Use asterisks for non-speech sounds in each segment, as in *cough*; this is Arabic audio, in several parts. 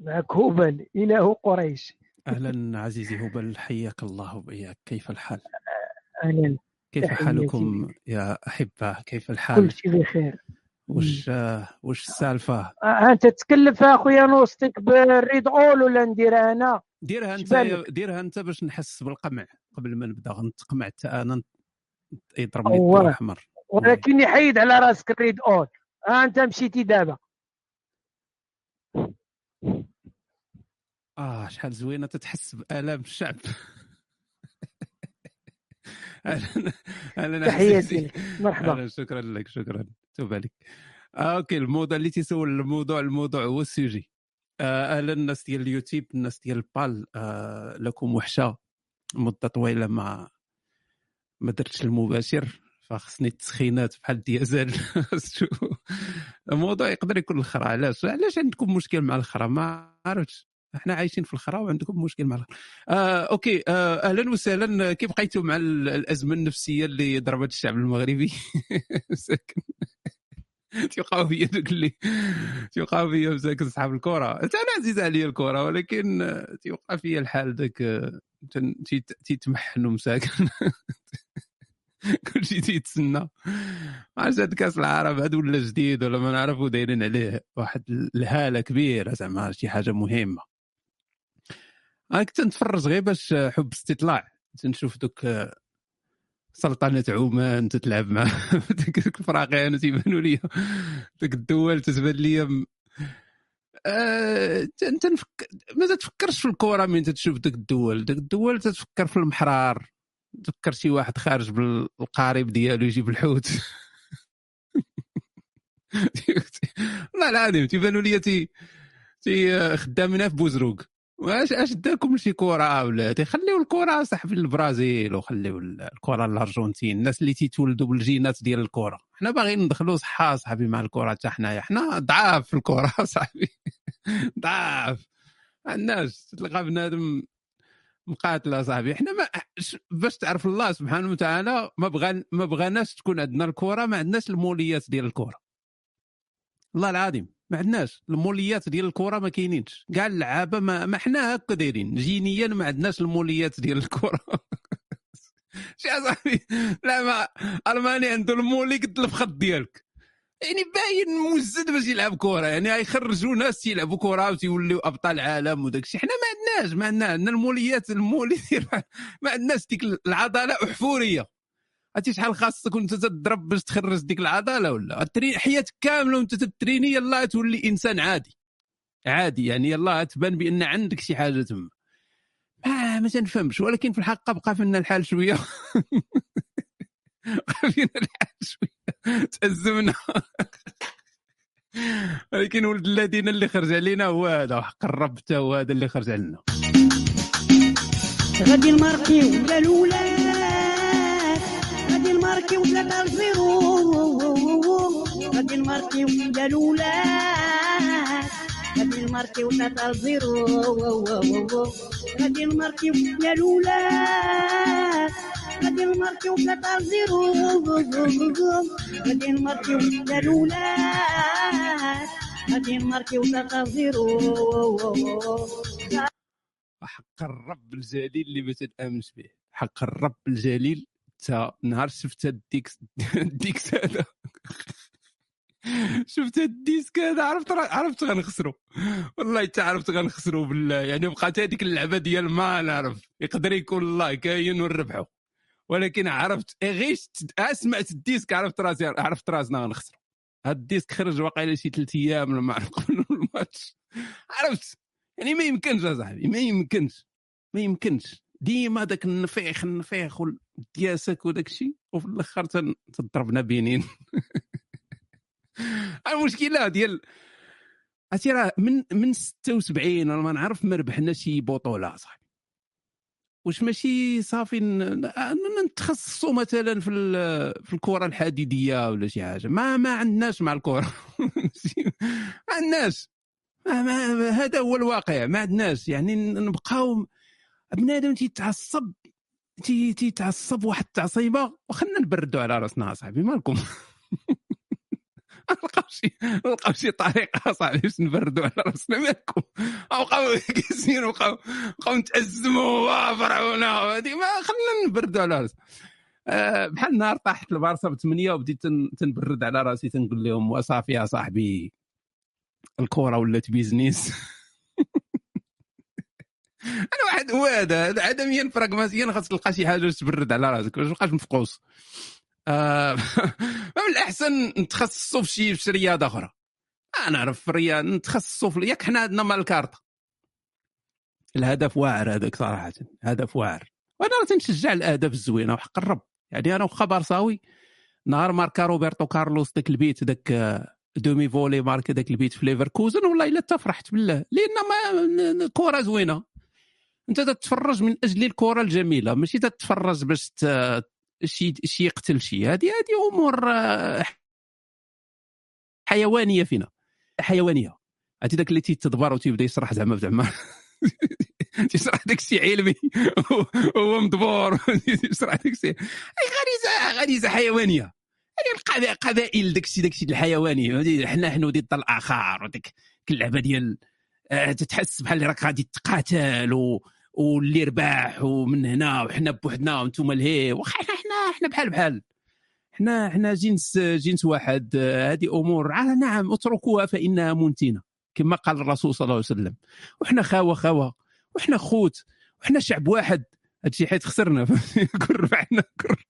معك هبل إله قريش أهلا عزيزي هبل حياك الله وبياك كيف الحال؟ أهلا كيف حالكم يا أحبة؟ كيف الحال؟ كل شيء بخير وش وش السالفة؟ آه، أنت تتكلف أخويا نوصتك بالريد أول ولا نديرها أنا ديرها شبالك؟ ديرها أنت باش نحس بالقمع قبل ما نبدأ غنتقمع حتى أنا يضربني. الضوء احمر ولكن يحيد على راسك الريد أول آه أنت مشيتي دابا آه شحال زوينة تتحس بآلام الشعب. *laughs* أهلا تحياتي لك. مرحبا. شكرا لك شكرا. توب عليك. آه، أوكي الموضوع اللي تيسول الموضوع الموضوع هو ال sujet آه، أهلا الناس ديال اليوتيوب الناس ديال بال آه، لكم وحشة. مدة طويلة ما ما درتش المباشر فخصني التسخينات بحال ديازل *laughs* الموضوع يقدر يكون الخرا. علاش؟ علاش عندكم مشكل مع الخرا؟ ما عرفتش. إحنا عايشين في الخرا وعندكم مشكل مع الخرا. آه، أوكي. آه، أهلا وسهلا. كيف بقيتوا مع ال- الأزمة النفسية اللي ضربت الشعب المغربي؟ *laughs* ساكن. تيوقعوا فيا دوك اللي تيوقعوا فيا مساكن صحاب الكره أنا عزيز عليا الكره ولكن تيوقع فيا الحال ذاك تيتمحنوا مساكن. *laughs* كلشي تيتسنى عرفت هاد كاس العرب هاد ولا جديد ولا ما نعرفوا دايرين عليه واحد الهالة كبيرة زعما شي حاجة مهمة. أنا كنت نتفرج غير باش حب استطلاع. تنشوف دوك آه، سلطنة عمان تتلعب مع *laughs* ديك الفراقيان تيبانوا لي ديك الدول تتبان لي م- آه، انت نفك... ما تتفكرش في الكره من تتشوف ديك الدول. ديك الدول تتفكر في المحرار. تفكر شي واحد خارج بالقارب ديالو يجيب الحوت. *laughs* والله العظيم تيبانوا لي تي تي خدامين في بوزروق واش اش داكم شي كرة ولادي خليو الكرة صاحبي البرازيل وخليو الكرة الأرجنتين. الناس اللي تيتولدوا بالجينات ديال الكرة. حنا باغيين ندخلوا صحة صاحبي مع الكرة حتى حنايا. حنا ضعاف في الكرة *laughs* صاحبي. ضعاف. عندناش تلقى بنادم مقاتلة صاحبي. حنا ما باش تعرف الله سبحانه وتعالى ما بغى ما بغاناش تكون عندنا الكرة ما عندناش الموليات ديال الكرة. والله العظيم. ما عندناش. الموليات ديال الكرة ما كاينينش. كاع اللعابة ما, ما حنا هكا دايرين. جينيا ما عندناش الموليات ديال الكرة. *laughs* شي صاحبي لا ما ألماني عنده المولي قد الفخط ديالك. يعني باين موزد باش يلعب كرة. يعني يخرجوا ناس تيلعبوا كرة وتيوليو أبطال العالم وداك الشيء. حنا ما عندناش ما عندنا. عندنا الموليات المولي *laughs* ما عندناش ديك العضلة أحفورية. عرفتي شحال خاصك وانت تضرب باش تخرج ديك العضله ولا. حياتك كاملة وانت تتريني يلا تولي إنسان عادي. عادي يعني يلا تبان بأن عندك شي حاجة تما. ما ما تنفهمش. ولكن في الحق بقى فينا الحال شوية. *laughs* بقى فينا الحال شوية. تأزمنا *laughs* ولكن ولد الذين اللي خرج علينا هو هذا حق الرب هو هذا اللي خرج علينا. غادي الماركي ولا الاولاد غادي الماركي ولا الفيرو غادي ولا الأولاد. غادي غادي غادي غادي غادي حق الرب الجليل اللي ما به. حق الرب الجليل تا نهار شفت الديكس *laughs* الديكس هذا. شفت ال disque هذا عرفت عرفت غنخسروا والله حتى عرفت غنخسروا بالله. يعني بقات هذيك اللعبة ديال ما نعرف يقدر يكون الله كاين ونربحوا ولكن عرفت إيه غير سمعت ال disque عرفت راسي عرفت راسنا غنخسروا هاد ال disque خرج واقيلا شي ثلاث أيام ولا ما عرف قبل *laughs* الماتش. عرفت؟ يعني ما يمكنش يا صاحبي ما يمكنش. ما يمكنش. ديما داك النفيخ النفيخ والدياسك وداك الشيء وفي الآخر تضربنا بينين. *laughs* المشكلة ديال عرفتي راه من من 76 ولا ما نعرف ما ربحنا شي بطولة صاحبي. واش ماشي صافي نتخصصوا مثلا في في الكرة الحديدية ولا شي حاجة. ما ما عندناش مع الكرة. *laughs* ما عندناش. هذا هو الواقع. ما عندناش. يعني نبقاو بنادم تيتعصب تي- تيتعصب واحد التعصيبة وخلنا نبردوا على رأسنا أصاحبي مالكم؟ *laughs* نلقاو شي نلقاو شي طريقة صاحبي باش نبردوا على رأسنا مالكم؟ بقاو جالسين وبقاو بقاو نتازموا فرعونا وهذه ما خلينا نبردوا على راسنا آه، بحال النهار طاحت البارسا بثمانية وبديت تن- تنبرد على رأسي تنقول لهم وصافي يا صاحبي الكره ولات بيزنيس *laughs* *laughs* أنا واحد هو هذا عدميا براغماتيا خاص تلقى شي حاجة تبرد على راسك باش تبقاش مفقوس. آه، *laughs* من الأحسن نتخصصوا في شي رياضة أخرى. أنا نعرف في الرياضة نتخصصوا في ياك حنا عندنا مال الكارطه الهدف واعر هذاك صراحة هدف واعر. وأنا راه تنشجع الأهداف الزوينة وحق الرب. يعني أنا واخا بارساوي نهار ماركا روبرتو كارلوس داك البيت داك آه، demi-volée ماركا داك البيت في ليفركوزن والله إلا تفرحت بالله. لأن ما كره زوينة. انت تتفرج من أجل الكرة الجميلة ماشي تتفرج باش شي شي يقتل شي. هذه هذه أمور آه، حيوانية فينا. حيوانية. عرفتي داك اللي تيتدبر وتيبدا يشرح زعما زعما. *laughs* تيشرح داك الشيء علمي. *laughs* هو مدبور *laughs* يشرح داك الشيء. غريزه غريزة حيوانية. يعني القبائل قبائل داك الشيء داك الشيء الحيواني؟ حنا حنا ضد الآخر وديك اللعبة ديال آه، تتحس بحال راك غادي تقاتل. واللي رباح ومن هنا وحنا بوحدنا وأنتم الهي واخا حنا حنا بحال بحال. حنا حنا جنس جنس واحد. هذه أمور. نعم اتركوها فإنها منتنه كما قال الرسول صلى الله عليه وسلم. وحنا خاوه خاوة. وحنا خوت. وحنا شعب واحد. هادشي حيت خسرنا. *laughs* كل ربحنا كل *laughs*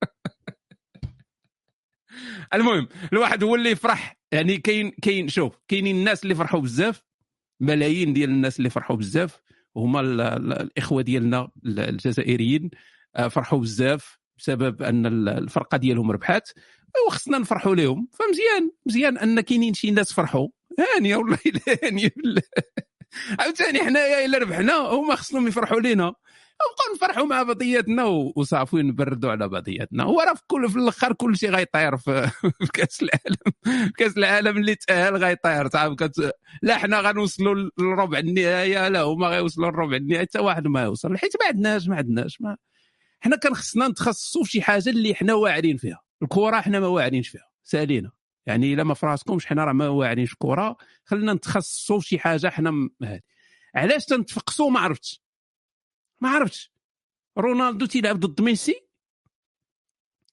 المهم الواحد هو اللي يفرح. يعني كاين كاين شوف كاينين الناس اللي فرحوا بزاف. ملايين ديال الناس اللي فرحوا بزاف. هما ال- ال- الإخوة ديالنا ال- الجزائريين. آه، فرحوا بزاف بسبب أن ال- الفرقة ديالهم ربحات. وخصنا نفرحوا لهم فمزيان مزيان أن كاينين شي ناس فرحوا. هانيه والله هانيه عاوتاني حنايا إلا ربحنا هما خصهم يفرحوا لينا. نبقاو نفرحوا مع بعضياتنا وصافي نبردوا على بعضياتنا هو راه في كل في الآخر كل شيء غيطير في, *laughs* كأس العالم. كأس العالم اللي تأهل غيطير. صعب كت... لا حنا غنوصلوا لربع النهاية. لا هما غيوصلوا لربع النهاية. حتى واحد ما يوصل. حيت ما عندناش ما عندناش. ما حنا كان خصنا نتخصصوا في شي حاجة اللي حنا واعرين فيها. الكرة حنا ما واعرينش فيها. سألينا. يعني إلا ما في راسكمش حنا راه ما واعرينش الكره خلينا نتخصصوا في شي حاجة حنا م- علاش تنتفقسوا ما عرفتش. ما عرفتش. رونالدو تيلعب ضد ميسي.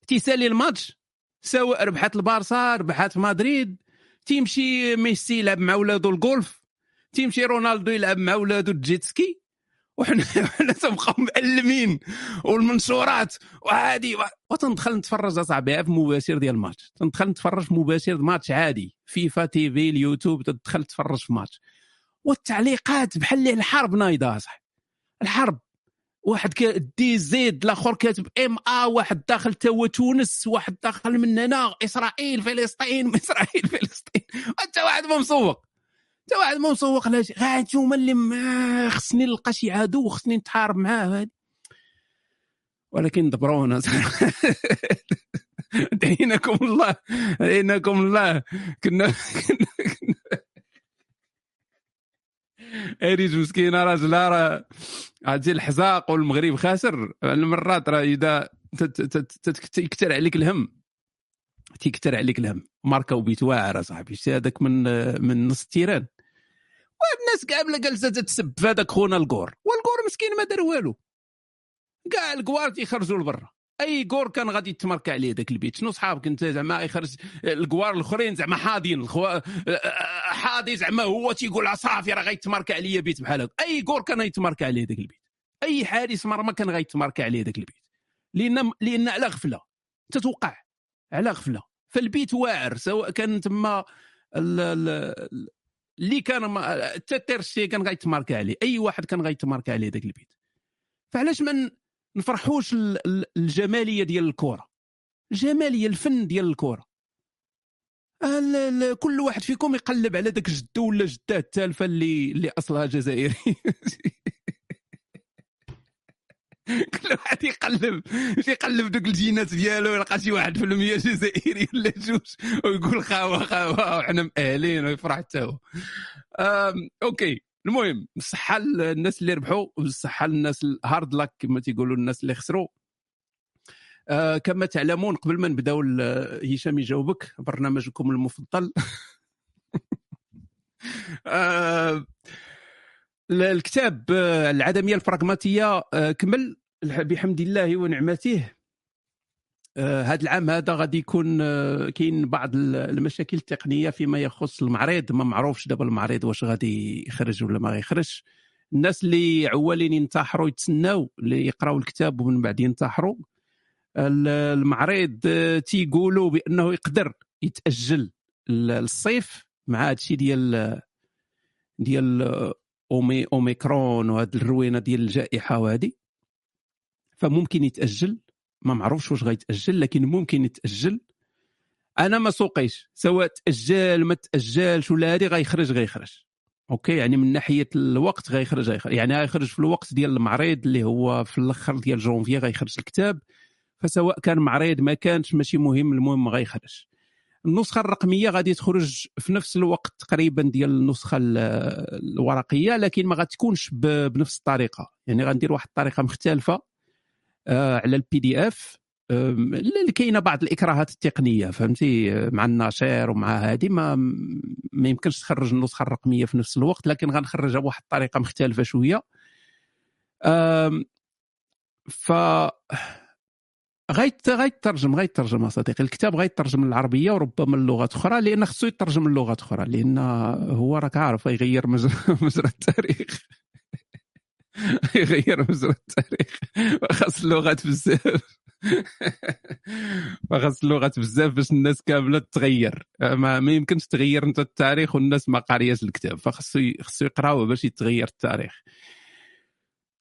تيسالي الماتش. سواء ربحت البارسا ربحت مدريد. تيمشي ميسي يلعب مع ولادو الجولف تيمشي رونالدو يلعب مع ولادو ال jet ski. وحنا *laughs* حنا تنبقاو مألمين. والمنشورات. وعادي. وتندخل نتفرج اصاحبي في مباشر ديال الماتش. تندخل نتفرج مباشر ماتش عادي. FIFA TV اليوتيوب تدخل تتفرج في ماتش. والتعليقات بحال الحرب نايضة صاحبي الحرب. واحد دي زيد الآخر كاتب إم آ واحد داخل توا تونس واحد داخل من هنا إسرائيل فلسطين *laughs* إسرائيل فلسطين. انت واحد ما مسوق. انت واحد ما مسوق لا غا انتوما اللي خصني نلقى شي عدو وخصني نتحارب معاه ولكن دبرونا. *laughs* دعيناكم الله دعيناكم الله. كنا كنا اريج مسكينه راجلها راه عرفتي الحزاق والمغرب خاسر. المرات راه إذا تيكتر عليك الهم. تيكتر عليك الهم. ماركا وبيت واعر صاحبي. شتي هذاك من من نص ال terrain. والناس كاع بلا جالسه تتسب في هذاك خونا الكور والكور مسكين ما دار والو. كاع الكوار تيخرجوا لبرا. أي كور كان غادي يتمركع عليه ذاك البيت؟ شنو صحابك؟ أنت زعما يخرج الكوار الأخرين زعما حاضين الخوا... حاضي زعما هو تيقول "آه صافي راه غيتمركع عليا بيت بحال هكا. أي كور كان يتمركع عليه ذاك البيت؟ أي حارس مرمى كان غيتمركع عليه ذاك البيت؟ لأن لأن على غفلة. تتوقع على غفلة. فالبيت واعر سواء كان تما ال- ال- اللي كان حتى تيرشي كان غيتماركا عليه. أي واحد كان غيتماركا عليه ذاك البيت. فعلاش ما ن- نفرحوش ال- ال- الجمالية ديال الكره الجمالية الفن ديال الكره ال- ال- كل واحد فيكم يقلب على ذاك جدو ولا جداه التالفة اللي اللي أصلها جزائري. *laughs* كل واحد يقلب يقلب دوك الجينات ديالو يلقى شي واحد في المية جزائري ولا جوج ويقول خاوة خاوة وحنا مأهلين ويفرح حتى هو. OK. المهم بالصحه للناس اللي ربحوا وبالصحه للناس ال hard luck كما تيقولوا الناس اللي خسروا. آه كما تعلمون قبل ما نبداو هشام يجاوبك برنامجكم المفضل. *laughs* آه ال- الكتاب آه، العدمية البراغماتيه آه كمل بحمد الله ونعمته. هذا العام هذا غادي يكون آه، كاين بعض ال- المشاكل التقنية فيما يخص المعرض. ما معروفش دابا المعرض واش غادي يخرج ولا ما غيخرجش. الناس اللي عوالين ينتحروا يتسناو اللي يقراوا الكتاب ومن بعد ينتحروا. ال- المعرض آه، تيقولوا بأنه يقدر يتأجل للصيف مع هادشي ديال ديال آه، أومي أوميكرون وهاد الروينة ديال الجائحة وهذه فممكن يتأجل. ما معروفش واش غيتأجل لكن ممكن يتأجل. أنا ما سوقيش سواء تأجل ما تأجلش ولا هذه غيخرج غيخرج. أوكي يعني من ناحية الوقت غيخرج غيخرج. يعني غيخرج في الوقت ديال المعرض اللي هو في الأخر ديال جونفي غيخرج الكتاب. فسواء كان معرض ما كانش ماشي مهم المهم غيخرج. النسخة الرقمية غادي تخرج في نفس الوقت تقريبا ديال النسخة ال- الورقية لكن ما غتكونش بنفس الطريقة. يعني غندير واحد الطريقة مختلفة. على ال PDF كاينة بعض الإكراهات التقنية فهمتي؟ آه، مع الناشر ومع هذه ما ما يمكنش تخرج النسخة الرقمية في نفس الوقت لكن غنخرجها بواحد الطريقة مختلفة شوية. ف غيت غيترجم غيترجم صديقي. الكتاب غيترجم للعربيه وربما للغات أخرى لأن خصو يترجم للغات أخرى لأن هو راك عارف يغير *laughs* مجرى التاريخ. يغير مجرى التاريخ. خاص اللغات بزاف. فخاص اللغات بزاف باش الناس كاملة تتغير ما, ما يمكنش تغير انت التاريخ والناس ما قارياش الكتاب. فخصو ي- خصو يقراوه باش يتغير التاريخ.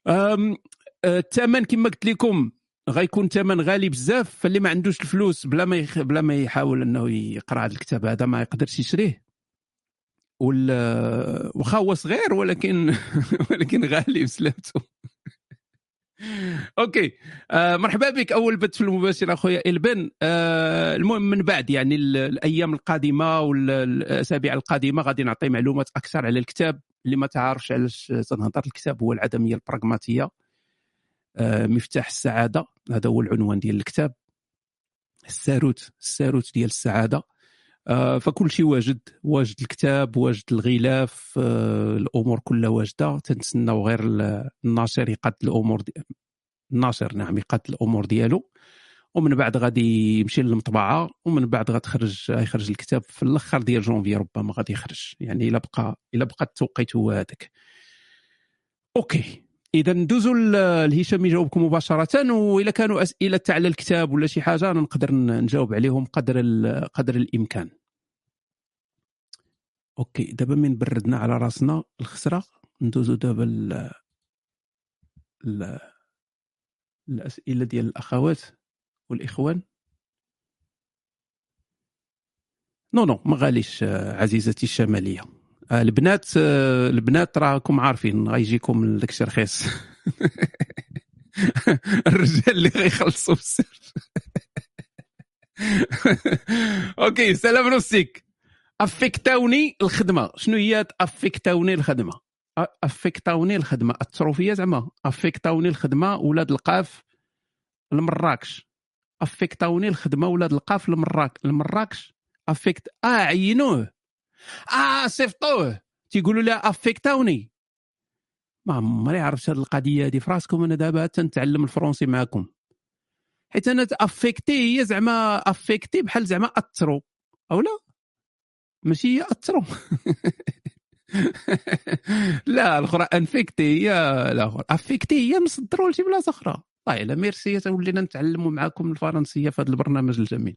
أم، آه، الثمن كما قلت لكم غيكون ثمن غالي بزاف فاللي ما عندوش الفلوس بلا ما يخ... بلا ما يحاول انه يقرأ هذا الكتاب هذا ما يقدرش يشريه. ولا واخا هو صغير ولكن *laughs* ولكن غالي بسلامته أوكي. آه مرحبا بك أول بث في المباشر أخويا إلبن. آه المهم من بعد يعني ال- الأيام القادمة والأسابيع القادمة غادي نعطي معلومات أكثر على الكتاب. اللي ما تعرفش علاش تنهضر الكتاب هو العدمية البراغماتية. آه مفتاح السعادة. هذا هو العنوان ديال الكتاب. الساروت الساروت ديال السعادة. فكل شيء واجد. واجد الكتاب واجد الغلاف آه، الأمور كلها واجدة. تنتسناو غير ال- الناشر يقاد الأمور دي... الناشر نعم يقاد الأمور ديالو. ومن بعد غادي يمشي للمطبعة ومن بعد غتخرج غيخرج الكتاب في الأخر ديال جونفي ربما غادي يخرج. يعني إلا بقى إلا بقى التوقيت هو هذاك. OK. إذا ندوزو ل- لهشام يجاوبكم مباشرة وإذا كانوا أسئلة على الكتاب ولا شي حاجة أنا نقدر نجاوب عليهم قدر ال- قدر الإمكان. OK دابا من بردنا على راسنا الخسرة ندوزو دابا ل... ل... الأسئلة ديال الأخوات والإخوان. no no ما غاليش عزيزتي الشمالية. البنات آه، البنات راكم عارفين غيجيكم داك الشيء رخيص. *laughs* الرجال اللي غيخلصوا بالسر *laughs* أوكي سلام نفسك افكتاوني الخدمة. شنو هي افكتاوني الخدمة؟ افكتاوني الخدمة. اثروا فيا زعما. افكتاوني الخدمة ولاد القاف لمراكش affect اوني الخدمة ولاد القاف لمراك لمراكش affect آه عينوه. آه صيفطوه تيقولوا له affect اوني ما عمري عرفت هذه القضية هذه في راسكم أنا دابا تنتعلم الفرنسي معكم حيت أنا affecter هي زعما affecter بحال زعما اثروا أو لا؟ ماشي هي اثروا *laughs* لا الأخرى infecter هي الاخرى affecter هي نصدروا لشي بلاصة أخرى. طيب لا ميرسي ولينا نتعلموا معكم الفرنسية في هذا البرنامج الجميل.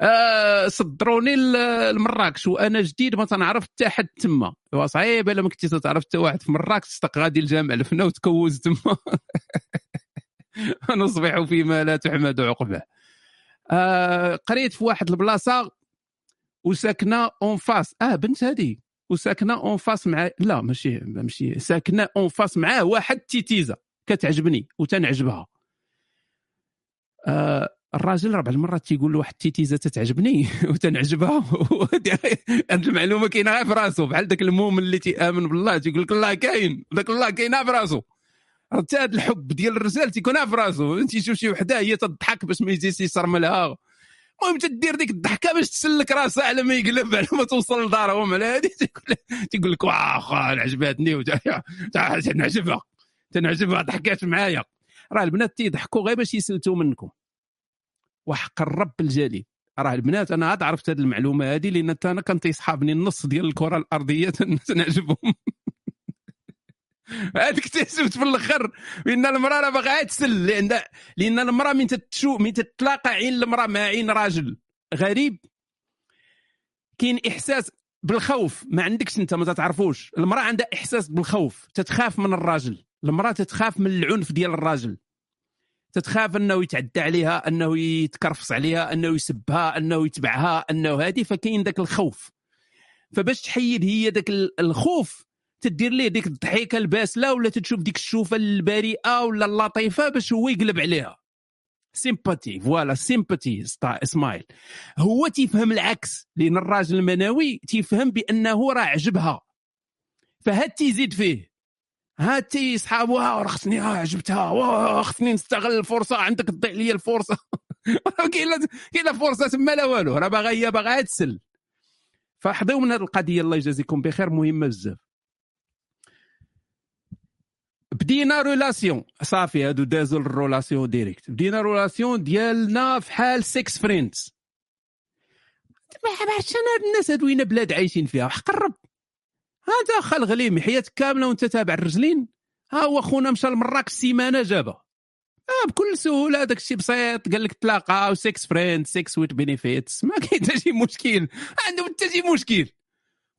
آه صدروني لمراكش وأنا جديد ما تنعرف حتى حد تما. صعيب الا ما كنتي تعرف حتى واحد في مراكش تصدق غادي الجامع الفنا وتكوز تما. *laughs* نصبح فيما لا تحمد عقبه. آه قريت في واحد البلاصة وساكنة en face آه بنت هذه. وساكنة en face مع لا ماشي ماشي ساكنة en face معاه واحد تيتيزا كتعجبني وتنعجبها. آه الراجل ربع المرات تيقول لواحد التيتيزه تتعجبني *laughs* وتنعجبها. *laughs* هاد المعلومه كاينة غير في راسو بحال ذاك المؤمن اللي تيامن بالله تيقول لك الله كاين. ذاك الله كاين في راسو حتى هذا الحب ديال الرجال تيكون في راسو تيشوف شي وحدة هي تضحك باش ما يجيش يصرملها المهم تدير ديك الضحكة باش تسلك راسها على ما يقلب *laughs* على ما توصل لدارهم. على هذه تقول لك واخا عجبتني تنعجبها. تنعجبها ضحكات معايا. راه البنات تيضحكوا غير باش يسلتوا منكم. وحق الرب الجليل. راه البنات أنا عاد عرفت هذه المعلومة هذه لأن أنا كان تيصحابني النص ديال الكرة الأرضية *laughs* تنعجبهم هذيك اكتشفت في الآخر بان المرأة راه باغا تسل لأن لأن المرأة من تتشوف من تتلاقى عين المرأة مع عين راجل غريب. كاين إحساس بالخوف ما عندكش أنت ما تعرفوش المرأة عندها إحساس بالخوف تتخاف من الراجل. المرأة تتخاف من العنف ديال الراجل. تتخاف أنه يتعدى عليها أنه يتكرفص عليها أنه يسبها أنه يتبعها أنه هذه فكاين ذاك الخوف. فباش تحيد هي ذاك الخوف تدير ليه ديك الضحيكة الباسلة ولا تشوف ديك الشوفة البريئة ولا اللطيفة باش هو يقلب عليها. sympathie voilà sympathie smile هو تيفهم العكس لأن الراجل المنوي تيفهم بأنه راه عجبها. فهاد تيزيد فيه. هاد تي صحابها خصني عجبتها. خصني نستغل الفرصة. عندك تضيع لي الفرصة. *laughs* كاين كاين فرصة تما لا والو. راه باغا هي باغا تسل فحضيو من هذه القضية. الله يجازيكم بخير. مهمة بزاف. بدينا relation صافي هادو دازو ال relation directe بدينا relation ديالنا في حال sex friends ما عرفتش أنا الناس هادو وين بلاد عايشين فيها. حق الرب هذا خال غليمي حياتك كاملة وأنت تابع الرجلين. ها هو خونا مشى لمراكش سيمانة جابها آه بكل سهولة داك الشيء بسيط قال لك تلاقى sex friend sex with benefits ما كاين حتى شي مشكل. عندهم حتى شي مشكل.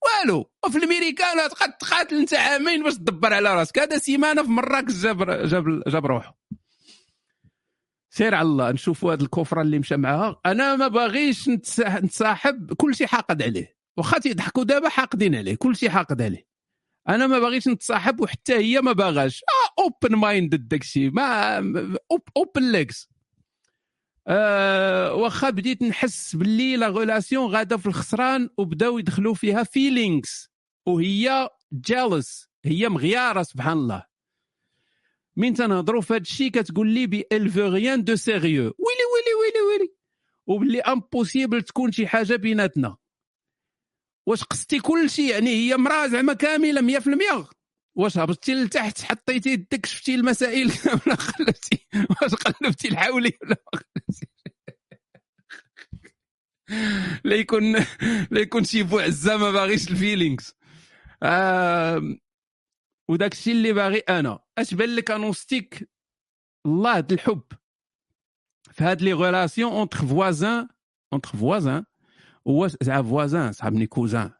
والو وفي الميريكان تقعد تقاتل أنت عامين باش تدبر على راسك. هذا سيمانة في مراكش جاب جاب جاب روحه. سير على الله نشوفوا هذه الكفرة اللي مشى معاها. أنا ما باغيش نتصاحب كل شيء حاقد عليه. واخا تيضحكوا دابا حاقدين عليه كل شيء حاقد عليه. أنا ما باغيش نتصاحب وحتى هي ما باغاش. آه open mind داكشي ما open ليكس أه واخا بديت نحس باللي la relation غاده في الخسران وبداو يدخلوا فيها feelings وهي جالس هي مغيارة سبحان الله. من تنهضروا في هذا الشيء كتقول لي بي الفو rien de sérieux ويلي ويلي ويلي ويلي. وباللي impossible تكون شي حاجة بيناتنا. واش قصتي كل شيء؟ يعني هي مراه زعما كاملة 100% واش هبطتي لتحت حطيتي يدك شفتي المسائل؟ *laughs* ولا خلفتي؟ واش قلبتي الحولي ولا لا يكون لا يكون شي بوعزه ما باغيش ال feelings آه وداك الشيء اللي باغي أنا. أش بان لك انوستيك الله الحب. في هاد les relations entre voisins entre voisins واش زعما voisins صحابني cousins.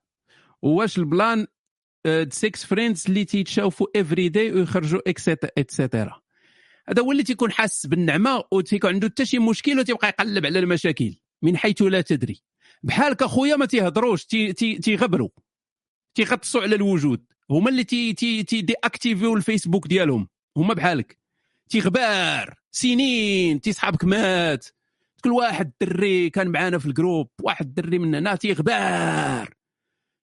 واش ال plan sex friends اللي تيتشافوا every day ويخرجوا et cetera هذا هو اللي تيكون حاس بالنعمة وتيكون عنده حتى شي مشكل وتيبقى يقلب على المشاكل من حيث لا تدري. بحالك اخويا ما تيهضروش تي تي تيغبروا تيغطسوا على الوجود. هما اللي تي تي تي désactiver الفيسبوك ديالهم هما بحالك. تيغبار سنين تيصحابك مات. كل واحد دري كان معانا في ال groupe واحد دري من هنا تيغبار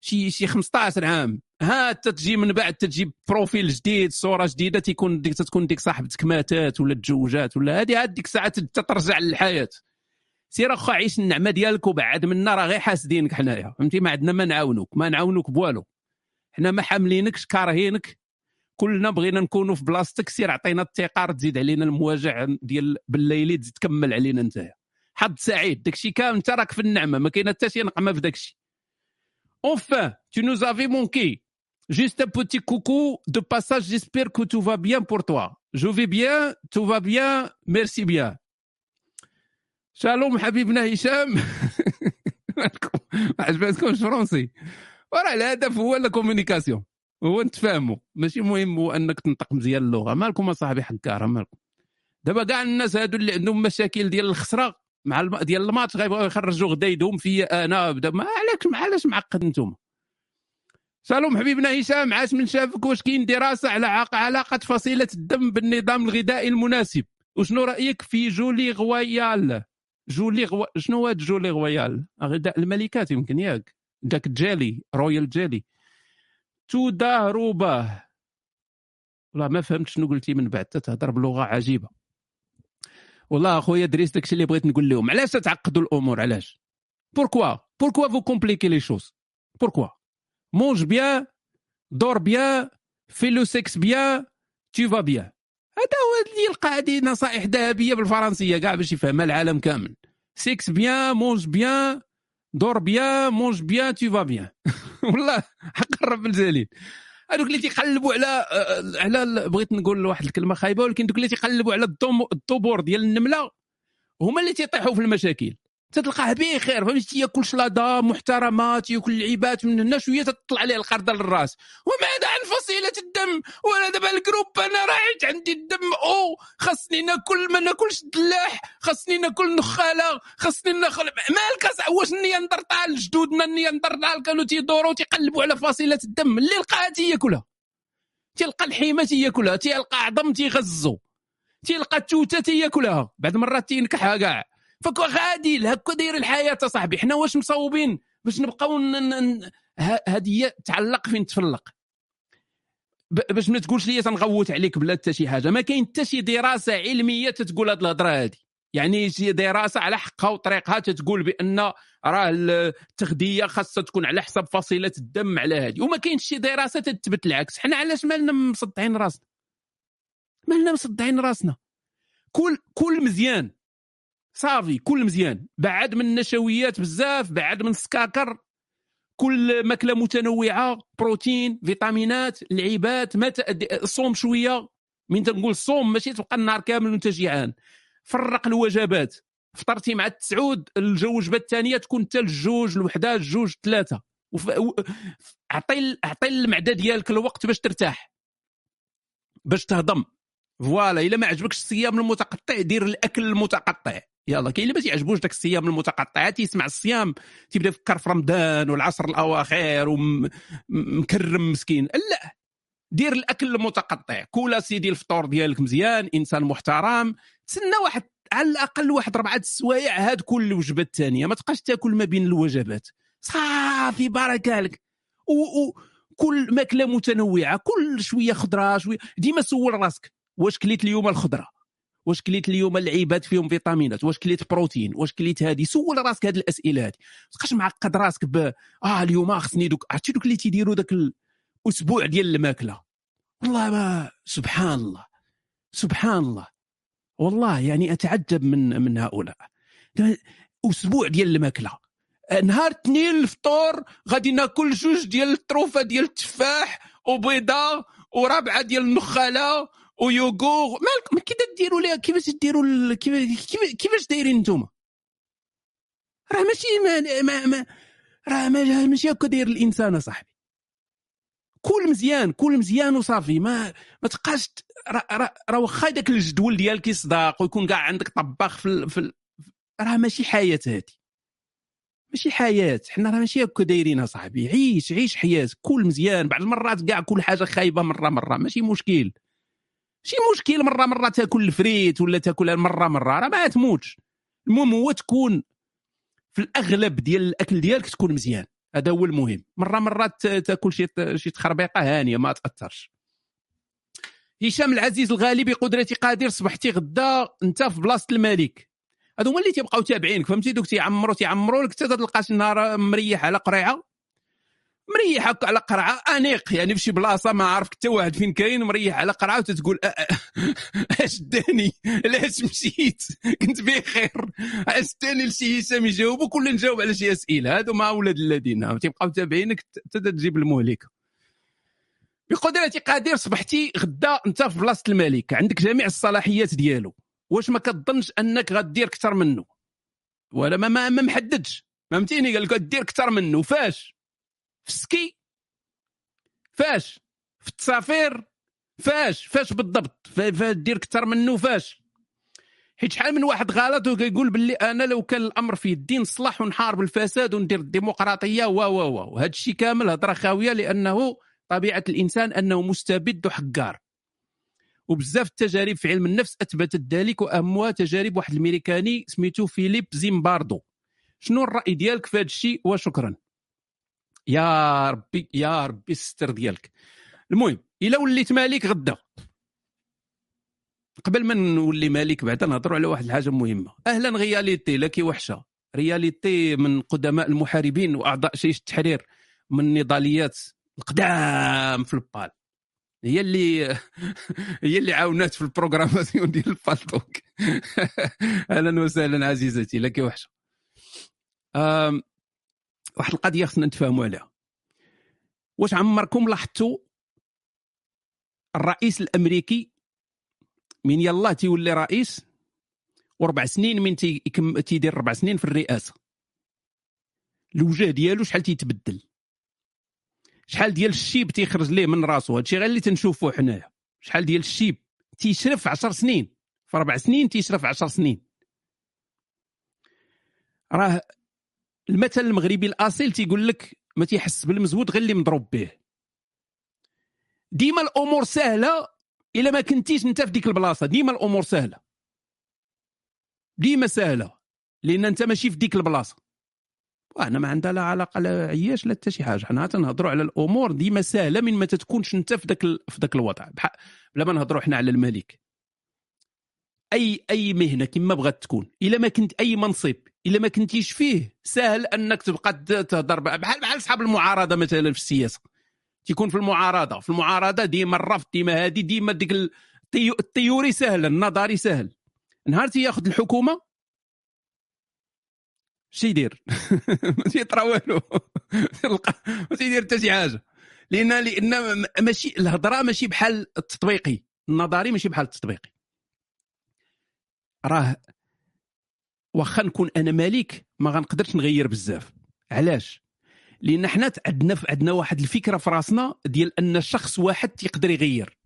شي شي 15 عام. ها تجي من بعد تجيب profil جديد صورة جديدة تيكون ديك تكون ديك صاحبتك ماتات ولا تزوجات ولا هذه هاد ديك الساعة ترجع للحياة. سير اخا عيش النعمة ديالك وبعد منا راه غير حاسدينك حنايا فهمتي؟ ما عندنا ما نعاونوك ما نعاونوك بوالو. حنا ما حاملينكش كارهينك. كلنا بغينا نكونوا في بلاصتك سير عطينا التقار تزيد علينا المواجع ديال بالليلي تكمل علينا انت حظ سعيد داكشي كامل انت راك في النعمه ما كاين حتى شي نقمه في داكشي Enfin, tu nous avais manqué. Juste un petit coucou de passage. J'espère que tout va bien pour toi. Je vais bien, tout va bien. Merci bien. Shalom حبيبنا هشام ما عجبتكمش français وراه الهدف هو ال communication هو نتفاهموا ماشي مهم هو انك تنطق مزيان اللغة مالكم اصاحبي حكاره مالكم دابا كاع الناس هادو اللي عندهم مشاكل ديال الخسره مع الم... ديال الماتش غيبغيو يخرجوا غدا يدهم فيا أنا بدا ما علاش علاش معقد أنتم سلام حبيبنا هشام عاش من شافك واش كاين دراسة على علاقة فصيلة الدم بالنظام الغذائي المناسب؟ وشنو رأيك في gelée royale؟ gelée ro... شنو هاد gelée royale؟ غذاء الملكات يمكن ياك. داك gelée royale gelée. تدهربه والله ما فهمت شنو قلتي من بعد تهضر بلغة عجيبة. والله أخويا دريس داكشي اللي بغيت نقول لهم. علاش تعقدوا الأمور؟ علاش؟ pourquoi pourquoi vous compliquez les choses pourquoi mange bien dors bien fais le sexe bien tout va bien هذا هو اللي يلقى هذه نصائح ذهبية بالفرنسية كاع باش يفهمها العالم كامل. sexe bien mange bien dors bien mange bien tout va bien *laughs* والله حق الرب الجليل. هذوك اللي تيقلبوا على آه، على بغيت نقول واحد الكلمة خايبة ولكن دوك اللي تيقلبوا على الدبور ديال النملة هما اللي تيطيحوا في المشاكل. تتلقاه بخير فهمتي تياكل شلاضه محترمه تياكل لعيبات من هنا شوية تطلع عليه القرده للراس. وماذا عن فصيلة الدم وأنا دابا ال groupe أنا راعيت عندي الدم أو خاصني ناكل ما ناكلش الدلاح خاصني ناكل نخالة خاصني ناكل مالك واش النياندرتال جدودنا النياندرتال كانوا تيدوروا تيقلبوا على فصيلة الدم اللي لقاها تياكلها تيلقى الحيمة تياكلها تيلقى عظم تيغزو تيلقى التوتة تياكلها بعد مرات تينكحها كاع. فكو غادي هكا داير الحياة صاحبي. حنا واش مصوبين باش نبقاو ن- ن- ن- ه- هادي هي تعلق فين تفلق. باش ما تقولش لي تنغوت عليك بلا حتى شي حاجة. ما كاين حتى شي دراسة علمية تتقول هاد الهضرة هادي. يعني شي دراسة على حقها وطريقها تتقول بأن راه التغذيه خاصها تكون على حسب فصيلة الدم على هادي. وما كاينش شي دراسة تثبت العكس. حنا علاش مالنا مصدعين راسنا؟ مالنا مصدعين راسنا. كل كل مزيان. صافي كل مزيان. بعد من النشويات بزاف بعد من السكاكر. كل ماكلة متنوعة بروتين فيتامينات لعيبات ما ت- صوم شوية. من تنقول صوم ماشي تبقى النهار كامل وانت جيعان. فرق الوجبات. فطرتي مع التسعود الوجبه الثانية تكون حتى الجوج الوحدة الجوج ثلاثة. أعطي أعطي المعدة ديالك الوقت باش ترتاح. باش تهضم. voilà إلا ما عجبكش الصيام المتقطع دير الأكل المتقطع. يلا كاين اللي ما تيعجبوش داك الصيام المتقطع تيسمع الصيام تيبدا يفكر في رمضان والعصر الأواخر ومكرم مسكين. لا دير الأكل المتقطع. كول سيدي الفطور ديالك مزيان إنسان محترم. تسنى واحد على الأقل واحد ربعة السوايع هاد كل الوجبه الثانية ما تبقاش تاكل ما بين الوجبات. صافي بارك عليك و- و- كل ماكلة متنوعة كل شوية خضرة شوية. ديما سول راسك واش كليت اليوم الخضرة؟ واش كليت اليوم اللعيبات فيهم فيتامينات؟ واش كليت بروتين؟ واش كليت هذه سول راسك هذه الأسئلة هذه ما تبقاش معقد راسك ب آه اليوم خصني دوك عرفتي دوك اللي تيديروا ذاك الأسبوع ديال الماكلة؟ والله ما سبحان الله. سبحان الله. والله يعني أتعجب من من هؤلاء. أسبوع ديال الماكلة. نهار اثنين الفطور غادي ناكل جوج ديال الطروفه ديال التفاح وبيضة ورابعة ديال النخالة ويوغور. مالك ما كي ديروا ليها؟ كيفاش ديروا كيفاش دايرين نتوما؟ راه ماشي ما, ما, ما راه ما- ماشي هكا داير الإنسان اصاحبي كل مزيان كل مزيان وصافي. ما ما تبقاش راه واخا داك الجدول ديالك يصدق ويكون كاع عندك طباخ في, في راه ماشي حياة هادي. ماشي حياة. حنا راه ماشي هكا دايرين اصاحبي عيش عيش حياة. كل مزيان. بعض المرات كاع كل حاجة خايبة مره مرة. ماشي مشكل. شي مشكل مرة مرة تاكل الفريت ولا تاكل مرة مرة راه ما تموتش. المهم هو تكون في الأغلب ديال الأكل ديالك تكون مزيان. هذا هو المهم. مرة مرة تاكل شي شي تخربيقة هانية ما تأثرش. هشام العزيز الغالي بقدرتي قادر صبحتي غدا انت في بلاصة الملك. هادو هما اللي تيبقاو تابعينك فهمتي؟ دوك تيعمروا تيعمروا لك حتى تلقى شي نهار مريح على قريعة. مريح هكا على قرعة. أنيق يعني في شي بلاصة ما عارف حتى واحد فين كاين مريح على قرعة وتتقول أ- أ- اش داني؟ علاش مشيت؟ كنت بخير. اش داني لشي هشام يجاوبك ولا نجاوب على شي أسئلة. هادو مع ولاد الذين. تيبقاو تابعينك حتى تجيب المهلكه بقدرتي قادر صبحتي غدا أنت في بلاصة الملك. عندك جميع الصلاحيات ديالو. واش ما كتظنش أنك غدير أكثر منه؟ ولا ما ما, محددش. فهمتيني؟ قال لك غدير أكثر منه. فاش؟ في ال ski فاش؟ في التصافير فاش؟ فاش بالضبط؟ فا- فاش دير منه فاش؟ حيت شحال من واحد غلط وكيقول باللي أنا لو كان الأمر في يدي نصلح ونحارب الفساد وندير الديمقراطية و و و وهذا الشيء كامل هضرة خاوية لأنه طبيعة الإنسان أنه مستبد وحقار. وبزاف التجارب في علم النفس أثبتت ذلك واهمها تجارب واحد الميريكاني سميتو فيليب زيمباردو. شنو الرأي ديالك في هذا الشيء وشكرا. يا ربي يا ربي الستر ديالك. المهم إلا وليت مالك غدا. قبل ما نولي مالك بعدا نهضروا على واحد الحاجة مهمة. أهلا رياليتي لكي وحشة. رياليتي من قدماء المحاربين وأعضاء جيش التحرير من نضاليات القدام في البال. هي اللي *laughs* هي اللي عاونات في ال programmation *laughs* ديال الفالتوك. *laughs* أهلا وسهلا عزيزتي لك وحشة. واحد القضية خصنا نتفاهموا عليها. واش عمركم لاحظتوا الرئيس الأمريكي من يلا تيولي رئيس وربع سنين من تيدير ربع سنين في الرئاسة. الوجه ديالو شحال تيتبدل؟ شحال ديال الشيب تيخرج ليه من راسو؟ هادشي غير اللي تنشوفوه حنايا. شحال ديال الشيب تيشرف 10 سنين. في أربع سنين تيشرف 10 سنين. راه المثل المغربي الأصيل تيقول لك ما تيحس بالمزود غير اللي مضروب به. ديما الأمور سهلة إلا ما كنتيش أنت في ديك البلاصة. ديما الأمور سهلة. ديما سهلة. لأن أنت ماشي في ديك البلاصة. وأنا ما عندها لا علاقة لا عياش لا حتى شي حاجة. حنا تنهضروا على الأمور ديما سهلة من ما تكونش أنت في ذاك في ذاك الوضع. بلا ما نهضروا حنا على الملك. اي أي مهنة كما بغات تكون. إلا ما كنت أي منصب. إلا ما كنتيش فيه. سهل أنك تبقى تهضر بحال بحال اصحاب المعارضة مثلا في السياسة. تيكون في المعارضة. في المعارضة ديما الرفض ديما هذه ديما ديك التيوري سهل النظري سهل. نهار تياخذ الحكومة شي يدير. *laughs* ما تيطرا والو. ما تيدير حتى شي حاجة. لأن لأن ماشي الهضرة ماشي بحال التطبيقي. النظري ماشي بحال التطبيقي. راه واخا نكون أنا ملك ما غنقدرش نغير بزاف. علاش؟ لأن حنا عندنا عندنا واحد الفكرة في راسنا ديال أن شخص واحد تيقدر يغير.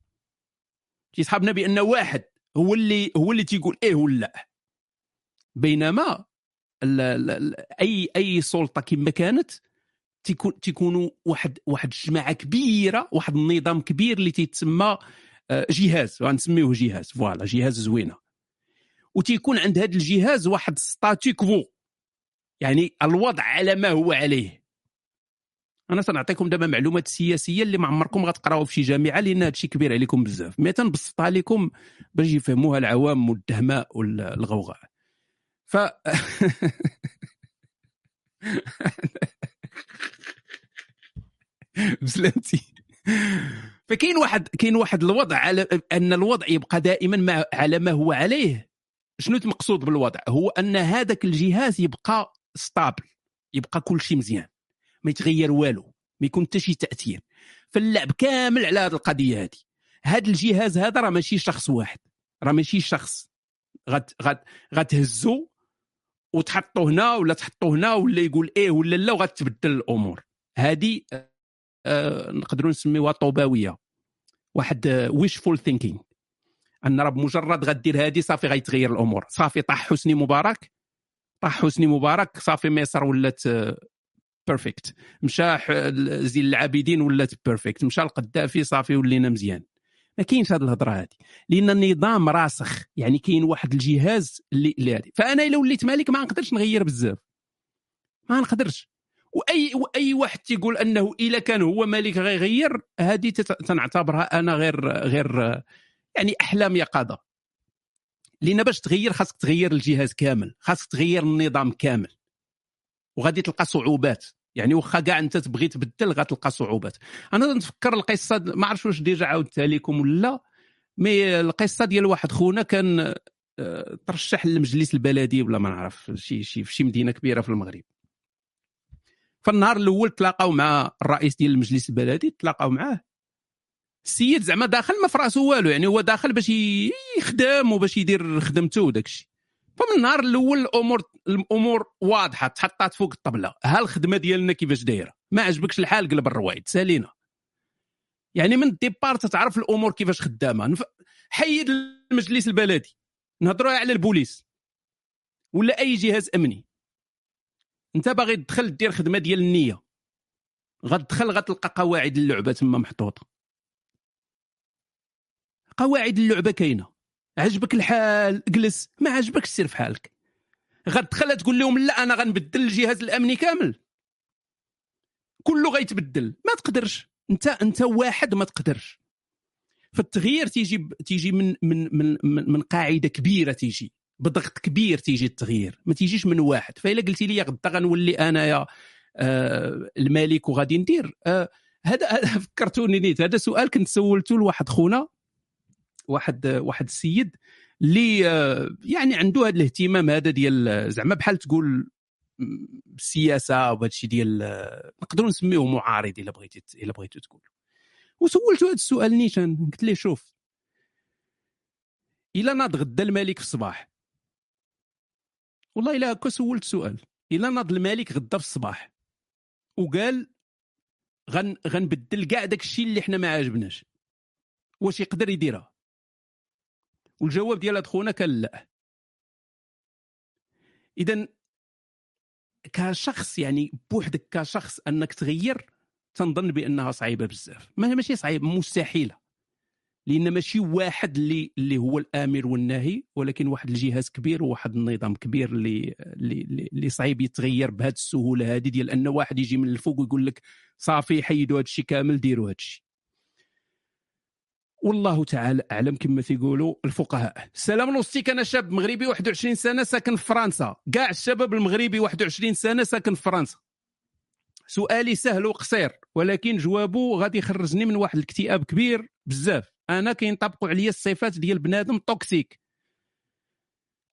تيصحابنا بأن واحد هو اللي هو اللي تيقول إيه ولا لا. بينما ال ال اي أي سلطة كما كانت تيكون تيكونوا واحد واحد الجماعه كبيرة واحد النظام كبير اللي تيتسمى آه، جهاز. غنسميوه جهاز. voilà جهاز زوينة. وتيكون عند هذا الجهاز واحد statu quo يعني الوضع على ما هو عليه. أنا سنعطيكم دابا معلومات سياسية اللي ما عمركم غتقراوها في شي جامعة لأن هذا الشيء كبير عليكم بزاف. mais تنبسطها لكم باش يفهموها العوام والدهماء والغوغاء. ف *laughs* بسلامتي. فكاين واحد كاين واحد الوضع على أن الوضع يبقى دائما ما على ما هو عليه. شنو المقصود بالوضع؟ هو أن هذاك الجهاز يبقى ستابل يبقى كل شيء مزيان ما يتغير والو ما يكون حتى شي تأثير. فاللعب كامل على هذه القضية هذه. هذا الجهاز هذا راه ماشي شخص واحد راه ماشي شخص. غت غت غتهزو وتحطوا هنا ولا تحطوا هنا ولا يقول إيه ولا لا وغتبدل الأمور. هذه آه نقدروا نسميوها طوباوية. واحد ويشفول ثينكينغ أن راه بمجرد غدير هذه صافي غيتغير الأمور. صافي طاح حسني مبارك. طاح حسني مبارك. صافي مصر ولات perfect آه، مشى زين العابدين ولات perfect مشى القدافي صافي ولينا مزيان. ما كاينش هذه الهضرة هذه لأن النظام راسخ. يعني كاين واحد الجهاز اللي هذه فأنا إلا وليت ملك ما نقدرش نغير بزاف. ما نقدرش واي وأي واحد تيقول أنه إلا كان هو ملك غيغير هذه تنعتبرها أنا غير غير يعني أحلام يقظه لأن باش تغير خاصك تغير الجهاز كامل خاصك تغير النظام كامل. وغادي تلقى صعوبات. يعني واخا كاع أنت تبغي تبدل غتلقى صعوبات. أنا نتفكر القصة ما عرفتش واش déjà عاودتها لكم ولا mais القصة ديال واحد خونا كان آه، ترشح للمجلس البلدي ولا ما نعرف شي شي في شي مدينة كبيرة في المغرب. فالنهار الأول تلاقاو مع الرئيس ديال المجلس البلدي تلاقاو معاه السيد زعما داخل ما في والو يعني هو داخل باش يخدم وباش يدير خدمته وداك الشيء فمن النهار الأول الأمور الأمور واضحة تحطات فوق الطبلة. ها الخدمة ديالنا كيفاش دايرة؟ ما عجبكش الحال قلب الروايد. سالينا. يعني من الديبار تتعرف الأمور كيفاش خدامة. حيد المجلس البلدي. نهضروا على البوليس. ولا أي جهاز أمني. أنت باغي تدخل دير خدمة ديال النية. غتدخل غتلقى قواعد اللعبة تما محطوطة. قواعد اللعبة كاينة. عجبك الحال جلس. ما عجبكش سير في حالك. غتدخل تقول لهم لا أنا غنبدل الجهاز الأمني كامل. كله غيتبدل. ما تقدرش. أنت أنت واحد ما تقدرش. فالتغيير تيجي تيجي من من من من, من قاعدة كبيرة تيجي. بضغط كبير تيجي التغيير. ما تيجيش من واحد. فإلا قلتي لي غدا غنولي انايا آه الملك وغادي ندير. آه هذا *laughs* فكرتوني نيت. هذا سؤال كنت سولته لواحد خونا. واحد واحد السيد اللي آه، يعني عنده هذا الاهتمام هذا ديال زعما بحال تقول السياسة وهذا الشيء ديال آه، نقدروا نسميوه معارض إلا بغيتي إلا بغيتو تقول. وسولته هذا السؤال نيشان قلت ليه شوف إلا ناض غدا الملك في الصباح. والله إلا هكا سولت سؤال إلا ناض الملك غدا في الصباح. وقال غن غنبدل كاع داك الشيء اللي حنا ما عاجبناش. واش يقدر يديرها؟ والجواب ديال خونا كان لا. اذا كشخص يعني بوحدك كشخص أنك تغير تنظن بأنها صعيبة بزاف. ما ماشي صعيب مستحيلة. لأن ماشي واحد اللي اللي هو الآمر والناهي ولكن واحد الجهاز كبير وواحد النظام كبير اللي اللي- اللي صعيب يتغير بهذه السهولة هذه ديال أن واحد يجي من الفوق ويقول لك صافي حيدوا هذا الشيء كامل ديروا هذا الشيء والله تعالى أعلم كما تيقولوا الفقهاء. سلام نوستيك أنا شاب مغربي 21 سنة ساكن في فرنسا. كاع الشباب المغربي 21 سنة ساكن في فرنسا. سؤالي سهل وقصير ولكن جوابه غادي يخرجني من واحد الاكتئاب كبير بزاف. أنا كينطبقوا عليا الصفات ديال بنادم toxique.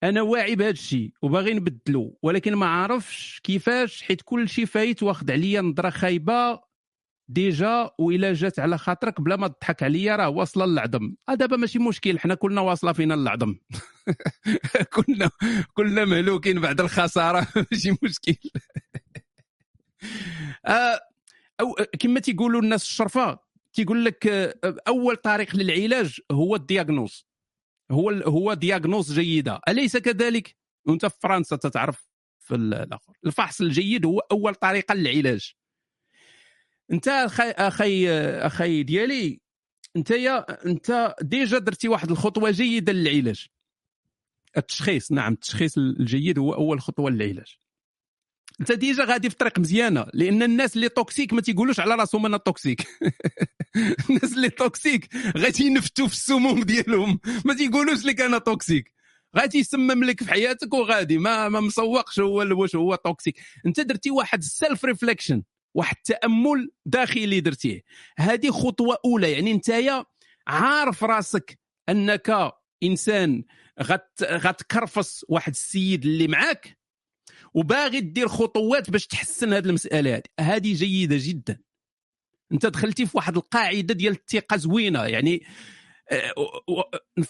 أنا واعي بهذا الشيء وباغي نبدلو ولكن ما عارفش كيفاش حيت كل شيء فايت واخد عليا نظرة خايبة ديجا وإلا جات على خاطرك بلا ما تضحك عليا راه واصلة للعظم. آه دابا ماشي مشكل حنا كلنا واصلة فينا اللعظم *laughs* كلنا كلنا مهلوكين بعد الخسارة *laughs* ماشي مشكل. *laughs* آه أو كما تيقولوا الناس الشرفة تيقول لك آه، أول طريق للعلاج هو الدياغنوز. هو هو دياغنوز جيدة. أليس كذلك؟ وأنت في فرنسا تتعرف في الآخر. الفحص الجيد هو أول طريقة للعلاج. انت أخي أخي أخي ديالي انت يا انت déjà درتي واحد الخطوة جيدة للعلاج. التشخيص نعم التشخيص الجيد هو اول خطوه للعلاج. انت déjà غادي في طريق مزيانة لأن الناس اللي toxique ما تيقولوش على راسهم أنا toxique *laughs* الناس اللي toxique غادي ينفتوا في السموم ديالهم ما تيقولوش لك أنا toxique غادي يسمم لك في حياتك وغادي ما ما مسوقش هو واش هو toxique انت درتي واحد ال self-reflection واحد التأمل داخلي درتيه. هذه خطوة أولى يعني انت عارف راسك أنك إنسان غت غتكرفص واحد السيد اللي معاك وباغي دير خطوات باش تحسن هذه المسألة هذه هذه جيدة جدا. أنت دخلتي في واحد القاعدة ديال الثقة زوينة يعني آه،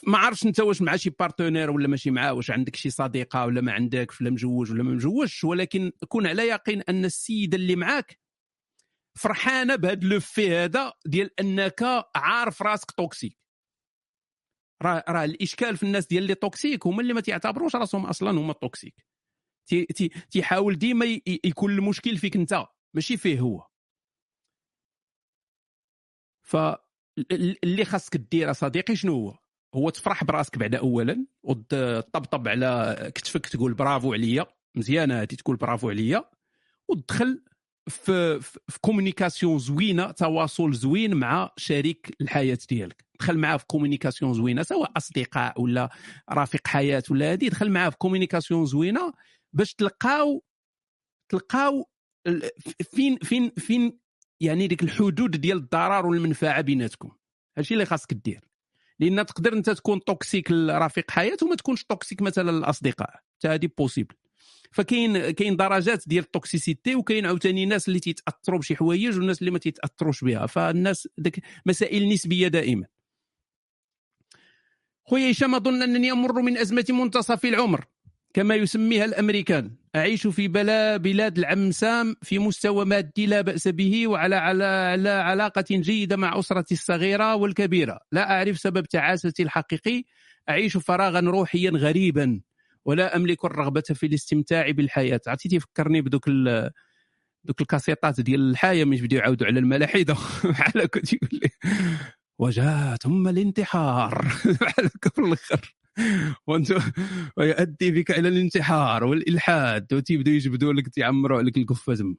ما عرفتش أنت واش مع شي partenaire ولا ماشي معاه واش عندك شي صديقة ولا ما عندكش ولا مجوج ولا ما مجوجش ولكن كون على يقين أن السيده اللي معاك فرحانة بهذا لو في هذا ديال أنك عارف راسك toxique. راه راه الإشكال في الناس ديال اللي toxique هما اللي ما تيعتبروش راسهم أصلا هما toxique. تي تي تيحاول ديما يكون المشكل فيك أنت ماشي فيه هو. ف ال- اللي خاصك دير صديقي شنو هو؟ هو تفرح براسك بعدا اولا وتطبطب على كتفك تقول برافو عليا مزيانه هذه تقول برافو عليا وتدخل في في communication زوينة تواصل زوين مع شريك الحياة ديالك. دخل معاه في communication زوينة سواء أصدقاء ولا رفيق حياة ولا هذه دخل معاه في communication زوينة باش تلقاو تلقاو فين فين فين يعني ديك الحدود ديال الضرر والمنفعة بيناتكم. هادشي اللي خاصك دير. لأن تقدر أنت تكون toxique لرفيق حياة وما تكونش toxique مثلا للأصدقاء. حتى هذه possible فكاين كاين درجات ديال ال toxicité وكاين عاوتاني ناس اللي تيتأثروا بشي حوايج والناس اللي ما تيتأثروش بها. فالناس ديك مسائل نسبية دائما. خويا هشام أظن أنني أمر من أزمة منتصف العمر. كما يسميها الأمريكان. أعيش في بلا بلاد العم سام في مستوى مادي لا بأس به وعلى على على علاقة جيدة مع أسرتي الصغيرة والكبيرة. لا أعرف سبب تعاستي الحقيقي. أعيش فراغا روحيا غريبا. ولا أملك الرغبة في الاستمتاع بالحياة. عرفتي تفكرني بدوك ال- دوك الكاسيطات ديال الحياة مش بديو يعاودوا على الملاحدة. بحال هكا تيقول لي وجاء ثم الانتحار. بحال هكا في الآخر ويؤدي بك إلى الانتحار والإلحاد. وتيبداو يجبدوا لك تيعمروا عليك القفه تما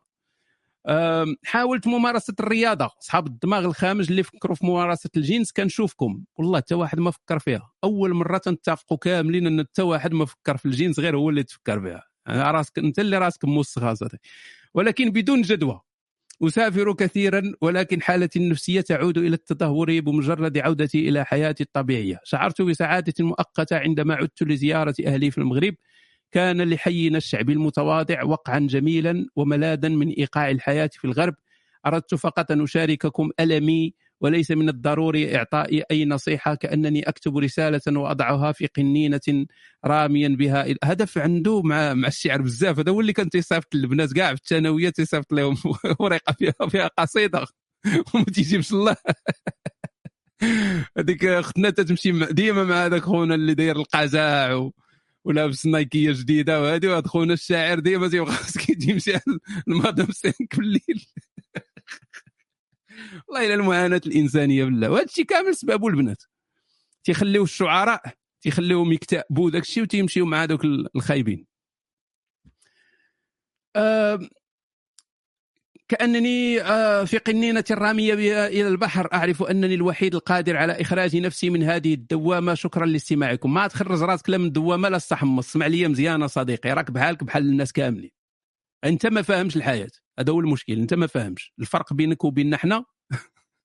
حاولت ممارسة الرياضة. أصحاب الدماغ الخامج اللي فكروا في ممارسة الجنس كنشوفكم. والله حتى واحد ما فكر فيها. أول مرة تنتفقوا كاملين إن حتى واحد ما فكر في الجنس غير هو اللي تفكر فيها. أنا راسك أنت اللي راسك موسخ اصاحبي ولكن بدون جدوى. أسافر كثيرا ولكن حالتي النفسية تعود إلى التدهور بمجرد عودتي إلى حياتي الطبيعية. شعرت بسعادة مؤقتة عندما عدت لزيارة أهلي في المغرب. كان لحينا الشعبي المتواضع وقعا جميلا وملاذا من إيقاع الحياة في الغرب. أردت فقط أن أشارككم ألمي وليس من الضروري إعطائي أي نصيحة كأنني أكتب رسالة وأضعها في قنينة راميا بها. هدف عنده مع مع الشعر بزاف. هذا هو اللي كان تيصيفط للبنات كاع في الثانوية تيصيفط لهم. *laughs* ورقة فيها فيها قصيدة. *laughs* وما تيجيبش الله. *laughs* هذيك أختنا تتمشي ديما مع هذاك خونا اللي داير القزاع و... ولابس نايكيه جديدة وهذه وهذا خونا الشاعر ديما تيبقى خاصك يمشي المدام سينك بالليل *laughs* والله إلى المعاناة الإنسانية بالله. وهذا الشيء كامل سببه البنات. تيخليو الشعراء تيخليوهم يكتئبوا داك الشيء وتيمشيو مع دوك الخايبين. آه كأنني آه في قنينة رامية إلى البحر. أعرف أنني الوحيد القادر على إخراج نفسي من هذه الدوامة. شكرا لاستماعكم. ما تخرج راسك لا من الدوامة لا الصحمص اسمع لي مزيانة صديقي. راك بحالك بحال الناس كاملين. أنت ما فاهمش الحياة. هذا هو المشكل. أنت ما فاهمش. الفرق بينك وبيننا حنا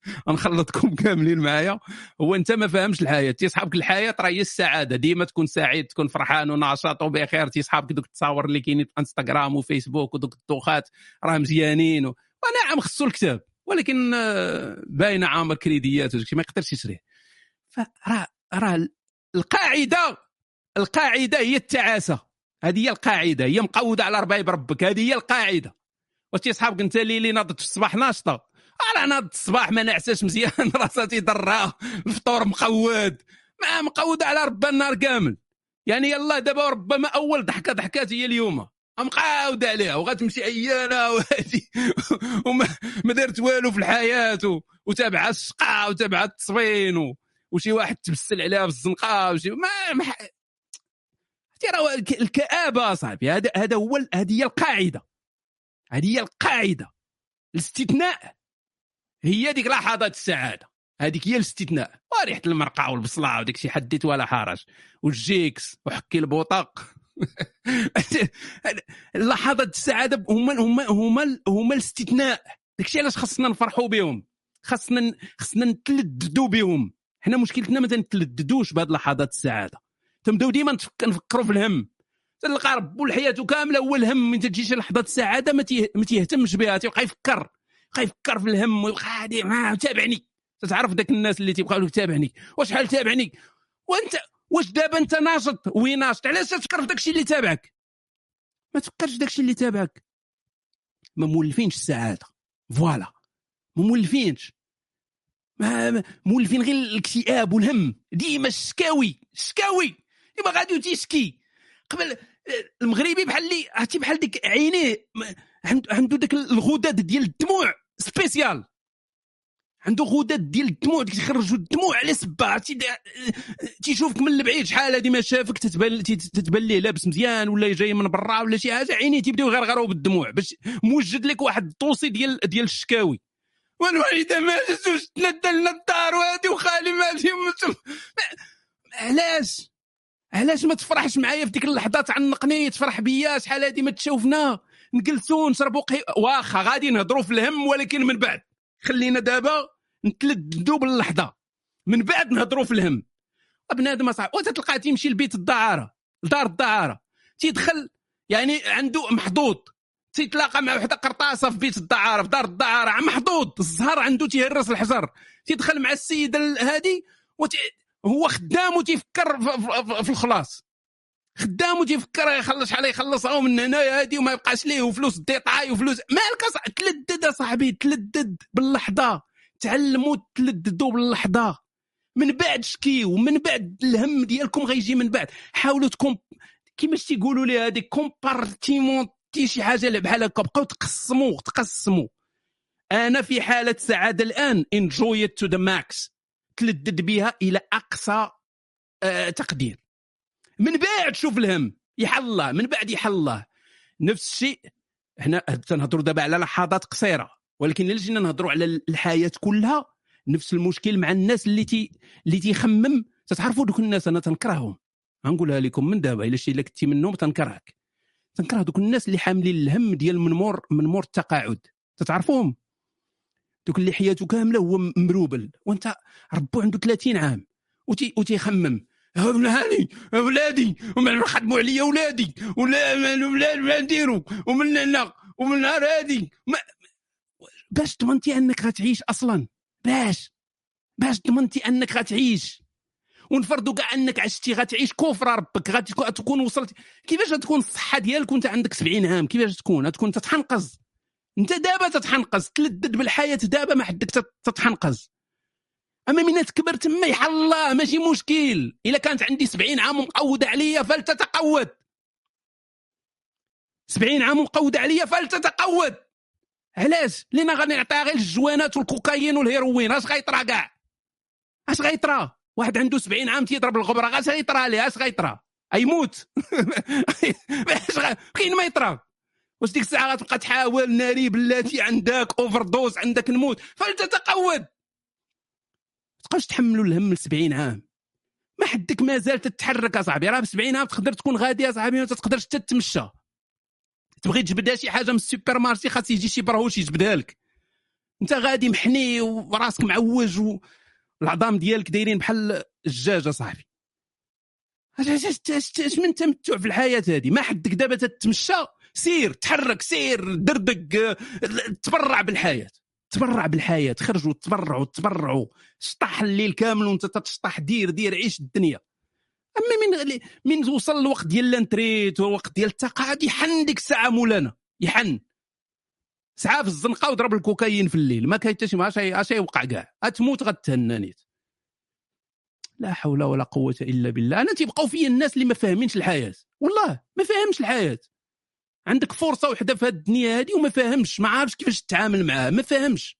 *laughs* نخلطكم كاملين معايا. هو انت ما فاهمش الحياة. تيصحابك الحياة راه هي السعادة. ديما تكون سعيد تكون فرحان ونشاط وبخير. تيصحابك دوك التصاور اللي كاينين في انستغرام وفيسبوك ودوك الدوخات راه مزيانين. ونعم خصو الكتاب. ولكن آه، باينه عامر كريديات ما يقدرش يشريه فراه راه القاعدة القاعدة هي التعاسة. هذه هي القاعدة. هي مقودة على ربايب ربك هذه هي القاعدة. واش تيصحابك انت اللي ناضت في الصباح ناشطة؟ راه ناض الصباح ما نعساش مزيان *laughs* راسها تيضرها الفطور مقود. ما مقود على ربا النار كامل. يعني يلا دابا ربما أول ضحكة ضحكات هي اليوم. مقاود عليها وغتمشي عيانه *laughs* وهادي. وما ما دارت والو في الحياة و- وتابعها الشقا وتابعها التصفين و- وشي واحد تبسل عليها بالزنقة وشي ما, ما ح- ترى الك- الكآبة صاحبي. هذا هذا هو هذه هي القاعدة. هذه هي القاعدة. الاستثناء. هي ديك لحظات السعادة. هذيك هي الاستثناء. وريحة المرقة والبصلة وديك شي حديت ولا حرج. والجيكس وحكي البوطاق *laughs* لحظات السعادة هما هما هما هما الاستثناء. داكشي علاش خاصنا نفرحوا بهم. خاصنا خاصنا نتلذذوا بهم. حنا مشكلتنا ما تنتلذذوش بهاد لحظات السعادة. تنبداو ديما نفكروا في الهم. تلقى ربو الحياة كاملة هو الهم. من تجي شي لحظة السعادة ما تيهتمش بها تيبقى يفكر. يبقى يفكر في الهم ويبقى هادي ما تابعني تتعرف داك الناس اللي تيبقاو لك تابعني. وشحال تابعني؟ وانت واش دابا انت ناشط؟ oui ناشط. علاش تفكر في داكشي اللي تابعك؟ ما تفكرش في داكشي اللي تابعك. ما مولفينش السعاده voilà. ما مولفينش. ما مولفين غير الاكتئاب والهم. ديما الشكاوي الشكاوي ديما غادي وتيشكي قبل المغربي بحال اللي عرفتي بحال ديك عينيه. عنده داك الغدد ديال الدموع. spécial. عنده غدد ديال الدموع ديك تخرجوا الدموع على دا- تيشوفك من البعيد شحال هادي ما شافك تتبان تتبان ليه لابس مزيان ولا جاي من برا ولا شي حاجة. عينيه تيبداو يغرغروا بالدموع باش موجد لك واحد الطوسي ديال ديال الشكاوي. والوالده ما جاتوش تندى لنا الدار وهادي وخالي مسلم علاش؟ علاش ما تفرحش معايا في ديك اللحظة؟ تعنقني تفرح بيا شحال هادي ما تشوفنا؟ نجلسوا نشربوا قهوه واخا غادي نهضروا في الهم ولكن من بعد. خلينا دابا نتلذذوا باللحظه من بعد نهضروا في الهم. بنادم صعب وتتلقى تيمشي لبيت الدعارة لدار الدعارة. تيدخل يعني عنده محظوظ. تيتلاقى مع وحدة قرطاسة في بيت الدعارة في دار الدعارة محظوظ. الزهر عنده تيهرس الحجر. تيدخل مع السيده هذه وتي هو خدام وتيفكر في, في الخلاص. خدام وتيفكر يخلص شحال يخلصها من هنايا هادي وما يبقاش ليه وفلوس ديطاي وفلوس. مالك تلدد صاحبي تلدد باللحظة. تعلموا تلددوا باللحظة. من بعد شكيو من بعد الهم ديالكم غيجي من بعد. حاولوا تكون كيفاش تيقولوا لي هذيك compartimenter شي حاجة بحال هكا. بقاو تقسموا تقسموا أنا في حالة سعادة الآن enjoy to the max تلدد بها إلى أقصى آه تقدير. من بعد شوف الهم يحل الله من بعد يحل الله. نفس الشيء حنا تنهضروا دابا على لحظات قصيرة ولكن إلا جينا نهضروا على الحياة كلها نفس المشكل مع الناس اللي تي اللي تيخمم تتعرفوا دوك الناس أنا تنكرههم. غنقولها لكم من دابا إلا شي إلا كنتي منهم تنكرهك. تنكره دوك الناس اللي حاملين الهم ديال من مور من مور التقاعد. تتعرفوهم؟ دوك اللي حياته كاملة هو مروبل وأنت ربو عندو 30 عام وتي وتيخمم. هاني اولادي ومن نخدموا عليا اولادي ولا الاولاد ما نديروا. ومن هنا ومن نهار هادي. باش ضمنتي أنك غتعيش أصلا؟ باش. باش ضمنتي أنك غتعيش. ونفرضوا كاع أنك عشتي غتعيش كفر ربك. غتكون وصلت. كيفاش غتكون الصحة ديالك وأنت عندك 70 عام؟ كيفاش تكون؟ غتكون تتحنقز. أنت دابا تتحنقز. تلذذ بالحياة دابا ما حدك تتحنقز. أما من تكبر تما يحل الله ماشي مشكل. إلا كانت عندي 70 عام مقوده عليا فلتتقود. 70 عام مقوده عليا فلتتقود. علاش؟ لأن غادي نعطيها غير ال joints والكوكايين والهيروين؟ أش غيطرى كاع؟ أش غيطرى؟ واحد عنده 70 عام تيضرب الغبرة اش غيطرى ليه؟ أش غيطرى؟ يموت. *laughs* فين ما يطرى. واش ديك الساعة غتبقى تحاول ناري بلاتي عندك overdose عندك نموت. فلتتقود. تبقاش تحملوا الهم ل 70 عام. ما حدك مازال تتحرك أصاحبي راه ب 70 عام تقدر تكون غادي أصاحبي ما تقدرش تتمشى. تبغي تجبدها شي حاجة من ال supermarché خاص يجي شي برهوش يجبدها لك. أنت غادي محني وراسك معوج والعظام ديالك دايرين بحال الدجاج أصاحبي. اش من تمتع في الحياة هذه ما حدك دابا تتمشى سير تحرك سير دردق تبرع بالحياة. تبرع بالحياة خرجوا تبرعوا تبرعوا. شطح الليل كامل وانت تشطح دير دير عيش الدنيا. أما من من وصل الوقت ديال la retraite والوقت ديال التقاعد يحن ديك الساعة مولانا يحن. سعى في الزنقة وضرب الكوكايين في الليل ما كاين حتى شي اش يوقع كاع. تموت غتهنى نيت. لا حول ولا قوة إلا بالله. أنا تيبقاو فيا الناس اللي ما فاهمينش الحياة. والله ما فاهمش الحياة. عندك فرصة وحدة في هذه الدنيا هذه وما فاهمش ما عارفش كيفاش تتعامل معاها ما فاهمش.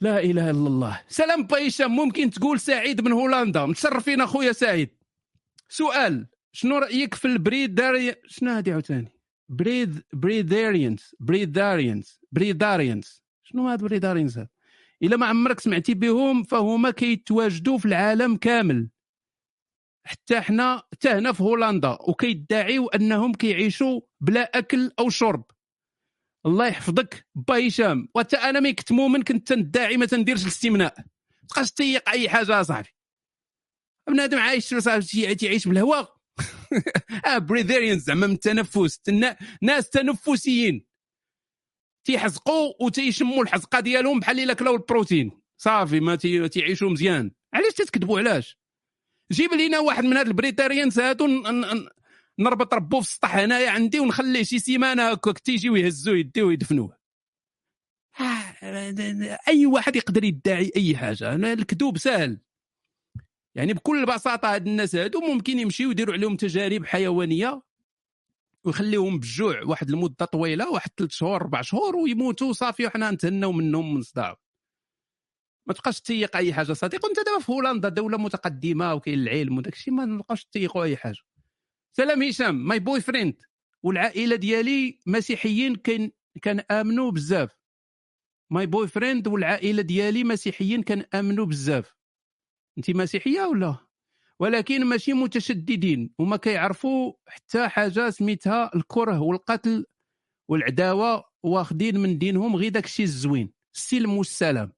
لا إله إلا الله. سلام با هشام ممكن تقول سعيد من هولندا. متشرفين أخويا سعيد. سؤال شنو رأيك في ال breatharian شنو هذه عاوتاني؟ breath breatharians breatharians breatharians. شنو هاد breatharians؟ هاد إلا ما عمرك سمعتي بهم فهما كيتواجدوا في العالم كامل. حتى حنا حتى هنا في هولندا وكيدعيو أنهم كيعيشوا بلا أكل أو شرب. الله يحفظك با هشام. وحتى أنا ملي كنت مؤمن كنت ندعي ما تنديرش الاستمناء. تبقاش تتيق أي حاجة أصاحبي. بنادم عايش تيعيش بالهواء *laughs* آه breatharians زعما من التنفس. ناس تنفسيين. تيحزقوا وتيشموا الحزقة ديالهم بحال إلا كلاو البروتين. صافي ما تيعيشوا مزيان. علاش تتكذبوا علاش؟ جيب لينا واحد من هاد ال breatharians هادو نربط ربو في السطح هنايا عندي ونخليه شي سيمانة هكاك تيجي ويهزوه يديه ويدفنوه. أي واحد يقدر يدعي أي حاجة. الكذوب سهل. يعني بكل بساطة هاد الناس هادو ممكن يمشيو يديروا عليهم تجارب حيوانية ويخليهم بالجوع واحد المدة طويلة واحد ثلاث شهور أربع شهور ويموتوا صافي وحنا نتهناو منهم من صداع. ما تبقاش تيق أي حاجة. صديق وانت دابا في هولندا دولة متقدمة وكاين العلم وداك الشيء ما نبقاوش تيقوا أي حاجة. سلام هشام my boyfriend والعائلة ديالي مسيحيين كان كان امنوا بزاف. my boyfriend والعائلة ديالي مسيحيين كان امنوا بزاف. أنت مسيحية ولا؟ ولكن ماشي متشددين وما كيعرفوا حتى حاجة سميتها الكره والقتل والعداوة واخدين من دينهم غير داك الشيء الزوين. السلم والسلام.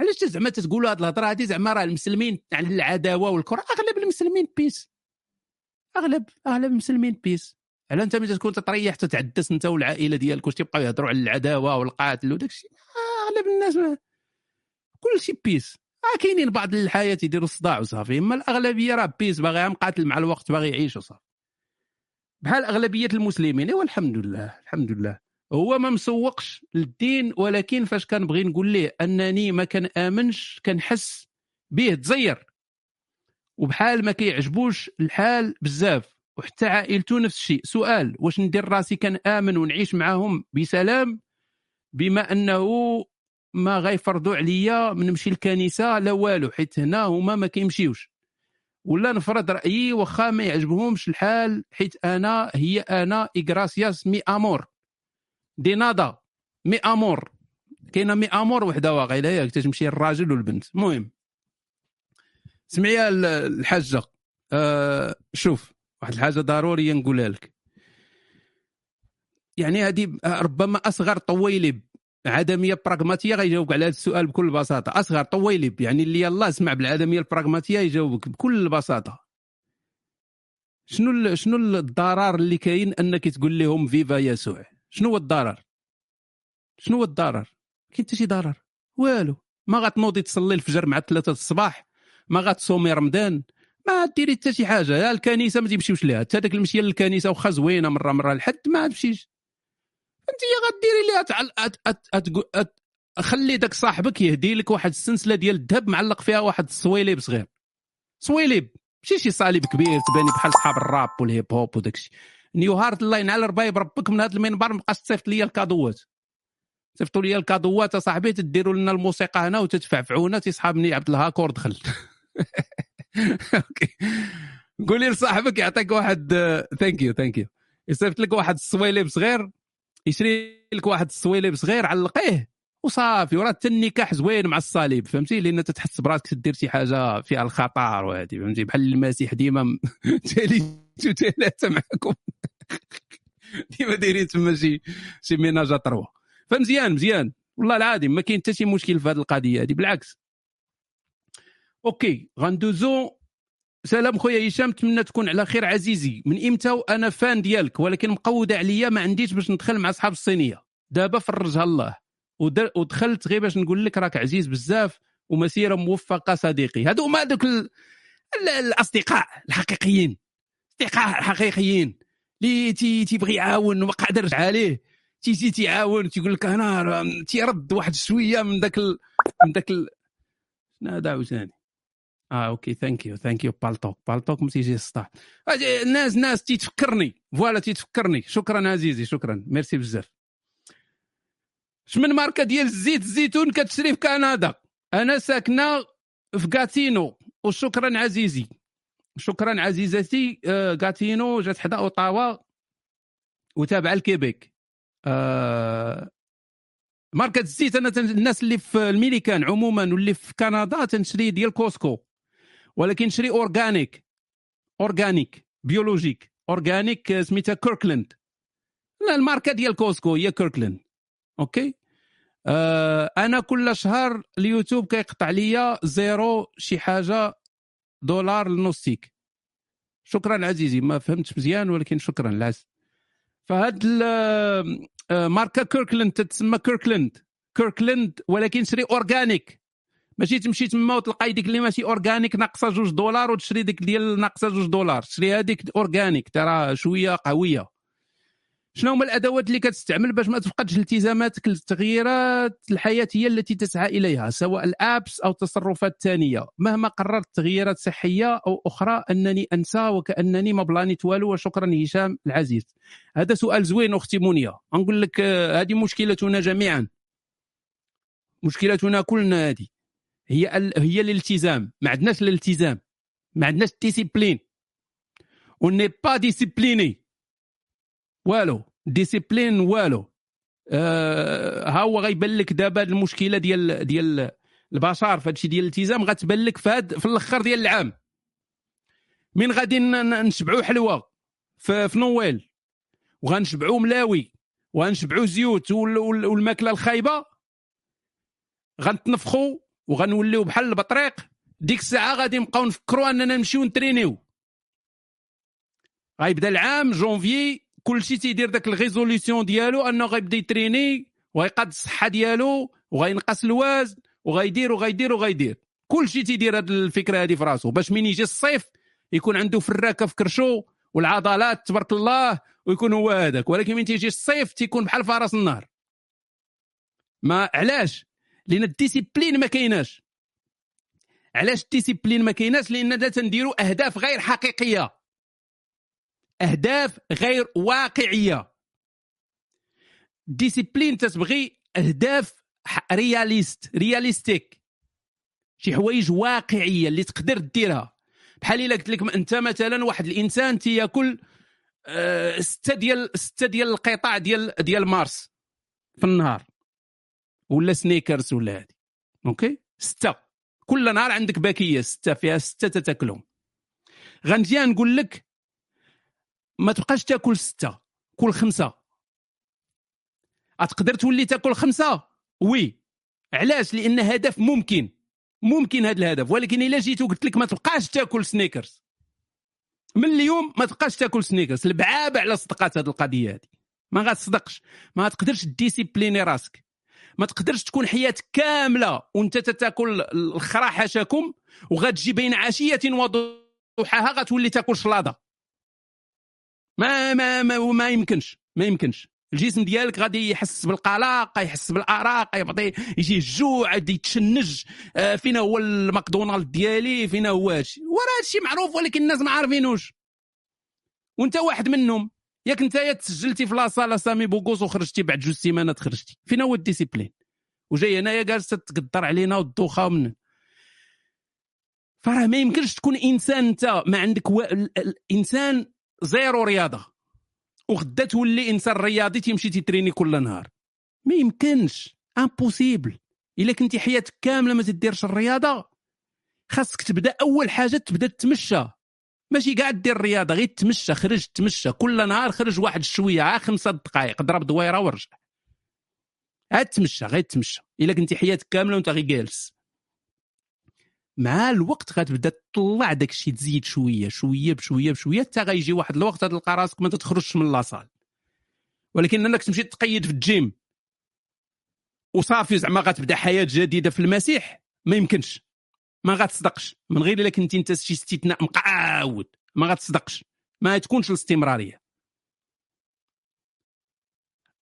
علاش زعما تقولوا هذه الهضرة هذه زعما راه المسلمين على العداوة والكرة؟ أغلب المسلمين peace أغلب أغلب المسلمين peace على أنت ملي تكون تتريح تتعدس أنت والعائلة ديالك واش تيبقاو يهضروا على العداوة والقاتل وداك الشيء؟ أغلب الناس ما كل شيء peace آه كاينين بعض الحياة يديروا الصداع وصافي أما الأغلبية راه peace باغي مقاتل مع الوقت باغي يعيش وصافي. بحال أغلبية المسلمين إيوا الحمد لله الحمد لله. هو ما مسوقش للدين ولكن فاش كنبغي نقول ليه أنني ما كنآمنش كنحس به تزير. وبحال ما كيعجبوش الحال بزاف. وحتى عائلته نفس الشيء. سؤال واش ندير راسي كنآمن ونعيش معاهم بسلام؟ بما أنه ما غيفرضوا عليا نمشي الكنيسه لا والو حيت هنا هما ما كيمشيوش. ولا نفرض رأيي واخا ما يعجبهمش الحال حيت أنا هي أنا إغراسياس مي امور دي نادا مي آمور. كاينة مي آمور وحدة واقيلا ياك تتمشي الراجل والبنت. المهم سمعي ال- الحاجة. أه شوف واحد الحاجة ضروريه نقولها لك. يعني هذه ربما أصغر طويلب عدمية براغماتية غيجاوبك على هذا السؤال بكل بساطة. أصغر طويلب يعني اللي يلا اسمع بالعدمية البراغماتية يجاوبك بكل بساطة. شنو شنو الضرر اللي كاين أنك تقول لهم فيفا يسوع شنو هو الضرر؟ شنو هو الضرر؟ كاين حتى شي ضرر. والو ما غتنوضي تصلي الفجر مع ثلاثة الصباح؟ ما غتصومي رمضان؟ ما ديري حتى شي حاجة. يا الكنيسة ما تمشيوش ليها. حتى داك المشية للكنيسة واخا زوينة مرة مرة الحد ما تمشيش. أنت غديري ليها تعل... أت... أت... أت... أت... خلي داك صاحبك يهدي لك واحد السلسلة ديال الذهب معلق فيها واحد الصويليب صغير. صويليب ماشي شي صليب كبير تباني بحال صحاب الراب والهيب هوب وداك new heart الله ينعل ربايب ربك من هذا المنبر ما بقاش تصيفط لي ال cadeaux ات. صيفطوا لي ال cadeaux ات اصاحبي تديروا لنا الموسيقى هنا وتتفعفعونا تيصحابني عبد الهاكور دخل. *laughs* أوكي. قولي لصاحبك يعطيك واحد thank you thank you يصيفط لك واحد الصويليب صغير يشري لك واحد الصويليب صغير علقيه وصافي وراه حتى النكاح زوين مع الصليب فهمتي؟ لأن تتحس براسك تدير شي حاجة فيها الخطر وهذه فهمتي؟ بحال المسيح ديما *laughs* تالي ثلاثة معكم *laughs* ديما دايرين تما شي شي ménage à trois فمزيان مزيان. والله العظيم ما كاين حتى شي مشكل في هذه القضية هذه بالعكس. أوكي غندوزو. سلام خويا هشام نتمنى تكون على خير عزيزي. من إمتى وأنا fan ديالك؟ ولكن مقودة عليا ما عنديش باش ندخل مع أصحاب الصينية. دابا فرجها الله. ودخلت غير باش نقول لك راك عزيز بزاف ومسيرة موفقة صديقي. هادو هما دوك ال... ال- الأصدقاء الحقيقيين. أصدقاء حقيقيين اللي تي تيبغي يعاون وما قادرش عليه. تيجي تيعاون تيقول لك أنا تيرد واحد شوية من ذاك. من ذاك هذا عاوتاني؟ آه okay thank you thank you بالتوك بالتوك ما تيجي السطح أجي- الناس ناس تيتفكرني voilà تيتفكرني. شكرا عزيزي شكرا. ميرسي بزاف. شمن ماركة ديال الزيت الزيتون كتشري في كندا؟ أنا ساكنة في غاتينو وشكرا عزيزي. شكرا عزيزتي آه، غاتينو جات حدا اوتاوا وتابعة الكيبيك. آه، ماركه الزيت أنا الناس اللي في الميريكان عموما واللي في كندا تنشري ديال كوسكو ولكن نشري organic organic biologique organic آه، سميتها كيركلاند. لا الماركة ديال كوسكو هي كيركلاند okay؟ آه أنا كل شهر اليوتيوب كيقطع ليا zéro شي حاجة دولار النصيك شكرا عزيزي ما فهمتش مزيان ولكن شكرا العز فهاد آه، ماركة كيركلاند تتسمى كيركلاند. كيركلاند ولكن شري organic. ماشي تمشي تما وتلقاي ديك اللي ماشي organic ناقصة جوج دولار وتشري ديك ديال ناقصة جوج دولار. شري هذيك organic ترى شوية قوية. شنو هما الأدوات اللي كتستعمل باش ما تفقدش التزاماتك للتغييرات الحياتية التي تسعى إليها سواء ال apps أو التصرفات الثانية؟ مهما قررت تغييرات صحية أو أخرى أنني أنسى وكأنني ما بلانيت والو وشكرا هشام العزيز. هذا سؤال زوين أختي مونيا نقول لك آه، هذه مشكلتنا جميعا. مشكلتنا كلنا هذه. هي ال... هي الالتزام. ما عندناش الالتزام. ما عندناش discipline on est pas discipliné والو discipline والو. آه ها هو غيبان لك دابا المشكلة ديال ديال البشر في هادشي ديال الالتزام غتبان لك في, هاد في الأخر ديال العام. من غادي نشبعوا حلوى في, في نويل وغنشبعوا ملاوي وغنشبعوا زيوت وال- وال- والماكلة الخايبة. غنتنفخوا وغنوليو بحال البطريق. ديك الساعة غادي نبقاو نفكروا أننا نمشيو نترينيو. غيبدا العام جونفي كلشي تيدير داك ال résolution ديالو انه غيبدا يتريني وغيقاد الصحة ديالو وغينقص الوزن وغيدير وغيدير وغيدير. كلشي تيدير هاد الفكرة هادي في راسو. باش من يجي الصيف يكون عنده فراكة في كرشو والعضلات تبارك الله ويكون هو هذاك ولكن من تيجي الصيف تيكون بحال فرس النهر. ما علاش؟ لأن ال discipline ما كايناش. علاش ال discipline ما كايناش؟ لأن تنديروا أهداف غير حقيقية. أهداف غير واقعية. discipline تتبغي أهداف réaliste realistic شي حوايج واقعية اللي تقدر ديرها. بحال إلا قلت لك أنت مثلا واحد الإنسان تياكل آه، ستة ديال ستة ديال القطع ديال ديال مارس في النهار. ولا سنيكرز ولا هادي. okay؟ ستة. كل نهار عندك باكية ستة فيها ستة تتاكلهم غنجي نقول لك ما تبقاش تاكل ستة كل خمسة. غتقدر تولي تاكل خمسة؟ oui. علاش؟ لأن هدف ممكن. ممكن هذا الهدف. ولكن إلا جيت وقلت لك ما تبقاش تاكل سنيكرز. من اليوم ما تبقاش تاكل سنيكرز. البعابه على صدقات هذه القضية هذه. ما غتصدقش. ما غتقدرش ديسيبليني راسك. ما تقدرش تكون حياتك كاملة وأنت تاكل الخرا حاشاكم وغتجي بين عشية وضحاها غتولي تاكل شلاضة. ما ما ما, ما يمكنش ما يمكنش. الجسم ديالك غادي يحس بالقلق يحس بالارق يبطي يجي الجوع غادي يتشنج. آه، فين هو الماكدونالد ديالي فين هو هادشي. وراه هادشي معروف ولكن الناس ما عارفينوش. وانت واحد منهم. ياك انت تسجلتي في la salle سامي بوكوس وخرجتي بعد جوج سيمانات خرجتي. فين هو ال discipline. وجاي هنايا جالسه تقدر علينا والدوخة ومن فراه ما يمكنش تكون إنسان أنت. ما عندك و... الانسان zéro رياضة. وغدا تولي إنسان رياضي تيمشي تيتريني كل نهار. ما يمكنش. impossible إلا كنتي حياتك كاملة ما تديرش الرياضة خاصك تبدأ أول حاجة تبدأ تمشى ماشي كاع دير الرياضه غير تمشى خرج تمشى كل نهار خرج واحد شوية ها خمسة دقائق ضرب دويرة ورجع. عاد تمشى غير تمشى. إلا كنتي حياتك كاملة وأنت غير جالس. مع الوقت غتبدا تطلع داك الشيء تزيد شوية شوية بشوية بشوية حتى غيجي واحد الوقت تلقى راسك ما تخرجش من لاصال. ولكن انك تمشي تقيد في الجيم. وصافي زعما غتبدا حياة جديدة في المسيح ما يمكنش. ما غتصدقش. من غير إلا كنتي انت شي استثناء مقعود. ما غتصدقش. ما تكونش الاستمرارية.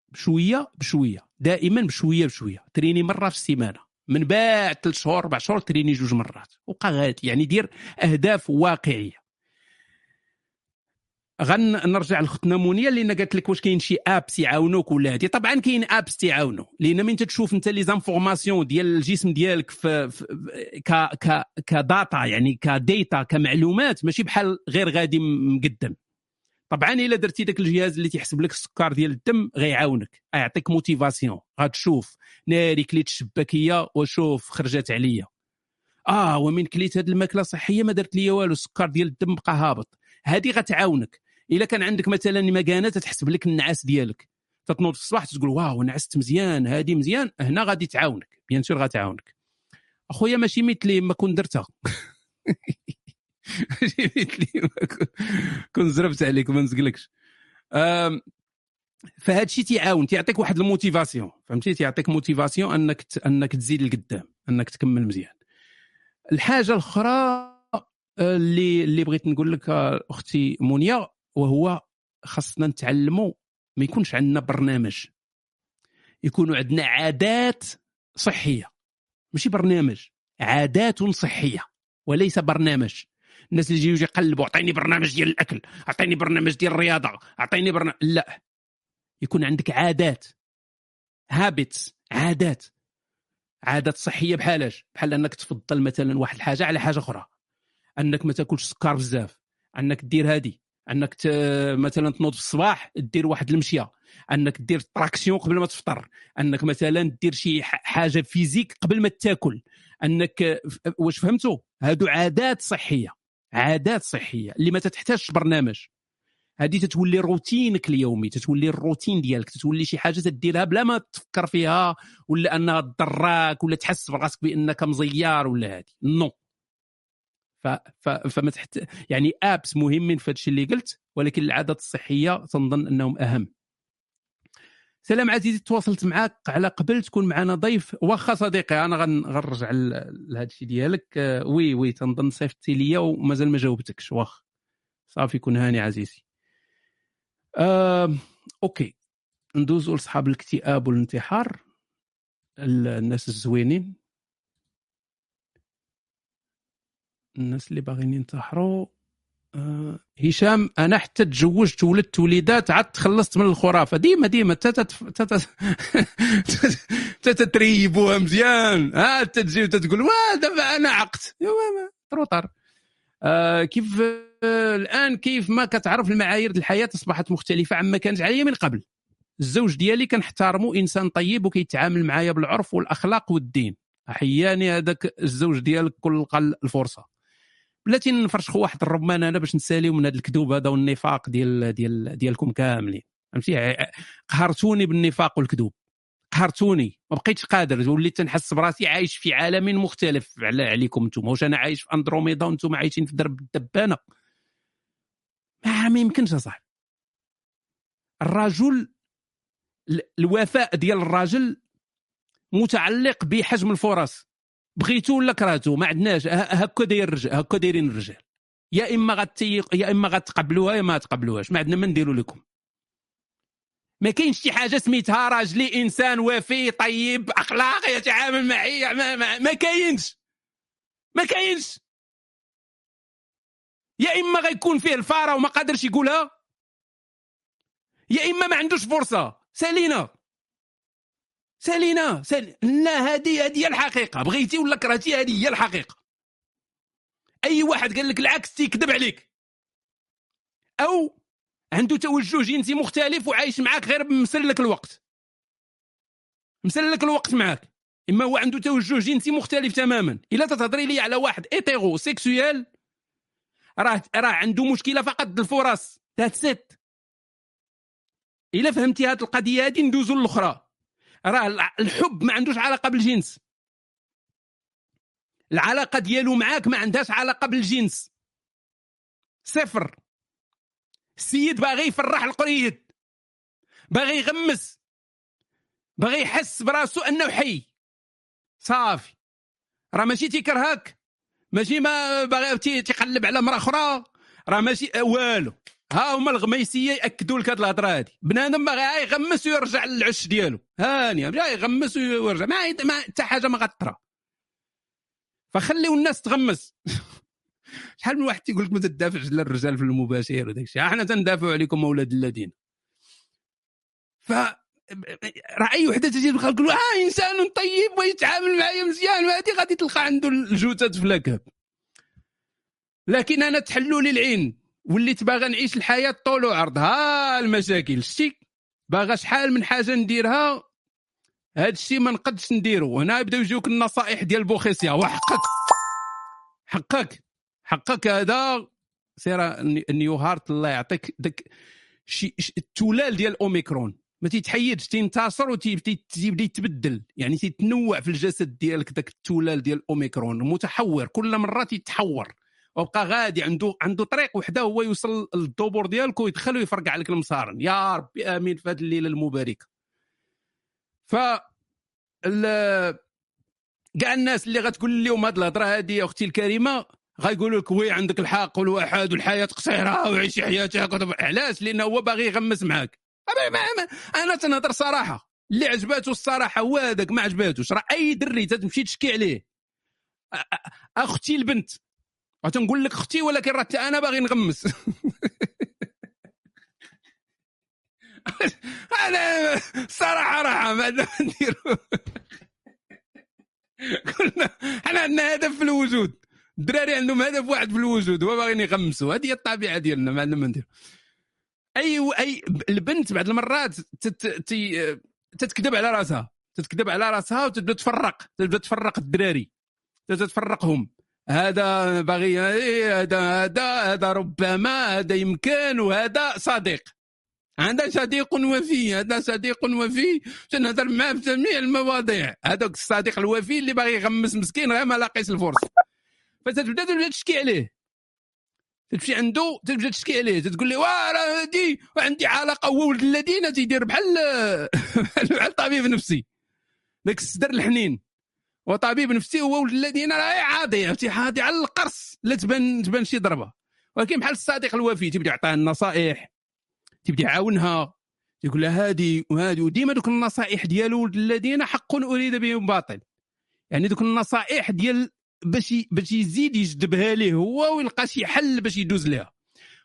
بشوية بشوية. دائما بشوية بشوية. تريني مرة في السيمانة. من بعد ثلاث شهور أربع شهور تريني جوج مرات. وبقى غادي يعني دير أهداف واقعية. غنرجع لختنا مونيا لأن قالت لك واش كاين شي apps يعاونوك ولا هادي. طبعا كاين apps تيعاونوا لأن من تشوف أنت les informations ديال الجسم ديالك في, في ك ك ك data يعني ك data كمعلومات ماشي بحال غير غادي مقدم. طبعا إلا درتي داك الجهاز اللي تيحسب لك السكر ديال الدم غيعاونك. يعطيك motivation غتشوف ناري كليت الشباكية وشوف خرجت عليا. آه ومن كليت هذه الماكلة صحيه ما درت لي والو السكر ديال الدم بقى هابط. هذه غتعاونك. إلا كان عندك مثلا مكانة تحسب لك النعاس ديالك. تتنوض في الصباح تقول wow نعست مزيان هذه مزيان. هنا غادي تعاونك. bien sûr غتعاونك. أخويا ماشي مثلي ما كون درتها. *laughs* *laughs* كون زربت عليك ما نزقلكش. فهذا الشيء تيعاون تيعطيك واحد ال motivation. فهمتي؟ تيعطيك motivation أنك. أنك تزيد لقدام أنك تكمل مزيان. الحاجة الأخرى آه، اللي اللي بغيت نقول لك آه، أختي مونيا وهو خاصنا نتعلموا ما يكونش عندنا برنامج. يكونوا عندنا عادات صحية. ماشي برنامج عادات صحية وليس برنامج. الناس اللي يجيو يقلبوا اعطيني برنامج ديال الأكل اعطيني برنامج ديال الرياضة اعطيني برنامج لا. يكون عندك عادات هابتس عادات. عادات صحية بحالاش بحال أنك تفضل مثلا واحد الحاجة على حاجة أخرى. أنك ما تاكلش سكر بزاف. أنك دير هادي. أنك. مثلا تنوض في الصباح دير واحد المشية. أنك دير traction قبل ما تفطر. أنك مثلا دير شي حاجة physique قبل ما تاكل. أنك واش فهمتوا؟ هادو عادات صحية. عادات صحية اللي ما تحتاجش برنامج. هذه تتولي روتينك اليومي تتولي الروتين ديالك تتولي شي حاجة تديرها بلا ما تفكر فيها ولا أنها تضراك ولا تحس براسك بأنك مزيار ولا هذه. non. ف... ف... فما تحت يعني ابس مهمين في هادشي اللي قلت ولكن العادات الصحية تنظن أنهم أهم. سلام عزيزي تواصلت معك على قبل تكون معنا ضيف واخا صديقي. أنا غنرجع لهذا الشيء ديالك. آه، oui oui تنظن صيفطتي ليا ومازال ما جاوبتكش. واخ صافي كون هاني عزيزي. آه، OK. ندوزو لاصحاب الاكتئاب والانتحار. الناس الزوينين. الناس اللي باغيين ينتحروا. هشام أنا حتى تزوجت ولدت وليدات عاد تخلصت من الخرافة. ديما ديما تتريبوها مزيان. ها تجي وتقول وا دابا أنا عقت. تروطر آه كيف آه الآن كيف ما كتعرف المعايير الحياة أصبحت مختلفة عما كانت عليا من قبل. الزوج ديالي كنحترمه إنسان طيب وكيتعامل معايا بالعرف والأخلاق والدين. أحياني هذاك الزوج ديالك كل لقى الفرصة. بلاتي نفرشخوا واحد الرمان أنا باش نساليو من هذا الكذوب هذا والنفاق ديال ديال ديالكم كاملين. فهمتي؟ قهرتوني بالنفاق والكذوب. قهرتوني. ما بقيتش قادر. وليت تنحس براسي عايش في عالم مختلف. عليكم أنتم واش أنا عايش في أندروميدا وأنتم عايشين في درب الدبانة؟ ما ما يمكنش أصاحبي. الرجل الوفاء ديال الراجل متعلق بحجم الفرص. بغيتو ولا كرهتو؟ ما عندناش. هكا داير الرجال هكا دايرين الرجال. يا إما غتيق يا إما غتقبلوها يا ما تقبلوهاش. ما عندنا ما نديروا لكم. ما كاينش شي حاجة سميتها راجلي إنسان وفي طيب أخلاقي يتعامل معي ما, ما, ما كاينش. ما كاينش. يا إما غيكون فيه الفارة وما قادرش يقولها يا إما ما عندوش فرصة. سالينا. سالينا سال... لا هذه هذه هي الحقيقة. بغيتي ولا كرهتي هذه هي الحقيقة. أي واحد قال لك العكس تيكذب عليك. أو عنده توجه جنسي مختلف وعايش معاك غير مسلك الوقت. مسلك الوقت معاك. إما هو عنده توجه جنسي مختلف تماما. إلا تتهضري لي على واحد hétérosexuel راه راه عنده مشكلة فقط الفرص. ذات سيت إلا فهمتي هذه القضية هذه ندوزو للأخرى. راه الحب ما عندوش علاقة بالجنس. العلاقة ديالو معاك ما عندهاش علاقة بالجنس. صفر. السيد باغي يفرح القريد. باغي يغمس. باغي يحس براسو أنه حي. صافي. راه ماشي تيكرهك. ماشي ما باغي تيقلب على مرا أخرى. راه ماشي والو. ها هما الغميسية يأكدوا لك هذه الهضرة هذه بنادم باغي يغمس ويرجع للعش ديالو. هانيه جاي يغمس ويرجع. ما حتى حاجة ما غطرى فخليو الناس تغمس. *laughs* شحال من واحد تيقول لك ما تدافعش على الرجال في المباشر وداك الشيء. إحنا تندافعوا عليكم أولاد الذين. ف راه اي وحدة تجي تقول آه إنسان طيب ويتعامل معايا مزيان وهذه غادي تلقى عنده الجوتات في لكن أنا تحلوا لي العين. وليت باغا نعيش الحياة طول وعرض ها المشاكل. شتي باغا شحال من حاجة نديرها هذا الشيء ما نقدش نديرو. هنا يبداو يجيوك النصائح ديال بوخيسيا. وحقك حقك حقك هذا. سير النيو هارت الله يعطيك داك شي التلال ديال ال omicron ما تيتحيدش تينتصر وتيبدا يتبدل يعني تيتنوع في الجسد ديالك داك التلال ديال ال omicron متحور كل مرة تيتحور وبقى غادي عنده عنده طريق وحده هو يوصل للدبور ديالك ويدخل ويفرقع لك المصارن يا ربي آمين في هذه الليلة المباركة. ف كاع الناس اللي غتقول لهم هذه الهضرة هذه أختي الكريمة غيقولوا لك وي عندك الحق والوحد والحياة قصيرة وعيشي حياتك علاش؟ لأنه هو باغي يغمس معاك. أنا تنهضر صراحة. اللي عجباتو الصراحة هو هذاك ما عجباتوش. راه أي دري تمشي تشكي عليه. أختي البنت. وتنقول لك أختي ولكن راه أنا باغي نغمس. *laughs* أنا صراحة راحه ما نديرو. *laughs* قلنا إحنا عندنا هدف في الوجود. الدراري عندهم هدف واحد في الوجود هو باغيين يغمسوا. هذه هي الطبيعة ديالنا ما عندنا ما ندير أي أي البنت بعض المرات تتكذب على راسها. تتكذب على راسها وتبدأ تفرق. تبدأ تفرق الدراري. تبدأ تفرقهم. هذا باغي هذا هذا هذا ربما هذا يمكن وهذا صديق. هذا صديق وفي هذا صديق وفي. تنهضر معاه في جميع المواضيع. هذاك الصديق الوفي اللي باغي يغمس مسكين غير ما لاقيش الفرصه فتبدا تبدا تشكي عليه. تمشي عنده تبدا تشكي عليه. تقول له واه راه هادي وعندي علاقة هو ولد الذين تيدير بحال *laughs* بحال طبيب نفسي. ذاك الصدر الحنين. وطبيب نفسي هو الذين راه عاضي عرفتي؟ عاضي على القرص لا تبان تبان شي ضربة. ولكن بحال الصديق الوفي تبدا يعطيها النصائح تبدا يعاونها يقول لها هذه وهذه وديما دوك النصائح ديال ولد الذين حق أريد بهم باطل. يعني دوك النصائح ديال باش باش يزيد يجذبها ليه هو ويلقى شي حل باش يدوز لها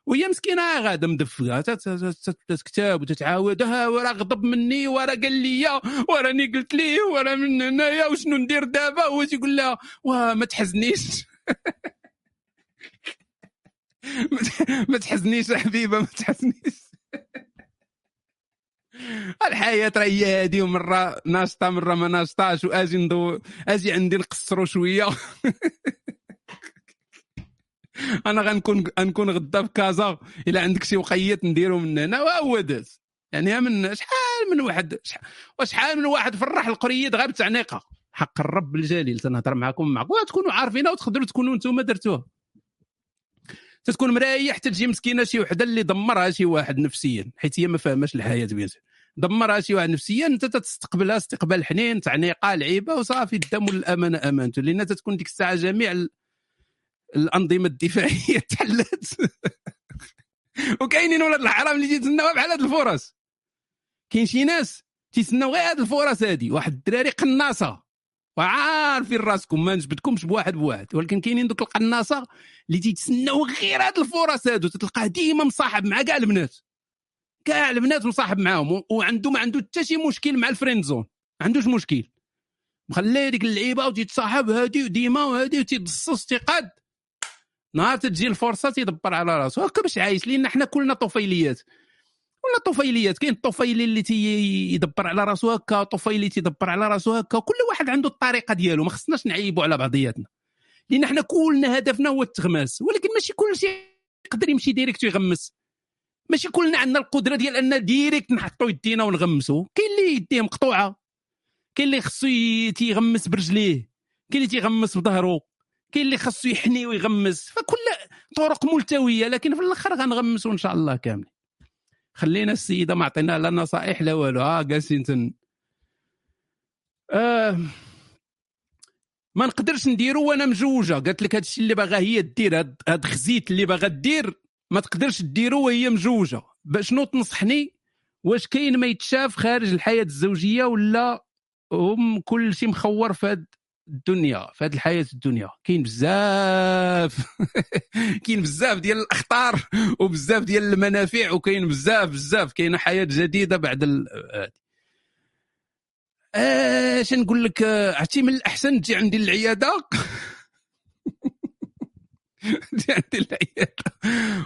وهي مسكينة غادة مدفقة تكتب وتتعاود وراه غضب مني وراه قال لي وراني قلت ليه وراه من هنايا وشنو ندير دابا؟ هو تيقول لها واه ما تحزنيش. *laughs* ما تحزنيش يا حبيبة ما تحزنيش. *laughs* الحياة راه هي هادي ومرة ناشطة مرة ما ناشطاش وآجي ندو آجي عندي نقصرو شوية. *laughs* أنا غنكون غنكون غدا في كازا إلا عندك شي وقيت نديرو من هنا وهو داز. يعني من شحال من واحد شحال وشحال من واحد فرح القريد غير بتعنيقه حق الرب الجليل تنهضر معكم معكم وتكونوا عارفينها وتقدروا تكونوا أنتم درتوها تتكون مريح تجي مسكينة شي وحدة اللي دمرها شي واحد نفسيا. حيت هي ما فاهماش الحياة بيان. دمرها شي واحد نفسيا أنت تستقبلها استقبال حنين تعنيقة لعيبة وصافي الدم والأمانة امانته لأن تتكون ديك الساعة جميع الأنظمة الدفاعية *laughs* تحلت. وكاينين ولاد الحرام اللي تيتسناو بحال هاد الفرص. كاين شي ناس تيتسناو غير هاد الفرص هادي. واحد الدراري قناصة. وعارفين راسكم ما نجبدكمش بواحد بواحد. ولكن كاينين دوك القناصة اللي تيتسناو غير هاد الفرص هادو. تلقاه ديما مصاحب مع كاع البنات. كاع البنات مصاحب معاهم. وعنده ما عنده حتى شي مشكل مع ال friend zone ما عندوش مشكل. مخلي ديك اللعيبة وتيتصاحب هادي وديما وهادي وتيدصص تيقاد نهار تجي الفرصة تيدبر على راسو. هكا باش عايش لأن حنا كلنا طفيليات. كلنا طفيليات كاين الطفيلي اللي تيدبر على راسو هكا طفيلي تيدبر على راسو هكا كل واحد عنده الطريقة ديالو ما خصناش نعيبوا على بعضياتنا. لأن حنا كلنا هدفنا هو التغماس. ولكن ماشي كل شيء يقدر يمشي direct ويغمس. ماشي كلنا عندنا القدرة ديال indirect نحطوا يدينا ونغمسوا كاين اللي يديه مقطوعه كاين اللي خصو تيغمس برجليه. كاين اللي تيغمس بظهره كاين اللي خصو يحني ويغمس فكل طرق ملتوية لكن في الآخر غنغمسوا إن شاء الله كامل خلينا السيدة ما عطينا لا نصائح لا والو. ها جالسين تن آه ما نقدرش نديرو وأنا مزوجه قالت لك هادشي اللي باغا هي دير هاد, هاد خزيت اللي باغا دير ما تقدرش ديرو وهي مزوجه شنو تنصحني؟ واش كاين ما يتشاف خارج الحياة الزوجية ولا هم كل شيء مخور في هاد الدنيا في هاد الحياة الدنيا. كاين بزاف *laughs* كاين بزاف ديال الأخطار وبزاف ديال المنافع وكاين بزاف بزاف. كاينة حياة جديدة بعد ال... اش نقول لك؟ آه، عرفتي من الأحسن تجي عندي العيادة؟ *laughs* تجي عندي العيادة.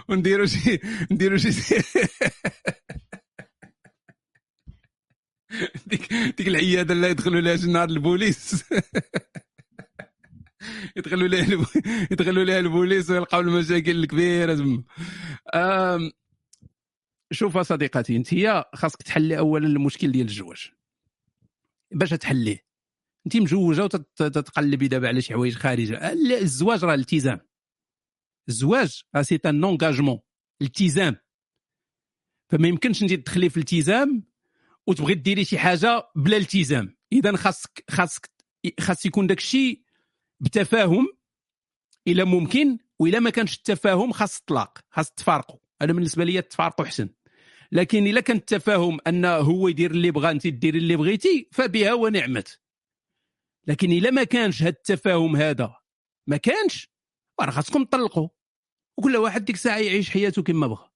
ونديروا شي نديروا شي *laughs* *laughs* ديك ديك العيادة اللي يدخلوا لها شي نهار البوليس. *laughs* يدخلوا لها يدخلوا لها البوليس ويلقاو المشاكل الكبيرة. تما شوف صديقتي انت هي خاصك تحلي اولا المشكل ديال الزواج باش تحليه. انت مجوجة وتتقلبي دابا على شي حوايج خارجة. الزواج راه التزام. الزواج سي ان انغاجمون التزام. فما يمكنش انت تدخلي في الالتزام وتبغي ديري شي حاجة بلا التزام. إذا خاصك خاصك خاص يكون داك الشيء بتفاهم إلا ممكن وإلا ما كانش التفاهم خاص الطلاق خاص تفارقوا أنا بالنسبة لي تفارقوا أحسن. لكن إلا كان التفاهم أن هو يدير اللي بغا أنت ديري اللي بغيتي فبها ونعمت. لكن إلا ما كانش هذا التفاهم هذا ما كانش راه خاصكم تطلقوا. وكل واحد ديك الساعة يعيش حياته كما بغى.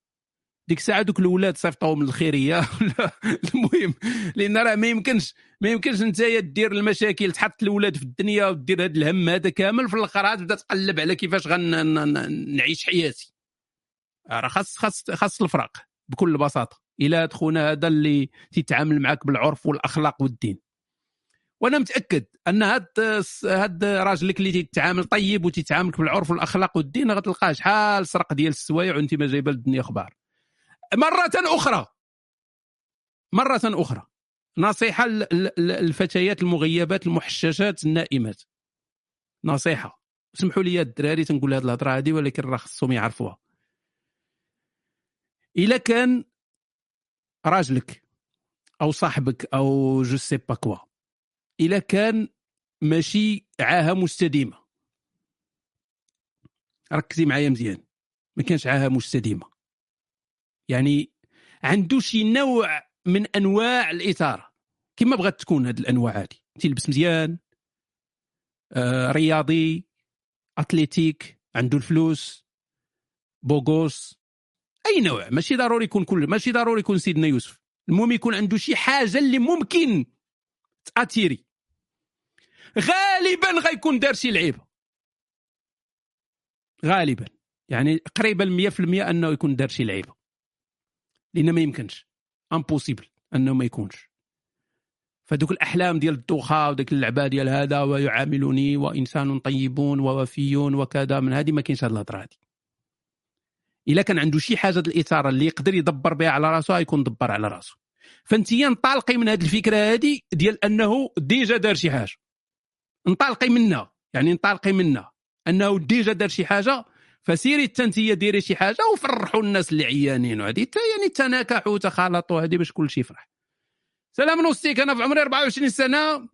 ديك الساعة دوك الاولاد الخيريه *laughs* ولا المهم لأن راه ما يمكنش ما يمكنش انت دير المشاكل تحط الاولاد في الدنيا ودير هذا الهم هذا كامل في الآخر تبدا تقلب على كيفاش غنعيش حياتي. راه خاص خاص خاص الفراق بكل بساطة. إلى خونا هذا اللي تيتعامل معك بالعرف والأخلاق والدين. وأنا متأكد أن هاد هاد راجلك اللي تيتعامل طيب وتيتعاملك بالعرف والأخلاق والدين غتلقاه شحال سرق ديال السوايع وأنت ما جايبه للدنيا أخبار مرة أخرى. مرة أخرى. نصيحة للفتيات المغيبات المحششات النائمات. نصيحة. سمحوا لي الدراري تنقول هذه الهضرة هذه ولكن راه خصهم يعرفوها. إلا كان راجلك أو صاحبك أو je sais pas quoi. إلا كان ماشي عاهة مستديمة. ركزي معايا مزيان. ما كانش عاهة مستديمة. يعني عنده شي نوع من أنواع الإثارة. كما بغات تكون هذه الأنواع هذه تلبس مزيان آه رياضي أتليتيك عنده الفلوس بوغوس أي نوع. ماشي ضروري يكون كل ماشي ضروري يكون سيدنا يوسف. المهم يكون عنده شي حاجة اللي ممكن تاتيري غالبا غيكون دار شي لعيبة. غالبا. يعني قريبه ل 100% أنه يكون دار شي لعيبة. لأن ما يمكنش. impossible أنه ما يكونش. فدوك الأحلام ديال الدوخة وديك اللعبة ديال هذا ويعاملني وإنسان طيبون ووفيون وكذا من هذه ما كاينش هذه الهضرة هذه إلا كان عنده شي حاجة الإثارة اللي يقدر يدبر بها على راسه غيكون دبر على راسه. فانت انطلقي من هذه الفكرة هذه ديال أنه déjà دار شي حاجة. انطلقي منها. يعني انطلقي منها. أنه déjà دار شي حاجة فسيري حتى انت ديري شي حاجة وفرحوا الناس اللي عيانين. وهذه يعني تناكحوا وتخالطوا هذه باش كل شيء يفرح. سلام نوستيك أنا في عمري 24 سنة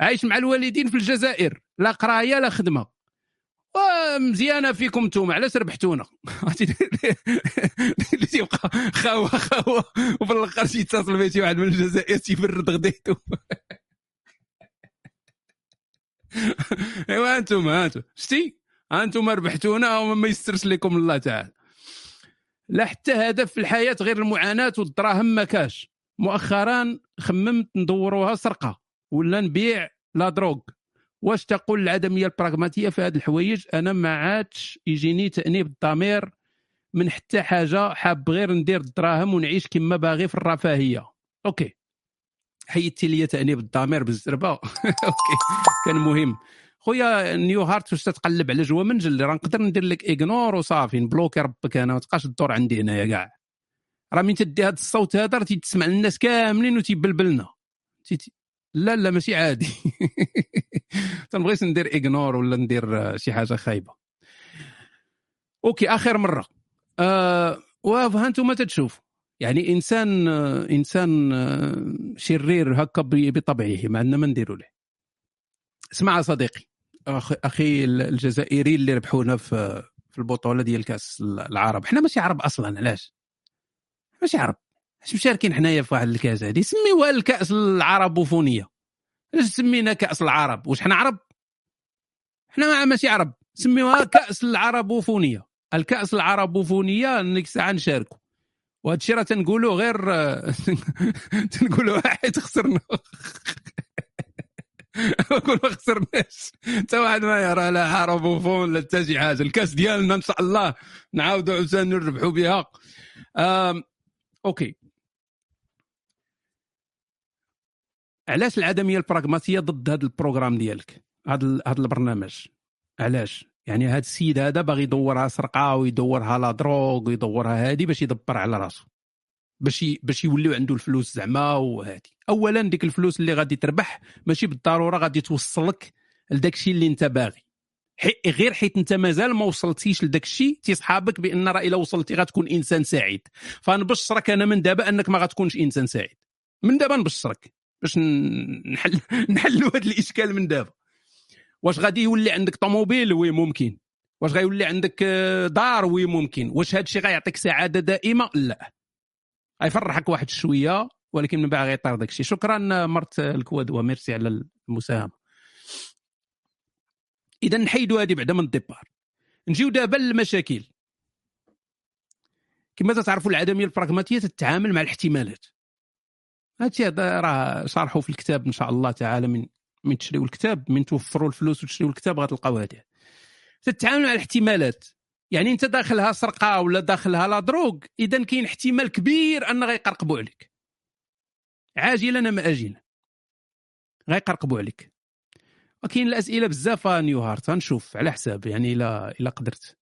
عايش مع الوالدين في الجزائر. لا قراية لا خدمة. ومزيانة فيكم أنتم علاش ربحتونا؟ *laughs* اللي تيبقى خاوة خاوة وفي الآخر تيتصل بي شي واحد من الجزائر تيفرد غديتو *laughs* أيوا أنتم أنتم شتي؟ أنتم ربحتونا وما يسترش لكم الله تعالى. لا حتى هدف في الحياة غير المعاناة والدراهم ما كاش. مؤخرا خممت ندوروها سرقة ولا نبيع لا دروغ. واش تقول العدمية البراغماتية في هذه الحوايج؟ أنا ما عادش يجيني تأنيب الضمير من حتى حاجة حاب غير ندير الدراهم ونعيش كما باغي في الرفاهية. أوكي. حيدتي لي تأنيب الضمير بالزربة. *laughs* أوكي. كان مهم. خويا نيو هارت واش تتقلب على جوا منجل راه نقدر ندير لك اغنور وصافي نبلوكي ربك أنا ما تبقاش الدور عندي هنايا كاع. راه من تدي هذا الصوت هذا راه تسمع الناس كاملين وتيبلبلنا. لا لا ماشي عادي. *laughs* تنبغيش ندير اغنور ولا ندير شي حاجة خايبة. أوكي آخر مرة. آه وها أنتم تتشوف. يعني إنسان إنسان آه شرير هكا بطبعه ما عندنا ما نديروا له اسمع صديقي. أخي الجزائري اللي ربحونا في في البطولة ديال كأس العرب. حنا ماشي عرب أصلا علاش؟ ماشي عرب. اش مشاركين حنايا في واحد الكأس هذه سميوها الكأس العربوفونية. علاش سمينا كأس العرب؟ واش حنا عرب؟ حنا ماشي عرب. سميوها كأس العربوفونية. الكأس العربوفونية إنك ساعه نشاركوا وهذا الشيء راه تنقولوا غير *laughs* تنقولوا واحد خسرنا. *laughs* *laughs* نقول ما خسرناش. حتى واحد ما يرى لا عربوفون لا حتى شي حاجة الكاس ديالنا إن شاء الله نعاودوا عاوتاني نربحوا بها. أوكي. علاش العدمية البراغماتيه ضد هذا ال programme ديالك؟ هذا هذا البرنامج. علاش؟ يعني هذا السيد هذا باغي يدورها سرقة ويدورها la drogue ويدورها هذه باش يدبر على راسه باش باش يوليو عنده الفلوس زعما وهذه اولا ديك الفلوس اللي غادي تربح ماشي بالضرورة غادي توصلك لداك الشيء اللي انت باغي. حي غير حيت انت مازال ما وصلتيش لداك الشيء تيصحابك بأن راه إلا وصلتي غتكون إنسان سعيد. فنبشرك أنا من دابا أنك ما غتكونش إنسان سعيد. من دابا نبشرك باش نحل *laughs* نحلوا هذا الإشكال من دابا. واش غادي يولي عندك طوموبيل؟ oui ممكن. واش غيولي عندك دار؟ oui ممكن. واش هذا الشيء غيعطيك سعادة دائمة؟ لا. غيفرحك واحد شوية. ولكن من بعد غيطير داك الشيء شكرا مرت الكواد وميرسي على المساهمة. اذا نحيدوا هذه بعدا من ال départ. نجيو دابا للمشاكل. كما تعرفوا العدميه البراغماتية تتعامل مع الاحتمالات. هادشي هذا راه شارحوا في الكتاب إن شاء الله تعالى من من تشريو الكتاب من توفروا الفلوس وتشريو الكتاب غتلقاو هذه تتعامل مع الاحتمالات. يعني أنت داخلها سرقة ولا داخلها لا دروغ اذا كاين احتمال كبير أن غيقرقبوا عليك. عاجلا أم اجلا؟ غيقرقبوا عليك. وكاين الأسئلة بزاف نيو هارت. غنشوف على حساب يعني إلا إلا قدرت.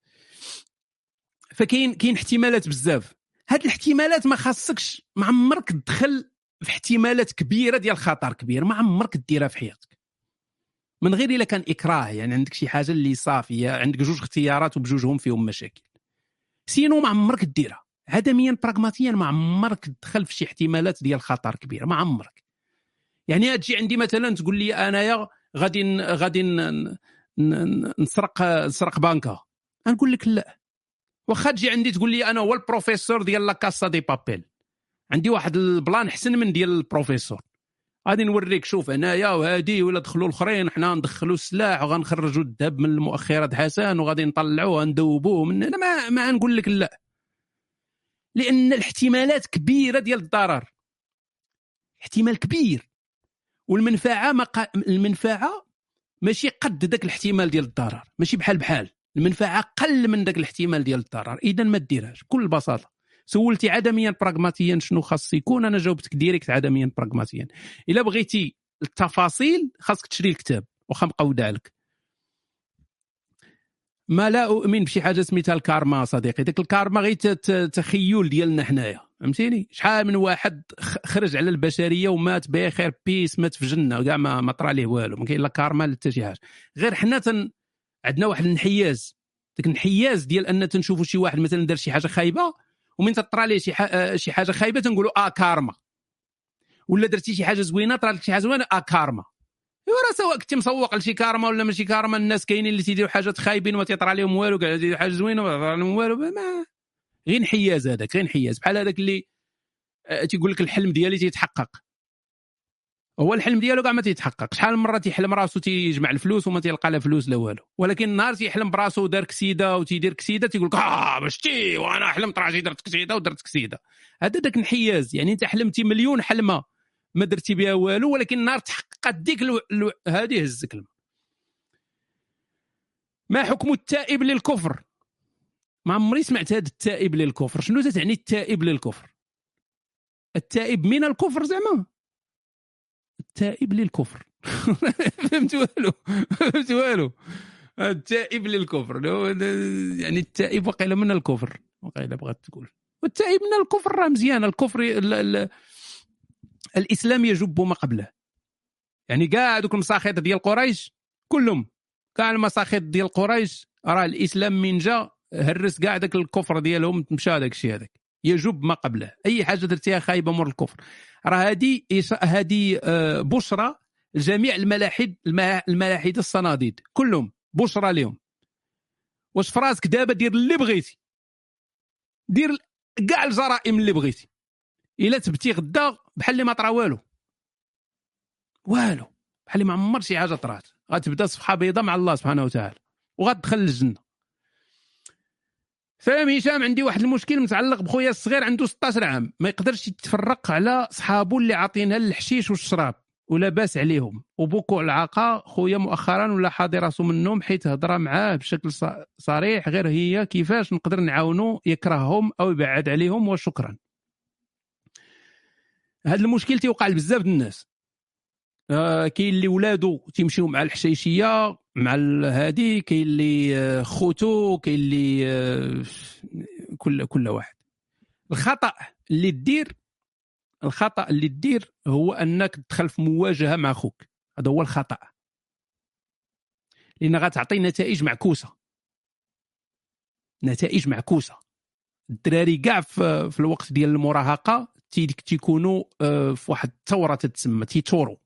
فكاين كاين احتمالات بزاف. هاد الاحتمالات ما خاصكش ما عمرك تدخل في احتمالات كبيرة ديال خطر كبير. ما عمرك ديرها في حياتك. من غير إلا كان إكراه يعني عندك شي حاجة اللي صافية عندك جوج اختيارات وبجوجهم فيهم مشاكل. sinon ما عمرك ديرها عدميا براغماتيا ما عمرك تدخل في شي احتمالات ديال خطر كبير ما عمرك. يعني تجي عندي مثلا تقول لي أنايا غادي غادي نسرق نسرق بانكا نقول لك لا. واخا تجي عندي تقول لي أنا هو البروفيسور ديال La Casa de Papel. عندي واحد ال plan حسن من ديال البروفيسور. غادي نوريك شوف هنايا وهادي ولا دخلوا الأخرين حنا ندخلوا السلاح وغنخرجوا الذهب من المؤخرات حسن وغادي نطلعوه ندوبوه من أنا ما, ما نقول لك لا. لأن الاحتمالات كبيرة ديال الضرر. احتمال كبير. والمنفعة ما. المنفعة ماشي قد ذاك الاحتمال ديال الضرر. ماشي بحال بحال. المنفعة أقل من ذاك الاحتمال ديال الضرر. إذا ما ديرهاش. بكل بساطة. سولتي عدميا براغماتيا شنو خاص يكون. أنا جاوبتك direct عدميا براغماتيا إلا بغيتي التفاصيل خاصك تشري الكتاب. واخا مقودع لك ما لا أؤمن بشي حاجة سميتها الكارما صديقي. ديك الكارما غير تخيل ديالنا حنايا فهمتيني؟ شحال من واحد خرج على البشرية ومات بخير peace مات في جنة كاع ما, ما طرا ليه والو ما كاين لا كارما لا حتى شي حاجة. غير حنا تن عندنا واحد الانحياز. ديك الانحياز ديال أن تنشوفوا شي واحد مثلا دار شي حاجة خايبة ومن تطرى ليه شي آه، شي حاجة خايبة تنقولوا آه كارما. ولا درتي شي حاجة زوينة طرا لك شي حاجة زوينة آه كارما. ايوا راه سواء كنتي مسوق لشي كارما ولا ماشي كارما الناس كاينين اللي تيديروا حاجات خايبين وما تيطرى لهم والو كاع يديروا حاجة زوينة وما تيطرى لهم والو ما غير انحياز هذاك غير انحياز. بحال هذاك اللي آه، تيقول لك الحلم ديالي تيتحقق. هو الحلم ديالو كاع ما تيتحقق. شحال من مرة تيحلم راسو تيجمع الفلوس وما تيلقى لا فلوس لا والو. ولكن النهار تيحلم براسو دار كسيده وتيدير كسيده تيقول لك آه باش تي؟ وأنا حلمت راسي درت كسيده ودرت كسيده هذا داك انحياز. يعني أنت حلمتي مليون حلمة. ما درتي بها والو ولكن النهار تحققت ديك ألو... ألو... هذه هزك الماء ما حكم التائب للكفر؟ ما عمري سمعت هذا التائب للكفر. شنو تعني التائب للكفر؟ التائب من الكفر زعما؟ التائب للكفر. *laughs* فهمت والو؟ فهمت والو؟ التائب للكفر. يعني التائب وقيل من الكفر. وقيل بغات تقول. والتائب من الكفر راه مزيان. الكفر ال ال الإسلام يجب ما قبله. يعني كاع دوك المساخيط ديال قريش كلهم كاع المساخيط ديال قريش راه الإسلام من جا هرس كاع داك الكفر ديالهم مشى داك الشيء هذاك. يجب ما قبله. أي حاجة درتيها خايبة مر الكفر. راه هذه هذه آه، بشرى جميع الملاحد الملاحد الصناديد كلهم بشرى لهم واش في راسك دابا دير اللي بغيتي. دير كاع الجرائم اللي بغيتي. إلا تبتي غدا بحال اللي ما طرا والو. والو. بحال اللي ما عمر شي حاجة طرات. غتبدا صفحة بيضاء مع الله سبحانه وتعالى. وغتدخل للجنة. سلام هشام؟ عندي واحد المشكل متعلق بخويا الصغير عنده 16 عام. ما يقدرش يتفرق على صحابو اللي عاطينها الحشيش والشراب ولاباس عليهم. وبوكو العاقة خويا مؤخرا ولا حاضي راسو من النوم حيت هضرة معاه بشكل صريح. غير هي كيفاش نقدر نعاونو يكرههم أو يبعد عليهم؟ وشكرا. هذا المشكل تيوقع لبزاف الناس. آه كاين اللي ولادو تيمشيو مع الحشيشية مع هادي كاين اللي آه، خوتو كاين اللي آه، كل كل واحد. الخطأ اللي دير الخطأ اللي دير هو أنك تدخل في مواجهة مع خوك. هذا هو الخطأ. لأن غتعطي نتائج معكوسة. نتائج معكوسة. الدراري كاع في, في الوقت ديال المراهقة تيكونوا آه، في واحد الثورة تتسمى تيتوروا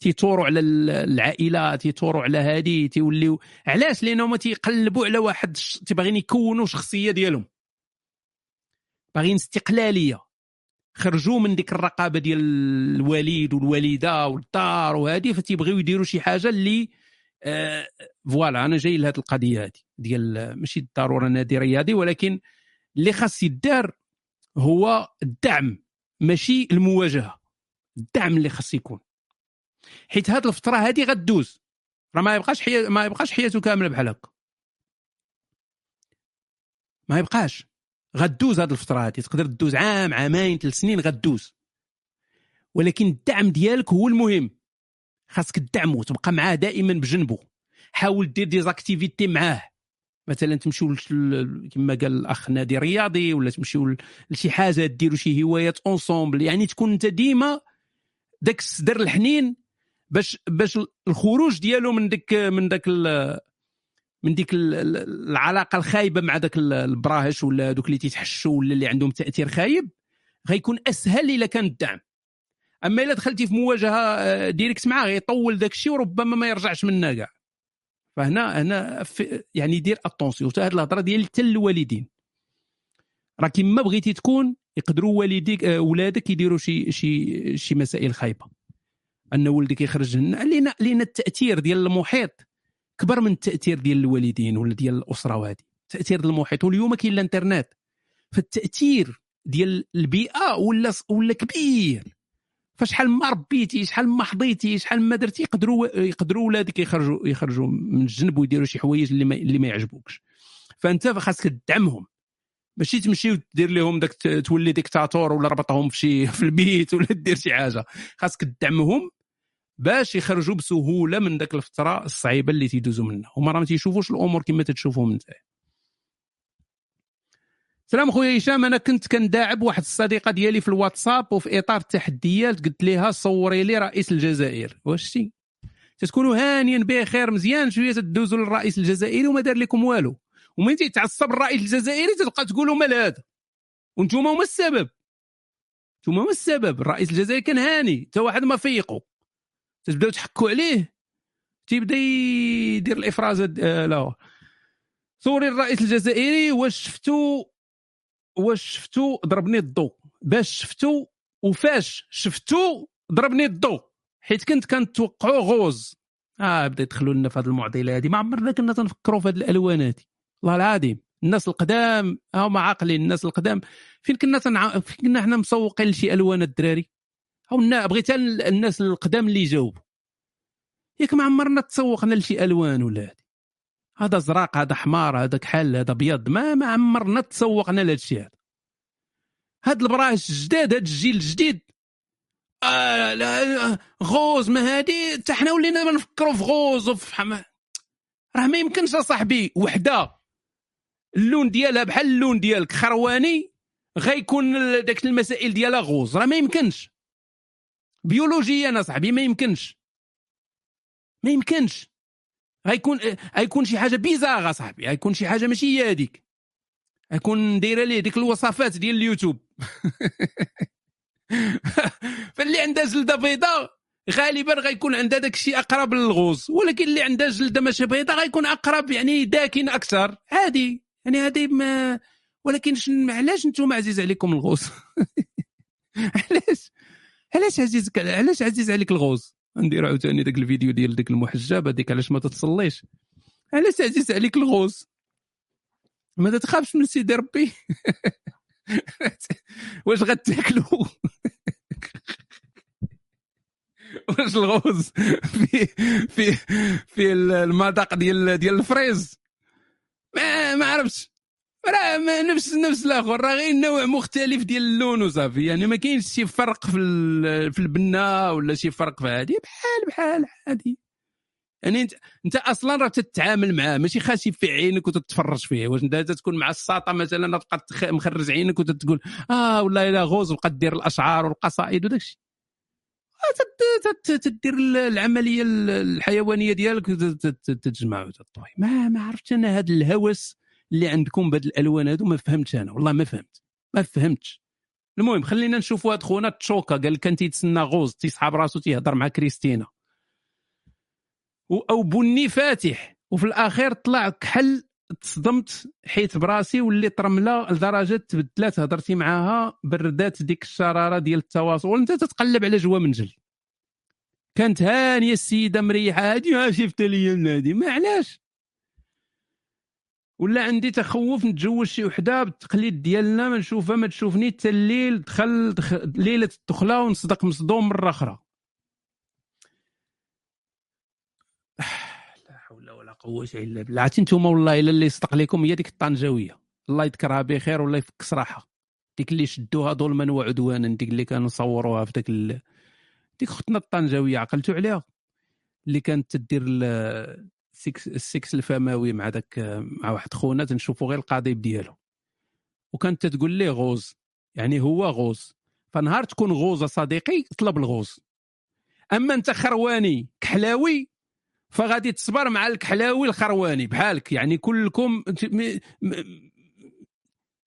تيتوروا على العائلة تيتوروا على هادي تيوليو علاش؟ لأنهم تيقلبوا على واحد تيبغين يكونوا شخصية ديالهم. باغيين استقلالية. خرجوا من ديك الرقابة ديال الوالد والوالده والدار وهذه فتيبغيو يديروا شي حاجة اللي آه فوالا أنا جاي لهذه القضية هذه ديال ماشي الضروره نادي رياضي ولكن اللي خاص يدار هو الدعم ماشي المواجهة. الدعم اللي خاص يكون. حيت هذه الفترة هذه غدوز. راه ما يبقاش حي... ما يبقاش حياته كاملة بحال هكا. ما يبقاش. غدوز هذه الفترة هذه تقدر تدوز عام عامين ثلاث سنين غدوز. ولكن الدعم ديالك هو المهم. خاصك تدعمو تبقى معاه دائما بجنبه حاول دير des activités معاه. مثلا تمشيو كما قال الأخ نادي رياضي ولا تمشيو لشي حاجة ديروا شي هوايات ensemble يعني تكون أنت ديما داك الصدر الحنين باش باش الخروج ديالو من ديك من داك من ديك العلاقة الخايبة مع داك البراهش ولا دوك اللي تيتحشوا ولا اللي عندهم تأثير خايب غيكون أسهل إلا كان الدعم. أما إلا دخلتي في مواجهة آه، direct معاه غيطول داك الشيء وربما ما يرجعش منها كاع. فهنا هنا يعني دير attention هذه الهضرة ديال حتى الوالدين. راه كيما بغيتي تكون يقدروا والديك آه، ولادك يديروا شي شي شي مسائل خايبة. أن ولدك يخرج لأن لأن التأثير ديال المحيط كبر من التأثير ديال الوالدين ولا ديال الأسرة وهذه ديال المحيط واليوم كاين الإنترنت. فالتأثير ديال البيئة ولا ولا كبير. فشحال ما ربيتي شحال ما حضيتي شحال ما درتي يقدروا يقدروا ولادك يخرجوا يخرجوا من الجنب ويديروا شي حوايج اللي ما اللي ما يعجبوكش. فأنت خاصك تدعمهم. ماشي تمشي وتدير لهم داك تولي ديكتاتور ولا ربطهم في شي *laughs* في البيت ولا دير شي حاجة. خاصك تدعمهم باش يخرجوا بسهولة من داك الفترة الصعيبة اللي تيدوزوا منها. هما راه ما تيشوفوش الأمور كما تتشوفهم أنت. سلام خويا هشام أنا كنت كنداعب واحد الصديقة ديالي في الواتساب وفي إطار التحديات قلت لها صوري لي رئيس الجزائر. واش شتي تتكونوا هانيين بخير مزيان شوية تدوزوا للرئيس الجزائري وما دار لكم والو. ومن تيتعصب الرئيس الجزائري تلقى تقولوا مال هذا؟ وأنتم هما السبب. أنتم هما السبب. الرئيس الجزائري كان هاني حتى واحد ما فيقوا تبداو تحكوا عليه. تيبدا يدير الافرازات آه لا. صوري الرئيس الجزائري واش شفتو؟ واش شفتو ضربني الضوء باش شفتو وفاش شفتو ضربني الضوء حيت كنت كنتوقعو غوز. آه بدا يدخلوا لنا في هذه المعضلة هذه ما عمرنا كنا تنفكروا في هذه الألوان هذه والله العظيم الناس القدام هما عاقلين الناس القدام. فين كنا تنع... فين كنا حنا مسوقين لشي ألوان الدراري؟ أو بغيت ال- الناس القدام اللي يجاوبوا ياك ما عمرنا تسوقنا لشي ألوان ولا هذا زراق هذا حمار هذا كحل هذا ابيض ما ما عمرنا تسوقنا لهذا الشيء هذا. هاد البراش الجداد هاد الجيل الجديد. آه لا غوز ما هادي حتى حنا ولينا نفكروا في غوز وفي حما راه ما يمكنش أصاحبي وحدة. اللون ديالها بحال اللون ديالك خرواني غيكون داك المسائل ديالها غوز. راه ما يمكنش. بيولوجيا أصاحبي ما يمكنش. ما يمكنش. غيكون غيكون شي حاجة بيزار اصاحبي غيكون شي حاجة ماشي هي هذيك غيكون دايرة ليه ديك الوصفات ديال اليوتيوب. *laughs* فاللي عندها جلدة بيضاء غالبا غيكون عندها داك الشيء أقرب للغوز ولكن اللي عندها جلدة ماشي بيضاء غيكون أقرب يعني داكن أكثر. عادي يعني هذه ما ولكن شن... علاش أنتم عزيز عليكم الغوز *laughs* علاش؟ علاش عزيز علاش عزيز عليك الغوز ندير عاوتاني داك الفيديو ديال ديك المحجب هذيك علاش ما تتصليش؟ علاش عزيز عليك الغوز ما تخافش من سيدي ربي؟ *laughs* واش غتاكلوا *laughs* واش الغوز في في في المذاق ديال ديال الفريز؟ ما ما عرفتش. راه نفس نفس الآخر راه غير نوع مختلف ديال اللون وصافي. يعني ما كاينش شي فرق في في البنة ولا شي فرق في هذه بحال بحال عادي يعني انت انت أصلا راه تتعامل معاه. ماشي خاشي في عينك وتتفرج فيه. واش انت تكون مع الساطة مثلا تبقى مخرج عينك وتتقول آه والله إلا غوز وبقى دير الأشعار والقصائد وداك الشيء. آه، تدير ال- العملية ال- الحيوانية ديالك تتجمع وتطوي. ما ما عرفتش أنا هذا الهوس اللي عندكم بهاد الألوان هادو ما فهمتش أنا والله ما فهمت ما فهمتش. المهم خلينا نشوفوا هاد خونا تشوكا قال كان تيتسنى غوز تيسحاب راسو تيهضر مع كريستينا. أو بني فاتح وفي الأخير طلع كحل تصدمت حيت براسي وليت رمله لدرجة تبدلات هضرتي معاها بردات ديك الشرارة ديال التواصل وأنت تتقلب على جوا منجل كانت هانية السيدة مريحة هادي ها شفت لي هادي ما علاش؟ ولا عندي تخوف نتزوج شي وحدة بالتقليد ديالنا ما نشوفها ما تشوفني حتى الليل دخل, دخل ليلة الدخلة ونصدق مصدوم مرة أخرى. *sighs* لا حول ولا قوة إلا بالله. عرفتي أنتم والله إلا اللي صدق لكم هي ديك الطنجاويه الله يذكرها بخير والله يفك سراحها ديك اللي شدوها ظلما وعدوانا ديك اللي كانوا صوروها في ال... ديك اختنا الطنجاويه عقلتوا عليها؟ اللي كانت تدير السكس, السكس الفموي مع داك مع واحد خونا تنشوفوا غير القضيب ديالو. وكانت تقول ليه غوز يعني هو غوز. فنهار تكون غوز صديقي طلب الغوز. أما أنت خرواني كحلاوي فغادي تصبر مع الكحلاوي الخرواني بحالك. يعني كلكم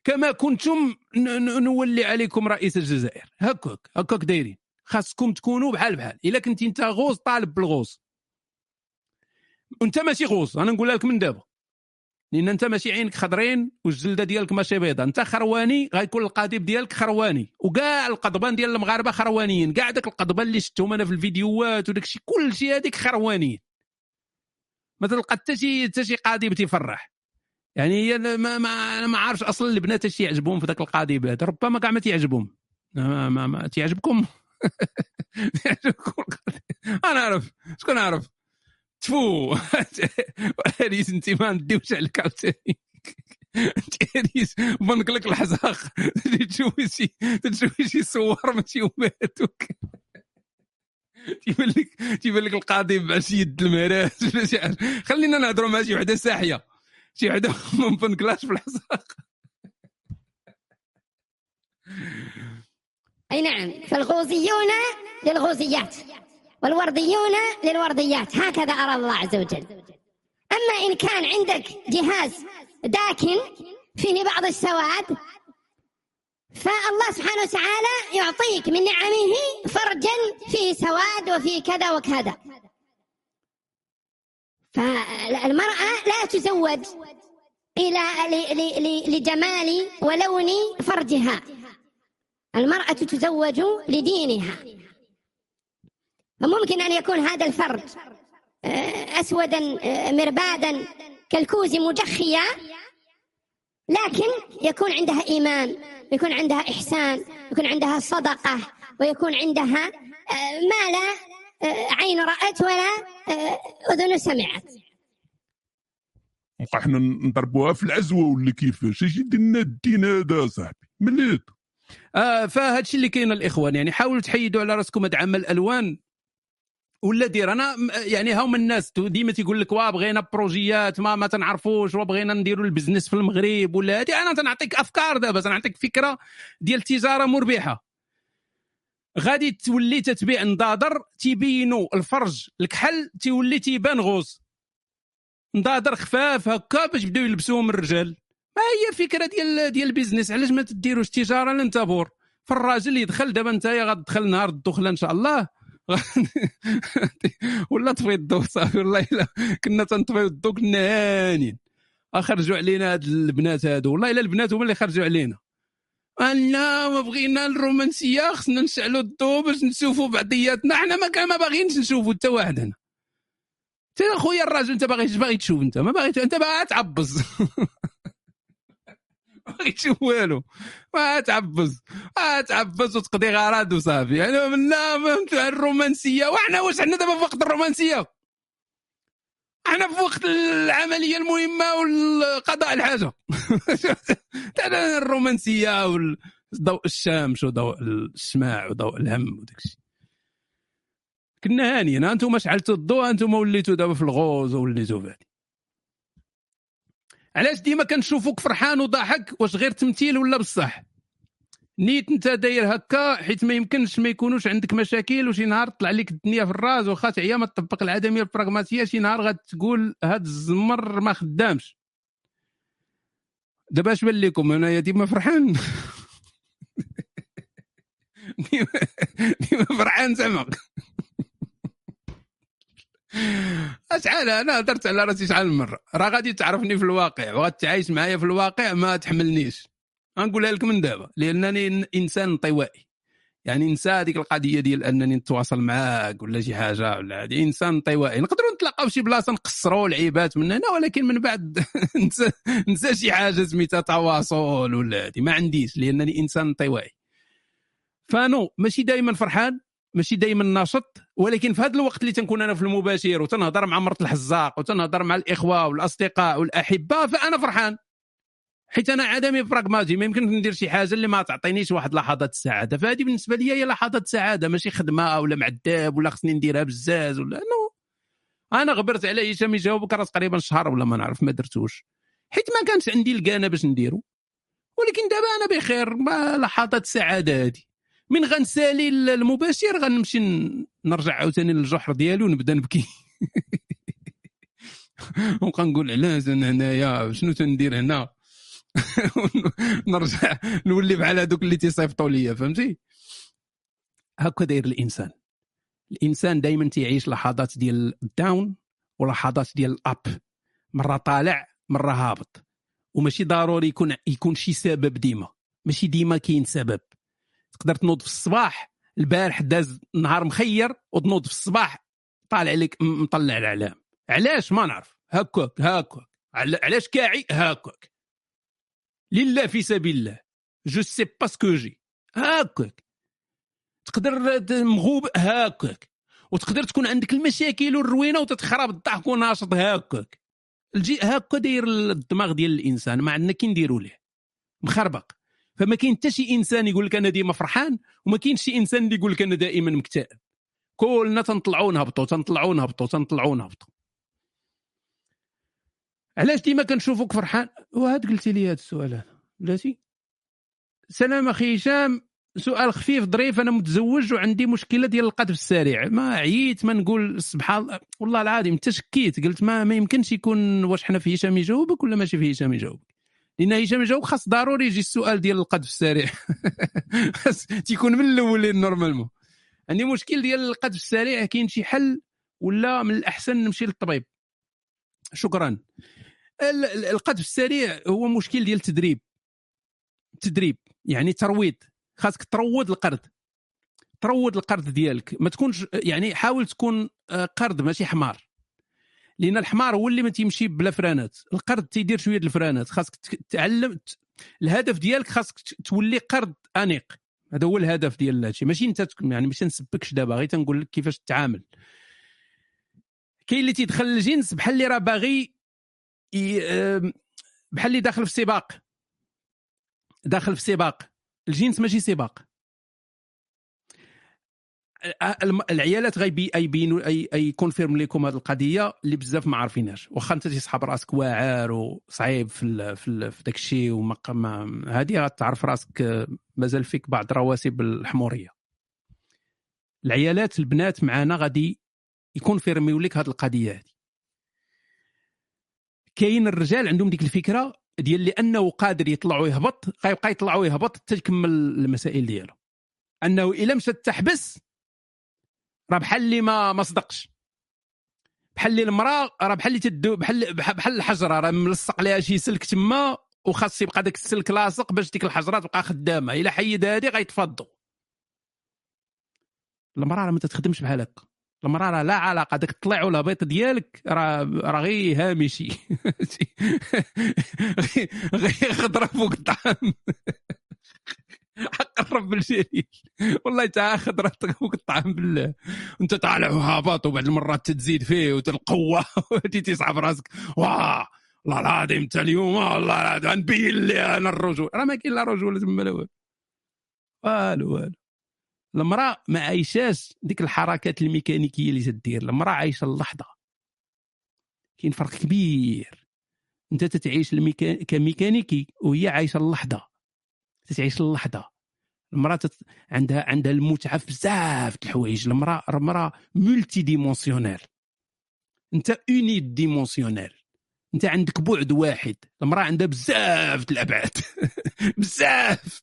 كما كنتم نولي عليكم رئيس الجزائر. هكاك هكاك دايرين. خاصكم تكونوا بحال بحال. إلا كنت أنت غوز طالب بالغوز. وانت ماشي غوز أنا نقولها لك من دابا. لأن انت ماشي عينك خضرين والجلده ديالك ماشي بيضاء. انت خرواني غيكون القضيب ديالك خرواني. وكاع القضبان ديال المغاربة خروانيين. كاع داك القضبان اللي شفتهم أنا في الفيديوهات وداك الشيء كل شيء هذيك خروانيين. ما تلقى حتى شي حتى شي قاضي تيفرح يعني هي ما ما أنا ما عارفش أصلا البنات اش يعجبهم في ذاك القاضي هذا ربما كاع ما تيعجبهم. ما, ما, ما تيعجبكم؟ *laughs* أنا اعرف شكون اعرف تفو. *laughs* هادي أنت ما نديوش عليك عاوتاني *laughs* تيريس بنك لك الحزاق. تشوفي شي تشوفي شي صور ماشي وماتوك تيبان *laughs* لك تيبان لك القاضي بعشي يد المراس شي خلينا نهضروا مع شي وحدة ساحية. شي وحدة ما بنكلاش في الحزاق. أي نعم. فالغوزيون للغوزيات. والورديون للورديات. هكذا أرى الله عز وجل. أما إن كان عندك جهاز داكن فيه بعض السواد فالله سبحانه وتعالى يعطيك من نعمه فرجا فيه سواد وفيه كذا وكذا. فالمرأة لا تزوج إلى لجمال ولون فرجها. المرأة تزوج لدينها. فممكن أن يكون هذا الفرج آه، أسودا آه، مربادا كالكوز مجخيا لكن يكون عندها إيمان يكون عندها إحسان يكون عندها صدقة ويكون عندها آه، ما لا عين رأت ولا أذن سمعت. حنا نضربوها في العزوة ولا كيفاش اش يدير لنا الدين هذا صاحبي. مليت. آه فهذا الشيء اللي كاين الإخوان يعني حاولوا تحيدوا على راسكم هاد عمل الالوان ولا دير؟ أنا يعني هاهم الناس ديما تيقول لك واه بغينا بروجيات ما ما تنعرفوش وبغينا نديروا ال business في المغرب ولا هادي. أنا تنعطيك أفكار دابا تنعطيك فكرة ديال تجاره مربحة. غادي تولي تتبيع نضادر تيبينوا الفرج الكحل تيولي تيبان rose نضادر خفاف هكا باش بداو يلبسوهم الرجال. ما هي الفكرة ديال ديال ال business علاش ما تديروش تجارة للنتابور فالراجل يدخل دابا انت غتدخل نهار الدخلة إن شاء الله. *laughs* ولا طفي الضوء صافي والله إلا كنا تنطفيو الضوء كنا هانين أخرجوا علينا هاد البنات هادو. والله إلا البنات هما اللي خرجوا علينا. لا ما بغينا الرومانسية خصنا نشعلوا الضوء باش نشوفوا بعضياتنا. حنا ما كان ما باغيينش نشوفوا حتى واحد هنا. انت خويا الراجل أنت باغي باغي تشوف أنت. ما باغي أنت باغي تعبز. *laughs* باغي تشوف والو. تعبز تعبز وتقضي غرض وصافي يعني من لا فهمت؟ الرومانسية. وحنا واش عندنا دابا في وقت الرومانسية؟ إحنا في وقت العملية المهمة والقضاء الحاجة. *laughs* تاع الرومانسية وضوء الشمس وضوء السماع وضوء الهم وداك كنا هانيين. أنتم شعلتوا الضوء أنتم وليتوا دابا في الغوز ووليتوا في علاش ديما كنشوفوك فرحان وضاحك؟ واش غير تمثيل ولا بصح؟ نيت انت داير هكا حيت ما يمكنش ما يكونوش عندك مشاكل وشي نهار طلع لك الدنيا في الراس واخا تعيا ما تطبق العدمية البراغماتية شي نهار غتقول هاد الزمر ما خدامش. دابا اش بان لكم؟ انايا ديما فرحان. *laughs* ديما فرحان زعما شحال أنا هضرت على راسي شحال من مره راه غادي تعرفني في الواقع وغتعايش معايا في الواقع ما تحملنيش. غنقولها لك من دابا لانني إنسان انطوائي يعني نسى هذيك القضية ديال أنني نتواصل معاك ولا شي حاجة ولا هذه. إنسان انطوائي نقدروا نتلاقاو شي بلاصة نقصروا العيبات من هنا ولكن من بعد *laughs* نسى نسى شي حاجة سميتها تواصل ولا هذه. ما عنديش لأنني إنسان انطوائي فانو ماشي دائما فرحان؟ ماشي دائما ناشط ولكن في هذا الوقت اللي تنكون أنا في المباشر وتنهضر مع مرت الحزاق وتنهضر مع الإخوة والأصدقاء والأحبة فأنا فرحان. حيت أنا عدمي براغماتي ما يمكنش ندير شي حاجة اللي ما تعطينيش واحد لحظات السعاده فهذه بالنسبة لي هي لحظات سعادة ماشي خدمة ولا معذاب ولا خصني نديرها بزاز ولا نو أنا غبرت على هشام يجاوبك راه تقريبا شهر ولا ما نعرف ما درتوش. حيت ما كانش عندي الكانه باش نديرو. ولكن دابا أنا بخير ما لحظات السعاده هذه من غنسالي المباشر غنمشي نرجع عاوتاني للجحر ديالي ونبدا نبكي. *laughs* ونبقى نقول علاش أنا هنايا شنو تندير هنا؟ *laughs* نرجع نولي بحال هذوك اللي تيصيفطوا ليا فهمتي؟ هكا داير الإنسان. الإنسان دائما تيعيش لحظات ديال الداون ولحظات ديال الاب مرة طالع مرة هابط. وماشي ضروري يكون يكون شي سبب ديما. ماشي ديما كاين سبب. تقدر تنوض في الصباح البارح داز نهار مخير وتنوض في الصباح طالع م- مطلع الإعلام. علاش؟ ما نعرف. هكاك هكاك. عل- علاش كاعي؟ هكاك. لله في سبيل الله. جو سي با سكو جي هكاك. تقدر مغوب؟ هاكاك وتقدر تكون عندك المشاكل والروينة وتتخرب الضحك وناشط هاكاك الجي هاكا داير الدماغ ديال الإنسان. ما عندنا كي نديروا ليه. مخربق. فما كاين حتى شي إنسان يقول لك أنا ديما فرحان وما كاينش شي إنسان اللي يقول لك أنا دائما مكتئب. كلنا تنطلعوا نهبطوا تنطلعوا نهبطوا تنطلعوا نهبطوا. علاش ديما كنشوفوك فرحان؟ وهاد قلتي لي هاد السؤال هذا. بلاتي سلام أخي هشام سؤال خفيف ظريف أنا متزوج وعندي مشكلة ديال القذف السريع. ما عييت ما نقول سبحان الله والله العظيم تشكيت. قلت ما ما يمكنش يكون واش حنا في هشام يجاوبك ولا ماشي في هشام يجاوبك. لأن هشام يجاوبك خاص ضروري يجي السؤال ديال القذف السريع. *laughs* خاص تيكون من الاولين normalement. عندي مشكل ديال القذف السريع كاين شي حل ولا من الأحسن نمشي للطبيب. شكرا. ال- ال- القذف السريع هو مشكل ديال التدريب تدريب يعني ترويض. خاصك تروض القرد تروض القرد ديالك. ما تكونش يعني حاول تكون آه، قرد ماشي حمار. لأن الحمار هو اللي ما تيمشي بلا فرانات. القرد تيدير شوية الفرانات. خاصك تعلم الهدف ديالك خاصك تولي قرد أنيق. هذا هو الهدف ديال هادشي ماشي أنت يعني ماشي نسبكش دابا. غير تنقول لك كيفاش تتعامل. كاين اللي تيدخل الجنس بحال اللي راه باغي بحال اللي داخل في سباق. داخل في سباق. الجنس ماشي سباق. العيالات غيبي يبينوا أي أي confirme لكم هذه القضية اللي بزاف ما عارفينهاش. واخا انت تيسحب راسك واعر وصعيب في ال في, في داك الشيء وما ما- هذه غتعرف راسك مازال فيك بعض رواسب الحمورية. العيالات البنات معانا غادي يكونفيرميو لك هذه القضية هذه كاين الرجال عندهم ديك الفكرة ديال لأنه قادر يطلع ويهبط غيبقى يطلع ويهبط حتى يكمل المسائل ديالو. أنه إلا مشات تحبس راه بحال اللي ما ما صدقش بحال اللي المراه راه بحال اللي تدو بحال بحال الحجره راه ملصق لها شي سلك تما وخاص يبقى داك السلك لاصق باش ديك الحجره تبقى خدامه الا حيد هذه غيتفضوا المراه راه ما تتخدمش بحال هكا المراه راه لا علاقه داك الطلع والهبيط ديالك راه راه غير هامشي غير خضره فوق الطعام حق الرب الجليل. والله تعال خضره فوق الطعام بالله. أنت طالع وهابط وبعد المرات تزيد فيه وتلقوه *laughs* وتي تصعب راسك. واه والله العظيم أنت اليوم والله العظيم نبين لي أنا الرجل. راه ما كاين لا رجوله تما لا والو والو. والو المراه ما عايشاش ديك الحركات الميكانيكية اللي تدير المراه عايشة اللحظة. كاين فرق كبير. أنت تتعيش الميكا... كميكانيكي وهي عايشة اللحظة. تتعيش اللحظه المرأة تت... عندها عندها المتعة في بزاف الحوايج. المرأة المرأة multidimensionnelle أنت unidimensionnel أنت عندك بعد واحد. المرأة عندها بزاف الأبعاد. *laughs* بزاف.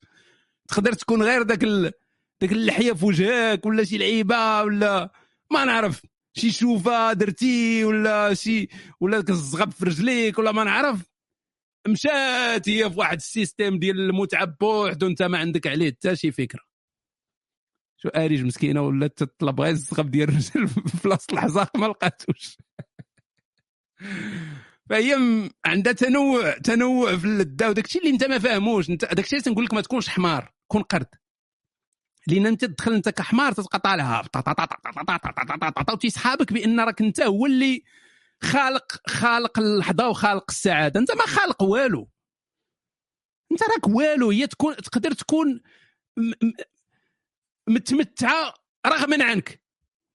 تقدر تكون غير داك ال... داك اللحية في وجهك ولا شي لعيبة ولا ما نعرف. شي شوفة درتي ولا شي ولا داك الزغب في رجليك ولا ما نعرف. مشات هي في واحد ال système ديال المتعه بوحدو انت ما عندك عليه حتى شي فكرة. شو أريج مسكينة ولا تطلب غير الزغب ديال الرجل *laughs* في بلاصه الحزاق ما لقاتوش. فهي عندها تنوع تنوع في اللذة وداك الشيء اللي انت ما فاهموش. انت داك الشيء تنقول لك ما تكونش حمار كون قرد. لأن انت تدخل انت كحمار تتبقى طالعها وتيسحابك بأن راك انت هو اللي خالق خالق اللحظة وخالق السعادة. أنت ما خالق والو. أنت راك والو. هي تكون تقدر تكون متمتعة رغما عنك.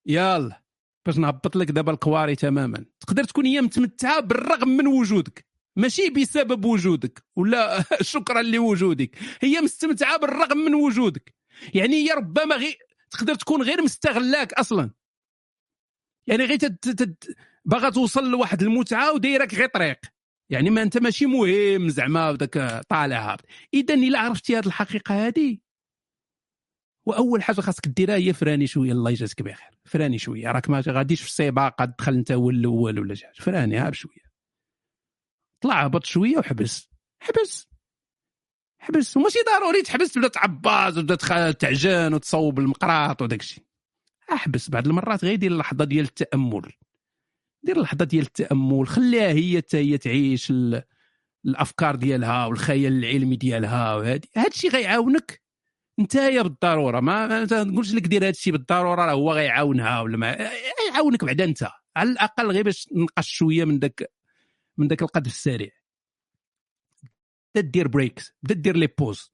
يلا. باش نهبط لك دابا الكواري تماما. تقدر تكون هي متمتعة بالرغم من وجودك. ماشي بسبب وجودك. ولا *laughs* شكرا لوجودك. هي مستمتعة بالرغم من وجودك. يعني هي ربما غير تقدر تكون غير مستغلاك أصلا. يعني غير تد... تد... باغا توصل لواحد المتعة ودايرك غير طريق. يعني ما انت ماشي مهم زعما وداك طالع هابط. إذا إلا عرفتي هذه الحقيقة هذه وأول حاجة خاصك ديرها هي فراني شوية. الله يجازيك بخير. فراني شوية. راك ما غاديش في السباق تدخل أنت هو الأول ولا شي حاجة. فراني ها بشويه طلع هبط شوية وحبس. حبس. حبس. وماشي ضروري تحبس تبدا تعباز وتبدا تعجن وتصوب المقراط وداك الشيء أحبس بعض المرات غير دير اللحظة ديال التأمل. دير اللحظه ديال التأمل خليها هي حتى هي تعيش ال- الأفكار ديالها والخيال العلمي ديالها هذا الشيء غيعاونك. نتايا بالضرورة ما تنقولش لك دير هذا الشيء بالضرورة راه هو غيعاونها ولا ما يعاونك بعدا انت. على الأقل غير باش تنقص شوية من داك من داك القذف السريع. بدأ دير breaks بدأ دير les pauses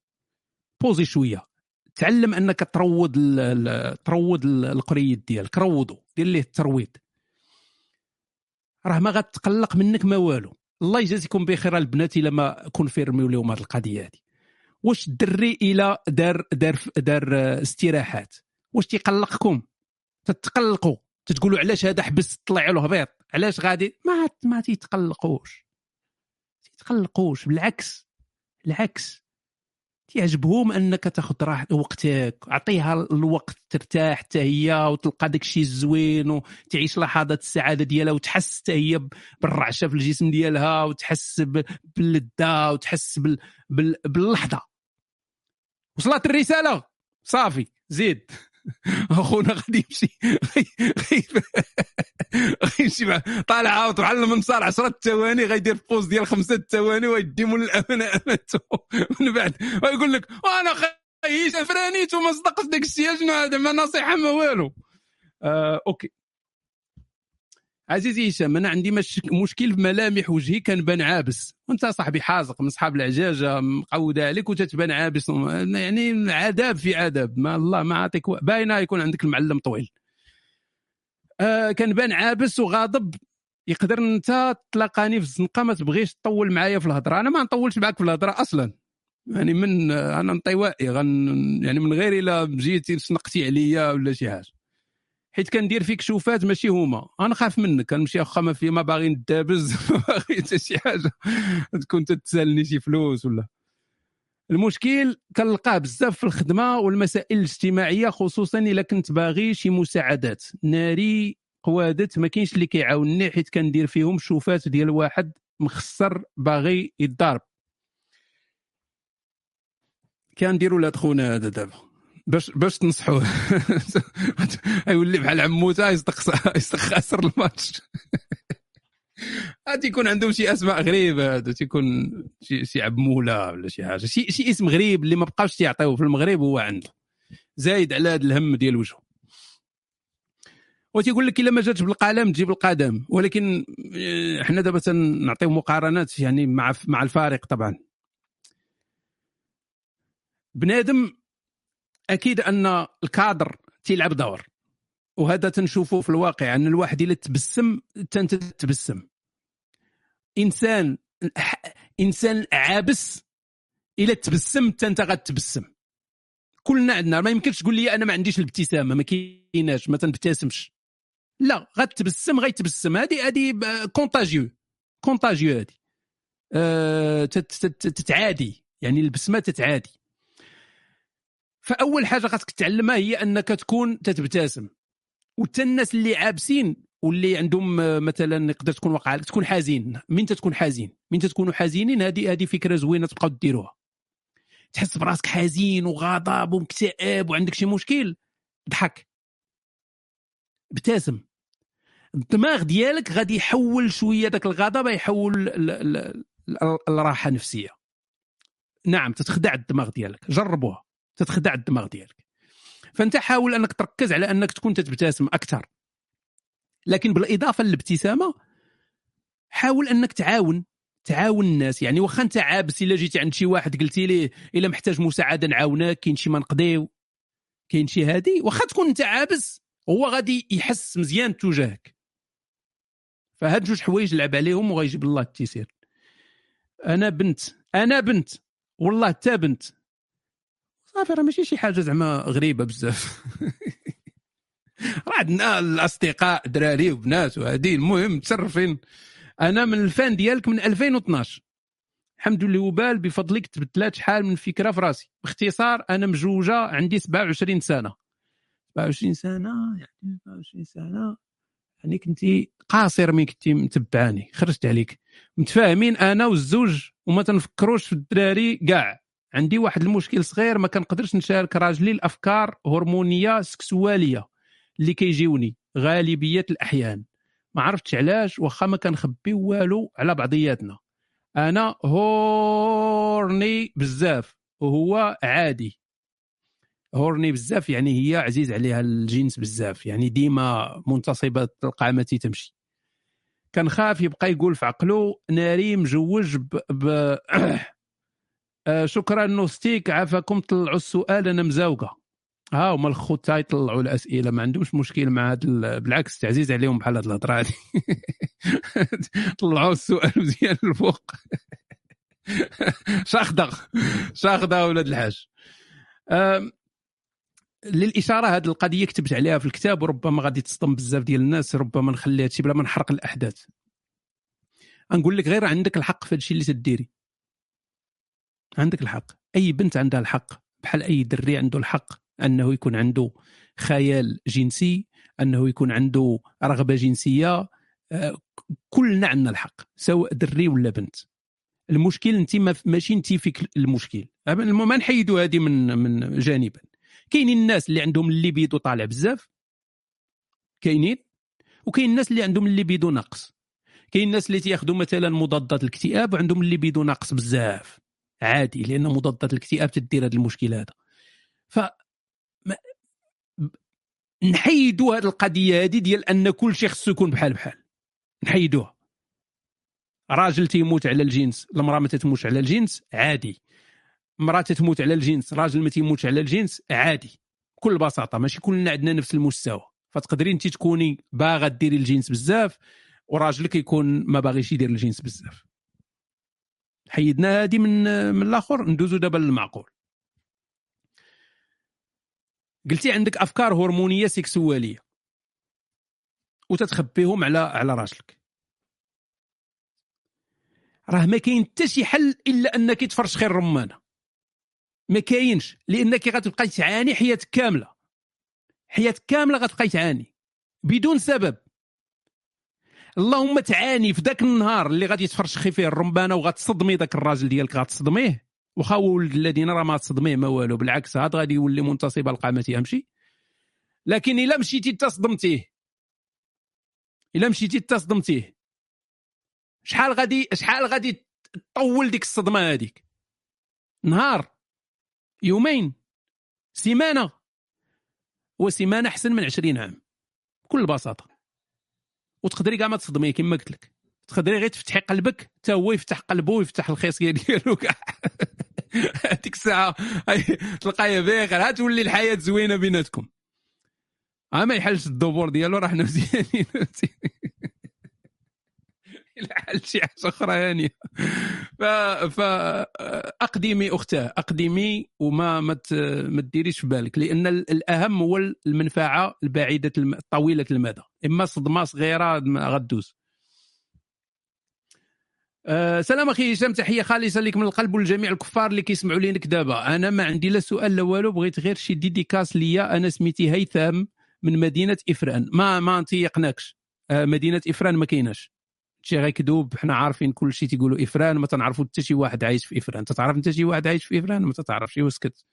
pauser شوية. تعلم أنك تروض ال- تروض ال- القريد ديالك روضو. دير ليه الترويض. راه ما غتقلق منك ما والو. الله يجازيكم بخير البنات إلا ما كونفيرميو لهم هذه القضية هذه واش الدري إلى دار دار دار استراحات؟ واش تيقلقكم؟ تتقلقوا. تتقولوا علاش هذا حبس طلع له هبيط علاش غادي؟ ما ما تيتقلقوش. تيتقلقوش. بالعكس بالعكس. تيعجبهم أنك تاخذ راحه وقتك. عطيها الوقت ترتاح حتى هي وتلقى داك الشيء الزوين وتعيش لحظات السعادة ديالها وتحس حتى هي بالرعشة في الجسم ديالها وتحس باللذة وتحس بال... بال... باللحظة. وصلت الرسالة؟ صافي زيد. *laughs* اخونا غادي يمشي. غيمشي *laughs* مع- طالع عاوط بحال المنصار 10 ثواني غيدير بوز ديال خمسة ثواني ويدي من الامانه أمانته. *laughs* من بعد. ويقول لك وأنا خيش فرانيت وما صدقت داك الشيء شنو هذا؟ ما نصيحة ما والو. آه، أوكي. عزيزي هشام أنا عندي مش مشكل بملامح وجهي كنبان عابس. وأنت صاحبي حازق من صحاب العجاجة مقوده عليك وتتبان عابس. يعني عذاب في عذاب. ما الله ما عاطيك باينة يكون عندك المعلم طويل. آه كنبان عابس وغاضب. يقدر أنت تلاقاني في الزنقة ما تبغيش تطول معايا في الهضرة. أنا ما نطولش معاك في الهضرة أصلا. يعني من أنا انطوائي غن يعني من غير إلا جيتي سنقتي عليا ولا شي حاجة. حيت كندير فيك شوفات ماشي هما. أنا خاف منك. كنمشي واخا ما في ما باغي ندابز. *laughs* ما باغي حتى شي حاجة. تكون تتسالني شي فلوس ولا. المشكل كنلقاه بزاف في الخدمة والمسائل الاجتماعية خصوصا إلا كنت باغي شي مساعدات. ناري قوادت ما كاينش اللي كيعاونني حيت كندير فيهم شوفات ديال واحد مخسر باغي يتضارب. كنديروا ولاد خونا هذا دابا. باش باش تنصحوه *laughs* يولي بحال عموتة يصدق خاسر الماتش. غادي يكون عندهم شي أسماء غريبة تيكون شي شي عب مولا ولا شي حاجة. شي شي اسم غريب اللي ما بقاوش تيعطيوه في المغرب هو عنده. زايد على هذا الهم ديال وجهه. وتيقول لك إلا ما جاتش بالقلم تجيب القدم. ولكن آه، حنا دابا تنعطيو مقارنات يعني مع مع الفارق طبعا. بنادم أكيد أن الكادر تيلعب دور. وهذا تنشوفه في الواقع أن الواحد الا تبسم انت تبسم إنسان إنسان عابس الا تبسم حتى انت غتبسم كلنا عندنا ما يمكنش تقول لي أنا ما عنديش الابتسامة ما كايناش ما تنبتسمش. لا غتبسم غيتبسم هذه هذه contagieux contagieux هذه أه تت- تت- تتعادي. يعني البسمة تتعادي. فأول حاجة خاصك تعلمها هي أنك تكون تتبتسم. وحتى الناس اللي عابسين واللي عندهم آه، مثلا يقدر تكون واقع عليك تكون حزين. من تكون حزين؟ من تكونوا حزينين؟ هذه هذه فكرة زوينة تبقاو ديروها تحس براسك حزين وغضب ومكتئب وعندك شي مشكل؟ ضحك ابتسم. الدماغ ديالك غادي يحول شوية ذاك الغضب يحول الراحة النفسية. نعم تتخدع الدماغ ديالك. جربوها. تتخدع الدماغ ديالك. فأنت حاول أنك تركز على أنك تكون تتبتسم أكثر. لكن بالإضافة للابتسامة حاول أنك تعاون تعاون الناس. يعني واخا أنت عابس إلا جيتي عند شي واحد قلتي ليه إلا محتاج مساعدة نعاونك كاين شي ما نقضيو كاين شي هادي واخا تكون أنت عابس هو غادي يحس مزيان تجاهك. فهاد جوج حوايج لعب عليهم وغيجيب الله التيسير. أنا بنت أنا بنت والله حتى بنت. صافي راه ماشي شي حاجة زعما غريبة بزاف. *laughs* راه عندنا الأصدقاء دراري وبنات وهادي المهم متشرفين. أنا من الفان ديالك من 2012 الحمد لله وبال بفضلك تبدلات شحال من فكرة في راسي. باختصار أنا مجوجة عندي 27 سنة. 27 سنة يعني 27 سنة. يعني كنتي قاصر من كنتي متبعاني خرجت عليك. متفاهمين أنا والزوج وما تنفكروش في الدراري كاع. عندي واحد المشكل صغير ما كنقدرش نشارك راجلي الأفكار هرمونية سكسوالية اللي كيجيوني غالبية الأحيان. ما عرفتش علاش واخا ما كنخبي والو على بعضياتنا. أنا هورني بزاف وهو عادي. هورني بزاف يعني هي عزيز عليها الجنس بزاف يعني ديما منتصبة القامة تمشي. كان خاف يبقى يقول في عقله ناري مجوج ب, ب... *clears throat* آه، شكرا نوستيك عافاكم طلعوا السؤال أنا مزاوقة. ها هما الخوت يطلعوا الأسئلة ما عندهمش مشكل مع هذا ال- بالعكس تعزيز عليهم بحال هاد الهضرة هذه *laughs* طلعوا السؤال مزيان الفوق. *laughs* شاخده شاخده ولاد الحاج. للإشارة هذه القضية كتبت عليها في الكتاب وربما غادي تصدم بزاف ديال الناس ربما نخلي هادشي بلا ما نحرق الأحداث. نقول لك غير عندك الحق في هادشي اللي تديري. عندك الحق. أي بنت عندها الحق بحال أي دري عنده الحق أنه يكون عنده خيال جنسي أنه يكون عنده رغبة جنسية آه، كلنا عندنا الحق سواء دري ولا بنت. المشكل أنت ما ماشي أنت فيك المشكل. ما نحيدوا هذه من من جانبا. كاينين الناس اللي عندهم الليبيدو طالع بزاف. كاينين؟ وكاين الناس اللي عندهم الليبيدو ناقص. كاين الناس اللي تياخذوا مثلا مضادات الاكتئاب وعندهم الليبيدو ناقص بزاف. عادي لأن مضادات الاكتئاب تدير هذا المشكل هذا. ف نحيدوا هذه القضية هذه ديال أن كل شيء خصو يكون بحال بحال. نحيدوها. راجل تيموت على الجنس المرأة ما تتموتش على الجنس عادي. مرأة تتموت على الجنس راجل ما تيموتش على الجنس عادي. بكل بساطة ماشي كلنا عندنا نفس المستوى. فتقدري انت تكوني باغا ديري الجنس بزاف وراجلك يكون ما باغيش يدير الجنس بزاف. حيدنا هذه من من الآخر ندوزو دابا للمعقول. قلتي عندك أفكار هرمونية سيكسوالية. وتتخبيهم على على راجلك راه ما كاين حتى شي حل إلا أنك تفرشخي الرمانه ما كاينش. لأنك غتبقاي تعاني حياتك كاملة. حياتك كاملة غتبقاي تعاني. بدون سبب. اللهم تعاني في ذاك النهار اللي غادي تفرشخي فيه الرمبانة وغتصدمي ذاك الراجل ديالك غتصدميه. واخا ولد الذين راه ما تصدميه ما والو بالعكس هذا غادي يولي منتصب القامة يمشي. لكن إلا مشيتي تصدمتيه إلا مشيتي تصدمتيه شحال غادي شحال غادي تطول ديك الصدمة هذيك نهار يومين سيمانة. وسيمانة أحسن من 20 عام. بكل بساطة. وتقدري كاع ما تصدمي كما قلت لك تقدري غير تفتحي قلبك حتى هو يفتح قلبه ويفتح الخصيه *laughs* ديالو كاع. هذيك الساعة هاي تلقايا باغر ها تولي الحياة زوينة بيناتكم. ما يحلش الدبور ديالو راه حنا مزيانين *laughs* حل شي حاجة أخرى هانيه ف ف أقدمي أختاه أقدمي وما ما ما ديريش في بالك لأن ال- الأهم هو المنفعة البعيدة. طويلة المدى. إما صدمة صغيرة غدوز. أه سلام أخي هشام تحية خالصة لك من القلب ولجميع الكفار اللي كيسمعوا لينك دابا. أنا ما عندي لا سؤال لا والو بغيت غير شي dédicace ليا. أنا سميتي هيثم من مدينة إفران. ما ما نتيقناكش أه مدينة إفران ما كايناش. شي غير كذوب حنا عارفين كل شيء تيقولوا إفران ما تنعرفوا حتى شي واحد عايش في إفران. تتعرف انت شي واحد عايش في إفران؟ ما تتعرفش. واسكت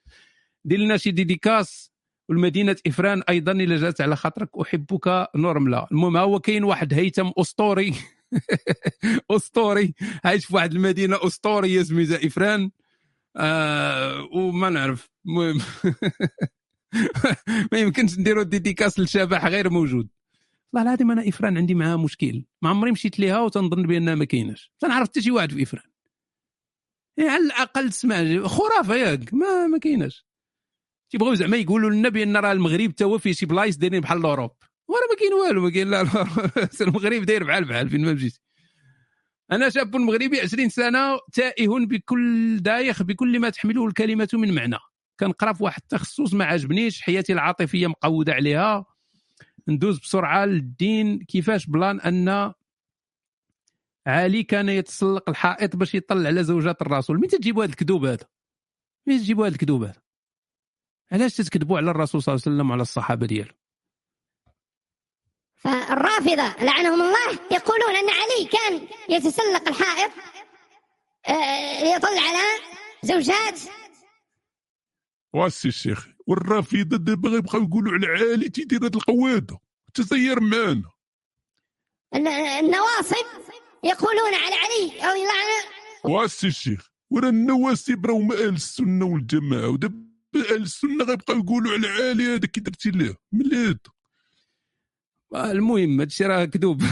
دير لنا شي dédicace والمدينه إفران أيضا إلا جات على خاطرك. أحبك نورملا. المهم هو كاين واحد هيثم أسطوري. *laughs* أسطوري. عايش في واحد المدينة أسطورية سميتها إفران. آه وما نعرف. المهم. *laughs* ما يمكنش نديروا dédicace لشبح غير موجود. والله العظيم أنا إفران عندي معاها مشكل. ما عمري مشيت ليها وتنظن بأنها ما كايناش تنعرف حتى شي واحد في إفران. يعني على الأقل تسمع. خرافة ياك. ما ما كايناش تيبغيو زعما يقولوا لنا بأن راه المغرب تا هو فيه شي بلايص دايرين بحال الأوروب. وراه ما كاين والو ما كاين لا. *laughs* المغرب داير بحال بحال فين ما مشيت. أنا شاب مغربي 20 سنة تائه بكل دايخ بكل ما تحمله الكلمة من معنى. كنقرأ في واحد التخصص ما عجبنيش حياتي العاطفية مقودة عليها. ندوز بسرعة للدين كيفاش plan أن علي كان يتسلق الحائط باش يطلع على زوجات الرسول. مين تجيبوا هذا الكذوب هذا؟ مين تجيبوا هذا الكذوب هذا؟ علاش تكذبوا على الرسول صلى الله عليه وسلم وعلى الصحابة ديالو؟ فالرافضة لعنهم الله يقولون أن علي كان يتسلق الحائط آه، ليطل على زوجات. واسي الشيخ. والرافضة دابا غيبقاو يقولوا على عالي تيدير هاد القوادة. تسير معانا. الن- النواصب يقولون على علي أو يلعن واسي الشيخ ورا النواصب راهم أهل السنة والجماعة ودابا أهل السنة غيبقاو يقولوا على علي هذا كي درتي ليه من هذا آه، المهم هادشي راه كذوب *laughs*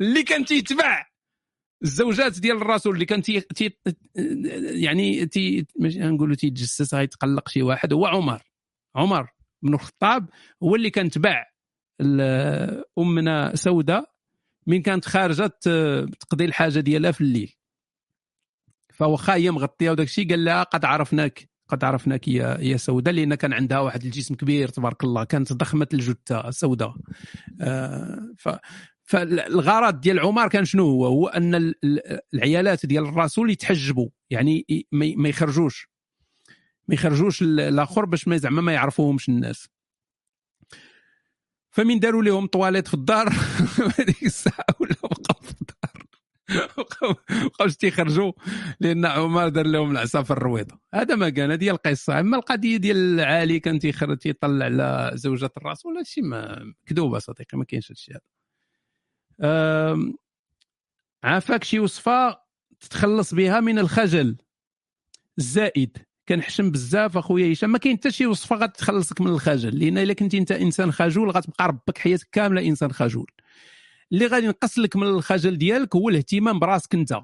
اللي كان تيتبع الزوجات ديال الرسول اللي كان تي تي يعني تي ماشي نقولوا تيتجسس غيتقلق شي واحد هو عمر. عمر بن الخطاب هو اللي كان تبع أمنا سوداء من كانت خارجه تقضي الحاجة ديالها في الليل. فواخا هي مغطيه وداك الشيء قال لها قد عرفناك قد عرفناك يا يا سوداء لأن كان عندها واحد الجسم كبير تبارك الله كانت ضخمة الجثة سوداء آه ف فالغرض ديال عمر كان شنو هو؟ هو أن ال- ال- العيالات ديال الرسول يتحجبوا يعني ما يخرجوش. ما يخرجوش ال- الآخر باش ما زعما ما يعرفوهمش الناس. فمن داروا لهم طواليت في الدار؟ *laughs* هذيك الساعة ولا بقاو في الدار. بقاو بقاوش تيخرجوا لأن عمر دار لهم العصا في الرويضة. هذا ما كان هذه القصة. أما القضية ديال علي كان تيخرج تيطلع على زوجة الرسول هادشي ما كذوبه صديقي ما كاينش هادشي هذا. عافاك شي وصفة تتخلص بها من الخجل. الزائد. كنحشم بزاف أخويا هشام. ما كاين حتى شي وصفة غتخلصك من الخجل. لأن إلا كنتي أنت إنسان خجول غتبقى ربك حياتك كاملة إنسان خجول. اللي غادي ينقص لك من الخجل ديالك هو الاهتمام براسك أنت.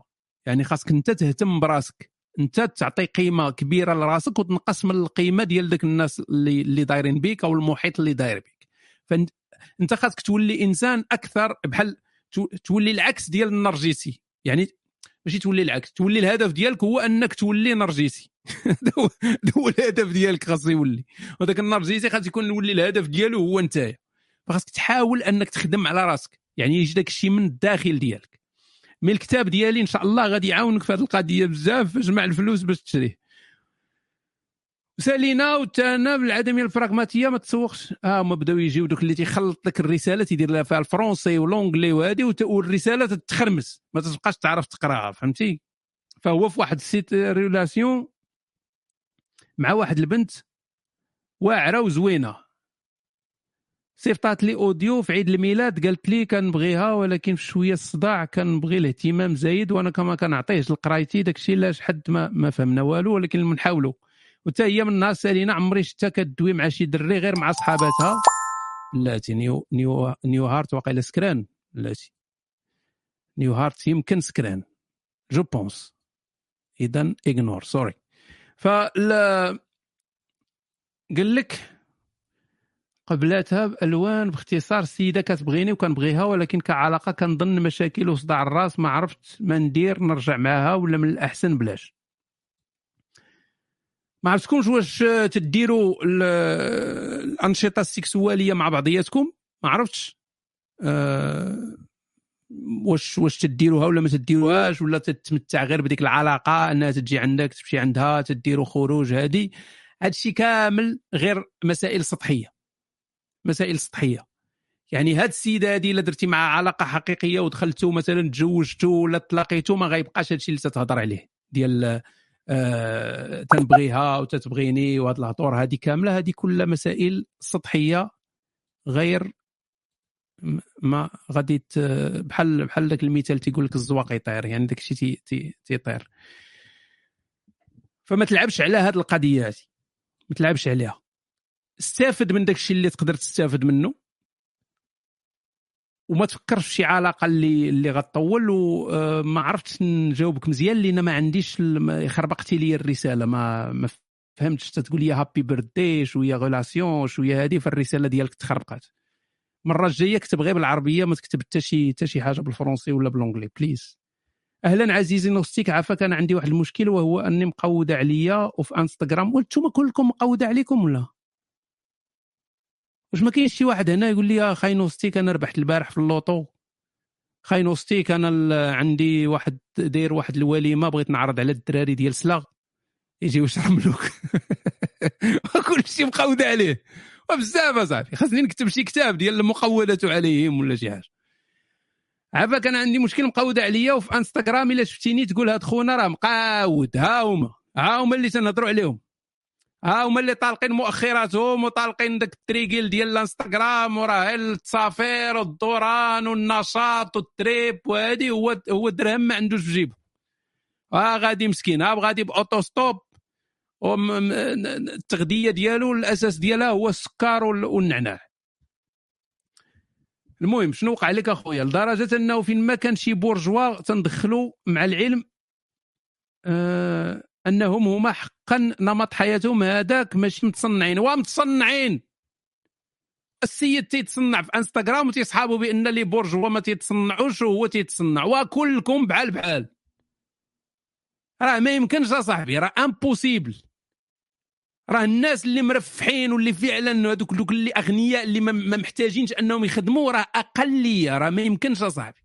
يعني خاصك أنت تهتم براسك. أنت تعطي قيمة كبيرة لراسك وتنقص من القيمة ديال داك الناس اللي اللي دايرين بيك أو المحيط اللي داير بيك. فانت أنت خاصك تولي إنسان أكثر بحال تولي العكس ديال النرجسي. يعني ماشي تولي العكس تولي الهدف ديالك هو أنك تولي نرجسي. *laughs* هذا هو الهدف ديالك خاص يولي. وذاك النرجسي خاص يكون يولي الهدف ديالو هو نتايا. فخاصك تحاول أنك تخدم على راسك. يعني يجي داك الشيء من الداخل ديالك. من الكتاب ديالي إن شاء الله غادي يعاونك في هذه القضية بزاف جمع الفلوس باش تشريه. سالينا وتانا بالعدميه البراغماتيه ما تسوقش. آه هما بداو يجيو دوك اللي تيخلط لك الرسالة تيدير لها فيها ال français و l'anglais وت- والرسالة تتخرمس. ما تبقاش تعرف تقراها فهمتي؟ فهو في واحد ال cette relation مع واحد البنت واعرة وزوينة. صيفطات لي audio في عيد الميلاد قالت لي كنبغيها ولكن شوية الصداع كنبغي الاهتمام زايد وأنا كما كنعطيهش لقرايتي داكشي علاش حد ما, ما فهمنا والو ولكن نحاولوا وتا هي من النهار سالينا عمري شتا كدوي مع شي دري غير مع صحاباتها. بلاتي نيو نيو نيو هارت واقيلا سكران بلاتي. نيو هارت يمكن سكران جو بونس. إذا إغنور سوري. فال قال لك قبلاتها بألوان باختصار السيده كتبغيني وكنبغيها ولكن كعلاقة كنظن مشاكل وصداع الراس ما عرفت ما ندير نرجع معاها ولا من الأحسن بلاش. ما عرفتكمش واش تديروا ال- الأنشطة السكسوالية مع بعضياتكم؟ ما عرفتش. أه واش واش تديروها ولا ما تديروهاش ولا تتمتع غير بديك العلاقة أنها تجي عندك تمشي عندها تديروا خروج هذه هادشي كامل غير مسائل سطحية. مسائل سطحية. يعني هاد السيدة هذه إلا درتي معها علاقة حقيقية ودخلتو مثلا تزوجتو ولا تلاقيتو ما غيبقاش هادشي اللي تتهضر عليه ديال آه تنبغيها وتتبغيني وهاد الهضور هذه كاملة. هذه كلها مسائل سطحية غير ما غادي بحال بحال داك المثال تيقول لك الزواق يطير يعني داك الشيء تي- تي- تيطير. فما تلعبش على هاد القضية هذه ما تلعبش عليها. استافد من داك الشيء اللي تقدر تستافد منه. وما تفكرش في شي علاقة اللي اللي غتطول وما عرفتش نجاوبك مزيان لأن ما عنديش خربقتي لي الرسالة. ما ما فهمتش تقول لي happy birthday شوية relation شوية هذه فالرسالة ديالك تخربقات. المره الجاية كتب غير بالعربية ما تكتب حتى شي حتى شي حاجة بالفرنسي ولا ب l'anglais please أهلا عزيزي نوستيك عافاك أنا عندي واحد المشكل وهو أني مقودة عليا وفي إنستغرام. وأنتم كلكم مقودة عليكم ولا؟ واش ما كاينش شي واحد هنا يقول لي يا خاي نوستيك أنا ربحت البارح في ال loto. خاي نوستيك أنا عندي واحد داير واحد الوليمه بغيت نعرض على الدراري ديال سلاغ. يجيو يشرملوك *laughs* كل شيء مقود عليه. وبزاف اصاحبي خاصني نكتب شي كتاب ديال المقودة عليهم ولا شي حاجة. عافاك أنا عندي مشكل مقود عليا وفي انستغرام إلا شفتيني تقول هاد خونا راه مقاود. ها هما. ها هما اللي تنهضروا عليهم. ها هما اللي طالقين مؤخراتهم وطالقين داك التريكيل ديال الانستغرام وراه التصافير والدوران والنشاط وال trip وهادي هو هو الدرهم ما عندوش في جيبه. ها غادي مسكين ها غادي ب auto-stop التغذية ديالو الأساس ديالها هو السكر وال- والنعناع. المهم شنو وقع لك أخويا؟ لدرجة أنه فين ما كان شي bourgeois تندخلوا مع العلم آه أنهم هما حقا نمط حياتهم هذاك ماشي متصنعين ومتصنعين. السيد تيتصنع في إنستغرام وتيصحابوا بأن les bourgeois ما تيتصنعوش وهو تيتصنع وكلكم بحال بحال. راه ما يمكنش اصاحبي راه impossible راه الناس اللي مرفحين واللي فعلا هذوك اللي أغنياء اللي ما- ما محتاجينش أنهم يخدموا راه أقلية راه ما يمكنش اصاحبي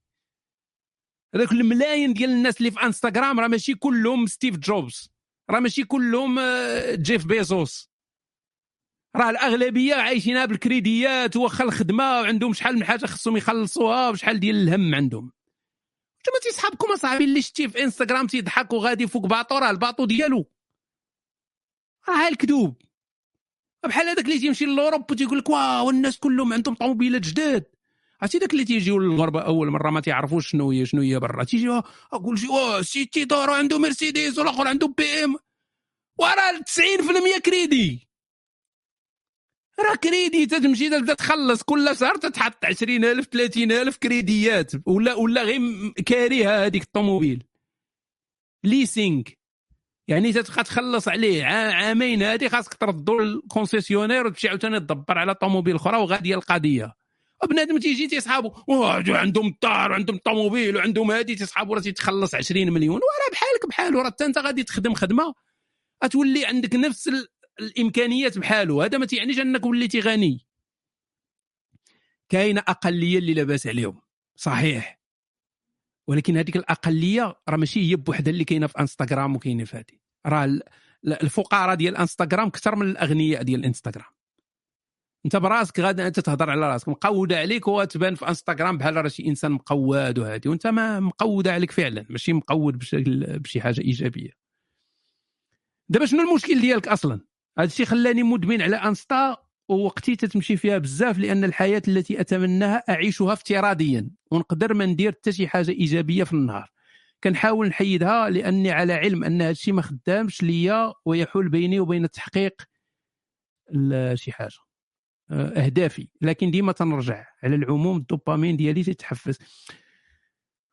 هذوك الملايين ديال الناس اللي في انستغرام راه ماشي كلهم ستيف جوبز راه ماشي كلهم آه، جيف بيزوس راه الأغلبية عايشينها بالكريديات واخا الخدمة وعندهم شحال من حاجة خصهم يخلصوها وشحال ديال الهم عندهم. انتما تيصحابكم أصاحبي اللي شتيه في انستغرام تيضحك وغادي فوق bateau راه ال bateau ديالو. راه الكذوب بحال هذاك اللي تيمشي l'Europe وتيقول لك واو الناس كلهم عندهم طوموبيلات جداد. عرفتي داك اللي تيجيو للمغاربه أول مرة ما تيعرفوش شنو هي شنو هي برا. تيجي "آه، أقول شي واه سيتي دارو عنده مرسيدس والآخر عنده بي إم. وراه 90% كريدي. راه كريدي تتمشي تبدا تخلص كل شهر تتحط 20000 30000 كريديات. ولا ولا غير كاريه هذيك الطوموبيل. leasing. يعني تتبقى تخلص عليه عا- عامين هادي خاصك تردو لل concessionnaire وتمشي عاوتاني تدبر على طوموبيل أخرى وغاديه القضية بنادم تيجي تيصحابو عندهم الدار وعندهم الطوموبيل وعندهم هادي تيصحابو راه تيتخلص 20 مليون. وراه بحالك بحالو راه انت غادي تخدم خدمة. غتولي عندك نفس ال- الإمكانيات بحالو هذا ما تيعنيش أنك وليتي غني. كاينة أقلية اللي لاباس عليهم صحيح. ولكن هذيك الأقلية راه ماشي هي بوحدها اللي كاينة في إنستغرام وكاينة في هذه. راه ال- الفقراء ديال إنستغرام أكثر من الأغنياء ديال إنستغرام. انت براسك غادي انت تهضر على راسك. مقودة عليك وتبان في انستغرام بحال راه شي انسان مقود وهادي وانت ما مقوده عليك فعلا ماشي مقود بشكل بشي حاجة إيجابية. دابا شنو المشكل ديالك أصلا؟ هذا الشيء خلاني مدمن على انستا ووقتي تتمشي فيها بزاف لأن الحياة التي أتمناها أعيشها افتراضيا ونقدر ما ندير حتى شي حاجة إيجابية في النهار. كنحاول نحيدها لأني على علم أن هذا الشيء ما خدامش ليا ويحول بيني وبين تحقيق شي حاجة. اهدافي لكن ديما تنرجع على العموم الدوبامين ديالي تتحفز.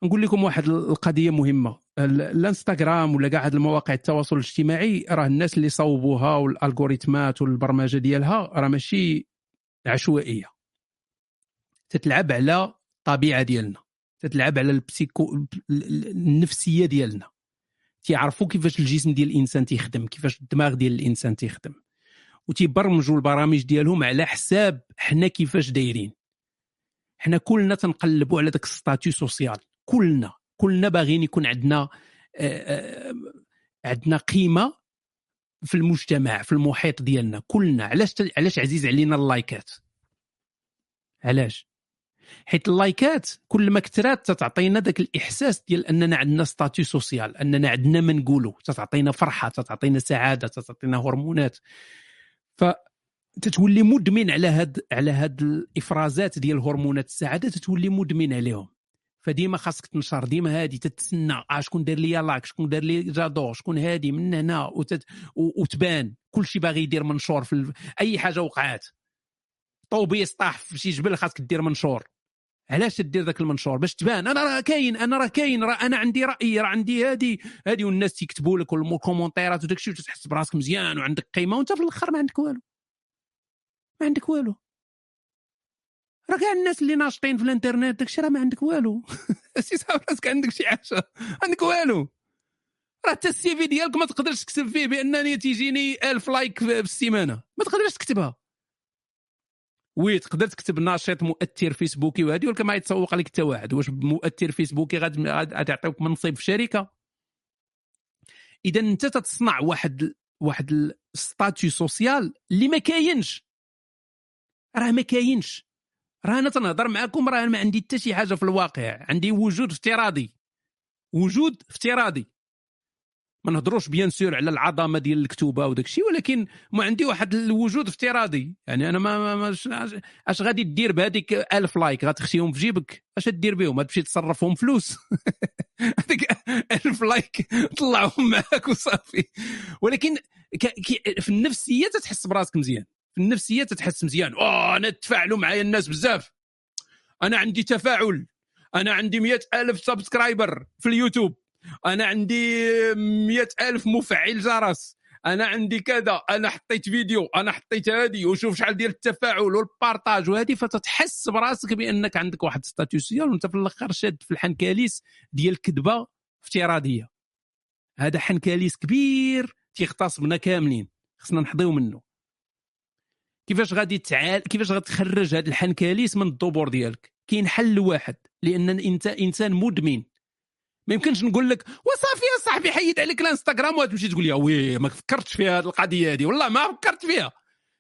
نقول لكم واحد القضية مهمة. ال- الانستغرام ولا كاع المواقع التواصل الاجتماعي راه الناس اللي صوبوها والالغوريتمات والبرمجة ديالها راه ماشي عشوائية. تتلعب على الطبيعة ديالنا. تتلعب على ال psycho ال- ال- النفسية ديالنا. تيعرفوا كيفاش الجسم ديال الإنسان تيخدم كيفاش الدماغ ديال الإنسان تيخدم. وتيبرمجوا البرامج ديالهم على حساب حنا كيفاش دايرين. حنا كلنا تنقلبوا على داك ال statut social. كلنا. كلنا باغيين يكون عندنا آه، آه، عندنا قيمة في المجتمع في المحيط ديالنا. كلنا. علاش علاش عزيز علينا اللايكات؟ علاش؟ حيت اللايكات كل ما كثرات تتعطينا ذاك الإحساس ديال أننا عندنا statut social أننا عندنا ما نقولوا تتعطينا فرحة تتعطينا سعادة تتعطينا هرمونات. ف تتولي مدمن على هاد على هاد الإفرازات ديال هرمونات السعادة تتولي مدمن عليهم. فديما خاصك تنشر ديما هادي تتسنى آه شكون دار لي like شكون دار لي j'adore شكون هادي من هنا وتت... وتبان. كلشي باغي يدير منشور في ال... أي حاجة وقعات. طوبيس طاح في شي جبل خاصك دير منشور. علاش تدير ذاك المنشور باش تبان؟ أنا راه كاين أنا راه كاين راه أنا عندي رأي راه عندي هادي هادي والناس تيكتبوا لك والكومونتيرات وداك الشيء وتحس براسك مزيان وعندك قيمة وأنت في الأخر ما عندك والو. ما عندك والو. راه كاع الناس اللي ناشطين في الإنترنت داكشي راه ما عندك والو. *laughs* سي صافي راسك عندك شي حاجة. عندك والو. راه حتى ال CV ديالك ما تقدرش تكتب فيه بأنني تيجيني ألف like في السيمانة. ما تقدرش تكتبها. oui تقدر تكتب ناشط مؤثر فيسبوكي وهذه ولكن ما يتسوق عليك حتى واحد. واش مؤثر فيسبوكي يعطيوك منصب في شركة؟ إذا أنت تتصنع واحد واحد ال statut social اللي ما كاينش. راه ما كاينش. راه أنا تنهضر معاكم راه ما عندي حتى شي حاجة في الواقع. عندي وجود افتراضي. وجود افتراضي. ما نهضروش bien sûr على العظمة ديال الكتوبة وداك الشيء ولكن ما عندي واحد الوجود افتراضي. يعني أنا ما, أش- غادي دير بهذيك ألف like؟ غتخشيهم في جيبك. أش دير بهم؟ غتمشي تصرفهم فلوس. *laughs* هذيك ألف like طلعهم معاك وصافي. ولكن. في النفسية تتحس براسك مزيان. في النفسية تتحس مزيان. أوه أنا تفاعلوا معايا الناس بزاف. أنا عندي تفاعل. أنا عندي مئة ألف subscriber في اليوتيوب. أنا عندي مئة ألف مفعل جرس. أنا عندي كذا أنا حطيت فيديو أنا حطيت هذه وشوف شحال ديال التفاعل وال partage وهذه فتتحس براسك بانك عندك واحد statut social وانت في الآخر شاد في الحنكاليس ديال كذبه افتراضية. هذا حنكاليس كبير تيغتصبنا كاملين خصنا نحضيو منه كيفاش غادي تعال كيفاش غتخرج هذا الحنكاليس من الدبور ديالك؟ كاين حل واحد لأن انت إنسان مدمن. ما يمكنش نقول لك وصافي يا صاحبي حيد عليك الانستغرام وتمشي تقول لي oui ما فكرتش في هذه القضية هذه والله ما فكرت فيها.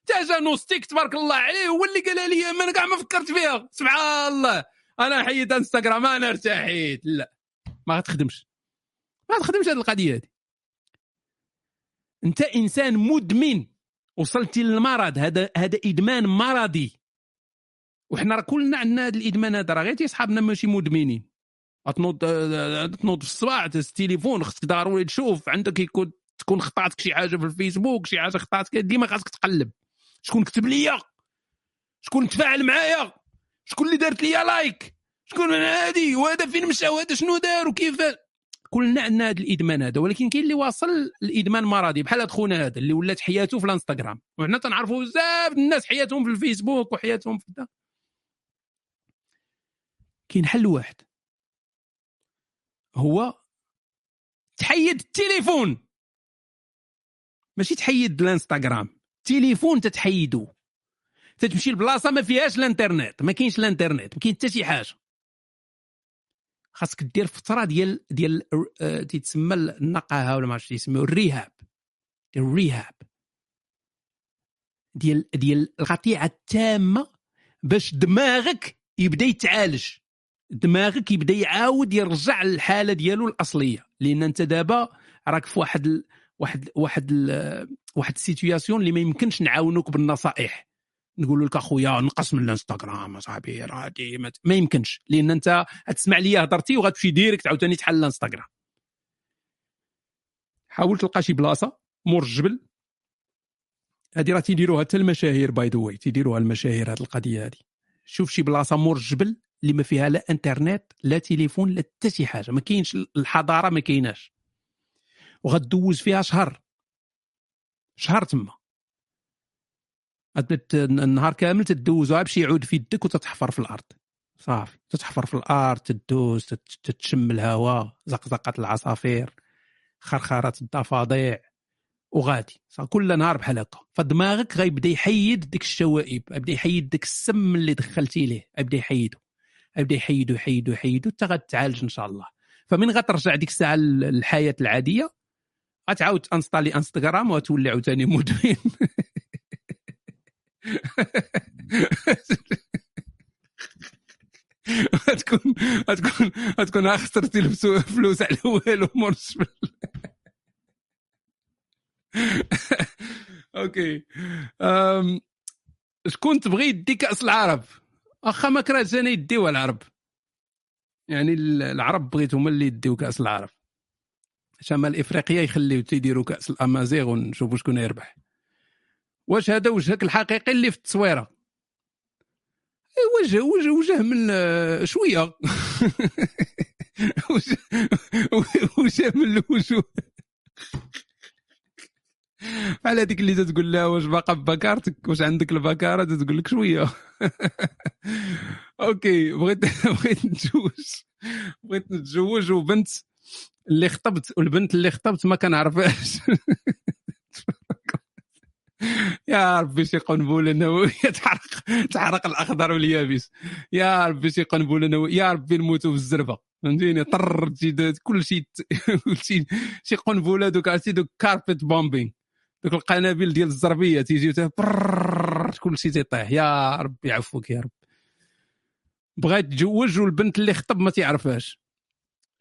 تا جا نوستيك تبارك الله عليه هو اللي قال لي ما أنا كاع ما فكرت فيها. سبحان الله أنا حيد انستغرام أنا ارتحيت. لا ما غتخدمش ما غتخدمش هذه القضية هذه أنت إنسان مدمن وصلتي للمرض هذا هذا إدمان مرضي. وحنا راه كلنا عندنا هذا الإدمان هذا راه غير تيصحابنا ماشي مدمنين. تنوض تنوض في الصباح التليفون خصك ضروري تشوف. عندك يكون تكون خطاتك شي حاجة في الفيسبوك شي حاجة خطاتك ديما خاصك تقلب. شكون كتب ليا؟ شكون تفاعل معايا؟ شكون اللي دارت ليا لايك؟ شكون من هادي؟ وهذا فين مشى وهذا شنو دار؟ وكيف؟ كلنا عندنا هذا الإدمان هذا ولكن كاين اللي واصل الإدمان مرضي. بحال هذا خونا هذا اللي ولات حياته في الإنستغرام. وحنا تنعرفوا بزاف الناس حياتهم في الفيسبوك وحياتهم في كاين حل واحد. هو تحيد التليفون ماشي تحيد الانستغرام. تليفون تتحيدو. تتمشي لبلاصة ما فيهاش الانترنت. ما كاينش الانترنت. ما كاين حتى شي حاجة. خاصك دير فترة ديال ديال آه، تيتسمى النقاهه ولا ما عرفتش يسميو ال rehab. ال rehab. ديال ديال القطيعة التامة باش دماغك يبدأ يتعالج. دماغك يبدا يعاود يرجع للحاله ديالو الاصليه لأن انت دابا راك في واحد ال... واحد واحد ال... واحد ال situation اللي ما يمكنش نعاونوك بالنصائح. نقول لك اخويا نقص من الانستغرام اصاحبي راه ما يمكنش لأن انت غتسمع ليا هضرتي وغتمشي direct عاوتاني تحل الانستغرام. حاول تلقى شي بلاصة مور الجبل. هذه راه تيديروها حتى المشاهير by the way تيديروها المشاهير هذه القضية هذه شوف شي بلاصة مور الجبل. اللي ما فيها لا انترنت لا تليفون لا حتى شي حاجة. ما كاينش الحضارة ما كايناش. وغدوز فيها شهر. شهر تما. النهار كامل تدوزوها بشي عود في يدك وتتحفر في الأرض. صافي. تتحفر في الأرض تدوز تت- تتشم الهواء زقزقة العصافير خرخرات الضفادع وغادي. كل نهار بحال هكا. فدماغك غيبدا يحيد ديك الشوائب غيبدا يحيد ديك السم اللي دخلتي ليه غيبدا يحيدو. غيبدا يحيدو يحيدو يحيدو حتى غتعالج إن شاء الله. فمن غترجع ديك الساعة للحياه العادية غتعاود انستالي إنستغرام وتولي عاوتاني مدمن. *laughs* غتكون غتكون غتكون خسرتي الفسو- فلوس على والو الجبل *laughs* أوكي. شكون تبغي يدي كاس العرب؟ واخا ما كرهتش أنا يديوها العرب يعني ال- العرب بغيت هما اللي يديو كأس العرب. شمال افريقيا يخليو تيديروا كأس الأمازيغ ونشوفوا شكون يربح. واش هذا وجهك الحقيقي اللي في التصويرة؟ وجه وجه وجه من آه، شوية. *laughs* وجه من الوجوه. على هذيك اللي تقول لها واش باقا ببكارتك؟ واش عندك البكارة؟ تقول لك شوية. *laughs* OK بغيت *laughs* بغيت نتزوج. بغيت نتزوج وبنت اللي خطبت والبنت اللي خطبت ما كنعرفهاش. *laughs* يا ربي شي قنبلة نووية. تحرق تحرق الأخضر واليابس. يا ربي شي قنبلة نووية. يا ربي نموتوا في الزربة. فهمتيني؟ طر كل شيء كل شيء شي قنبلة دوك عرفتي دوك carpet bombing دوك القنابل ديال الزربية برررر، كل شيء تيطيح يا ربي يعفوك يا رب. بغيت تزوج والبنت اللي خطب ما تعرفهاش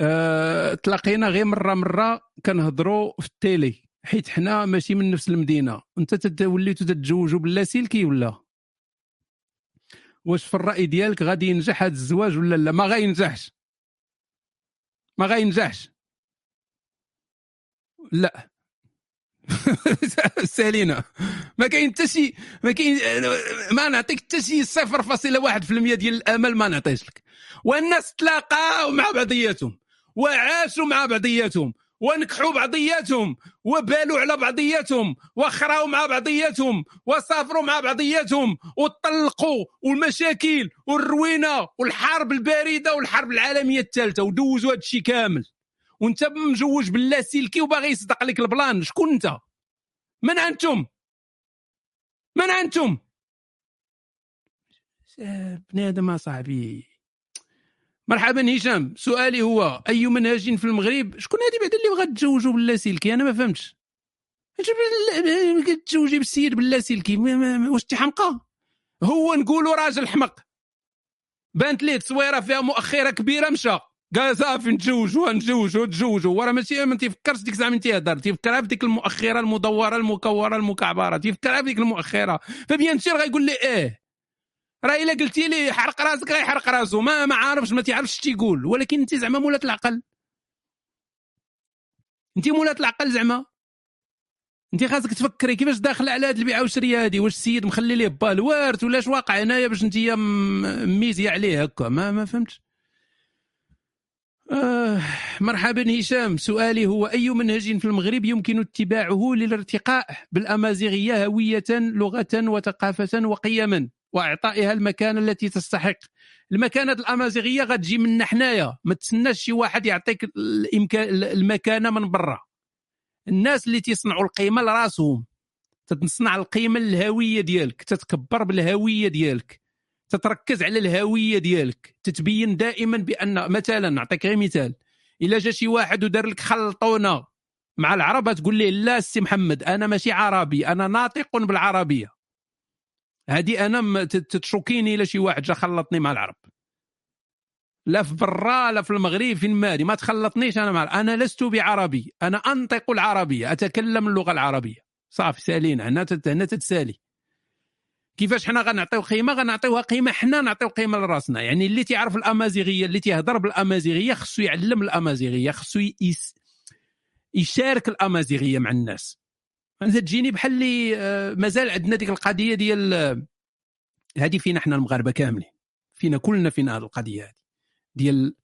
آه، تلاقينا غير مرة مرة كنهضروا في التيلي. حيت حنا ماشي من نفس المدينة. انت وليتوا تتزوجوا باللاسلكي ولا واش في الرأي ديالك غادي ينجح هذا الزواج ولا لا؟ ما غاينجحش. ما غاينجحش. لا. *laughs* سالينا. ما كاين حتى شي ما كاين ما نعطيك حتى شي 0.1% ديال الأمل ما نعطيش لك. والناس تلاقاو مع بعضياتهم وعاشوا مع بعضياتهم ونكحوا بعضياتهم وبالوا على بعضياتهم وخراو مع بعضياتهم وسافروا مع بعضياتهم وطلقوا والمشاكل والروينة والحرب الباردة والحرب العالمية الثالثة ودوزوا هذا الشيء كامل. وانت مجوج باللاسلكي وباغي يصدق لك البلان. شكون انت؟ من أنتم؟ من أنتم؟ بنادم اصاحبي. مرحبا هشام. سؤالي هو أي منهج في المغرب؟ شكون هذه بعد اللي بغات تزوجوا باللاسلكي أنا ما فهمتش. تزوجي بالسيد باللاسلكي واش انت حمقى هو نقولوا راجل حمق. بانت ليه تصويرة فيها مؤخرة كبيرة مشى. قال صافي نتزوجوا نتزوجوا نتزوجوا وراه ماشي ما تيفكرش ديك زعما تيهضر تيفكرها بديك المؤخرة المدورة المكورة المكعبرة تيفكرها بديك المؤخرة. ف bien sûr غيقول لي إيه؟ راه إلا قلتي لي حرق راسك غيحرق راسو. ما ما عارفش ما تيعرفش تيقول ولكن انت زعما مولات العقل. انت مولات العقل زعما. انت خاصك تفكري كيفاش داخله على هذه البيعه والشريه هذه واش السيد مخلي ليه با الوارث ولا اش واقع هنايا باش انت م- ميزي عليه هكا؟ ما ما فهمتش. آه مرحبا هشام. سؤالي هو أي منهج في المغرب يمكن اتباعه للارتقاء بالأمازيغية هوية لغة وثقافة وقيما وإعطائها المكانة التي تستحق؟ المكانة الأمازيغية غتجي منا حنايا ما تسناش شي واحد يعطيك الإمكان المكانة من برا. الناس اللي تيصنعوا القيمة لراسهم تتصنع القيمة للهوية ديالك تتكبر بالهوية ديالك. تتركز على الهوية ديالك. تتبين دائما بأن مثلا نعطيك غير مثال. إلا جا شي واحد ودار لك خلطونه مع العرب تقول ليه لا سي محمد أنا ماشي عربي أنا ناطق بالعربية. هذه أنا تتشوكيني الا شي واحد جا خلطني مع العرب. لا في برا لا في المغرب فين مالي ما تخلطنيش أنا مع أنا لست بعربي أنا أنطق العربية أتكلم اللغة العربية. صافي سالينا هنا هنا تتسالي. كيفاش حنا غنعطيو قيمة؟ غنعطيوها قيمة حنا نعطيو قيمة لراسنا. يعني اللي تيعرف الأمازيغية اللي تيهضر بالأمازيغية خصو يعلم الأمازيغية خصو يشارك الأمازيغية مع الناس. أنت تجيني بحال اللي آه، مازال عندنا ديك القضية ديال آه، هذه فينا حنا المغاربة كاملين. فينا كلنا فينا هذه القضية هذه ديال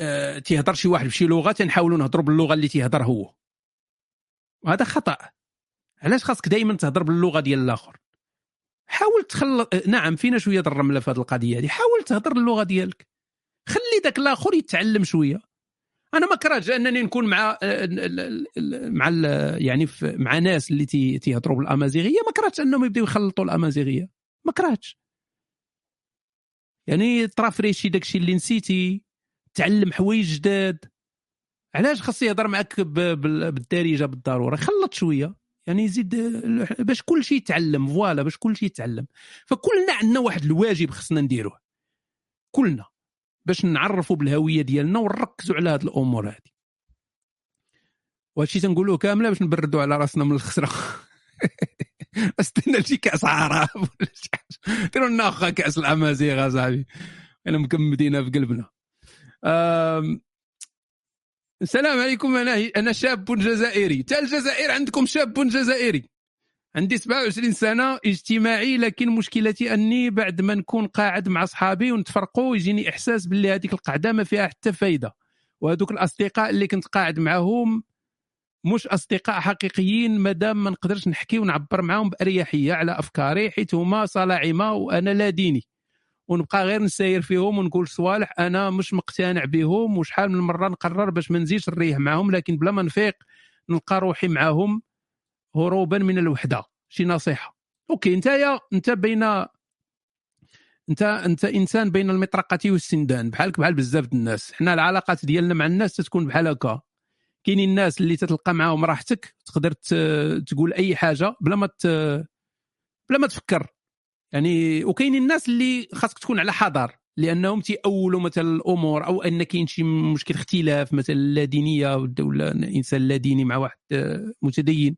آه، تيهضر شي واحد بشي لغة تنحاولوا نهضروا باللغة اللي تيهضر هو. وهذا خطأ. علاش خاصك دائما تهضر باللغة ديال الآخر؟ حاول تخلط نعم فينا شوية الرمله في هذه القضية هذه. حاول تهضر اللغة ديالك. خلي ذاك الآخر يتعلم شوية. أنا ما كرهتش أنني نكون مع ال- مع يعني مع ناس اللي تي- تيهضروا بالأمازيغية. ما كرهتش أنهم يبداو يخلطوا الأمازيغية. ما كرهتش. يعني ترافريشي داكشي اللي نسيتي. تعلم حوايج جداد. علاش خاص يهضر معك بالدارجة بالضرورة؟ خلط شوية. يعني يزيد باش كل شيء يتعلم فوالا باش كل شيء يتعلم. فكلنا عندنا واحد الواجب خصنا نديروه. كلنا. باش نعرفوا بالهوية ديالنا ونركزوا على هذه الأمور هذه وهادشي تنقولوه كاملة باش نبردوا على راسنا من الخسرة. *laughs* استنى شي كاس عرب ولا شي حاجة. ديروا لنا كاس الأمازيغ أصاحبي. أنا مكمدينها في قلبنا. السلام عليكم أنا أنا شاب جزائري. تا الجزائر عندكم شاب جزائري. عندي 27 سنة اجتماعي لكن مشكلتي أني بعد ما نكون قاعد مع اصحابي ونتفرقوا يجيني إحساس باللي هذيك القعدة ما فيها حتى فايدة. وهذوك الأصدقاء اللي كنت قاعد معهم مش أصدقاء حقيقيين مادام ما نقدرش نحكي ونعبر معاهم بأريحية على أفكاري حيت هما صلاعمه وأنا لا ديني. ونبقى غير نساير فيهم ونقول صوالح أنا مش مقتنع بهم وشحال من مرة نقرر باش ما نزيدش نريح معاهم لكن بلا ما نفيق نلقى روحي معاهم هروبا من الوحدة. شي نصيحة؟ أوكي أنت يا أنت بين أنت أنت إنسان بين المطرقة والسندان بحالك بحال بزاف الناس. حنا العلاقات ديالنا مع الناس تتكون بحال هكا. كاينين الناس اللي تتلقى معاهم راحتك تقدر تقول أي حاجة بلا ما. بلا ما تفكر. يعني وكاينين الناس اللي خاصك تكون على حذر لأنهم تيأولوا مثلا الأمور أو أن كاين شي مشكل اختلاف مثلا لا دينية ولا إنسان لا ديني مع واحد متدين.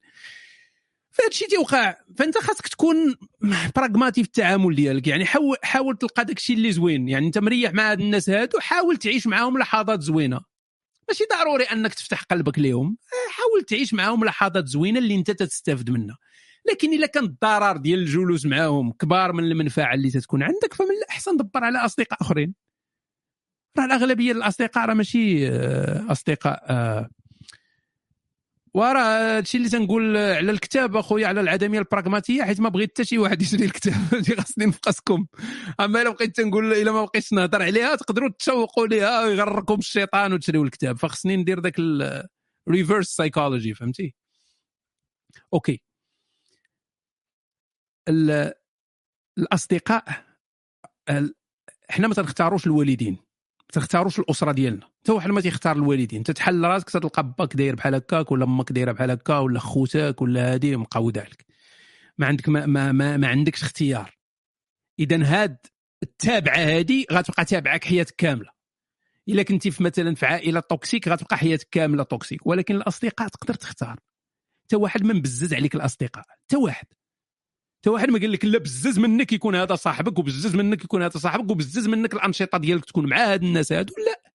فهذا الشيء تيوقع. فأنت خاصك تكون براغماتي في التعامل ديالك. يعني حاول حاول تلقى داك الشيء اللي زوين. يعني أنت مريح مع هاد الناس هادو حاول تعيش معاهم لحظات زوينة. ماشي ضروري أنك تفتح قلبك ليهم. حاول تعيش معاهم لحظات زوينة اللي أنت تستافد منها. لكن إلا كان الضرر ديال الجلوس معاهم كبار من المنفعة اللي تتكون عندك فمن الأحسن دبر على أصدقاء آخرين. راه الأغلبية الأصدقاء راه ماشي آه، أصدقاء آه، وراه هادشي اللي تنقول على الكتاب أخويا على العدمية البراغماتية حيت ما بغيت حتى شي واحد يشري الكتاب *laughs* اللي خاصني نفقسكم. أما إلا بقيت تنقول إلا ما بقيتش نهضر عليها تقدروا تشوقوا ليها ويغركم الشيطان وتشريوا الكتاب. فخصني ندير ذاك ال reverse psychology فهمتي؟ OK. الأصدقاء ال- إحنا ما تنختاروش الوالدين ما تنختاروش الأسرة ديالنا. حتى واحد ما تيختار الوالدين انت تحل راسك تلقى باك داير بحال هكاك ولا أمك دايرة بحال هكا ولا خوتك ولا هادي مقوده عليك ما عندك ما, ما, ما, ما عندكش اختيار. إذا هاد التابعة هادي غتبقى تابعك حياتك كاملة. إلا كنتي في مثلا في عائلة toxic غتبقى حياتك كاملة toxic. ولكن الأصدقاء تقدر تختار. حتى واحد ما مبزز عليك الأصدقاء. حتى واحد. حتى واحد ما قال لك لا بزز منك يكون هذا صاحبك وبزز منك يكون هذا صاحبك وبزز منك الأنشطة ديالك تكون مع هاد الناس هادو. لا.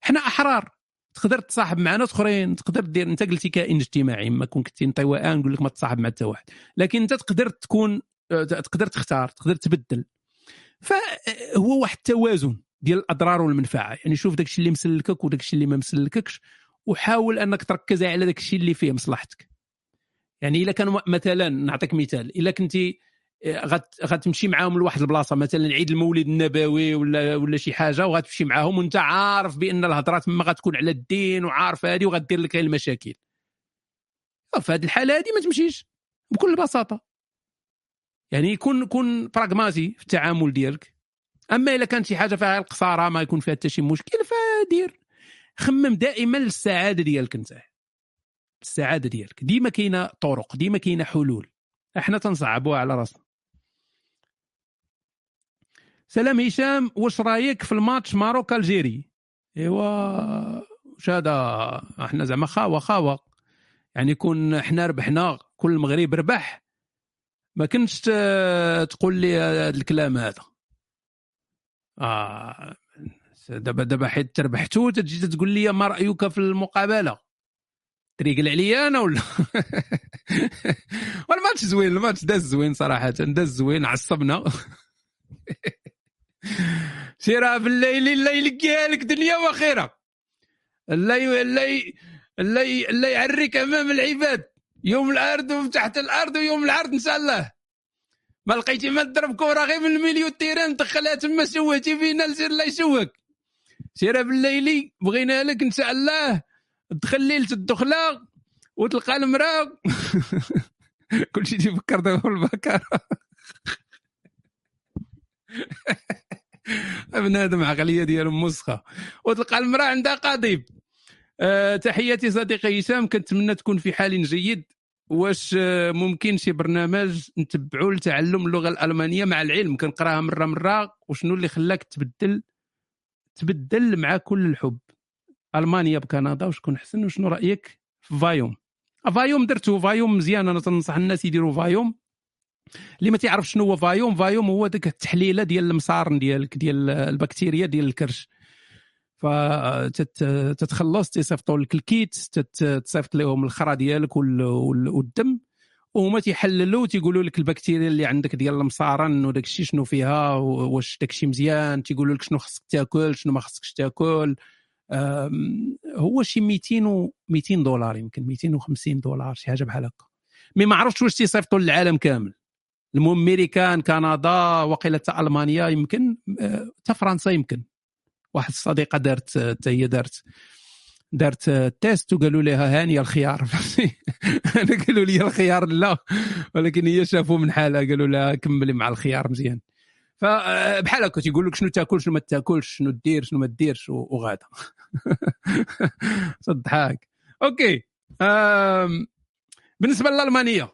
حنا أحرار. تقدر تصاحب مع ناس أخرين تقدر دير أنت قلتي كائن اجتماعي ما كون كنتي انطوائي نقول لك ما تصاحب مع حتى واحد. لكن أنت تقدر تكون آه، تقدر تختار تقدر تبدل. فهو واحد التوازن ديال الأضرار والمنفعة. يعني شوف داك الشيء اللي مسلكك وداك الشيء اللي ما مسلككش وحاول أنك تركز على داك الشيء اللي فيه مصلحتك. يعني إلا كان مثلا نعطيك مثال إلا كنتي آه، غت- غتمشي معاهم لواحد البلاصة مثلا عيد المولد النبوي ولا ولا شي حاجة وغتمشي معاهم وأنت عارف بأن الهضره تما غتكون على الدين وعارف هذه وغدير لك المشاكل. في هذه الحالة هذه ما تمشيش بكل بساطة. يعني يكون كون براغماتي في التعامل ديالك. أما إلا كانت شي حاجة فيها القصاره ما يكون فيها حتى شي مشكل فدير. خمم دائما للسعادة ديالك أنت. السعادة ديالك. ديما كاينة طرق ديما كاينة حلول. إحنا تنصعبوها على راسنا. سلام هشام واش رأيك في الماتش ماروك ألجيري؟ إيوا واش هذا؟ إحنا زعما خاوة خاوة. يعني يكون إحنا ربحنا كل المغرب ربح. ما كنتش تقول لي هذا الكلام هذا. آه دابا دابا حيت تربحتو تجي تقول لي ما رأيك في المقابلة. تريقل عليا أنا ولا؟ *laughs* والماتش زوين الماتش داز زوين صراحة داز زوين عصبنا. *laughs* سيرها في الليل الليل لك دنيا وآخرة. الله ي- الله ي- الله ي- الله يعريك أمام العباد. يوم الأرض وتحت الأرض ويوم العرض إن شاء الله. ما لقيتي ما تضرب كرة غير من الميليو تيران دخلها تما سويتي فينا سير الله يسوك سيرها بالليلي بغينا لك إن شاء الله. تدخل ليله الدخله وتلقى المرأة. كل شيء تفكر دابا في البكره *laughs* بنادم عقلية ديالو مسخة. وتلقى المرأة عندها قضيب. أه تحياتي صديقي هشام كنتمنى تكون في حال جيد. واش آه، ممكن شي برنامج نتبعوا لتعلم اللغة الألمانية مع العلم؟ كنقراها مرة مرة. وشنو اللي خلاك تبدل تبدل مع كل الحب؟ ألمانيا بكندا وشكون احسن وشنو رأيك؟ في فايوم. فايوم درتو فايوم مزيان أنا تنصح الناس يديروا فايوم. اللي ما تعرف شنو هو فايوم فايوم هو ديك التحليلة ديال المصارن ديالك ديال البكتيريا ديال الكرش. فتتخلص تيصيفطوا لك الكيت تصيفط لهم الخرا ديالك وال- وال- والدم. وهما تيحللوا تيقولوا لك البكتيريا اللي عندك ديال المصارن وداك الشيء شنو فيها واش داك الشيء مزيان تيقولوا لك شنو خصك تاكل شنو ما خصكش تاكل. هو شي 200 و 200 دولار يمكن 250 دولار شي حاجة بحال هكا. mais ما عرفتش واش تيصيفطوا للعالم كامل. المهم ميريكان كندا وقيلة حتى ألمانيا يمكن أه، حتى فرنسا يمكن. واحد الصديقة دارت حتى هي دارت دارت test وقالوا لها هانيه الخيار؟ *laughs* أنا قالوا لي الخيار لا. ولكن هي شافوا من حالها قالوا لها كملي مع الخيار مزيان. فبحال هكا تيقول لك شنو تاكل شنو ما تاكلش شنو دير شنو ما ديرش وغادا. *laughs* صدحاك OK. أم، بالنسبة للألمانية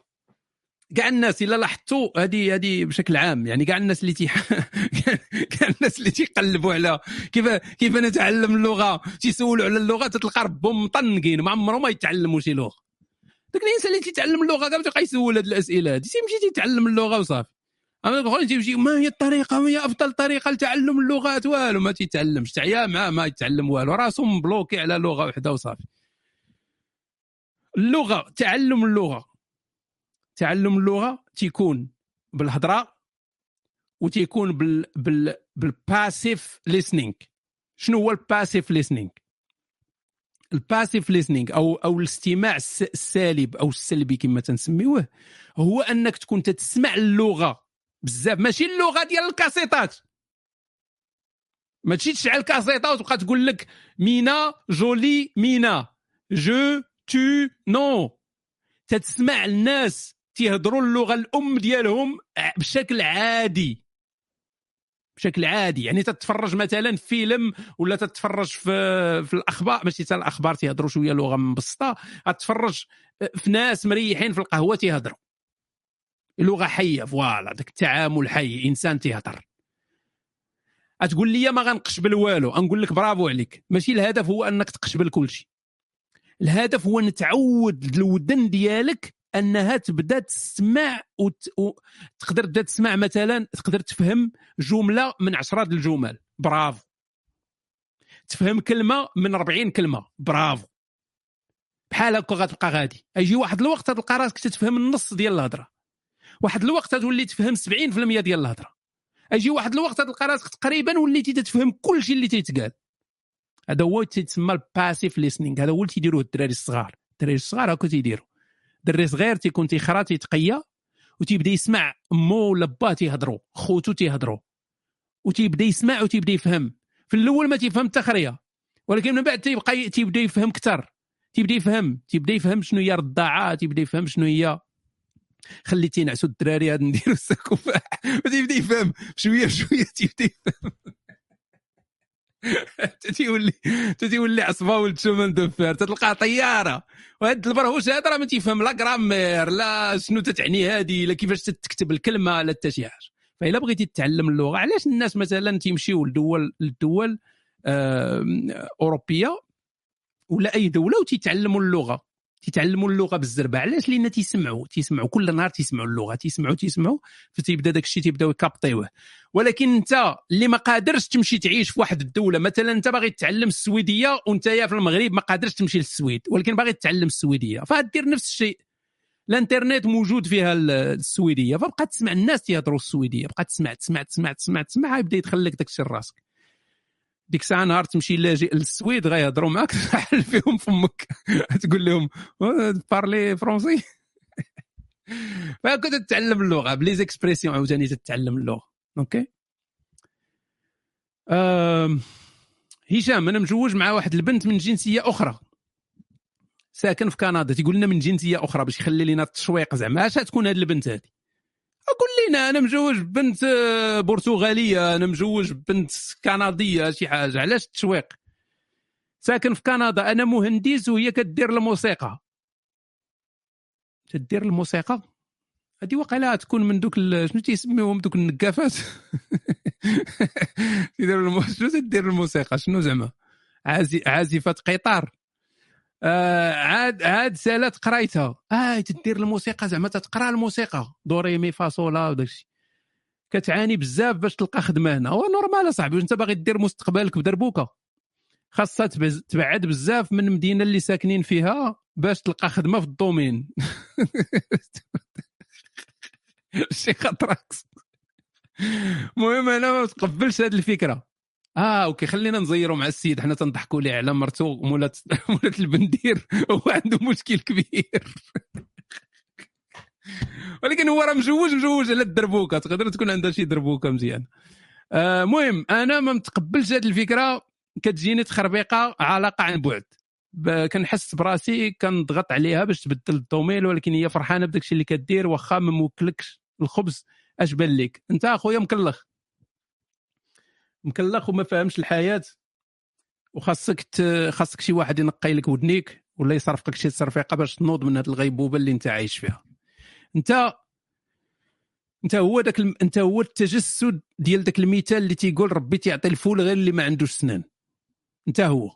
كاع الناس إلا لاحظتوا هذه هذه بشكل عام يعني كاع الناس اللي *laughs* كاع الناس اللي تيقلبوا على كيف كيف نتعلم اللغة تيسولوا على اللغة تتلقى ربهم مطنقين ما عمرهم ما يتعلموا شي لغة. داك الإنسان اللي تيتعلم اللغة كاع تيبقى يسول هاد الأسئلة هادي تيمشي تيتعلم اللغة وصافي. اما الاخرين تيمشي ما هي الطريقة؟ ما هي أفضل طريقة لتعلم اللغات؟ والو ما تيتعلمش تعيا معاه ما يتعلم والو. راسو مبلوكي على لغة وحدة وصافي. اللغة تعلم اللغة. تعلم اللغة تيكون بالهضرة وتيكون بال بال بال passive listening شنو هو ال passive listening ال passive listening أو أو الاستماع الس- السالب أو السلبي كما تنسميوه هو أنك تكون تتسمع اللغة. بزاف. ماشي اللغة ديال الكاسيطات. ما تمشي تشعل كاسيطه وتبقى تقول لك Mina jolie Mina. Je tu nous تتسمع الناس تيهضروا اللغة الأم ديالهم بشكل عادي. بشكل عادي. يعني تتفرج مثلا في فيلم ولا تتفرج في في الأخبار. ماشي حتى الأخبار تيهضروا شوية لغة مبسطه تتفرج في ناس مريحين في القهوة تيهضروا. لغة حية voilà داك التعامل حي إنسان تيهضر تقول لي ما غنقشبل والو نقول لك برافو عليك. ماشي الهدف هو أنك تقشبل كل شيء. الهدف هو نتعود الودن ديالك أنها تبدا تسمع وت... وتقدر تبدا تسمع مثلا تقدر تفهم جملة من عشرة الجمل. برافو. تفهم كلمة من 40 كلمة. برافو. بحال هكا غتبقى غادي. يجي واحد الوقت تلقى راسك تتفهم النص ديال الهضرة. واحد الوقت تولي تفهم 70% ديال الهضرة. يجي واحد الوقت تلقى راسك تقريبا وليتي تتفهم كل شيء اللي تيتقال. هذا هو تيتسمى ال passive listening هذا هو اللي تيديروه الدراري الصغار. الدراري الصغار هكا تيديروا. دري صغير تيكون تيخرا تيتقيا وتيبدأ يسمع مو ولا با تيهضروا خوتو تيهضروا وتيبدأ يسمع وتيبدأ يفهم. في الأول ما تيفهم حتى خريه ولكن من بعد تيبقى تيبدأ يفهم أكثر تيبدأ يفهم تيبدأ يفهم شنو هي الرضاعة تيبدأ يفهم شنو هي خليتي نعسوا الدراري هاد نديروا السكوفاح *laughs* تيبدأ يفهم. شوية بشويه تيبدأ يفهم. *laughs* تيولي تيولي عصبة ولد chemin de fer تلقاه طيارة. وهاد البرهوش هذا راه ما تيفهم. لا grammaire لا شنو تتعني هادي لا كيفاش تكتب الكلمة لا حتى شي حاجة. فإلا بغيتي تتعلم اللغة علاش الناس مثلا تيمشيو لدول للدول آه، أوروبية ولا أي دولة وتيتعلموا اللغة؟ تيتعلموا اللغة بالزربه علاش؟ لأن تيسمعوا. تيسمعوا. كل نهار تيسمعوا اللغة. تيسمعوا تيسمعوا. فتيبدأ داك الشيء تيبداو يكابطيوه. ولكن أنت اللي ما قادرش تمشي تعيش في واحد الدولة مثلا أنت باغي تتعلم السويدية وأنت في المغرب ما قادرش تمشي للسويد ولكن باغي تتعلم السويدية. فدير نفس الشيء. الإنترنت موجود فيها السويدية فبقى تسمع الناس تيهضروا السويدية. بقى تسمع تسمع تسمع تسمع تسمع يبدأ يدخل لك داك الشيء لراسك. ديك الساعة نهار تمشي لاجئ للسويد غيهضروا معاك *laughs* تحل فيهم فمك. تقول لهم parler français فكنت تتعلم اللغة ب les expressions عاوتاني تتعلم اللغة. OK؟ أم... هشام أنا مجوج مع واحد البنت من جنسية أخرى. ساكن في كندا تيقول لنا من جنسية أخرى باش يخلي لنا التشويق زعما. اش تكون هذه البنت هذه قول لنا أنا مجوج بنت برتغالية أنا مجوج بنت كندية شي حاجة. علاش التشويق ساكن في كندا أنا مهندس وهي كدير الموسيقى. تدير الموسيقى؟ هذه وقيلا تكون من دوك شنو تيسميوهم؟ دوك النقافات؟ *laughs* تدير شنو تدير الموسيقى؟ شنو زعما؟ عازفة قطار. آه عاد عاد سالات قرايتها آه تدير الموسيقى زعما تتقرا الموسيقى. do ré mi fa sol la وداك كتعاني بزاف باش تلقى خدمة هنا. هو normal اصاحبي انت باغي دير مستقبلك بدربوكه خاصها تبعد بزاف من المدينة اللي ساكنين فيها باش تلقى خدمة في ال domaine. *laughs* شي خطركس المهم أنا ما تقبلش هذه الفكرة. آه OK خلينا نزيروا مع السيد. حنا تنضحكوا ليه على مرتو مولات *laughs* مولات البندير. *laughs* هو عنده مشكل كبير. *laughs* ولكن هو راه مجوج مجوج على الدربوكة. تقدر تكون عندها شي دربوكة مزيان. المهم آه أنا ما متقبلش هذه الفكرة. كتجيني تخربيقة علاقة عن بعد. كنحس براسي كنضغط عليها باش تبدل الدومين ولكن هي فرحانة بداك الشيء اللي كدير واخا ما موكلكش الخبز. أش بان لك أنت أخويا مكلخ. مكلخ وما فاهمش الحياة. وخاصك. خاصك شي واحد ينقي لك ودنيك ولا يصرفك شي تصرفيقه باش تنوض من هذه الغيبوبة اللي انت عايش فيها. انت انت هو داك الم... انت هو التجسد ديال داك المثال اللي تيقول ربي تيعطي الفول غير اللي ما عندوش سنان. انت هو.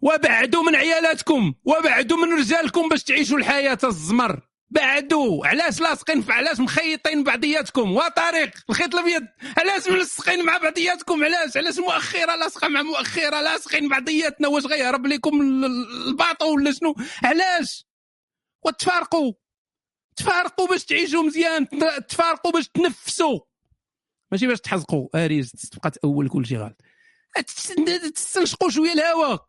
وبعدوا من عيالاتكم وبعدوا من رجالكم باش تعيشوا الحياة الزمر. بعدوا علاش لاصقين علاش مخيطين بعضياتكم؟ وطريق الخيط الأبيض. علاش ملصقين مع بعضياتكم؟ علاش؟ علاش مؤخرة لاصقه مع مؤخرة؟ لاصقين بعضياتنا واش غيهرب لكم ال- ال- الباطو ولا شنو؟ علاش؟ وتفارقوا. تفارقوا باش تعيشوا مزيان تفارقوا باش تنفسوا. ماشي باش تحزقوا. أريز تبقى تأول كل شيء غلط تس- تستنشقوا شوية الهواء.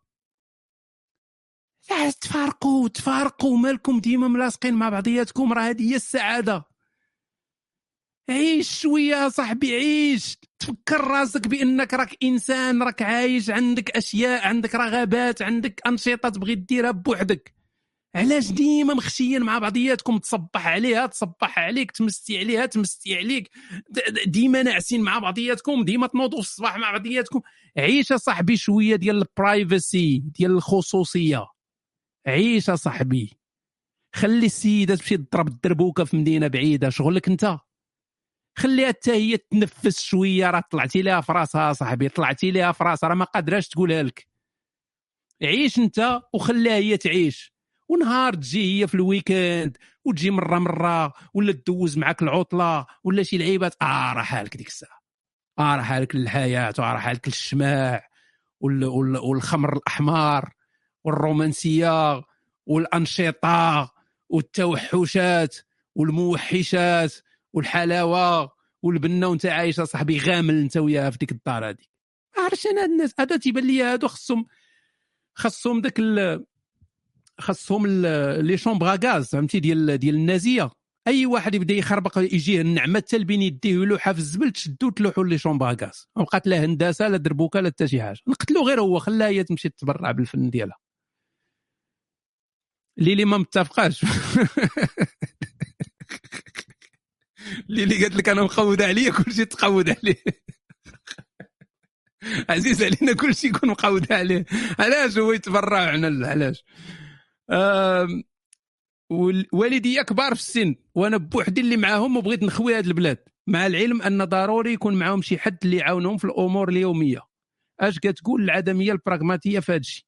لا تفارقوا تفارقوا مالكم ديما ملاصقين مع بعضياتكم راه هذه هي السعادة. عيش شوية صاحبي عيش. تفكر راسك بأنك راك إنسان راك عايش عندك أشياء عندك رغبات عندك أنشطة تبغي ديرها بوحدك. علاش ديما مخشيين مع بعضياتكم؟ تصبح عليها تصبح عليك تمسي عليها تمسي عليك. ديما ناعسين مع بعضياتكم ديما تنوضوا في الصباح مع بعضياتكم. عيش يا صاحبي شوية ديال البرايفسي ديال الخصوصية. عيش صاحبي. خلي السيدة تمشي تضرب الدربوكة في مدينة بعيدة. شغلك انت. خليها حتى هي تنفس شوية. راه طلعتي لها في راسها صاحبي. طلعتي لها في راسها. راه ما قادراش تقولها لك. عيش انت وخليها هي تعيش. ونهار تجي هي في الويكاند وتجي مرة مرة ولا تدوز معاك العطلة ولا شي لعيبات. آه راه حالك ديك الساعة. آه راه حالك للحياة. آه راه حالك للشماع وال- وال- والخمر الأحمر. والرومانسية والأنشطة والتوحشات والموحشات والحلاوة والبنة وانت عايش صاحبي غامل انت وياها في ديك الدار هذيك ما عرفتش أنا هاد الناس؟ هذا تيبان لي هادو خصهم خصهم داك خصهم لي شومبغ غاز فهمتي؟ ديال ديال النازية. أي واحد يبدا يخربق يجيه النعمة حتى لبين يديه يلوحها في الزبل تشدو تلوحوا لي شومبغ غاز. ما بقات لا هندسه لا دربوكة لا حتى شي حاجة. نقتلو غير هو خلاها هي تمشي تتبرع بالفن ديالها. ليلي ما متفقاش. *laughs* ليلي قالت لك أنا مقود عليا كلشي تقود عليه. *laughs* عزيز علينا كلشي يكون مقود عليه. علاش هو يتبرع عنا علاش؟ والدي كبار في السن وأنا بوحدي اللي معاهم وبغيت نخوي هذه البلاد. مع العلم أن ضروري يكون معاهم شي حد اللي يعاونهم في الأمور اليومية. أش كتقول العدمية البراغماتية في هذا الشيء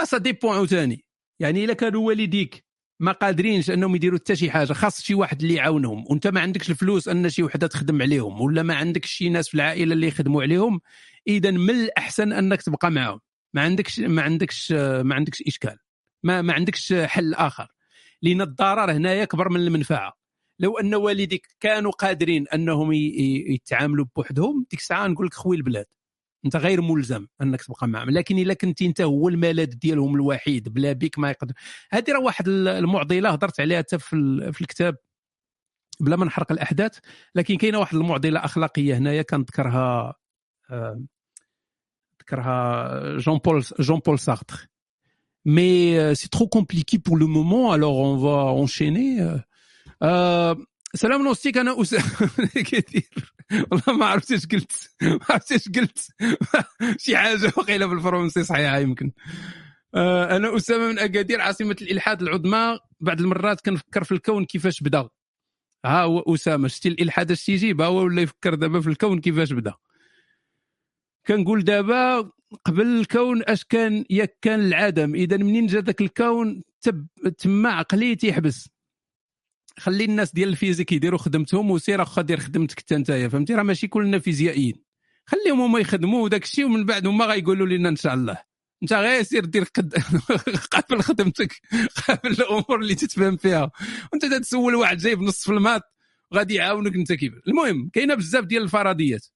وسا ديبون عاوتاني يعني إلا كانوا والديك ما قادرينش أنهم يديروا حتى شي حاجة خاص شي واحد اللي يعاونهم. وأنت ما عندكش الفلوس أن شي وحدة تخدم عليهم ولا ما عندكش شي ناس في العائلة اللي يخدموا عليهم إذا من الأحسن أنك تبقى معاهم ما عندكش ما عندكش ما عندكش إشكال. ما ما عندكش حل آخر. لأن الضرر هنايا اكبر من المنفعة. لو أن والديك كانوا قادرين أنهم يتعاملوا بوحدهم ديك الساعة نقول لك خوي البلاد. انت غير ملزم انك تبقى معهم. لكن إلا كنت انت هو الملاذ ديالهم الوحيد بلا بيك ما يقدر. هذه راه واحد المعضلة هضرت عليها حتى في, ال- في الكتاب بلا ما نحرق الأحداث. لكن كاينة واحد المعضلة أخلاقية هنايا كنذكرها آه، ذكرها جون بول جون بول سارتر euh, c'est trop compliqué pour le moment alors on va enchaîner. Euh, euh, سلام نوستيك أنا اسامه *laughs* كثير. والله ما عرفت إيش قلت. ما عرفت إيش قلت. *laughs* شي حاجة وقيلة بالفرنسي صحيحة يمكن. آه، أنا أسامة من أكادير عاصمة الإلحاد العظمى. بعض المرات كنفكر في الكون كيفاش بدأ. ها هو أسامة شتي الإلحاد اش تيجيب هو ولا يفكر دابا في الكون كيفاش بدأ. كنقول دابا قبل الكون أش كان ياك كان العدم. إذا منين جا ذاك الكون تب تما عقلي تيحبس خلي الناس ديال ال physique يديروا خدمتهم وسير واخا دير خدمتك حتى نتايا فهمتي؟ راه ماشي كلنا فيزيائيين. خليهم هما يخدموا وداك الشيء ومن بعد هما غايقولوا لنا إن شاء الله. انت غير سير دير قا... *laughs* قابل خدمتك قابل الأمور اللي تتفهم فيها. وانت تسول واحد جايب نص في ال maths غادي يعاونك انت كيف. المهم كاينة بزاف ديال الفرضيات.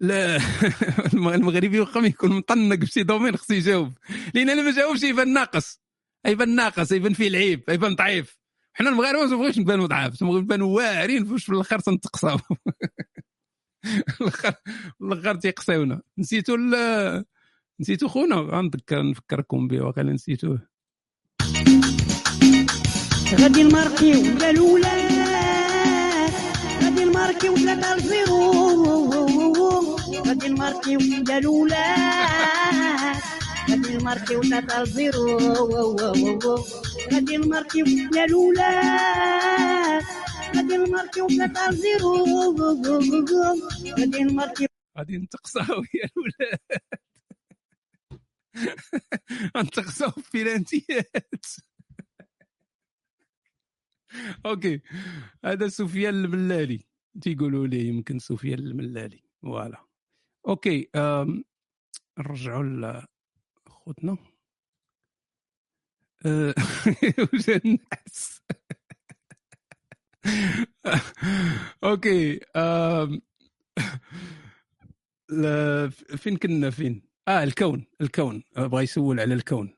لا *laughs* المغربي واخا ما يكون مطنق بشي domaine خصو يجاوب. لأن أنا ما جاوبش يبان ناقص. يبان ناقص يبان فيه العيب يبان ضعيف. حنا المغاربة ما تبغيوش نبانوا ضعاف نبانوا واعرين فاش في الأخر تنتقصاو *laughs* الأخر الأخر تيقصيونا. نسيتو ال- نسيتو خونا غنذكر نفكركم به واقيلا نسيتوه. غادي الماركي ولا الاولاد غادي الماركي ولا الفيرو غادي الماركي ولا الاولاد غادي الماركي وتاتا الزيرو. غادي الماركي يا الاولاد غادي الماركي وتاتا الزيرو. غادي الماركي غادي نتقصاو يا الولاد *laughs* نتقصاو في بلانتيات *laughs* أوكي. هذا سفيان الملالي. تيقولوا لي يمكن سفيان الملالي. voilà. okay نرجعوا لخوتنا أه، *laughs* وش الناس؟ *laughs* okay *laughs* فين كنا فين؟ آه الكون الكون بغى يسول على الكون.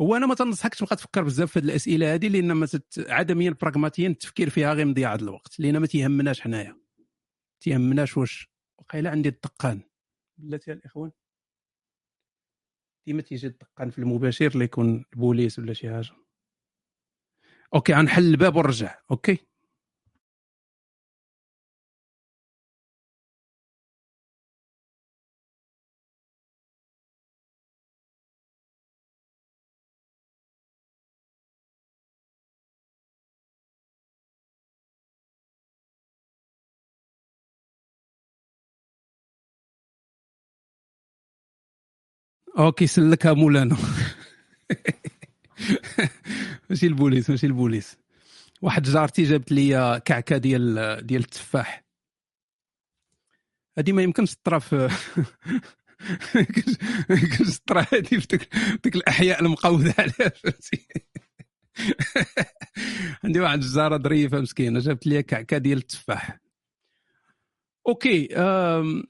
هو أنا ما تنصحكش تبقى تفكر بزاف في هذه الأسئلة هذه لأن ما تت... عمليا براغماتيا التفكير فيها غير مضيعه الوقت لأن ما تيهمناش حنايا. تيهمناش واش وقيلا عندي الدقان. بلاتي الإخوان. ديما تيجي الدقان في المباشر اللي يكون البوليس ولا شي حاجة. أوكي غنحل الباب ونرجع. okay؟ okay سلكها مولانا. ماشي البوليس ماشي البوليس. واحد جارتي جابت لي كعكة ديال ديال التفاح. هذه ما يمكنش تطرا في يمكنش تطرا هذه في ديك الأحياء المقودة عليها فهمتي؟ عندي واحد الجارة ظريفة مسكينة جابت لي كعكة ديال التفاح. okay آم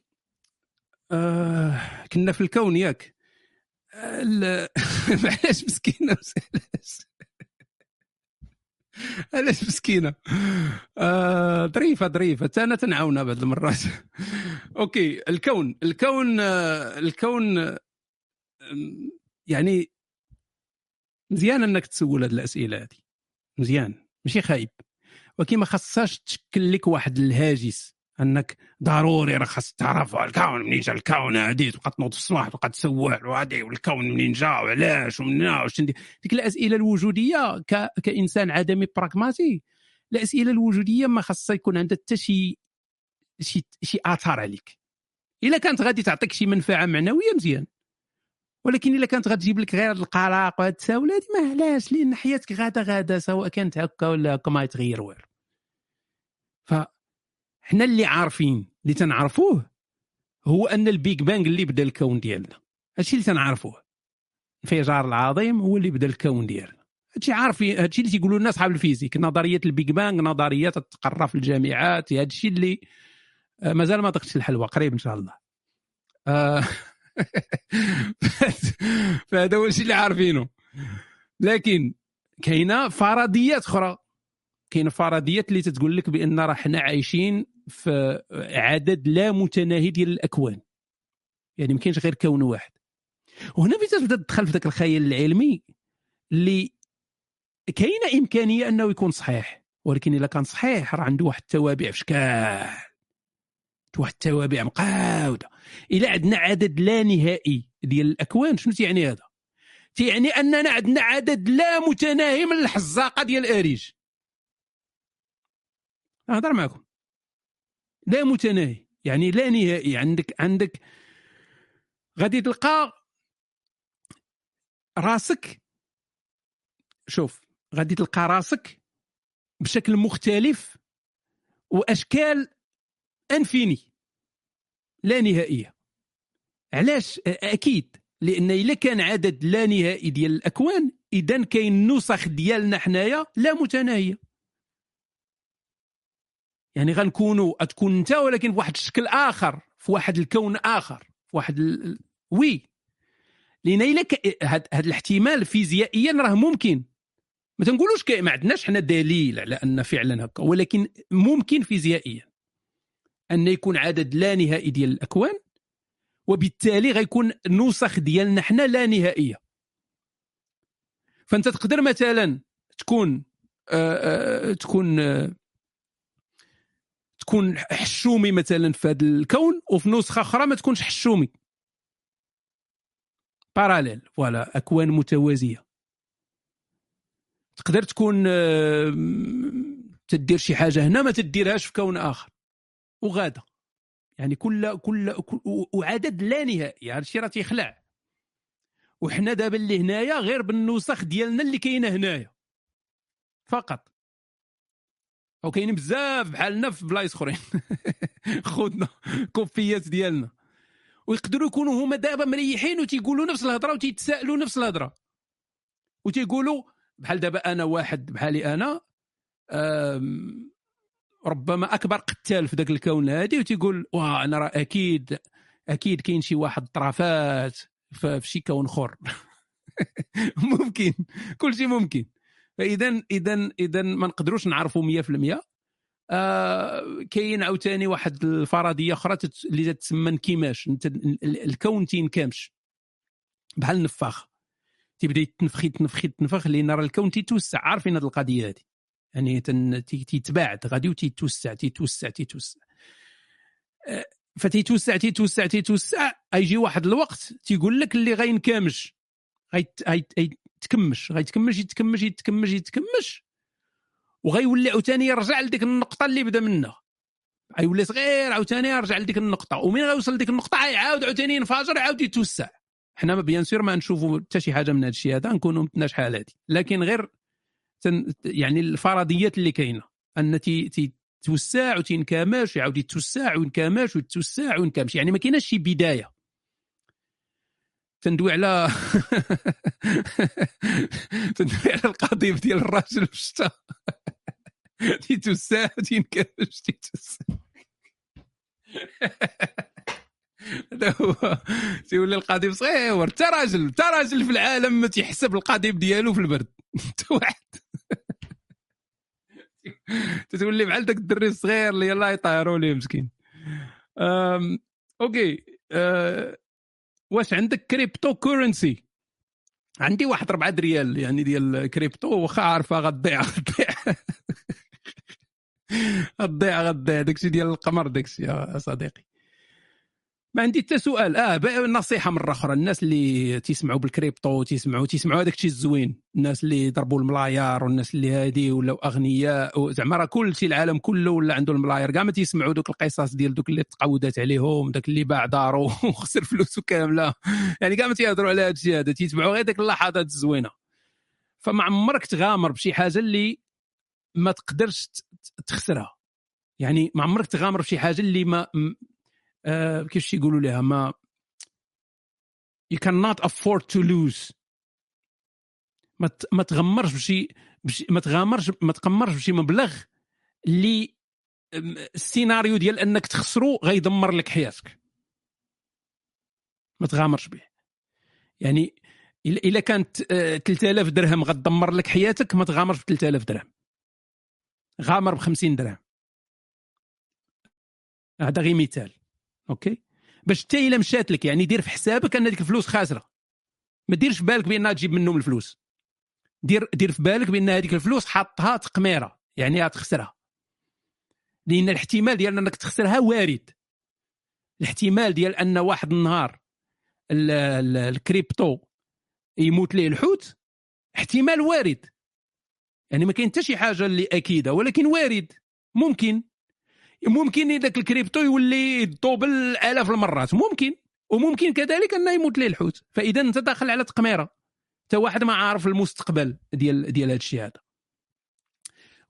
آه كنا في الكون ياك. *laughs* علاش مسكينة علاش مسكينة. آه ظريفة ظريفة. حتى أنا تنعاونها بعض المرات. okay الكون الكون الكون يعني مزيان أنك تسول هذه الأسئلة هذه مزيان ماشي خايب. ولكن ما خصهاش تشكل لك واحد الهاجس. أنك ضروري راه خاص تعرف الكون منين جا الكون هادي تبقى تنوض في الصباح تبقى تسول وهادي والكون منين جا وعلاش ومن واش ديك الأسئلة الوجودية ك... كإنسان عدمي براغماتي الأسئلة الوجودية ما خاصها يكون عندها حتى شي شي شي آثار عليك. إلا كانت غادي تعطيك شي منفعة معنوية مزيان. ولكن إلا كانت غتجيب لك غير القلق وهاد التساؤلات ما علاش؟ لأن حياتك غادا غادا سواء كانت هكا ولا هكا ما يتغير والو. فحنا اللي عارفين اللي تنعرفوه هو أن ال Big Bang اللي بدا الكون ديالنا. هادشي اللي تنعرفوه. الانفجار العظيم هو اللي بدا الكون ديالنا. هادشي عارفين هادشي اللي تيقولوا لنا أصحاب ال physique نظرية ال Big Bang نظرية تتقرا في الجامعات هادشي اللي آه، مازال ما دقتش الحلوى قريب إن شاء الله. آه، *laughs* فهذا هو الشيء اللي عارفينه. لكن كاينة فرضيات أخرى. كاينة فرضيات اللي تتقول لك بأن راه حنا عايشين في عدد لا متناهي ديال الأكوان. يعني ما كاينش غير كون واحد. وهنا فين تبدا تدخل في ذاك الخيال العلمي اللي كاينة إمكانية أنه يكون صحيح. ولكن اذا كان صحيح راه عنده واحد التوابع في شكال. واحد التوابع مقاودة. إلى عندنا عدد لا نهائي ديال الأكوان شنو تيعني هذا؟ تيعني أننا عندنا عدد لا متناهي من الحزاقة ديال الأريج. نهضر معكم. لا متناهي. يعني لا نهائي. عندك عندك غادي تلقى راسك شوف غادي تلقى راسك بشكل مختلف وأشكال إنفيني. لا نهائية. علاش؟ أكيد. لأن إلا كان عدد لا نهائي ديال الأكوان إذا كاين نسخ ديالنا حنايا لا متناهية. يعني غنكونوا تكون انت ولكن بواحد الشكل آخر في واحد الكون آخر في واحد ال... وي لأن إلا. هاد الاحتمال فيزيائيا راه ممكن ما تنقولوش. ما عندناش حنا دليل على أن فعلا هكا ولكن ممكن فيزيائيا أن يكون عدد لا نهائي ديال الأكوان وبالتالي غيكون نسخ ديالنا حنا لا نهائية فأنت تقدر مثلا تكون آه آه تكون آه تكون حشومي مثلا في هذا الكون وفي نسخة أخرى ما تكونش حشومي. باراليل فوالا أكوان متوازية. تقدر تكون آه، تدير شي حاجة هنا ما تديرهاش في كون آخر. وغادة. يعني كل كل, وعدد لا نهائي هذا الشيء راه تيخلع. وحنا دابا اللي هنايا غير بالنسخ ديالنا اللي كاينة هنايا. فقط. وكاينين بزاف بحالنا في بلايص اخرين. *laughs* خذنا كوفيات ديالنا. ويقدروا يكونوا هما دابا مريحين وتيقولوا نفس الهضرة وتيتسائلوا نفس الهضرة. وتيقولوا بحال دابا أنا واحد بحالي أنا ربما أكبر قتال في ذاك الكون هذه وتيقول واه أنا راه أكيد أكيد كاين شي واحد طرافات في شي كون أخر. *laughs* ممكن كل شيء ممكن. فاذا اذا اذا ما نقدروش نعرفوا 100% آه كاين عاوتاني واحد الفرضيه أخرى اللي تسمى انكماش الكون تينكمش بحال النفاخ. تيبدا يتنفخ يتنفخ يتنفخ لأن راه الكون تيتوسع. عارفين هذه القضية هذه يعني تيتباعد. غادي وتيتوسع تيتوسع تيتوسع. آه، فتيتوسع تيتوسع تيتوسع. يجي واحد الوقت تيقول لك اللي غينكمش غيتكمش غيتكمش يتكمش يتكمش يتكمش. وغيولي عاوتاني يرجع لديك النقطة اللي بدا منها. غيولي صغير عاوتاني يرجع لديك النقطة. ومين غيوصل لديك النقطة؟ غيعاود عاوتاني ينفجر يعاود يتوسع. حنا bien sûr ما نشوفوا حتى شي حاجة من هذا الشيء هذا نكونوا متنا شحال هذه لكن غير يعني الفرضيات اللي كاينة. أن تيتوسع وتينكمش يعاود يتوسع وينكمش ويتوسع وينكمش. يعني ما كايناش شي بداية. تندوي على *laughs* تندوي على القضيب ديال الراجل في الشتاء تيتوسع وتينكمش تيتوسع هذا هو. تيولي القضيب صغير حتى راجل حتى راجل في العالم ما تيحسب القضيب ديالو في البرد. *laughs* حتى واحد. *laughs* تتولي بحال داك الدري الصغير اللي يلاه يطهروا ليه مسكين okay. أه واش عندك cryptocurrency عندي واحد 4 ريال يعني ديال كريبتو واخا عارفها غتضيع غتضيع *laughs* غتضيع غتضيع داكشي ديال القمر داكشي يا صديقي. ما عندي حتى سؤال. آه نصيحة مرة أخرى. الناس اللي تيسمعوا بالكريبتو تيسمعوا تيسمعوا هذاك الشيء الزوين. الناس اللي ضربوا الملاير والناس اللي هادي ولاو أغنياء زعما راه كل شيء العالم كله ولا عنده الملاير كاع ما تيسمعوا دوك القصص ديال دوك اللي تقودات عليهم داك اللي باع دارو *laughs* وخسر فلوسه كاملة. يعني كاع ما تيهضروا على هذا الشيء هذا. تيتبعوا غير ديك اللحظات الزوينة. فما عمرك تغامر بشي حاجة اللي ما تقدرش تخسرها. يعني ما عمرك تغامر بشي حاجة اللي ما آه كيفاش يقولوا لها ما you cannot afford to lose. ما ما تغمرش بشي, بشي ما تغامرش ما تقمرش بشي مبلغ اللي السيناريو ديال أنك تخسرو غيدمر لك حياتك. ما تغامرش به يعني إلا كانت 3000 آه، درهم غتدمر لك حياتك ما تغامرش ب 3000 درهم. غامر ب 50 درهم. هذا غير مثال. okay؟ باش حتى إلا مشات لك يعني دير في حسابك أن هذيك الفلوس خاسرة. ما ديرش في بالك بأنها تجيب منهم الفلوس. دير دير في بالك بأن هذيك الفلوس حاطها تقميرة يعني تخسرها. لأن الاحتمال ديال أنك تخسرها وارد. الاحتمال ديال أن واحد النهار الكريبتو يموت ليه الحوت احتمال وارد. يعني ما كاين حتى شي حاجة اللي أكيدة ولكن وارد. ممكن. ممكن ذاك الكريبتو يولي ي doubler الاف المرات. ممكن. وممكن كذلك إنه يموت ليه الحوت. فإذا أنت داخل على تقميرة. انت واحد ما عارف المستقبل ديال ديال هذا الشيء هذا.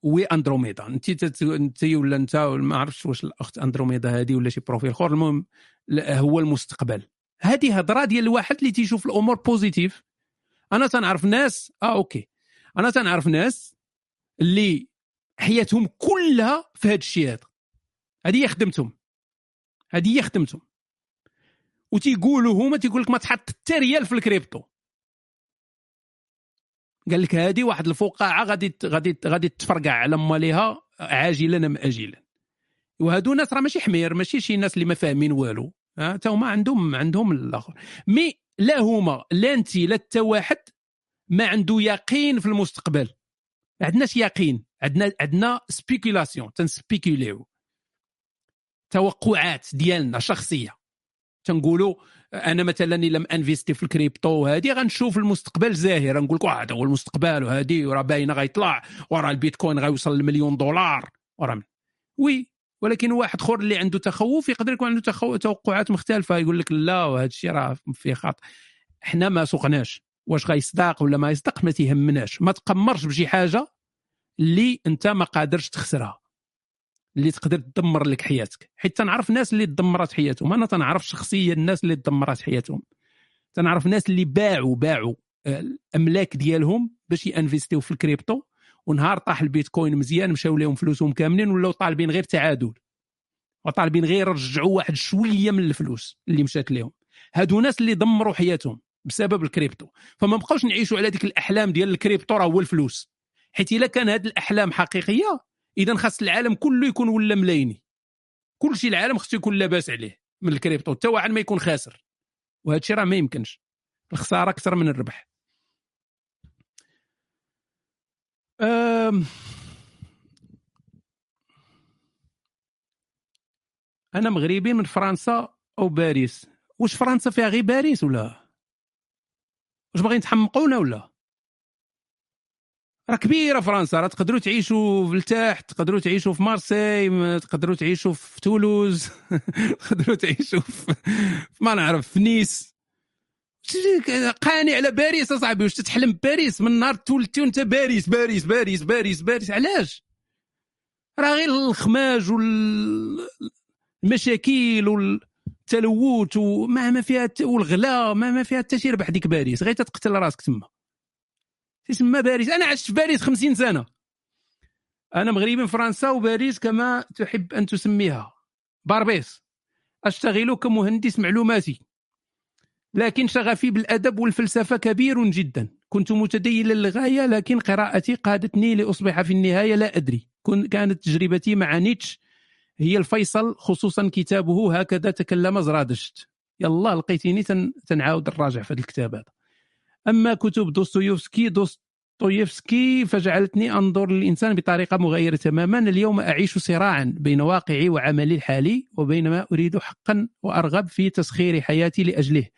oui اندروميدا انت أنت ولا أنت ما عرفتش واش الأخت أندروميدا هذه ولا شي profil آخر. المهم هو المستقبل. هذه هضرة ديال الواحد اللي تيشوف الأمور positif أنا تنعرف ناس آه أوكي. أنا تنعرف ناس اللي حياتهم كلها في هذا الشيء هذا. هذه هي خدمتهم. هذه هي خدمتهم. وتيقولوا هما تيقول لك ما تحط حتى ريال في الكريبتو. قال لك هذه واحد الفقاعة غادي غادي غادي تفرقع على ماليها عاجلا أم اجلا. وهادو ناس راه ماشي حمير ماشي شي ناس اللي ما فاهمين والو. حتى هما عندهم عندهم الآخر. mais لا هما لا انت لا حتى واحد ما عنده يقين في المستقبل. ما عندناش يقين عندنا عندنا spéculation تن spéculer يو توقعات ديالنا شخصية. تنقولوا أنا مثلا لما investi في الكريبتو وهذه غنشوف المستقبل زاهر. نقول لك هذا هو المستقبل وهذه وراه باينة غيطلع. وراه البيتكوين غيوصل لمليون دولار. وراه وي ولكن واحد آخر اللي عنده تخوف يقدر يكون عنده تخو... توقعات مختلفة. يقول لك لا وهذا الشيء راه فيه خاطر. إحنا ما سوقناش. واش غيصدق ولا ما يصدق ما تيهمناش. ما تقمرش بشي حاجة اللي أنت ما قادرش تخسرها. اللي تقدر تدمر لك حياتك. حيت تنعرف ناس اللي تدمرت حياتهم. أنا تنعرف شخصيا الناس اللي تدمرت حياتهم. تنعرف ناس اللي باعوا باعوا آه، الاملاك ديالهم باش ي investir يو في الكريبتو. ونهار طاح البيتكوين مزيان مشاو لهم فلوسهم كاملين ولاو طالبين غير تعادل. وطالبين غير يرجعوا واحد شوية من الفلوس اللي مشات لهم هادو ناس اللي دمروا حياتهم بسبب الكريبتو. فما بقاوش نعيشوا على ديك الأحلام ديال الكريبتو راه هو الفلوس. حيت إلا كان هاد الأحلام حقيقية إذا خاص العالم كله يكون ولا ملايني. كل شيء العالم خصو يكون لاباس عليه من الكريبتو حتى واحد ما يكون خاسر. وهذا الشيء راه ما يمكنش. الخسارة أكثر من الربح. أنا مغربي من فرنسا أو باريس. واش فرنسا فيها غير باريس ولا؟ واش باغيين تحمقونا ولا؟ راه كبيرة فرنسا راه تقدروا تعيشوا في التحت تقدروا تعيشوا في مارسي تقدروا تعيشوا في تولوز *laughs* تقدروا تعيشوا في ما نعرف في نيس. قاني على باريس أصاحبي واش تتحلم بباريس من نهار تولدتي وانت باريس باريس باريس باريس باريس علاش؟ راه غير الخماج والمشاكل والتلوث وما ما فيها والغلا ما ما فيها حتى شي ربح ديك باريس غير تقتل راسك تما. تسمى باريس. أنا عشت في باريس 50 سنة. أنا مغربي من فرنسا وباريس كما تحب أن تسميها. Barbès. أشتغل كمهندس معلوماتي. لكن شغفي بالأدب والفلسفة كبير جدا. كنت متدينا للغاية لكن قراءتي قادتني لأصبح في النهاية لا أدري. كانت تجربتي مع نيتشه هي الفيصل خصوصا كتابه. هكذا تكلم زرادشت. يلا لقيتيني تنعاود نراجع في هذا الكتاب هذا. أما كتب دوستويفسكي دوستويفسكي فجعلتني أنظر للإنسان بطريقة مغايره تماما. اليوم أعيش صراعا بين واقعي وعملي الحالي وبين ما أريد حقا وأرغب في تسخير حياتي لأجله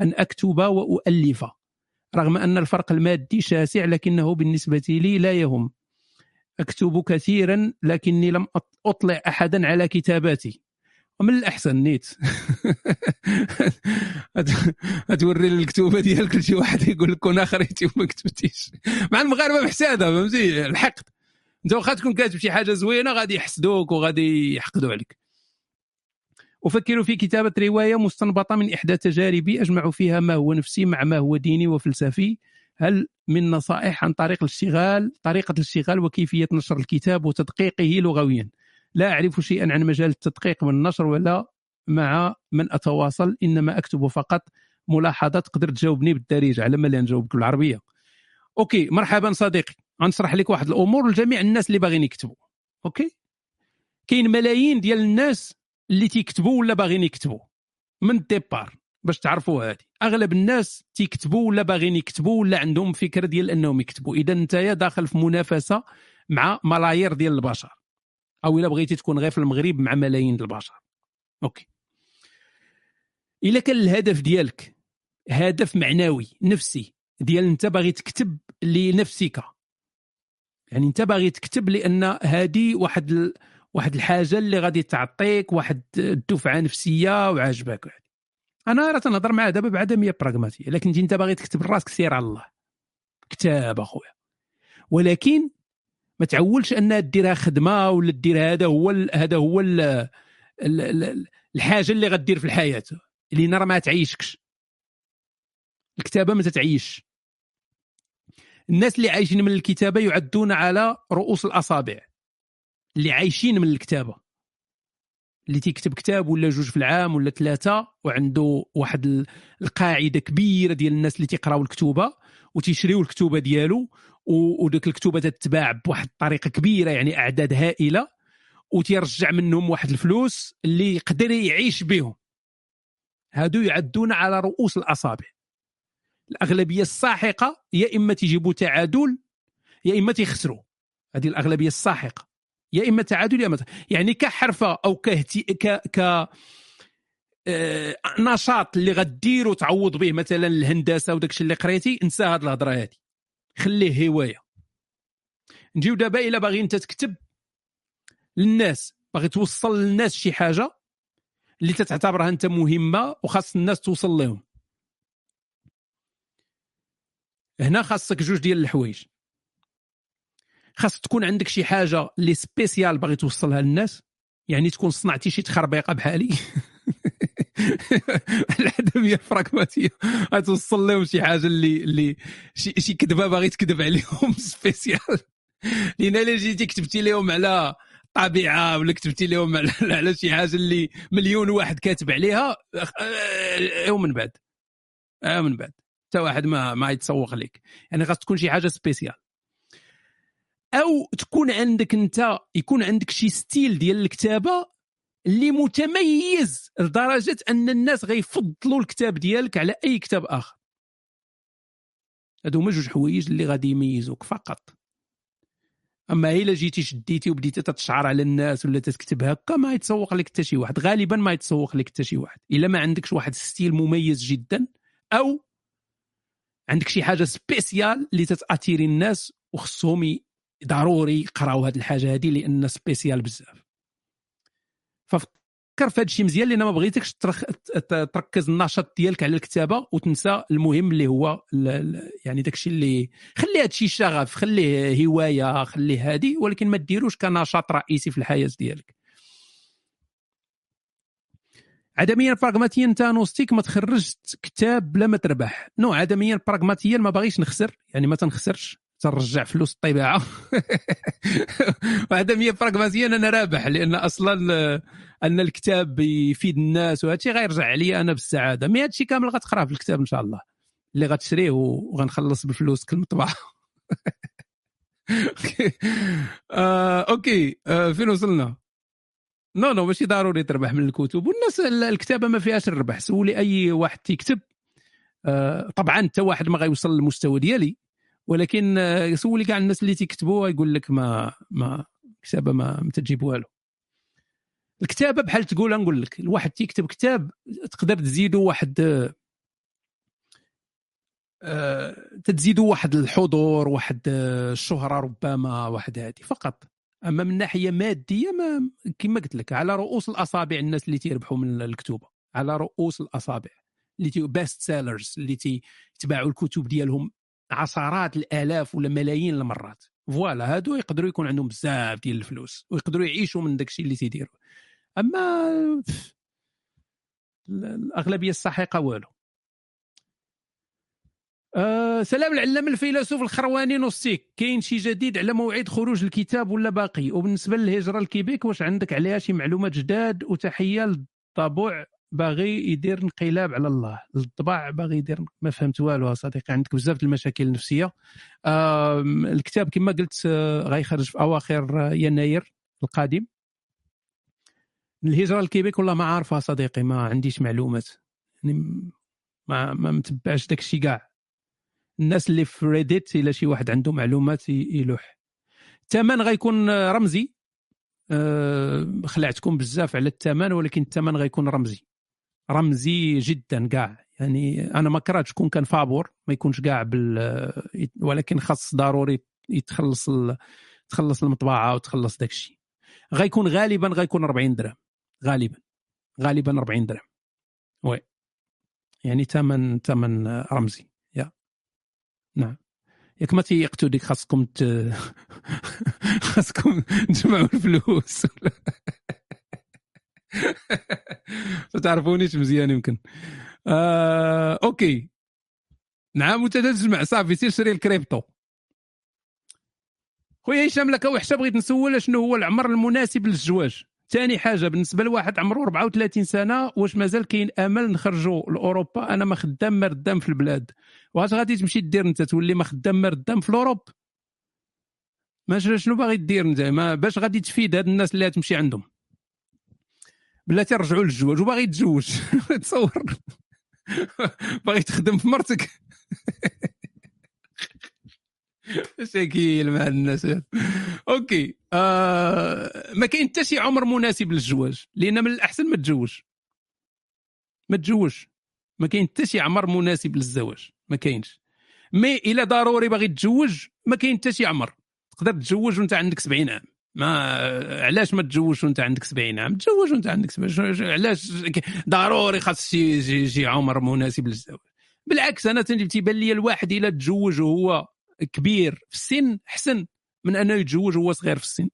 أن أكتب والف رغم أن الفرق المادي شاسع لكنه بالنسبة لي لا يهم. أكتب كثيرا لكني لم أطلع احدا على كتاباتي. ومن الأحسن نيت. توري الكتوبة ديالك لشي واحد يقول لك كون اخريتي وما كتبتيش. مع المغاربة محساده فهمتي؟ الحقد. أنت واخا تكون كاتب شي حاجة زوينة غادي يحسدوك وغادي يحقدوا عليك. أفكر في كتابة رواية مستنبطة من إحدى تجاربي أجمع فيها ما هو نفسي مع ما هو ديني وفلسفي. هل من نصائح عن طريق الاشتغال طريقة الاشتغال وكيفية نشر الكتاب وتدقيقه لغويا؟ لا أعرف شيئا عن مجال التدقيق والنشر ولا مع من أتواصل إنما أكتب فقط ملاحظات تقدر تجاوبني بالدارجة على ما لا نجاوبك بالعربية. أوكي مرحبا صديقي. غنشرح لك واحد الأمور لجميع الناس اللي باغيين يكتبوا. أوكي؟ كاين ملايين ديال الناس اللي تيكتبوا ولا باغيين يكتبوا. من ال départ باش تعرفوا هذه أغلب الناس تيكتبوا ولا باغيين يكتبوا ولا عندهم فكرة ديال أنهم يكتبوا. إذا انت داخل في منافسة مع ملايير ديال البشر. أو إلا بغيتي تكون غير في المغرب مع ملايين البشر. أوكي. إلا كان الهدف ديالك هدف معنوي نفسي ديال أنت باغي تكتب لنفسك. يعني أنت باغي تكتب لأن هذه واحد ال... واحد الحاجة اللي غادي تعطيك واحد الدفعة نفسية وعاجبك أنا راه تنهضر معاه دابا بعدميه براغماتيه لكن أنت باغي تكتب لراسك سير على الله. كتاب أخويا. ولكن ما تعولش انها ديرها خدمة ولا دير هذا هو هذا هو ال ال الحاجة اللي غدير في الحياة اللي راه ما تعيشكش. الكتابة ما تتعيش. الناس اللي عايشين من الكتابة يعدون على رؤوس الأصابع. اللي عايشين من الكتابة. اللي تيكتب كتاب ولا جوج في العام ولا ثلاثة وعنده واحد القاعدة كبيرة ديال الناس اللي تيقراو الكتوبة وتيشريو الكتوبة ديالو وديك الكتوبة تتباع بواحد الطريقة كبيرة يعني أعداد هائلة وتيرجع منهم واحد الفلوس اللي يقدر يعيش بهم هادو يعدون على رؤوس الأصابع. الأغلبية الساحقة يا إما تيجيبوا تعادل يا إما تيخسروا. هذه الأغلبية الساحقة. يا إما تعادل يا إما يعني كحرفة أو كهتي ك ك آه، نشاط اللي غديرو تعوض به مثلا الهندسة وداكشي اللي قريتي انسى هاد الهضرة هادي. خليه هواية. نجيو دابا إلا باغي أنت تكتب للناس باغي توصل للناس شي حاجة اللي تتعتبرها أنت مهمة وخاص الناس توصل لهم. هنا خاصك جوج ديال الحوايج. خاص تكون عندك شي حاجة اللي spécial باغي توصلها للناس يعني تكون صنعتي شي تخربيقة بحالي. *laughs* العدميه البراغماتيه غتوصل لهم شي حاجة اللي اللي شي, شي كذبة باغي تكذب عليهم *laughs* spécial. لأن إلا جيتي كتبتي لهم على طبيعة ولا كتبتي لهم على, *laughs* على شي حاجة اللي مليون واحد كاتب عليها آه، ومن بعد. آه من بعد. حتى واحد ما ما يتسوق لك يعني خاص تكون شي حاجة spécial. أو تكون عندك انت يكون عندك شي style ديال الكتابة اللي متميز لدرجة أن الناس غيفضلوا الكتاب ديالك على أي كتاب آخر. هادو هما جوج حوايج اللي غادي يميزوك فقط. أما إلا جيتي شديتي وبديتي تتشعر على الناس ولا تكتب هكا ما يتسوق لك حتى شي واحد. غالبا ما يتسوق لك حتى شي واحد. إلا ما عندكش واحد style مميز جدا أو عندك شي حاجة spéciale اللي تت attirer الناس وخصهم ضروري يقراو هذه الحاجة هذه لأن spéciale بزاف. ففكر في هذا الشيء مزيان لأن ما بغيتكش تركز النشاط ديالك على الكتابة وتنسى المهم اللي هو يعني داك الشيء اللي خلي هذا الشيء شغف خليه هواية خليه هادي ولكن ما ديروش كنشاط رئيسي في الحياة ديالك. عدميا براغماتيا انت نوستيك ما تخرجت كتاب بلا ما تربح. non عدميا براغماتيا ما باغيش نخسر يعني ما تنخسرش. ترجع فلوس الطباعه *laughs* وعدميا براغماتيا أنا رابح لأن أصلا آه، أن الكتاب يفيد الناس وهذا الشيء غيرجع عليا أنا بالسعادة. mais هذا الشيء كامل غتقراه في الكتاب إن شاء الله. اللي غتشريه وغنخلص بالفلوس كل مطبعة. *laughs* آه، أوكي. آه، فين وصلنا؟ non non ماشي ضروري تربح من الكتب. والناس الكتابة ما فيهاش الربح. سولي أي واحد تيكتب. آه طبعا انت واحد ما غيوصل للمستوى ديالي. ولكن آه سولي كاع الناس اللي تيكتبوا يقول لك ما ما الكتابه ما, ما تجيب والو. الكتابة بحال تقول نقول لك الواحد تيكتب كتاب تقدر تزيدوا واحد آه تزيدوا واحد الحضور واحد آه، الشهرة ربما واحد هذه فقط. أما من ناحية مادية ما كما قلت لك على رؤوس الأصابع الناس اللي تيربحوا من الكتوبة. على رؤوس الأصابع اللي تي best sellers اللي تيتباعوا الكتب ديالهم عشرات الآلاف ولا ملايين المرات. voilà هادو يقدروا يكون عندهم بزاف ديال الفلوس ويقدروا يعيشوا من داكشي اللي تيديروا. أما الأغلبية السحيقه والو. أه سلام العلام الفيلسوف الخرواني نوستيك. كاين شي جديد على موعد خروج الكتاب ولا باقي؟ وبالنسبة للهجرة الكيبيك واش عندك عليها شي معلومات جداد؟ وتحية للطبوع باغي يدير انقلاب على الله. الطباع باغي يدير ما فهمت والو صديقي عندك بزاف المشاكل النفسية. الكتاب كما قلت آه، غيخرج في أواخر يناير القادم. الهجرة الكيبيك والله ما عارفها صديقي ما عنديش معلومات. يعني ما ما متبعش داك الشيء كاع. الناس اللي في Reddit إلا شي واحد عنده معلومات يلوح. الثمن غيكون رمزي. أه خلعتكم بزاف على الثمن ولكن الثمن غيكون رمزي. رمزي جدا كاع يعني أنا ما كرهتش شكون كان فابور ما يكونش كاع بال ولكن خاص ضروري يتخلص ال... تخلص المطبعة وتخلص داك الشيء. غيكون غالبا غيكون 40 درهم. غالبا. غالبا 40 درهم. وي. يعني ثمن ثمن رمزي. نعم. ياك ما تيقتوا ديك خاصكم ت... *laughs* خاصكم تجمعوا الفلوس. *laughs* *laughs* تعرفونيش مزيان يمكن. آه، okay. نعم وانت تجمع صافي سير شري الكريبتو خويا هشام لك وحشه بغيت نسول شنو هو العمر المناسب للزواج؟ ثاني حاجة بالنسبة لواحد عمره 34 سنة واش مازال كاين أمل نخرجوا لأوروبا؟ أنا ما خدام ما ردام في البلاد. واش غادي تمشي دير أنت؟ تولي ما خدام ما ردام في ال Europe؟ ما شنو باغي دير أنت؟ باش غادي تفيد هاد الناس اللي تمشي عندهم. بلاتي رجعوا للزواج وباغي تزوج *laughs* تصور. باغي تخدم في مرتك. مشاكل مع الناس. okay. آه ما كاين حتى شي عمر مناسب للزواج لأن من الأحسن ما تزوج. ما تزوجش. ما كاين حتى شي عمر مناسب للزواج. ما كاينش. mais إلا ضروري باغي تتزوج ما كاين حتى شي عمر. تقدر تتزوج وانت عندك 70 عام. ما علاش ما تتزوجش وانت عندك 70 عام؟ تزوج وانت عندك 70 علاش؟ ضروري خاص شي عمر مناسب للزواج. بالعكس أنا تيبان لي الواحد إلا تزوج وهو كبير في السن أحسن من أنه يتزوج وهو صغير في السن.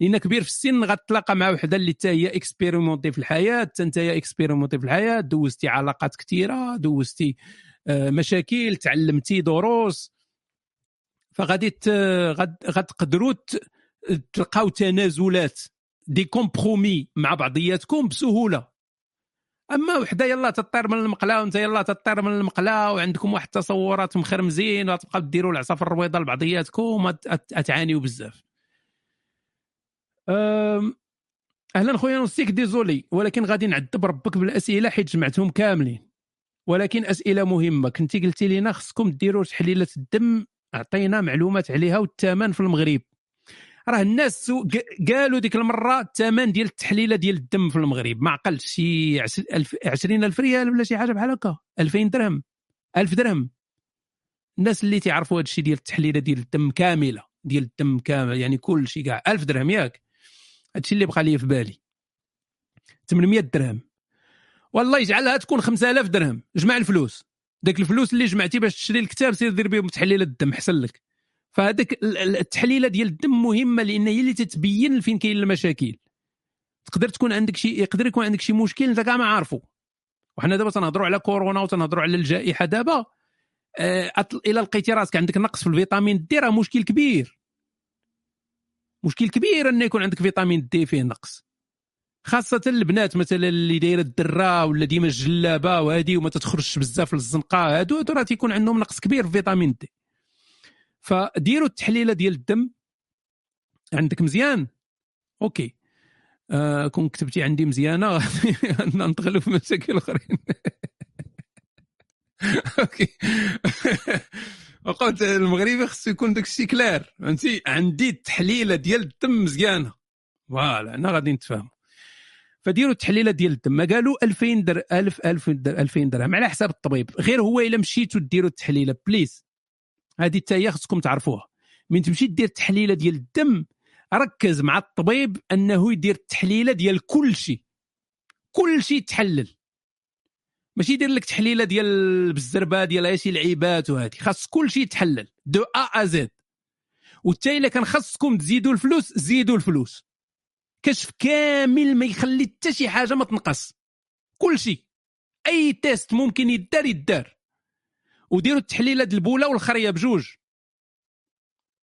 لأن كبير في السن غتلاقى مع وحدة اللي حتى هي expérimentée في الحياة حتى أنت expérimenté في الحياة دوزتي علاقات كثيره دوزتي آه، مشاكل تعلمتي دروس. فغادي غتقدروا تلقاو تنازلات des compromis مع بعضياتكم بسهولة. أما وحدة يلا تطير من المقله وأنت يلا تطير من المقله وعندكم واحد التصورات مخرمزين وتبقى ديروا العصا في الرويضة لبعضياتكم تعانيوا بزاف. أهلا خويا نوستيك désolé ولكن غادي نعذب ربك بالأسئلة حيت جمعتهم كاملين. ولكن أسئلة مهمة كنتي قلتي لنا خصكم ديروا تحليله الدم عطينا معلومات عليها والثمن في المغرب. راه الناس قالوا ديك المرة الثمن ديال التحليلة ديال الدم في المغرب. ما عقلتش شي 20000 ريال ولا شي حاجة بحال هكا. 2000 درهم. 1000 درهم. الناس اللي تعرفوا هذا الشيء ديال التحليلة ديال الدم كاملة. ديال الدم كامل. يعني كل شيء كاع. 1000 درهم ياك. هادشي اللي بقى لي في بالي. 800 درهم. والله يجعلها تكون 5000 درهم. جمع الفلوس. داك الفلوس اللي جمعتي باش تشري الكتاب سير دير بهم تحليل الدم. حسن لك. فهذاك التحليله ديال الدم مهمة لأن هي اللي تتبين فين كاين المشاكل تقدر تكون عندك شي يقدر يكون عندك شي مشكل أنت كاع ما عارفه وحنا دابا تنهضروا على كورونا وتنهضروا على الجائحة دابا آه إلى لقيتي راسك عندك نقص في الفيتامين دي راه مشكل كبير. مشكل كبير أن يكون عندك vitamine D فيه نقص. خاصة البنات مثلا اللي دايرة الدرة ولا ديما الجلابة وهذه وما تتخرجش بزاف للزنقة هادو راه تيكون عندهم نقص كبير في vitamine D. فديروا التحليله ديال الدم عندك مزيان. okay. آه كون كتبتي عندي مزيانة *laughs* ننتقلوا في مشاكل أخرين. *laughs* okay. *laughs* وقلت المغربي خصو يكون داك الشيء clair فهمتي؟ عندي التحليله ديال الدم مزيانة. voilà أنا غادي نتفاهموا فديروا التحليله ديال الدم. قالوا 2000 در 1000 1000 2000 درهم على حساب الطبيب. غير هو إلا مشيتوا ديروا التحليله please. هذه حتى هي خصكم تعرفوها. من تمشي دير التحليله ديال الدم ركز مع الطبيب أنه يدير التحليله ديال كل شيء. كل شيء تحلل. ماشي يدير لك تحليلة ديال بالزربة ديال شي لعيبات وهذه. خاص كل شيء يتحلل. de A à Z. وحتى إلا كان خاصكم تزيدوا الفلوس زيدوا الفلوس. كشف كامل ما يخلي حتى شي حاجة ما تنقص. كل شيء. أي test ممكن يدار يدار. وديروا التحليله ديال البوله والخرية بجوج.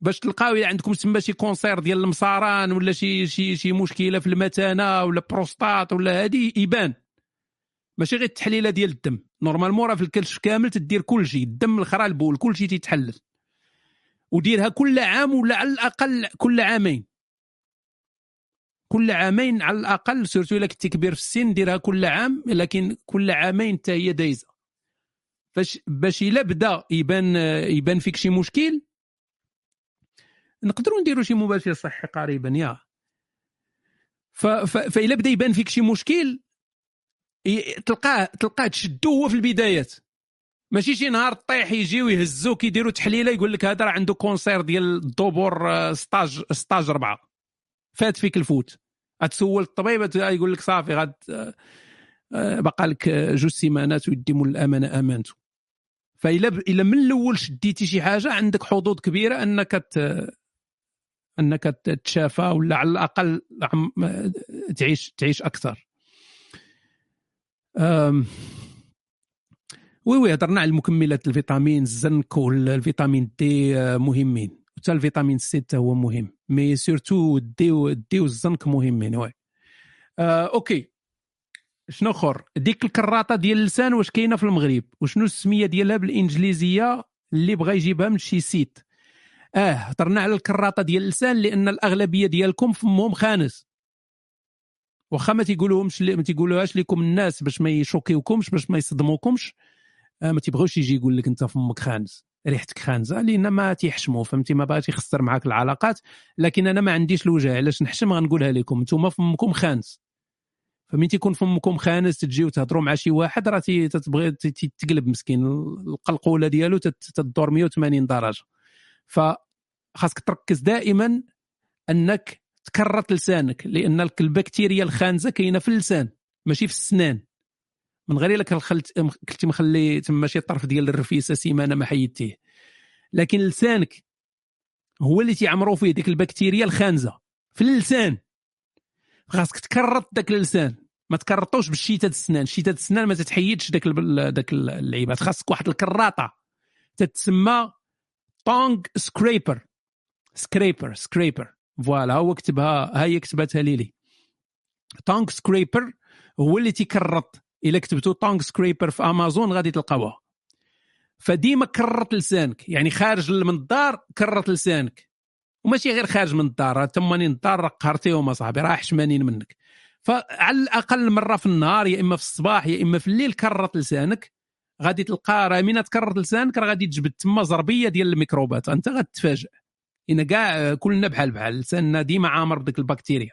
باش تلقاو إلا عندكم تما شي cancer ديال المصاران ولا شي شي شي مشكلة في المثانه ولا بروستات ولا هذه يبان. ماشي غير التحليله ديال الدم. normalement راه في الكشف كامل تدير كل شيء. الدم الخرا البول كل شيء تيتحلل. وديرها كل عام ولا على الأقل كل عامين. كل عامين على الأقل سورتو إلا كنتي كبير في السن ديرها كل عام لكن كل عامين حتى هي دايزة. باش باش الا بدا يبان يبان فيك شي مشكل نقدروا نديروا شي مباشر صحي قريبا يا. فاذا بدا يبان فيك شي مشكل تلقاه تلقاه تشدو هو في البدايات. ماشي شي نهار طيح يجيو يهزوك يديروا تحليله يقول لك هذا راه عنده cancer ديال الدبور stage stage اربعه فات فيك الفوت. غتسول الطبيب يقول لك صافي غاد آه، بقى لك جوج سيمانات ويدي مول الأمانة امانته فإلا إلا من الأول شديتي شي حاجة عندك حظوظ كبيرة أنك ت... أنك تتشافى ولا على الأقل تعيش تعيش أكثر. أم... oui oui هضرنا على المكملات الفيتامين الزنك وال vitamine D آه، مهمين. حتى ال vitamine C حتى هو مهم. mais surtout ال D وال D والزنك مهمين oui. آه، okay. شنو اخر؟ ديك الكراطة ديال اللسان واش كاينة في المغرب؟ وشنو السمية ديالها بالإنجليزية اللي بغى يجيبها من شي site؟ آه هضرنا على الكراطة ديال اللسان لأن الأغلبية ديالكم فمهم خانس. واخا ما تيقولوهمش ما تيقولوهاش لكم الناس باش ما يشوكيوكمش باش ما يصدموكمش. آه ما تيبغوش يجي يقول لك أنت فمك خانس ريحتك خانزه لأن ما تيحشموا فهمتي؟ ما باغيش يخسر معاك العلاقات. لكن أنا ما عنديش الوجه علاش نحشم؟ غنقولها لكم. أنتم فمكم خانس. فمين تيكون فمكم خانس تجيو تهضروا مع شي واحد راه تتبغي تي- تي- تقلب مسكين. القلقوله ديالو تدور 180 درجة. فخاصك تركز دائما أنك تكرط لسانك لأن البكتيريا الخانزة كاينة في اللسان ماشي في السنان. من غير إلا خلت كنتي مخلي تما شي طرف ديال الرفيسة سيمانة ما حيدتيه. لكن لسانك هو اللي تيعمروا فيه ديك البكتيريا الخانزة في اللسان. خاصك تكرط داك اللسان ما تكرطوش بالشيتة السنان. شيتة السنان ما تتحيدش داك داك اللعيبات. خاصك واحد الكراطة. تتسمى tongue scraper scraper scraper voilà هو كتبها ها هي كتبتها ليلي. tongue scraper هو اللي تيكرط. إلا كتبتو tongue scraper في أمازون غادي تلقاوها. فديما كرط لسانك. يعني خارج من الدار كرط لسانك. وماشي غير خارج من الدار راه مالين الدار قهرتيهم اصاحبي راه حشمانين منك. فعلى الأقل مرة في النهار يا إما في الصباح يا إما في الليل كرط لسانك. غادي تلقى راه من تكرط لسانك راه غادي تجبد تما زربيه ديال الميكروبات. أنت غتتفاجئ. إن كاع كلنا بحال بحال لساننا ديما عامر بديك البكتيريا.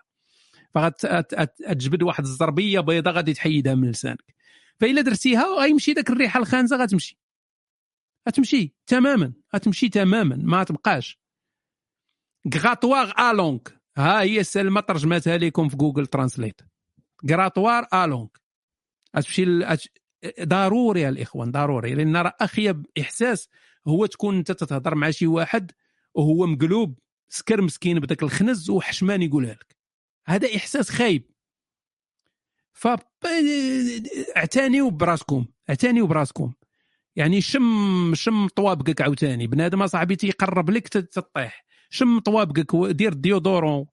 فغتجبد واحد الزربيه بيضاء غادي تحيدها من لسانك. فإلا درتيها غيمشي داك الريحة الخانزة غتمشي. غتمشي تماما غتمشي تماما ما تبقاش. grattoir à langue ها هي سلمى ترجمتها لكم في Google Translate غراتوار الونغ غتمشي ضروري يا الاخوان ضروري لأن راه اخيب احساس هو تكون انت تتهضر مع شي واحد وهو مقلوب سكر مسكين بداك الخنز وحشمان يقولها لك هذا احساس خايب ف اعتنيوا براسكم اعتنيوا براسكم يعني شم شم طوابقك عاوتاني بنادم اصاحبي تيقرب لك تطيح شم طوابقك ودير ديودورون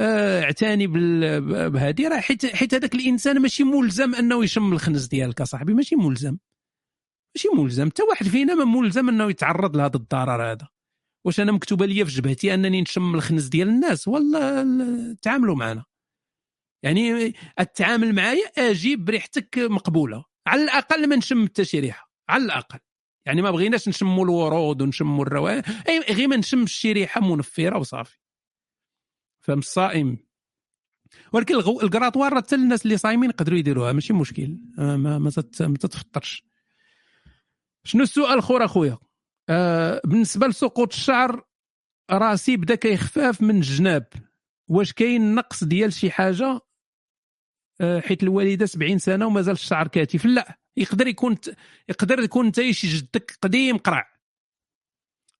آه، اعتني بال- بهذه. راه حيت حيت هذاك الإنسان ماشي ملزم أنه يشم الخنز ديالك أصاحبي ماشي ملزم. ماشي ملزم. حتى واحد فينا ما ملزم أنه يتعرض لهذا الضرر هذا. واش أنا مكتوبة لي في جبهتي أنني نشم الخنز ديال الناس؟ ال- تعاملوا معنا. يعني التعامل معايا أجي بريحتك مقبولة. على الأقل ما نشم حتى شي ريحة. على الأقل. يعني ما بغيناش نشموا الورود ونشموا الروائح أي غير ما نشمش شي ريحة منفرة وصافي. فهم الصائم؟ ولكن. الكراطوار حتى الناس اللي صايمين يقدروا يديروها ماشي مشكل. آه، ما. ما تتفطرش. شنو السؤال الآخر أخويا؟ آه بالنسبة لسقوط الشعر راسي بدأ كيخفاف من الجناب. واش كاين نقص ديال شي حاجة؟ آه، حيت الوالدة 70 سنة ومازال الشعر كاتف. لا. يقدر يكون يقدر يكون انت شي جدك قديم قرع.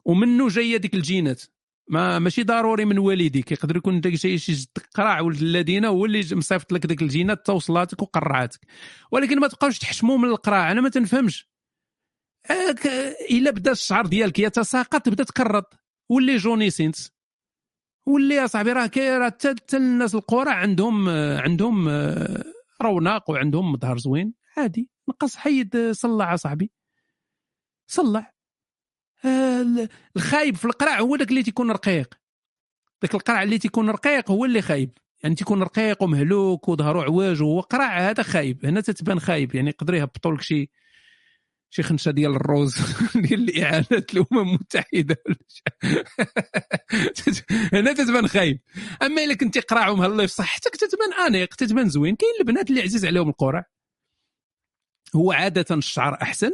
ومنه جاية ديك الجينات؟ ما ماشي ضروري من والديك يقدر يكون انت شي جدك قرع ولد الذين هو اللي مصيفط لك ديك الجينات توصلاتك وقرعاتك. ولكن ما تبقاوش تحشموا من القراع أنا ما تنفهمش. إلا بدا الشعر ديالك يتساقط تبدا تكرط واللي جونيسينس واللي يا صاحبي راه كاين حتى الناس القرى عندهم عندهم آه، رونق وعندهم مظهر زوين. عادي. نقص حيد آه، صلع صاحبي. صلع آه، ال- الخايب في القرع هو داك اللي تيكون رقيق. داك القرع اللي تيكون رقيق هو اللي خايب. يعني تيكون رقيق ومهلوك وظهرو عواج وهو قرع هذا خايب. هنا تتبان خايب. يعني يقدر يهبطوا لك شي شي خنشة ديال الروز *laughs* ديال الإعانات الامم المتحده. *laughs* هنا تتبان خايب. أما إلا كنتي قراع ومهلي في صحتك تتبان أنيق تتبان زوين. كاين البنات اللي عزيز عليهم القرع هو عادة الشعر أحسن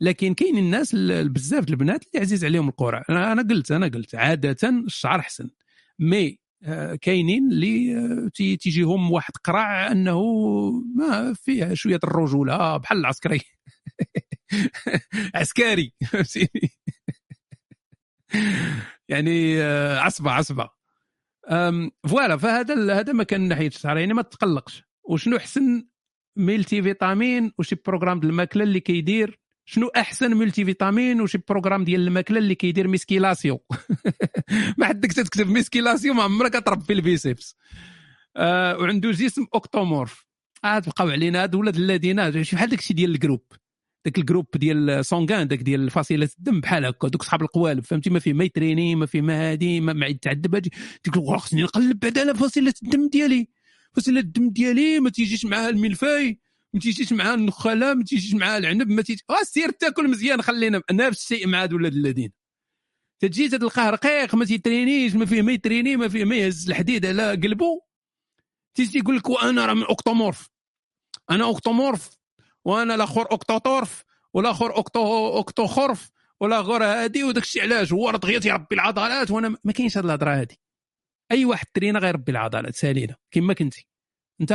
لكن كاين الناس ال- بزاف البنات اللي عزيز عليهم القرع. أنا قلت أنا قلت عادة الشعر أحسن. mais آه، كاينين اللي آه، تي- تيجيهم واحد قرع أنه ما فيه شوية الرجولة بحال العسكري. *laughs* عسكري فهمتيني؟ *laughs* يعني آه، عصبه عصبة. voilà فهذا هذا ما كان ناحية الشعر يعني ما تقلقش. وشنو أحسن؟ multivitamine وشي programme ديال الماكلة اللي كيدير. شنو أحسن multivitamine وشي programme ديال الماكلة اللي كيدير musculation؟ *laughs* ما حدك تكتب musculation ما عمرك تربي ال biceps آه وعنده جسم ectomorphe. عاد بقاو علينا هاد ولاد الذين بحال داكشي ديال ال groupe؟ داك ال groupe ديال sanguin داك ديال فصيله الدم بحال هكا دوك صحاب القوالب فهمتي؟ ما فيه ما يتريني ما فيه ما هادي ما ما يتعذب هادي تقول خصني نقلب بعدا على فصيله الدم ديالي. فصيله الدم ديالي ما تيجيش معاها ال millefeuille ما تيجيش معاها النخالة ما تيجيش معاها العنب ما تيجي آه سير تاكل مزيان خلينا نفس الشيء مع هاد ولاد الذين. تجي تلقاه رقيق ما تيترينيش ما فيه ما يتريني ما فيه ما يهز الحديد على قلبه تيجي يقول لك وأنا راه من ectomorphe. أنا ectomorphe وأنا الآخر ectomorphe والاخر ecto ectomorphe والاخر هادي وداك الشيء علاش؟ هو راه دغيا تيربي العضلات وأنا ما كاينش هاد الهضرة هادي. أي واحد ترينا غيربي العضلات سالينا كما كنتي. أنت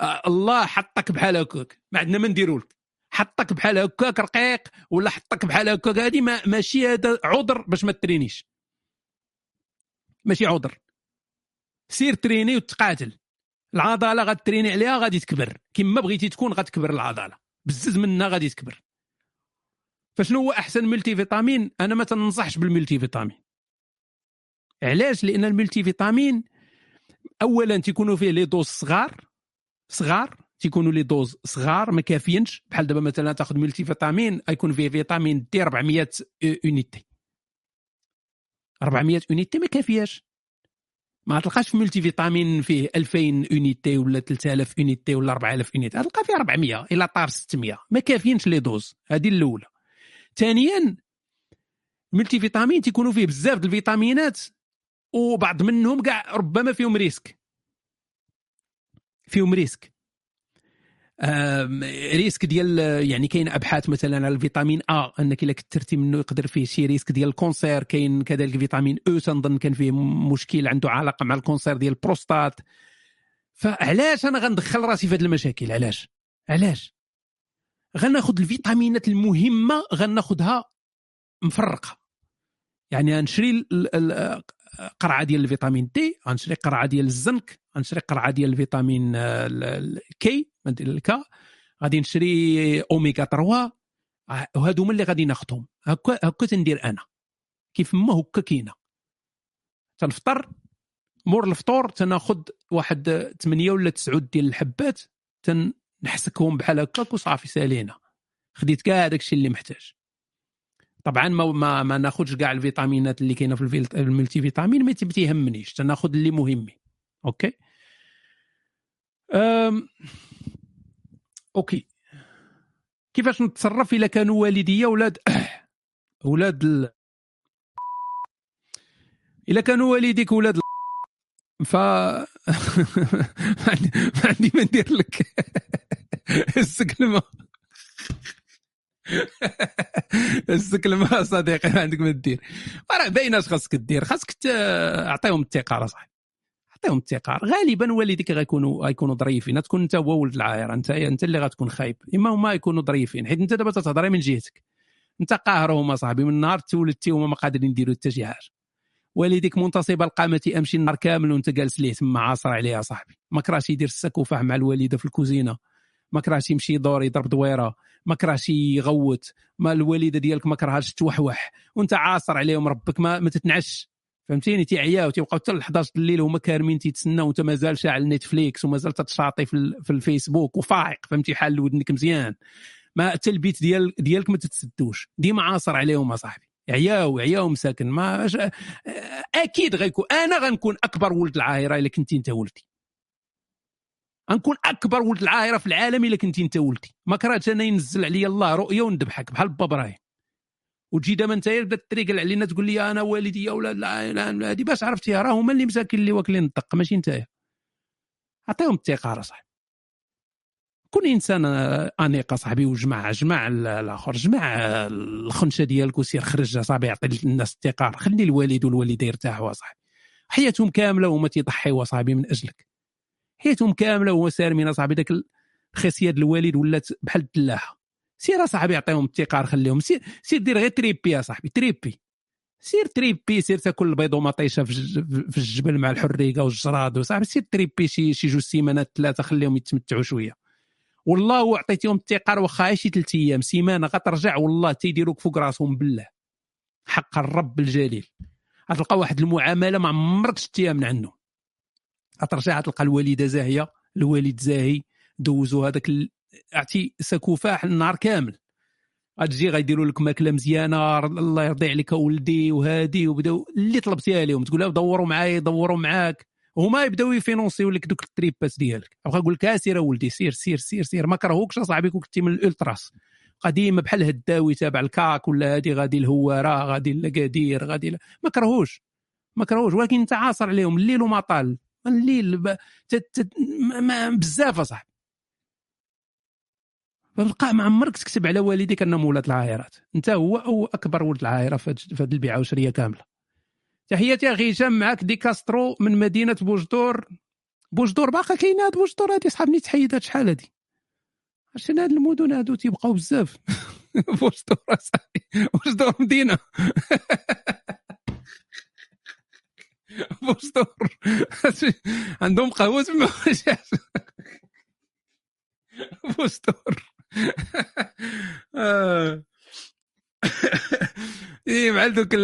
آه، الله حطك بحال هكاك. ما عندنا ما نديرو لك. حطك بحال هكاك رقيق ولا حطك بحال هكاك. هادي ما ماشي هذا عذر باش ما ترينيش. ماشي عذر. سير تريني وتقاتل. العضله غتريني عليها غادي تكبر. كما بغيتي تكون غتكبر العضله بزز منها غادي تكبر. فشنو هو أحسن multivitamine أنا ما تنصحش بال multivitamine علاش؟ لأن ال multivitamine اولا تيكونوا فيه les doses صغار صغار تيكونوا les doses صغار ما كافيينش. بحال دابا مثلا تاخذ multivitamine يكون فيه vitamine D 400 unités 400 unités ما كافياش. ما تلقاش في multivitamine فيه 2000 unités ولا 3000 unités ولا 4000 unités تلقى فيه 400 إلى طار 600 ما كافيينش les doses. هذه الأولى. ثانيا ال multivitamine تيكونوا فيه بزاف الفيتامينات. وبعض منهم كاع ربما فيهم risque. فيهم risque. risque ديال يعني كاين أبحاث مثلا على ال vitamine A أنك إلا كثرتي منه يقدر فيه شي risque ديال ال cancer كاين كذلك vitamine E تنظن كان فيه مشكل عنده علاقة مع ال cancer ديال البروستات. فعلاش أنا غندخل راسي في هذه المشاكل؟ علاش؟ علاش؟ غناخذ الفيتامينات المهمة غناخذها مفرقة. يعني غنشري قرعة ديال ال vitamine D غنشري قرعة ديال الزنك غنشري قرعة ديال ال vitamine K ال K. غادي نشري اوميغا 3 وهادو هما اللي غادي ناخذهم هكا هكا تندير أنا. كيف ما هكا كاينة. تنفطر مور الفطور تناخذ واحد 8 ولا 9 ديال الحبات تنحسكهم بحال هكاك وصافي سالينا. خديت كاع داك الشيء اللي محتاج. طبعا ما ما, ما ناخذش كاع الفيتامينات اللي كاينة في ال multivitamine ما تيهمنيش تناخذ اللي مهمين OK؟ أم... OK. كيفاش نتصرف إلا كانوا والدي أولاد أولاد *coughs* ال... إلا كانوا والديك أولاد ف *laughs* ما عندي ما ندير لك. *laughs* السكلمة. *laughs* السكلمه *laughs* صديقي ما عندك ما دير راه باينه اش خاصك دير خاصك تعطيهم الثقة راه صاحبي عطيهم الثقة. غالبا والديك غيكونوا غيكونوا ظريفين. تكون انت هو ولد العائرة. انت انت اللي غتكون خايب. إما هما يكونوا ظريفين. حيت انت دابا تتهضر من جهتك. انت قاهرهم اصاحبي من النهار تولدتي وهما ما قادرين يديروا حتى شي حاجة. والديك منتصب القامة امشي النهار كامل وانت جالس ليه تما عاصر عليها صاحبي. ما كراش يدير السكوفاح مع الوالدة في الكوزينة. ما كراش يمشي يدور يضرب دويرة. ما كراش يغوت. ما الوالدة ديالك ما كرهاش توحوح وانت عاصر عليهم ربك ما, ما تتنعسش. فهمتيني؟ تيعياو تيبقاو حتى ل 11 الليل هما كارمين تيتسناو وانت مازال شاعل Netflix ومازال تتشاطي في, في الفيسبوك وفايق. فهمتي؟ حال ودنك مزيان. ما حتى البيت ديال ديالك ما تتسدوش. ديما عاصر عليهم أصاحبي. عياو عياو مساكن ما أكيد غيكون أنا غنكون أكبر ولد العاهرة إلا كنتي أنت ولدي. غنكون أكبر ولد العاهره في العالم إلا كنتي أنت ولدي. ما كرهتش أنا ينزل عليا الله رؤيه وندبحك بحال بابا إبراهيم. وتجي دابا أنت بدات تريقل علينا تقول لي أنا والدي ولا لا هذه باش عرفتيها راه هما اللي مساكين اللي واكلين الدق ماشي انت عطيهم الثقة راه صاحبي. كون إنسان أنيق صاحبي وجمع جمع الآخر جمع الخنشة ديالك وسير خرج صاحبي يعطي للناس الثقة خلي الوالد والوالدة يرتاحوا صاحبي. حياتهم كاملة وهما تيضحيوا صاحبي من أجلك. حياتهم كاملة وهما سارمين صاحبي ذاك الخصيه ديال الوالد ولات بحال الدلاحة. سير أصاحبي عطيهم التقار خليهم. سير سير دير غير تريبي يا صاحبي تريبي. سير تريبي سير تاكل البيض ومطيشه في الجبل مع الحريقة والجراد وصاحبي. سير تريبي شي شي جوج سيمانات ثلاثة خليهم يتمتعوا شوية. والله عطيتيهم التقار واخا شي ثلاث أيام. سيمانة غترجع والله تيديروك فوق راسهم بالله. حق الرب الجليل. غتلقى واحد المعاملة ما عمرك شتيها من عنده غترجع تلقى الوالدة زاهية الوالد زاهي دوزوا هذاك عرفتي سكوفاح النهار كامل. غتجي غيديروا لك ماكلة مزيانة الله يرضي عليك ولدي وهادي وبداو اللي طلبتيها لهم تقول لهم دوروا معايا يدوروا معاك. هما يبداو يفينونسيو لك دوك التريبات ديالك. بقى يقول لك سير ولدي سير سير سير سير. ما كرهوكش أصاحبي كنتي من الألتراس. قديمه بحال هداوي تابع الكاك ولا هادي غادي الهوارة غادي لاكادير غادي ما كرهوش ما كرهوش. ولكن انت عاصر عليهم الليل وما طال. الليل. بزاف أصاحبي. فبقى ما عمرك تكتب على والديك أنهم ولاد العايرات أنت هو أو أكبر ولد العايره في هذه البيعة والشريه كاملة. تحياتي أخي هشام معك دي كاسترو من مدينة بوجدور. بوجدور باقا كاينة هاد بوجدور هادي صحابني تحيدات شحال هادي؟ عشان هاد المدن هادو تيبقاو بزاف. *laughs* بوجدور أصاحبي. بوجدور مدينة. *laughs* بوجدور عندهم قهوه تما بوجدور آه. إيه مع دوك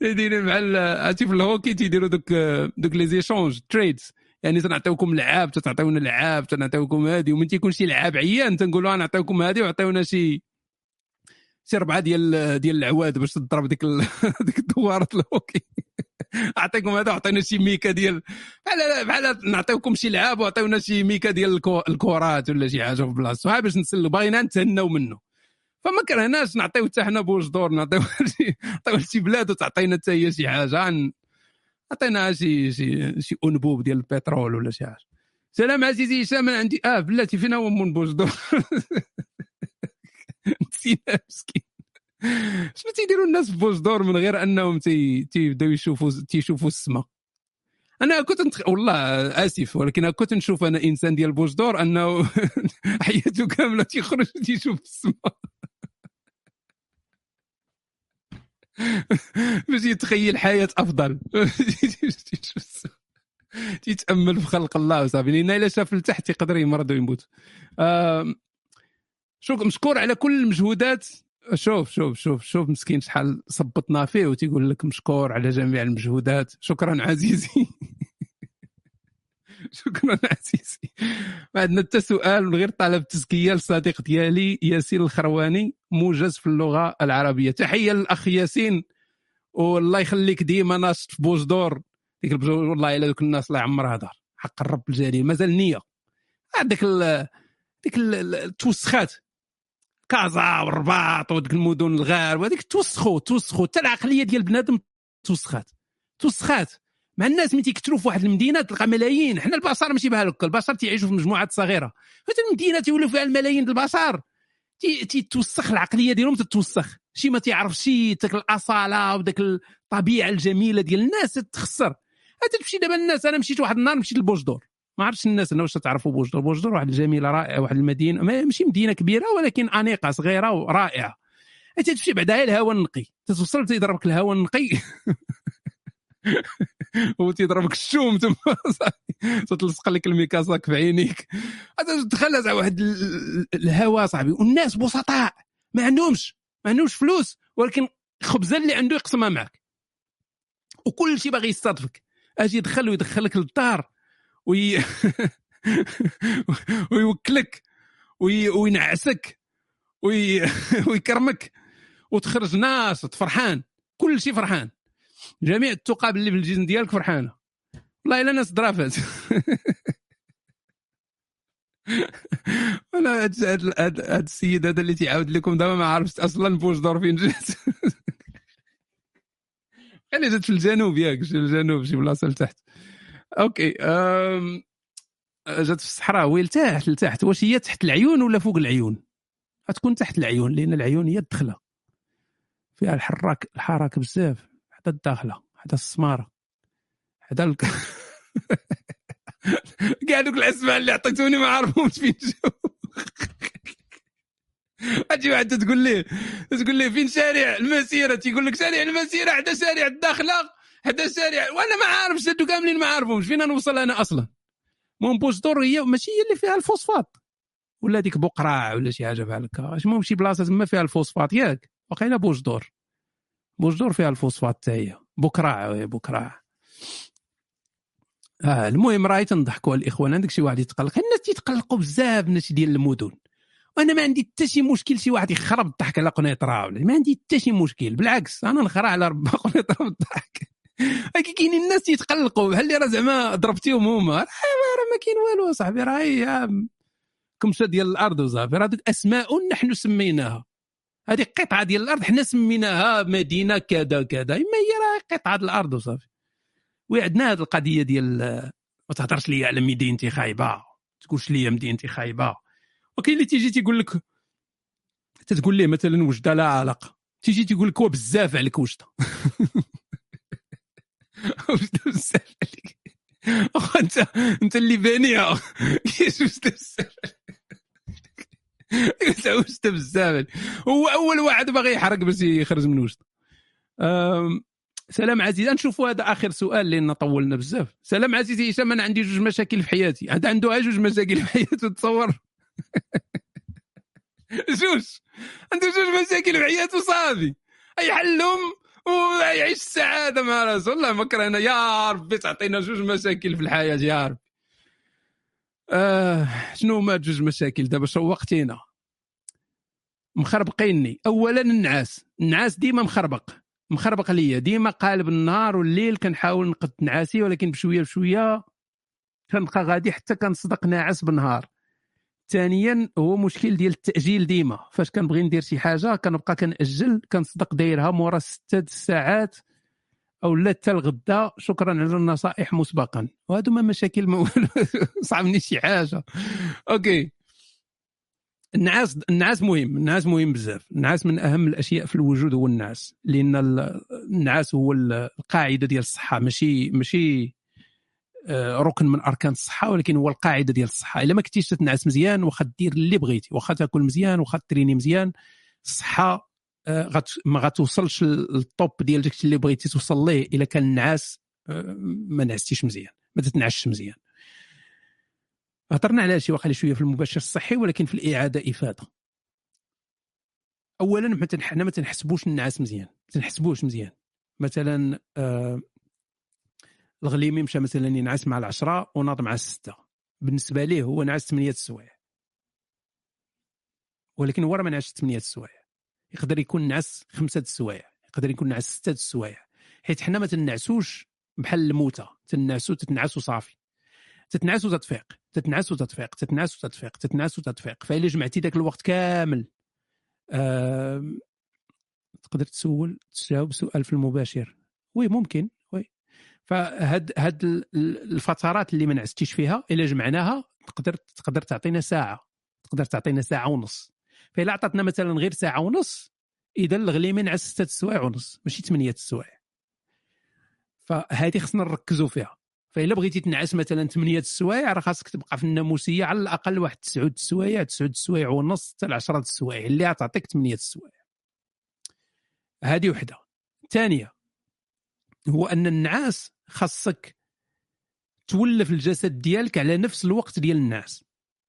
يديروا مع عرفتي في الهوكي تيديروا دوك دوك les échanges trades يعني تنعطيوكم لعاب تنعطيونا لعاب تنعطيوكم هادي ومن تيكون شي لعاب عيان تنقولوا نعطيوكم هادي وعطيونا شي شي ربعه ديال ديال العواد باش تضرب ديك ال... *laughs* ديك الدواره الهوكي. أعطيكم هذا وعطينا شي ميكا ديال بحال بحال نعطيوكم شي لعاب وعطيونا شي ميكا ديال الكرات ولا شي حاجة في بلاصتو. باش نسلو. باغينا نتهناو منه. فما كرهناش. نعطيو حتى حنا بوجدور نعطيو *laughs* شي نعطيو شي بلاد وتعطينا حتى هي شي حاجة. عن عطينا شي شي شي أنبوب ديال البترول ولا شي حاجة. سلام عزيزي. هشام أنا عندي آه بلاتي فين هو من بوجدور *laughs* نسينا مسكين. شنو تيديروا الناس في بوجدور من غير أنهم تي- تيبداو يشوفوا تيشوفوا السماء أنا كنت نتخ... والله آسف ولكن كنت نشوف أنا إنسان ديال بوجدور أنه *laughs* حياته كاملة تيخرج تيشوف السماء *laughs* باش يتخيل حياة أفضل. *laughs* تيتأمل في خلق الله وصافي لأن إلا شاف لتحت يقدر يمرض ويموت. شكرا مشكور على كل المجهودات. شوف شوف شوف شوف مسكين شحال صبطنا فيه وتيقول لك مشكور على جميع المجهودات. شكرا عزيزي. *laughs* شكرا عزيزي. ما عندنا حتى سؤال من غير طلب تزكية للصديق ديالي ياسين الخرواني موجز في اللغة العربية. تحية للأخ ياسين. والله يخليك ديما ناشط في بوجدور ديك البجو والله إلا دوك الناس الله يعمرها دار. حق الرب الجليل. مازال نية. ال- ديك ال- ال- التوسخات. كازا والرباط وديك المدن الغار وهذيك توسخوا توسخوا حتى العقلية ديال بنادم توسخات. توسخات. مع الناس ملي تيكثروا في واحد المدينة تلقى ملايين. حنا البشر ماشي بحال هكا البشر تيعيشوا في مجموعات صغيرة. فهاد المدينة تيولوا فيها الملايين ديال البشر تي- تيتوسخ العقلية ديالهم تتوسخ. شي ما تعرف شي داك الأصالة وداك الطبيعة الجميلة ديال الناس تتخسر هذا تمشي دابا الناس أنا مشيت واحد النهار مشيت لبوجدور. ما عرفتش الناس أنا واش تعرفوا بوجدور بوجدور واحد الجميلة رائعة واحد المدينة ما- ماشي مدينة كبيرة ولكن أنيقة صغيرة ورائعة. أنت تمشي بعدا غير الهواء النقي. تتوصل تيضربك الهواء النقي. *laughs* وتيضربك الشوم تما. *laughs* تتلصق لك الميكاساك في عينيك. تدخل على واحد ال- الهواء صاحبي. والناس بسطاء. ما عندهمش ما عندهمش فلوس ولكن خبزة اللي عنده يقسمها معك. وكل شيء باغي يستضفك أجي يدخل ويدخلك للدار. وي... *laughs* ويوكلك وي... وينعسك وي... *laughs* ويكرمك وتخرج ناشط فرحان كل شيء فرحان. جميع الثقاب اللي في الجسم ديالك فرحانة. والله إلا ناس ضرافات *laughs* أنا هاد السيد هذا اللي تيعاود لكم دابا ما عرفتش أصلا بوجدور فين جات. خلي جات في الجنوب ياك في الجنوب شي بلاصة لتحت. أوكي أم... جات في الصحراء وين لتحت لتحت. واش هي تحت العيون ولا فوق العيون؟ غتكون تحت العيون لأن العيون هي الدخلة. فيها الحراك الحركه بزاف. حتى الداخلة حتى السمارة حتى الك... *laughs* كاع دوك الأسماء اللي عطيتوني ما عرفهمش فين جاو. *laughs* أجي واحد تقول ليه تقول ليه فين شارع المسيرة؟ تيقول لك شارع المسيرة حدا شارع الداخلة. حدا شارع وأنا ما عارفش هادو كاملين ما عارفهمش فين نوصل أنا أصلا. المهم بوجدور هي ماشي هي اللي فيها الفوسفات. ولا ديك بقراع ولا شي حاجة بحال هكا. المهم شي بلاصة تما فيها الفوسفات ياك؟ وقيلا بوجدور. بوجدور فيها الفوسفات حتى هي. بكراع وي بكراع آه المهم راهي تنضحكوا على الإخوان عندك شي واحد يتقلق؟ الناس تيتقلقوا بزاف الناس ديال المدن. وأنا ما عندي حتى شي مشكل شي واحد يخرب الضحك على قنيطره ما عندي حتى شي مشكل. بالعكس أنا نخرع على رب *laughs* قنيطره بالضحك كاينين الناس تيتقلقوا بحال اللي راه زعما ضربتيهم هما؟ راه ما كاين والو اصاحبي راه هي كمشة ديال الأرض وصافي. راه أسماء نحن سميناها. هذه قطعة ديال الأرض حنا سميناها مدينة كذا كذا. إما هي راه قطعة ديال الأرض وصافي. وعندنا هذه القضية ديال ما تهضرش لي على مدينتي خايبه تقولش لي مدينتي خايبه وكاين اللي تيجي تيقول لك تتقول ليه مثلا وجدة لا علاقة. تيجي تيقول لك هو بزاف عليك وجدة. *laughs* اخو أنت أنت اللي بانيها كيفاش وجده بزاف وجده بزاف. هو أول واحد باغي يحرق باش يخرج من وجده أم، سلام عزيز نشوفوا هذا آخر سؤال لأن طولنا بزاف. سلام عزيزي هشام أنا عندي جوج مشاكل في حياتي. هذا عنده جوج مشاكل في حياته؟ تصور. *laughs* جوج. عنده جوج مشاكل في حياته صافي. يحلهم ويعيش السعادة مع راسه والله ما كرهنا. يا ربي تعطينا جوج مشاكل في الحياة يا ربي. آه شنو هما جوج مشاكل؟ دابا شوقتينا مخربقيني. اولا النعاس. النعاس ديما مخربق. مخربق ليا. ديما قالب النهار والليل كنحاول نقد نعاسي ولكن بشوية بشوية كنبقى غادي حتى كنصدق ناعس بالنهار. ثانيا هو مشكل ديال التأجيل ديما. فاش كنبغي ندير شي حاجة كنبقى كنأجل كنصدق دايرها مورا ستة ساعات أو لا حتى الغدا. شكرا على النصائح مسبقا. وهادو ما مشاكل ما *laughs* صعبني شي حاجة. أوكي. النعاس النعاس مهم. النعاس مهم بزاف. النعاس من أهم الأشياء في الوجود هو النعاس. لأن ال- النعاس هو ال- القاعدة ديال الصحة. ماشي ماشي ركن من أركان الصحة ولكن هو القاعدة ديال الصحة. إلا ما كنتيش تتنعس مزيان واخا دير اللي بغيتي واخا تاكل مزيان واخا تريني مزيان الصحة آه، غت- ما غتوصلش للطوب ديال داكشي اللي بغيتي توصل ليه. إلا كان النعاس آه، ما نعستيش مزيان ما تتنعسش مزيان. هضرنا على شي واقع شوية في المباشر الصحي ولكن في الإعادة إفادة. اولا حنا ما تنحسبوش النعاس مزيان ما تنحسبوش مزيان. مثلا آه الغليمي مشى مثلا ينعس مع العشرة وناض مع الستة. بالنسبة ليه هو نعس ثمانية السوايع. ولكن هو راه ما نعسش ثمانية السوايع. يقدر يكون نعس خمسة السوايع يقدر يكون نعس ستة السوايع. حيت حنا ما تنعسوش بحال الموتى. تنعسو تتنعس وصافي تتنعس وتتفيق تتنعس وتتفيق تتنعس وتتفيق تتنعس وتتفيق فإلا جمعتي ذاك الوقت كامل. آم، تقدر تسول تجاوب سؤال في المباشر. وي ممكن. فهاد هاد ال- ال- الفترات اللي ما نعستيش فيها إلا جمعناها تقدر تقدر تعطينا ساعة. تقدر تعطينا ساعة ونص. فإلا عطاتنا مثلا غير ساعة ونص اذا الغليمي نعس ستة سوايع ونص ماشي ثمانية سوايع فهذه خصنا نركزوا فيها. فإلا بغيتي تنعس مثلا ثمانية السوايع راه خاصك تبقى في الناموسية على الأقل واحد تسعود السوايع تسعود السوايع ونص حتى العشرة السوايع اللي غتعطيك ثمانية السوايع هذه وحدة. ثانية. هو أن النعاس خاصك تولف الجسد ديالك على نفس الوقت ديال النعاس.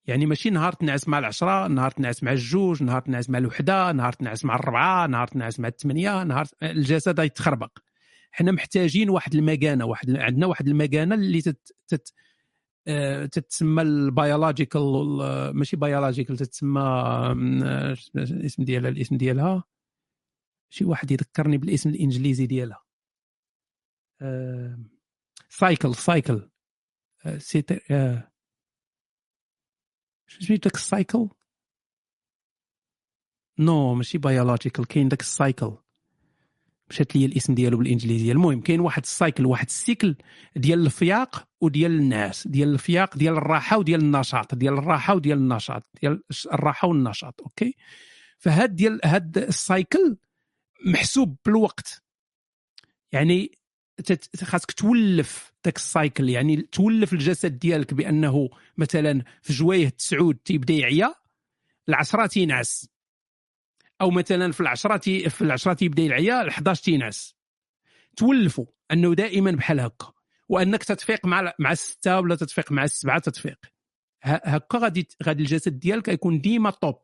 يعني ماشي نهار تنعس مع العشرة نهار تنعس مع الجوج نهار تنعس مع الوحدة نهار تنعس مع الربعة نهار تنعس مع الثمانية نهار الجسد يتخربق حنا محتاجين واحد المكانة واحد عندنا واحد المكانة اللي تت... تت... آه، تتسمى ال biological ماشي biological تتسمى آم، آه، الاسم ديالها الاسم ديالها. شي واحد يذكرني بالاسم الإنجليزي ديالها. cycle cycle آه، شو سميت داك ال cycle no ماشي biological كاين داك ال cycle مشات لي الاسم ديالو بالإنجليزية. المهم كاين واحد ال cycle واحد ال cycle ديال الفياق وديال النعاس ديال الفياق ديال الراحة وديال النشاط ديال الراحة وديال النشاط ديال الراحة والنشاط أوكي؟ فهاد ديال هاد ال cycle محسوب بالوقت. يعني خاصك تولف داك ال cycle يعني تولف الجسد ديالك بأنه مثلا في جوايه تسعود تيبدا يعيا العشرة تينعس. أو مثلا في العشرة تي في العشرة تيبدا يعيا ال 11 تينعس. تولفوا أنه دائما بحال هكا وأنك تتفيق مع مع الستة ولا تتفيق مع السبعة تتفيق. هكا غادي غادي الجسد ديالك يكون ديما طوب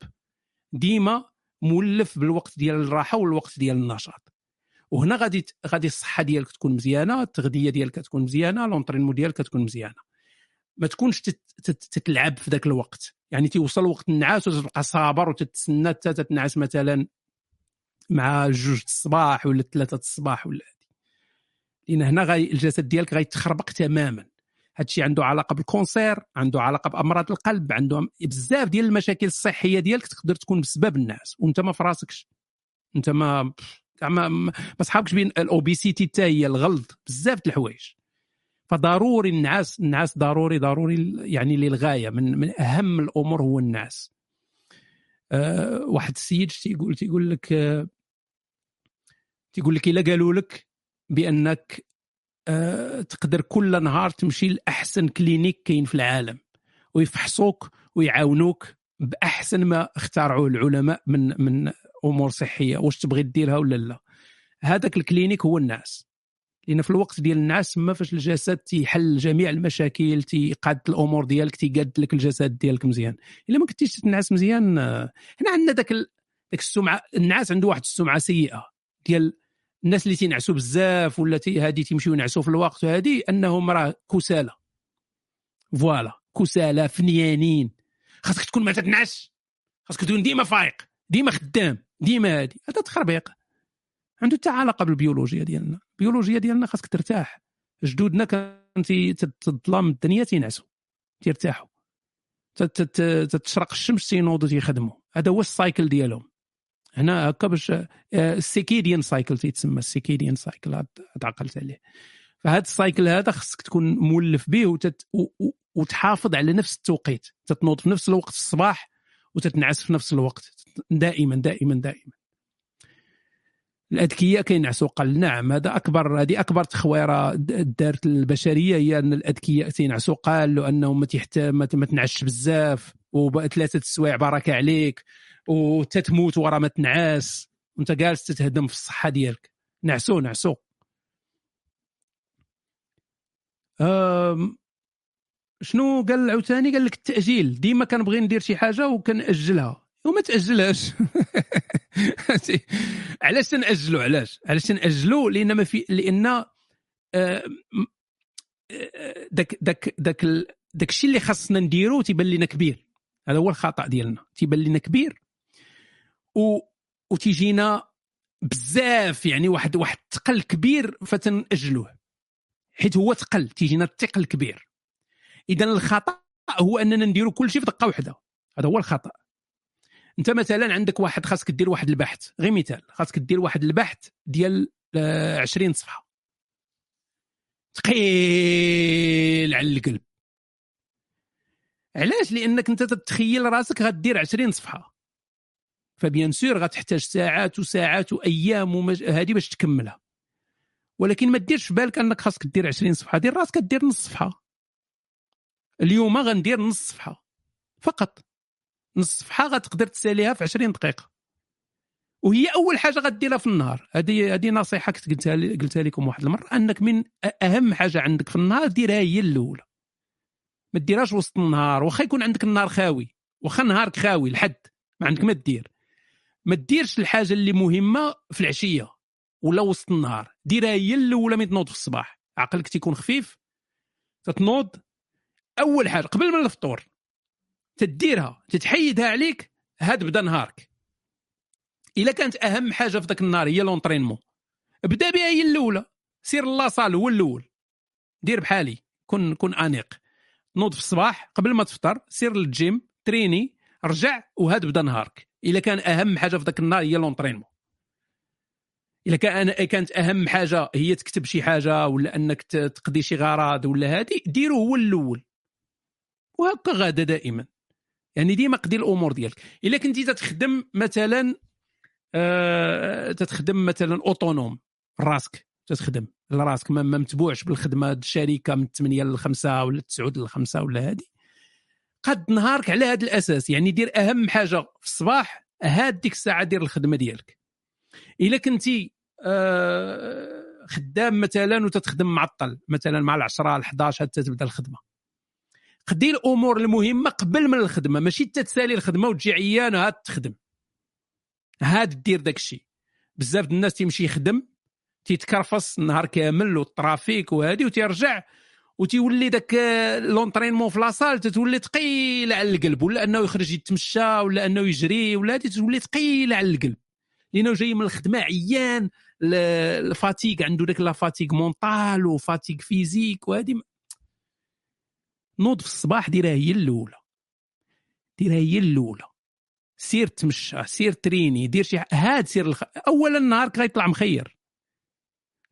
ديما مولف بالوقت ديال الراحة والوقت ديال النشاط. وهنا غادي غادي الصحة ديالك تكون مزيانة التغذية ديالك تكون مزيانة لونطرينمون ديالك تكون مزيانة. ما تكونش تت- تت- تتلعب في ذاك الوقت. يعني تيوصل وقت النعاس وتبقى صابر وتتسنى حتى تتنعس مثلا مع جوج الصباح ولا ثلاثة الصباح ولا هادي. لأن هنا غاي الجسد ديالك غيتخربق تماما. هادشي عنده علاقة بالكونسير عنده علاقة بأمراض القلب عنده بزاف ديال المشاكل الصحية ديالك تقدر تكون بسبب الناس وأنت ما في راسكش. أنت ما ما ما صحابكش بين الاوبيسيتي حتى هي الغلط بزاف د الحوايج. فضروري النعاس النعاس ضروري ضروري يعني للغاية من من أهم الأمور هو النعاس. أه واحد السيد تيقول تيقول لك أه تيقول لك إلا قالوا لك بأنك أه تقدر كل نهار تمشي لأحسن كلينيك كاين في العالم ويفحصوك ويعاونوك بأحسن ما اخترعوه العلماء من من أمور صحية واش تبغي ديرها ولا لا. هذاك الكلينيك هو الناس لأن في الوقت ديال النعاس تما فاش الجسد تيحل جميع المشاكل تيقاد الأمور ديالك تيقاد لك الجسد ديالك مزيان. إلا ما كنتيش تنعس مزيان هنا عندنا ذاك ال... داك السمعة النعاس عنده واحد السمعة سيئة ديال الناس اللي تينعسوا بزاف ولا هادي تيمشيو ينعسوا في الوقت وهادي أنهم راه كسالى. فوالا كسالى فنيانين. خاصك تكون ما تتنعس خاصك تكون ديما فايق ديما خدام. ديما هادي. هذا تخربيق. عنده حتى علاقة بالبيولوجيا ديالنا. البيولوجيا ديالنا خاصك ترتاح. جدودنا كانت تظلام الدنيا تينعسوا. تيرتاحوا. تتشرق الشمس تينوضوا تيخدموا. هذا هو ال cycle ديالهم. هنا هكا باش ال circadian cycle تيتسمى ال circadian cycle. عقلت عليه. فهذا ال cycle هذا خصك تكون مولف به وتت... وتحافظ على نفس التوقيت. تتنوض في نفس الوقت في الصباح وتتنعس في نفس الوقت. دائما دائما دائما. الأذكياء كينعسوا قل نعم هذا أكبر هذه أكبر تخويرة دارت البشرية هي أن الأذكياء تينعسوا. قال له انهم ما ما تنعسش بزاف وثلاثة السوايع بركه عليك وتتموت ورا ما تنعس. وأنت جالس تتهدم في الصحة ديالك. نعسوا نعسوا. شنو قال عاوتاني؟ قال لك التأجيل. ديما كنبغي ندير شي حاجة وكنأجلها. وما تأجلهاش. *laughs* علاش تنأجلوا؟ علاش؟ علاش تنأجلوا؟ لأن ما في لأن آه، آه، داك داك داك داك الشيء اللي خاصنا نديرو تيبان لنا كبير. هذا هو الخطأ ديالنا. تيبان لنا كبير. و وتيجينا بزاف يعني واحد واحد الثقل كبير فتنأجلوه. حيت هو ثقل تيجينا الثقل كبير. اذا الخطأ هو أننا نديروا كل شيء في دقة واحدة هذا هو الخطأ. انت مثلا عندك واحد خاصك دير واحد البحث غير مثال خاصك دير واحد البحث ديال 20 آه، صفحة. ثقيل على القلب. علاش؟ لأنك انت تتخيل راسك غدير 20 صفحة. ف bien sûr غتحتاج ساعات وساعات وأيام ومج... هذه باش تكملها. ولكن ما ديرش في بالك أنك خاصك دير 20 صفحة. دير راسك دير نص صفحة. اليوم غندير نص صفحة. فقط. نص صفحة غتقدر تساليها في 20 دقيقة. وهي أول حاجة غديرها في النهار. هذه هذه نصيحة كنت قلتها قلتها لكم واحد المرة أنك من أهم حاجة عندك في النهار ديرها هي الأولى. ما ديرهاش وسط النهار واخا يكون عندك النهار خاوي واخا نهارك خاوي لحد ما عندك ما دير ما ديرش الحاجة اللي مهمة في العشية ولا وسط النهار. ديرها هي الأولى من تنوض في الصباح. عقلك تيكون خفيف تتنوض. أول حاجة قبل من الفطور تديرها تتحيدها عليك هاد بدا نهارك. إلا كانت أهم حاجة في ذاك النهار هي لونطرينمون. ابدا بها هي الأولى. سير la salle هو الأول. دير بحالي. كن كن أنيق. نوض في الصباح قبل ما تفطر سير للجيم تريني رجع وهاد بدا نهارك. إلا كان أهم حاجة في ذاك النهار هي l'entraînement. إلا كان كانت أهم حاجة هي تكتب شي حاجة ولا أنك تقضي شي غراض ولا هادي ديرو هو الأول. وهكا غادا دائما. يعني ديما قضي الأمور ديالك. الا كنتي تخدم مثلا آه تتخدم مثلا autonome راسك تتخدم. لراسك ما متبوعش بالخدمة الشركة من 8 ل 5 ولا 9 ل 5 ولا هذه قد نهارك على هذا الأساس يعني دير أهم حاجة في الصباح هاد ديك الساعة دير الخدمة ديالك. الا كنتي آه خدام مثلا وتتخدم معطل مثلا مع العشرة ل 11 حتى تبدأ الخدمة. قدي الأمور المهمة قبل من الخدمة. ماشي تتسالي الخدمة وتجي عيان هاد تخدم. هاد دير داك الشيء. بزاف الناس تيمشي يخدم تيتكرفص النهار كامل وال trafic وهادي وتيرجع وتيولي داك l'entraînement في la salle تتولي ثقيله على القلب ولا أنه يخرج يتمشى ولا أنه يجري ولا هادي تولي ثقيله على القلب. لأنه جاي من الخدمة عيان ال fatigue عنده داك la fatigue mentale و fatigue physique وهذه نوض في الصباح ديرها هي الاولى ديرها هي الاولى سير تمشى سير t'entraîner دير شي هاد سير الخ... اولا نهارك غيطلع مخير.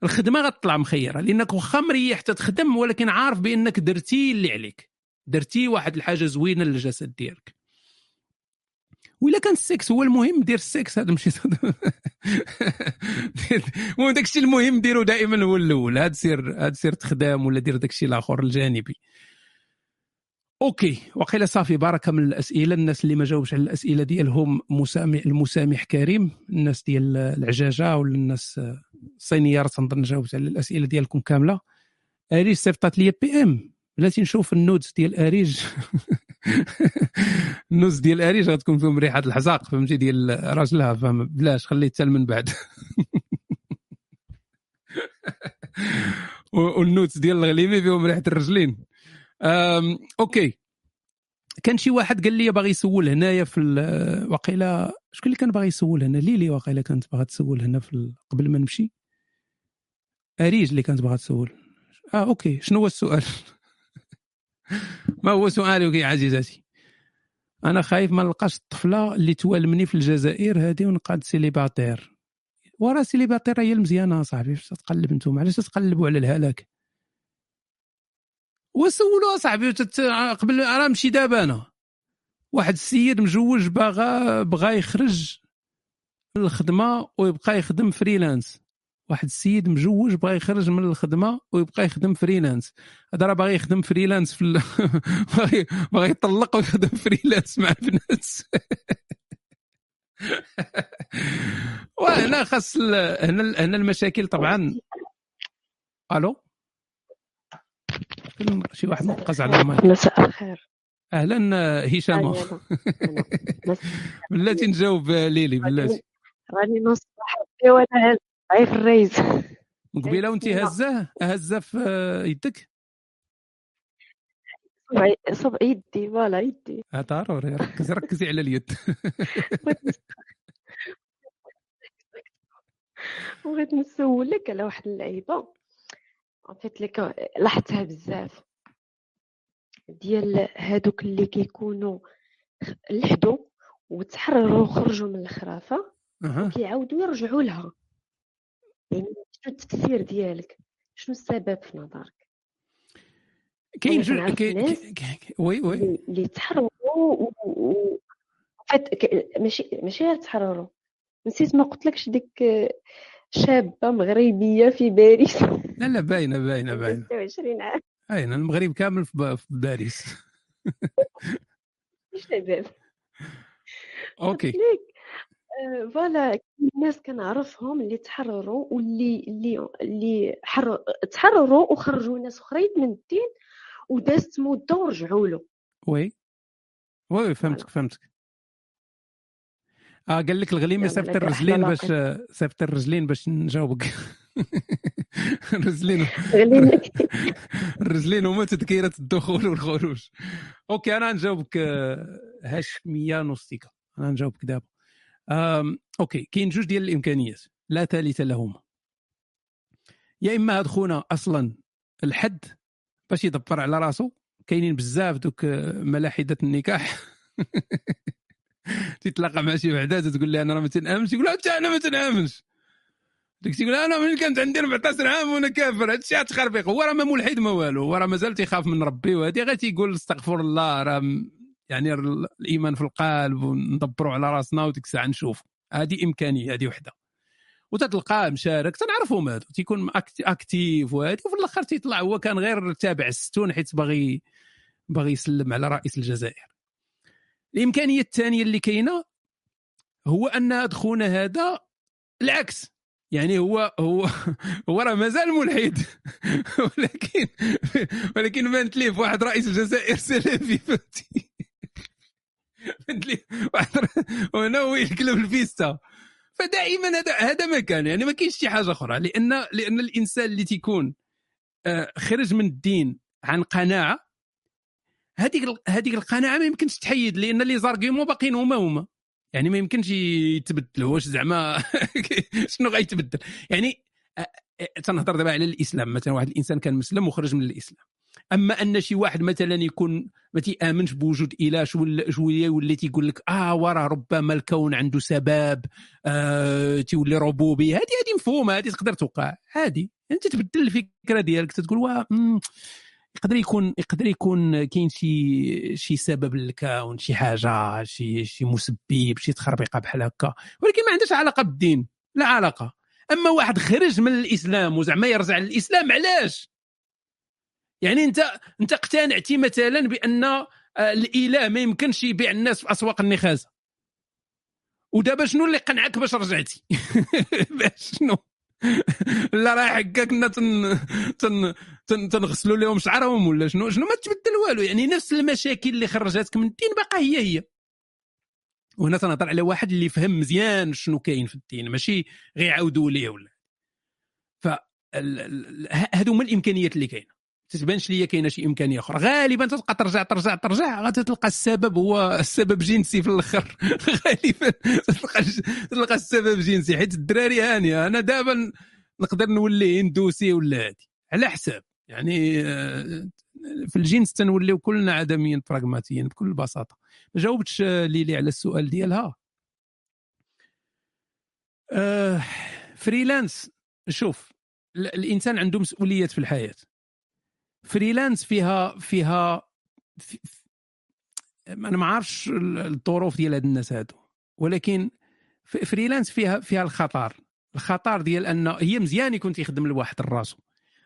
الخدمة غتطلع مخيرة لأنك واخا مريح تتخدم ولكن عارف بأنك درتي اللي عليك. درتي واحد الحاجة زوينة للجسد ديالك. وإلا كان السكس هو المهم دير السكس هذا ماشي المهم داكشي المهم ديرو دائما هو الأول هاد سير هاد سير تخدم ولا دير داكشي الآخر الجانبي. OK. وقيلا صافي بركه من الأسئلة. الناس اللي ما جاوبش على الأسئلة ديالهم مسامح المسامح كريم الناس ديال العجاجة ولا الناس الصينية راه تنظن جاوبت على الأسئلة ديالكم كاملة. أريج صيفطات لي PM. بلاتي نشوف ال nudes ديال أريج. *laughs* ال nudes ديال أريج غتكون فيهم ريحة الحزاق فهمتي؟ ديال راجلها فهم بلاش خليه حتى من بعد. *laughs* وال nudes ديال الغليمي فيهم ريحة الرجلين. OK. كان شي واحد قال لي باغي يسول هنايا في وقيلا شكون اللي كان باغي يسول هنا؟ ليلي وقيلا كانت باغا تسول هنا في قبل ما نمشي. أريج اللي كانت باغا تسول. آه OK. شنو هو السؤال؟ *laughs* ما هو سؤالك يا عزيزتي؟ أنا خايف ما نلقاش الطفلة اللي توالمني في الجزائر هذه ونقعد célibataire. وراه célibataire هي المزيانة صاحبي فاش تقلب أنتم علاش تقلبوا على الهلاك. وسولوا صاحبي. قبل راه نمشي دابا أنا. واحد السيد مجوج باغا بغا يخرج من الخدمه ويبقى يخدم freelance. واحد السيد مجوج بغا يخرج من الخدمة ويبقى يخدم freelance. هذا راه باغي يخدم freelance في ال... *laughs* باغي باغي يطلق ويخدم freelance مع بنات *laughs* وهنا خاص ال... هنا هنا المشاكل طبعا. ألو؟ كل- شي واحد نقص على المايك. مساء الخير. أهلا هشام. أهلا. أنا. مس- بلاتي نجاوب ليلي بلاتي راني نص صاحبي وأنا في الريز. قبيلة وأنت. هزاه هزه في يدك؟ صبعي- صبع يدي فوالا يدي. آه، ضروري ركزي ركزي على اليد. *laughs* بغيت نسولك على واحد اللعيبة. عرفت لك لاحظتها بزاف ديال هادوك اللي كيكونوا لحدوا وتحرروا وخرجوا من الخرافه أها. كيعاودوا يرجعوا لها يعني شنو التفسير ديالك شنو السبب في نظرك كاين أنا جو كنعرف كاين ناس كاين- كاين- oui oui اللي تحرروا و... و... ماشي ماشي غير تحرروا نسيت ما قلتلكش ديك شابة مغربية في باريس. لا لا باينة باينة *laughs* باينة. 26 عام. باينة المغرب كامل في باريس. شباب. OK. آه، voilà كاين ناس كنعرفهم اللي تحرروا واللي اللي اللي حر... تحرروا وخرجوا ناس أخرين من الدين ودازت مده ورجعوا له Oui. oui فهمتك فهمتك. آه قال لك الغليمه يلا، صيفط الرجلين باش صيفط الرجلين باش نجاوبك. *laughs* الرجلين *laughs* *laughs* الرجلين هما تذكيرة الدخول والخروج. OK أنا نجاوبك آه، هاشميه نوستيكا أنا نجاوبك دابا. OK كاين جوج ديال الإمكانيات. لا ثالث لهما. يا إما هاد خونا أصلا الحد باش يدبر على راسو. كاينين بزاف دوك آه، ملاحدة النكاح. *laughs* تتلاقى مع شي وحده تقول لها أنا راه ما تنأمنش يقول حتى أنا ما تنأمنش. ديك تيقول أنا من كانت عندي 14 عام وأنا كافر هادشي تخربيق هو راه ما ملحد ما والو هو راه مازال تيخاف من ربي وهادي. غير تيقول استغفر الله راه يعني ال- الإيمان في القلب وندبروا على راسنا وديك الساعة نشوف هذه إمكانية هذه وحدة. وتتلقاه مشارك تنعرفهم هادو. تيكون أكتيف وهادي وفي الآخر تيطلع. هو كان غير تابع الستون حيت باغي باغي يسلم على رئيس الجزائر. الإمكانية الثانية اللي كاينة هو أن خونا هذا العكس. يعني هو هو *laughs* هو راه مازال ملحد. *laughs* ولكن ولكن بانت ليه واحد رئيس الجزائر سلفي فهمتي بانت *laughs* ليه واحد وهنا هو يقلب الفيستا. فدائما هذا هذا ما كان. يعني ما كاينش شي حاجة أخرى. لأن لأن الإنسان اللي تيكون آه، خرج من الدين عن قناعة هذيك هذيك القناعة ما يمكنش تحيد لأن لي زارغيومون باقيين هما هما. يعني ما يمكنش يتبدل واش زعما *laughs* شنو غيتبدل؟ يعني تنهضر دابا على الإسلام مثلا واحد الإنسان كان مسلم وخرج من الإسلام. أما أن شي واحد مثلا يكون ما تيامنش بوجود اله شوية يولي تيقول لك آه وراه ربما الكون عنده سبب آه تيولي ربوبي هذه هذه مفهومة هذه تقدر توقع. عادي. انت تبدل الفكرة ديالك تقول واه يقدر يكون يقدر يكون كاين شي شي سبب للكون شي حاجة شي شي مسبب شي تخربيقة بحال هكا. ولكن ما عندهاش علاقة بالدين. لا علاقة. أما واحد خرج من الإسلام وزعما يرجع للإسلام علاش؟ يعني أنت أنت اقتنعتي مثلا بأن آه، الإله ما يمكنش يبيع الناس في أسواق النخاسه ودابا شنو اللي قنعك باش رجعتي؟ *laughs* باش شنو؟ لا راه حكا كنا تن... تن... تن... تنغسلوا لهم شعرهم ولا شنو؟ شنو ما تبدل والو يعني نفس المشاكل اللي خرجتك من الدين باقا هي هي. وهنا تنهضر على واحد اللي فهم مزيان شنو كاين في الدين ماشي غير يعاودوا ليه ولا ف هادو هما الإمكانيات اللي كاينة. تتبانش ليا كاينة شي إمكانية أخرى. غالبا تبقى ترجع ترجع ترجع. غادي تلقى السبب هو السبب جنسي في الآخر. *laughs* غالبا تلقى تلقى السبب جنسي. حيت الدراري هانيه أنا دابا نقدر نولي هندوسي ولا هادي. على حساب. يعني آه، في الجنس تنوليو كلنا عدميا براغماتيين بكل بساطة. ما جاوبتش ليلي على السؤال ديالها. آه freelance. شوف ال- الإنسان عنده مسؤوليات في الحياة. freelance فيها فيها في أنا ما عارفش ال- الظروف ديال هاد الناس هادو. ولكن freelance فيها فيها الخطر. الخطر ديال أن هي مزيان يكون تيخدم لواحد الراسو.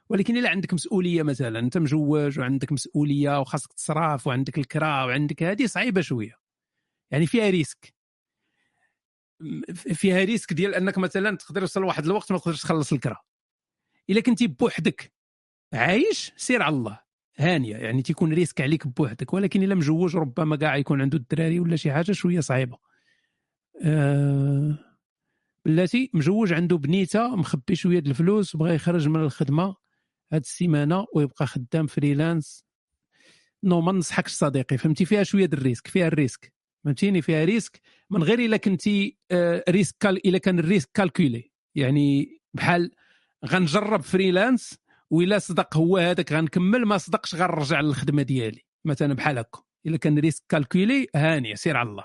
ولكن إلا عندك مسؤولية مثلا أنت مجوج وعندك مسؤولية وخاصك تصرف وعندك الكرا وعندك هذه صعيبة شوية. يعني فيها risque. فيها risque ديال أنك مثلا تقدر يوصل واحد الوقت ما تقدرش تخلص الكرا. إلا كنتي بوحدك. عايش سير على الله. هانية يعني تيكون risque عليك بوحدك ولكن إلا مجوج ربما كاع يكون عنده الدراري ولا شي حاجة شوية صعيبة. آه بلاتي مجوج عنده بنيتة مخبي شوية د الفلوس بغى يخرج من الخدمة. هاد السيمانة ويبقى خدام freelance. non ما ننصحكش صديقي فهمتي؟ فيها شوية د ال risque فيها ال risque. فهمتيني؟ فيها risque من غير إلا كنتي آه، risque إلا كان ال risque calculé. يعني بحال غنجرب freelance وإلا صدق هو هذاك غنكمل ما صدقش غنرجع للخدمة ديالي مثلا بحال هكا. إلا كان risque calculé هانيه سير على الله.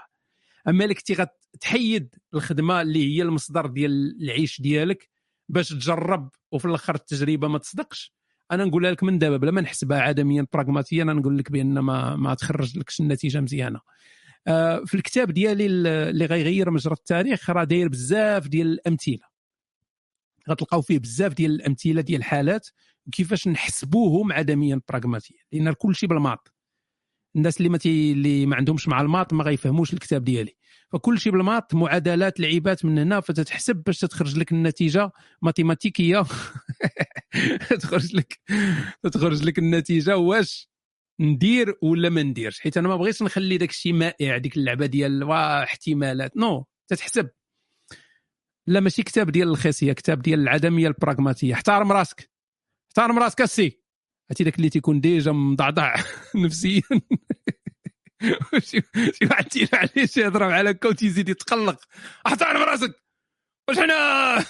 أما إلا كنتي غتحيد الخدمة اللي هي المصدر ديال العيش ديالك باش تجرب وفي الآخر التجربة ما تصدقش أنا نقولها لك من دابا بلا ما نحسبها عدميا براغماتيا أنا نقول لك بأن ما ما تخرج لكش النتيجة مزيانة. آه، في الكتاب ديالي اللي غيغير مجرى التاريخ راه داير بزاف ديال الأمثلة. غتلقاو فيه بزاف ديال الأمثلة ديال الحالات وكيفاش نحسبوهم عدميا براغماتيا لأن كل شيء بالماط. الناس اللي ما. اللي ما عندهمش مع الماط ما غيفهموش الكتاب ديالي. فكل شيء بالماط معادلات لعيبات من هنا فتتحسب باش تخرج لك النتيجة ماتيماتيكية. *laughs* تخرج لك تخرج لك النتيجة واش ندير ولا ما نديرش. حيت أنا ما بغيتش نخلي داك الشيء مائع ديك اللعبة ديال احتمالات. نو تتحسب. لا ماشي كتاب ديال الخصيه كتاب ديال العدمية البراغماتيه احترم راسك. احترم راسك السي عرفتي داك اللي تيكون ديجا مضعضع *laughs* نفسيا. شي واحد تيلا عليه شي يهضر بحال هكا وتيزيد يتقلق. أحترم رأسك. واش حنا؟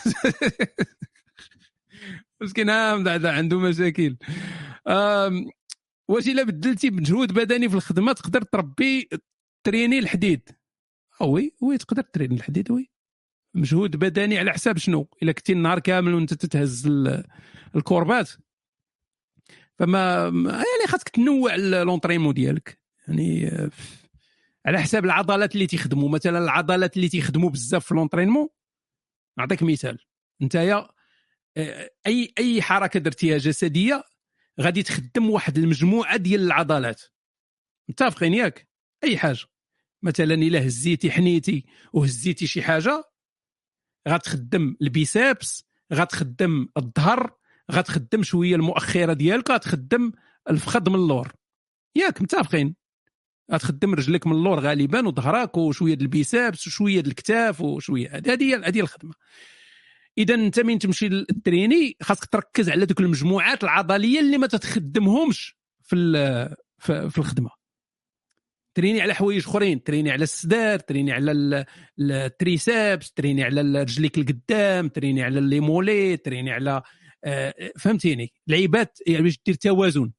*laughs* مسكين مضعضع عنده مشاكل. واش إلا بدلتي بمجهود بدني في الخدمة تقدر تربي تريني الحديد. oui oui تقدر تريني الحديد oui مجهود بدني على حساب شنو؟ إلا كنتي النهار كامل وأنت تتهز ال- الكوربات. فما ما- يعني خاصك تنوع l'entraînement ديالك. يعني على حساب العضلات اللي تيخدموا. مثلا العضلات اللي تيخدموا بزاف في لونطرينمون نعطيك مثال. نتايا اي أي حركة درتيها جسدية غادي تخدم واحد المجموعة ديال العضلات. متفقين ياك؟ أي حاجة. مثلا إلا هزيتي حنيتي وهزيتي شي حاجة غتخدم البيسابس غتخدم الظهر غتخدم شوية المؤخرة ديالك غتخدم الفخذ من اللور. ياك متفقين؟ غتخدم رجلك من اللور غالبا وظهرك وشوية ال biceps وشوية الكتاف وشوية. هذه هي هذه الخدمة. إذا أنت من تمشي للتريني خاصك تركز على دوك المجموعات العضلية اللي ما تتخدمهمش في في الخدمة. تريني على حوايج اخرين تريني على السدار تريني على ال- ال- ال triceps تريني على رجليك القدام تريني على les mollets تريني على آه، فهمتيني؟ لعيبات يعني باش دير توازن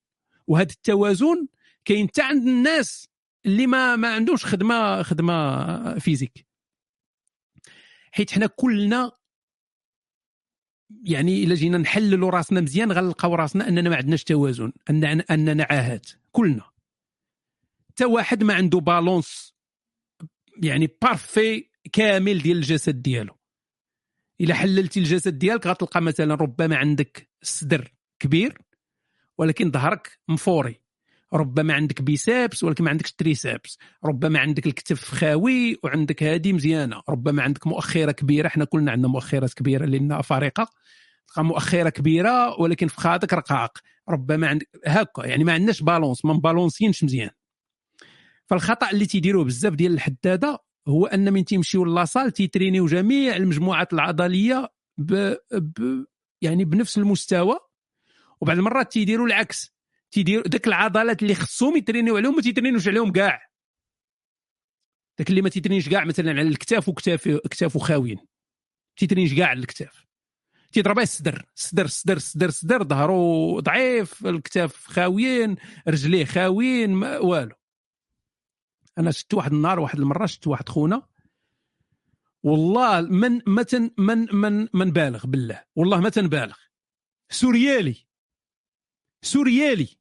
وهذا التوازن كاين حتى عند الناس اللي ما ما عندوش خدمه خدمة physique. حيت حنا كلنا يعني إلا جينا نحللوا راسنا مزيان غنلقاو راسنا أننا ما عندناش توازن ان أننا عاهات كلنا. حتى واحد ما عنده balance يعني parfait كامل ديال الجسد ديالو. إلا حللتي الجسد ديالك غتلقى مثلا ربما عندك الصدر كبير ولكن ظهرك مفوري. ربما عندك biceps ولكن ما عندكش triceps. ربما عندك الكتف خاوي وعندك هذه مزيانة. ربما عندك مؤخرة كبيرة. إحنا كلنا عندنا مؤخرات كبيرة لأن أفارقة. تلقى مؤخرة كبيرة ولكن فخاضك رقاق. ربما عندك هكا يعني ما عندناش balance. ما مبالونسينش مزيان. فالخطأ اللي تيديروه بزاف ديال الحدادة هو أن من تيمشيو la salle تيترينيو جميع المجموعات العضلية ب... ب... يعني بنفس المستوى. وبعض المرات تيديروا العكس تيديروا داك العضلات اللي خصهم يترينيو عليهم ما تيترينيوش عليهم كاع. داك اللي ما تيترينيش كاع مثلا على الكتاف وكتاف كتافو خاويين تيترينيش كاع على الكتاف. تيضرب الصدر الصدر الصدر الصدر الصدر ظهرو ضعيف الكتاف خاويين رجليه خاويين ما والو. أنا شفت واحد النهار واحد المرة شفت واحد خونا. والله من ما من من من بالغ بالله. والله ما تنبالغ surréaliste. surréaliste.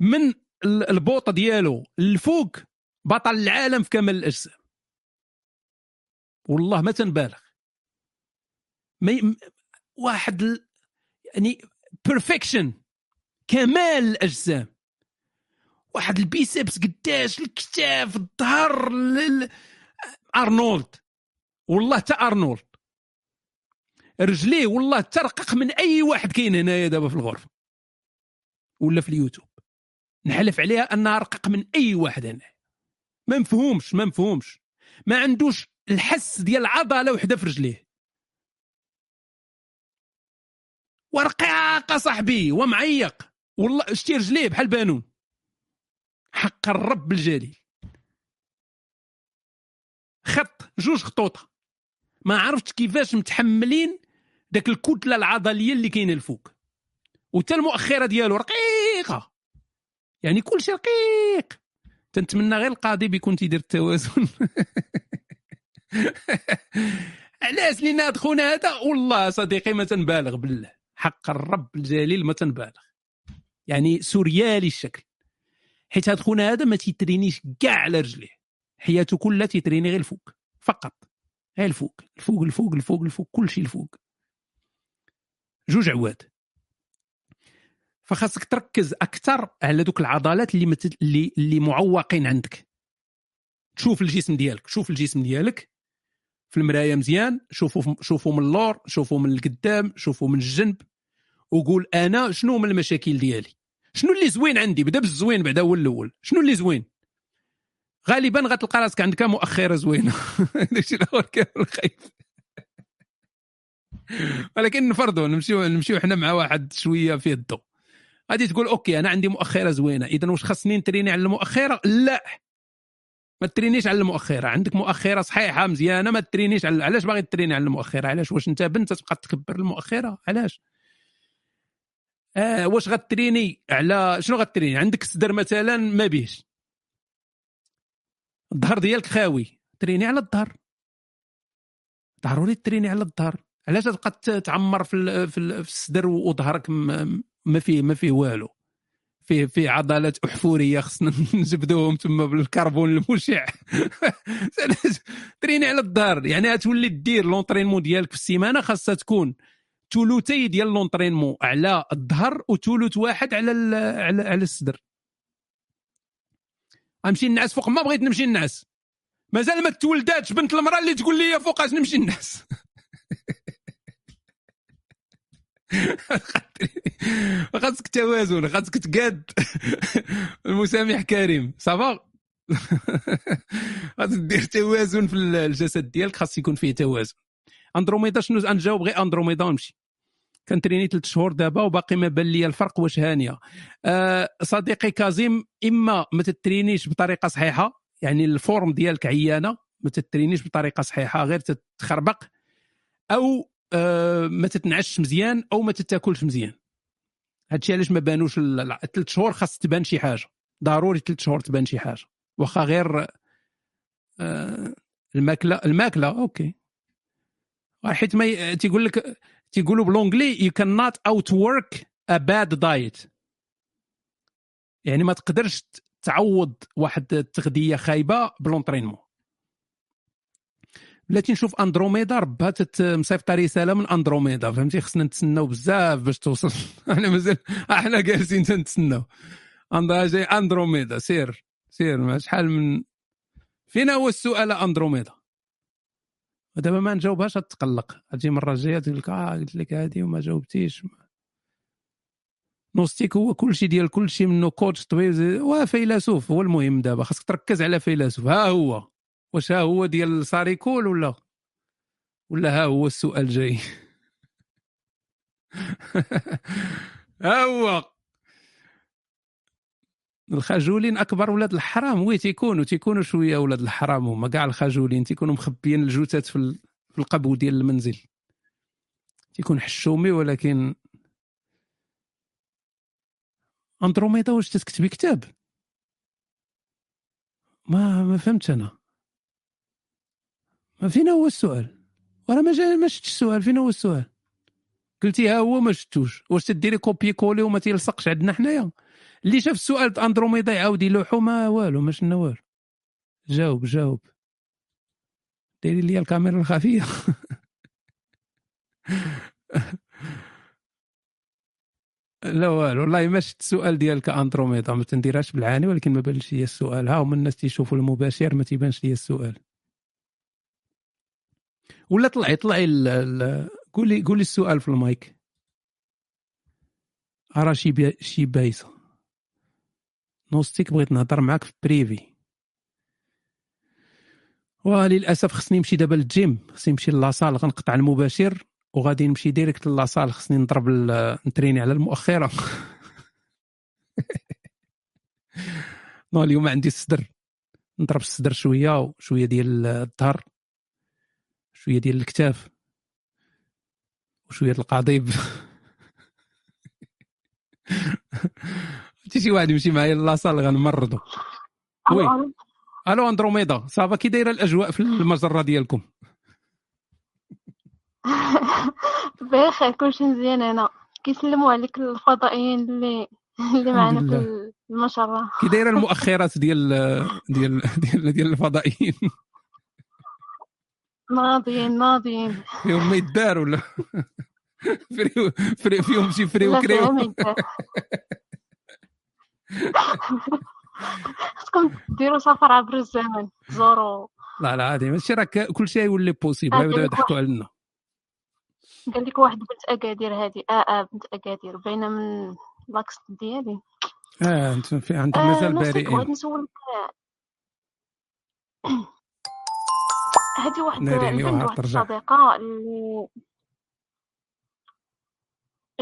من البوطة ديالو الفوق بطل العالم في كمال الأجسام. والله ما تنبالغ ما ي... واحد ال... يعني perfection كمال الأجسام. واحد ال biceps قداش الكتاف الظهر لل... أرنولد. والله تا أرنولد. رجليه والله ترقق من أي واحد كاين هنايا دابا في الغرفة. ولا في اليوتيوب. نحلف عليها أنها رقق من أي واحد هنا ما مفهومش ما مفهومش ما عندوش الحس ديال عضله وحدة في رجليه. ورقاقه صاحبي ومعيق. والله شتي رجليه بحال بانون. حق الرب الجليل خط جوج خطوطة. ما عرفتش كيفاش متحملين داك الكتلة العضلية اللي كاينة الفوق. وتا المؤخرة ديالو رقيقة. يعني كل شيء رقيق. تنتمنى غير القاضي بيكون تيدير التوازن. *laughs* علاش؟ لأن خونا هذا؟ والله صديقي ما تنبالغ بالله. حق الرب الجليل ما تنبالغ. يعني surréaliste الشكل. حيت هاد خونا هذا ما تيترينيش كاع على رجليه. حياته كلها تيتريني غير الفوق. فقط. غير الفوق. الفوق الفوق الفوق الفوق. كل شيء الفوق. جوج عواد. فخاصك تركز أكثر على دوك العضلات اللي مت... اللي اللي معوقين عندك. تشوف الجسم ديالك. شوف الجسم ديالك. في المرايه مزيان. شوفوا شوفوا من اللور. شوفوا من القدام. شوفوا من الجنب. وقول أنا شنو من المشاكل ديالي؟ شنو اللي زوين عندي؟ بدا بالزوين بعدا هو الأول. شنو اللي زوين؟ غالبا غتلقى راسك عندك مؤخرة زوينة. *laughs* داكشي كان ولكن نفرضوا نمشيو نمشيو حنا مع واحد شوية فيه الضوء. غادي تقول okay أنا عندي مؤخرة زوينة. اذا واش خاصني نتريني على المؤخرة؟ لا. ما ترينيش على المؤخرة. عندك مؤخرة صحيحة مزيانة ما ترينيش على علاش باغي تريني على المؤخرة؟ علاش؟ واش أنت بنت تبقى تكبر المؤخرة؟ علاش؟ آه واش غتريني على شنو غتريني؟ عندك الصدر مثلا ما بيش الظهر ديالك خاوي. تريني على الظهر. ضروري تريني على الظهر. علاش تبقى تعمر في في الصدر وظهرك ما فيه ما فيه والو. فيه فيه عضلات أحفورية خصنا *laughs* نجبدوهم تما بالكربون المشع. *laughs* تريني على الظهر. يعني تولي دير لونطرينمون ديالك في السيمانة خاصها تكون ثلثي ديال لونطرينمون على الظهر وثلث واحد على على على الصدر. غنمشي نعس فوق. ما بغيت نمشي نعس مازال ما تولداتش بنت المرأة اللي تقول لي فوقاش نمشي نعس خاصك *laughs* توازن خاصك تقاد المسامح كريم. صافا خاصك دير توازن في الجسد ديالك. خاص يكون فيه توازن. أندروميدا شنو نجاوب غير أندروميدا ونمشي كنتريني ثلاث شهور دابا وباقي ما بان لي الفرق واش هانية. أه صديقي كازيم إما ما تترينيش بطريقة صحيحة يعني ال forme ديالك عيانة ما تترينيش بطريقة صحيحة غير تخربق أو أه ما تتنعسش مزيان أو ما تتاكلش مزيان. هادشي علاش ما بانوش ثلاث شهور خاص تبان شي حاجة. ضروري ثلاث شهور تبان شي حاجة. واخا غير آه، الماكلة الماكلة okay. حيت ما تيقول لك تيقولوا بال anglais you can not out work a bad diet يعني ما تقدرش تعوض واحد التغذية خايبة ب l'entraînement بلاتي نشوف أندروميدا ربها مصيفطه رسالة من أندروميدا فهمتي؟ خصنا نتسناو بزاف باش توصل. *laughs* إحنا مازال أحنا جالسين تنتسناو. جاي أندروميدا سير. سير شحال من فين هو السؤال أندروميدا. ودابا ما نجاوبهاش تقلق تجي المره الجايه تقول لك آه قلت لك هذه وما جاوبتيش. نوستيك هو كل شيء ديال كل شيء منه coach طويل هو فيلسوف. هو المهم دابا خاصك تركز على فيلسوف. ها هو. واش ها هو ديال ساريكول ولا؟ ولا ها هو السؤال جاي *laughs* ها هو. الخجولين أكبر ولاد الحرام. وي تيكونوا تيكونوا شوية ولاد الحرام هما. كاع الخجولين تيكونوا مخبيين الجثث في ال- في القبو ديال المنزل. تيكون حشومي ولكن أندروميدا واش تكتبي كتاب؟ ما ما فهمتش أنا. ما فين هو السؤال. وأنا ما جا ما شفتش السؤال. فين هو السؤال. قلتي ها هو ما شفتوش. واش تديري copier coller وما تيلصقش عندنا حنايا؟ اللي شاف السؤال د أندروميدا يعاود يلوحو ما والو ما شفنا والو؟ جاوب جاوب. ديري لي الكاميرا الخفية. *laughs* لا والو والله ما شفت السؤال ديالك أندروميدا ما تنديرهاش بالعاني ولكن ما بانش لي السؤال. ها هما الناس تيشوفوا المباشر ما تيبانش لي السؤال. ولا طلعي طلعي قولي قولي السؤال في المايك. أرى شي بي- شي بايسه نوستيك بغيت نهضر معاك في privé وللأسف خصني نمشي دابا للجيم خصني نمشي la salle غنقطع المباشر وغادي نمشي direct la salle خصني نضرب نتريني على المؤخرة. *laughs* non اليوم عندي الصدر. نضرب الصدر شوية وشوية ديال الظهر شوية ديال الكتاف وشوية القضيب. *laughs* عرفتي شي واحد يمشي معايا لاصال غنمرضو وي. ألو أندروميدا صافا كي دايرة الأجواء في المجرة ديالكم؟ *laughs* بخير كلشي مزيان هنا. كيسلموا عليك الفضائيين اللي اللي معنا في المجرة. كي دايرة *laughs* المؤخرات ديال ديال ديال, ديال الفضائيين. ناضيين ناضيين. فيهم ما يدار ولا؟ *laughs* فيهم شي فري لا وكريو فاهم انت خصكم ديروا سفر عبر الزمن. لا لا عادي ماشي راه كل شيء يولي بوسيبل عادي يبداو لك يضحكوا علينا. قال لك واحد بنت أكادير هذه آه آه بنت أكادير باينه من لاكس ديالي. آه أنت في عندك آه مازال نفسك بغيت بارئين نسولك هذه واحد وعاد واحد ترجع. الصديقة اللي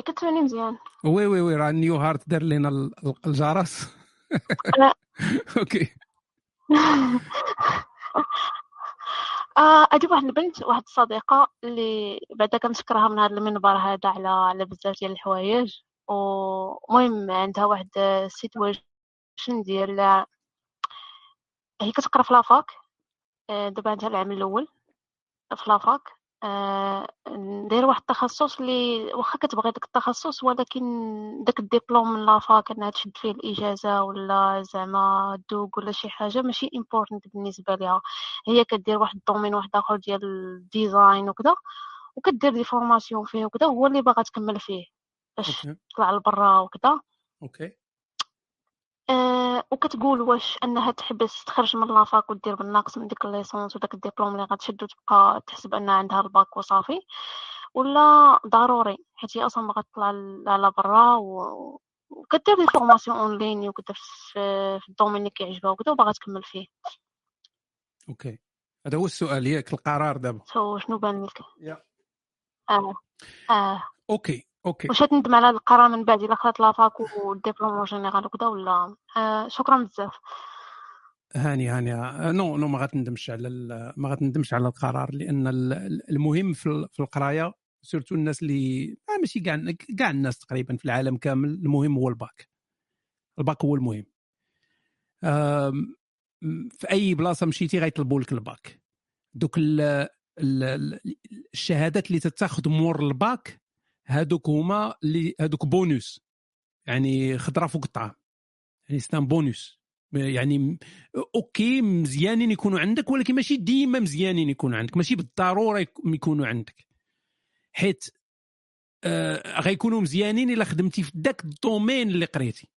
كتسمعني مزيان وي وي وي راه نيو هارت دار ال- الجرس. لا. *laughs* أوكي. *laughs* آه هذه واحد البنت واحد الصديقة اللي بعدا كنشكرها من هذا المنبر هذا على على بزاف ديال الحوايج. ومهم عندها واحد ال situation ديال هي كتقرا في la fac. آه، دابا عندها العام الأول في la fac. آه، دايره واحد التخصص اللي واخا كتبغي داك التخصص ولكن داك الدبلوم من la fac انها تشد فيه الإجازة ولا زعما DEUG ولا شي حاجة ماشي importante بالنسبة ليها. هي كدير واحد ال domaine واحد آخر ديال ال design وكذا وكدير des formations فيه وكذا هو اللي باغا تكمل فيه باش تطلع لبرا وكذا OK. آه وكتقول واش أنها تحبس تخرج من la fac ودير بالناقص من ديك ال licence وداك الدبلوم اللي غتشد وتبقى تحسب ان عندها الباك وصافي. ولا ضروري حيت هي أصلا باغا تطلع على برا و... وكدير des formations en ligne وكدير في في ال domaine اللي كيعجبها وكذا وباغا تكمل فيه. OK. هذا هو السؤال ياك القرار دابا. شنو بان لك؟ يا. آه. آه. OK. واش تندم على هذا القرار من بعد إلا خدات la fac والدبلوم général وكذا ولا؟ آه شكرا بزاف. هاني هاني. آه، non non ما غتندمش على ما غتندمش على القرار لأن ال- ال- المهم في في القراية surtout الناس اللي آه ماشي كاع كاع الناس تقريبا في العالم كامل المهم هو ال bac. ال bac هو المهم. في أي بلاصة مشيتي غيطلبوا لك الباك. دوك ال ال- ال- الشهادات اللي تتاخذ مور الباك هادوك هما اللي هادوك بونوس. يعني خضره فوق الطعام. يعني c'est un bonus. يعني OK مزيانين يكونوا عندك ولكن ماشي ديما مزيانين يكونوا عندك. ماشي بالضرورة يك- يكونوا عندك. حيت آه غيكونوا مزيانين إلا خدمتي في ذاك ال domaine اللي قريتي.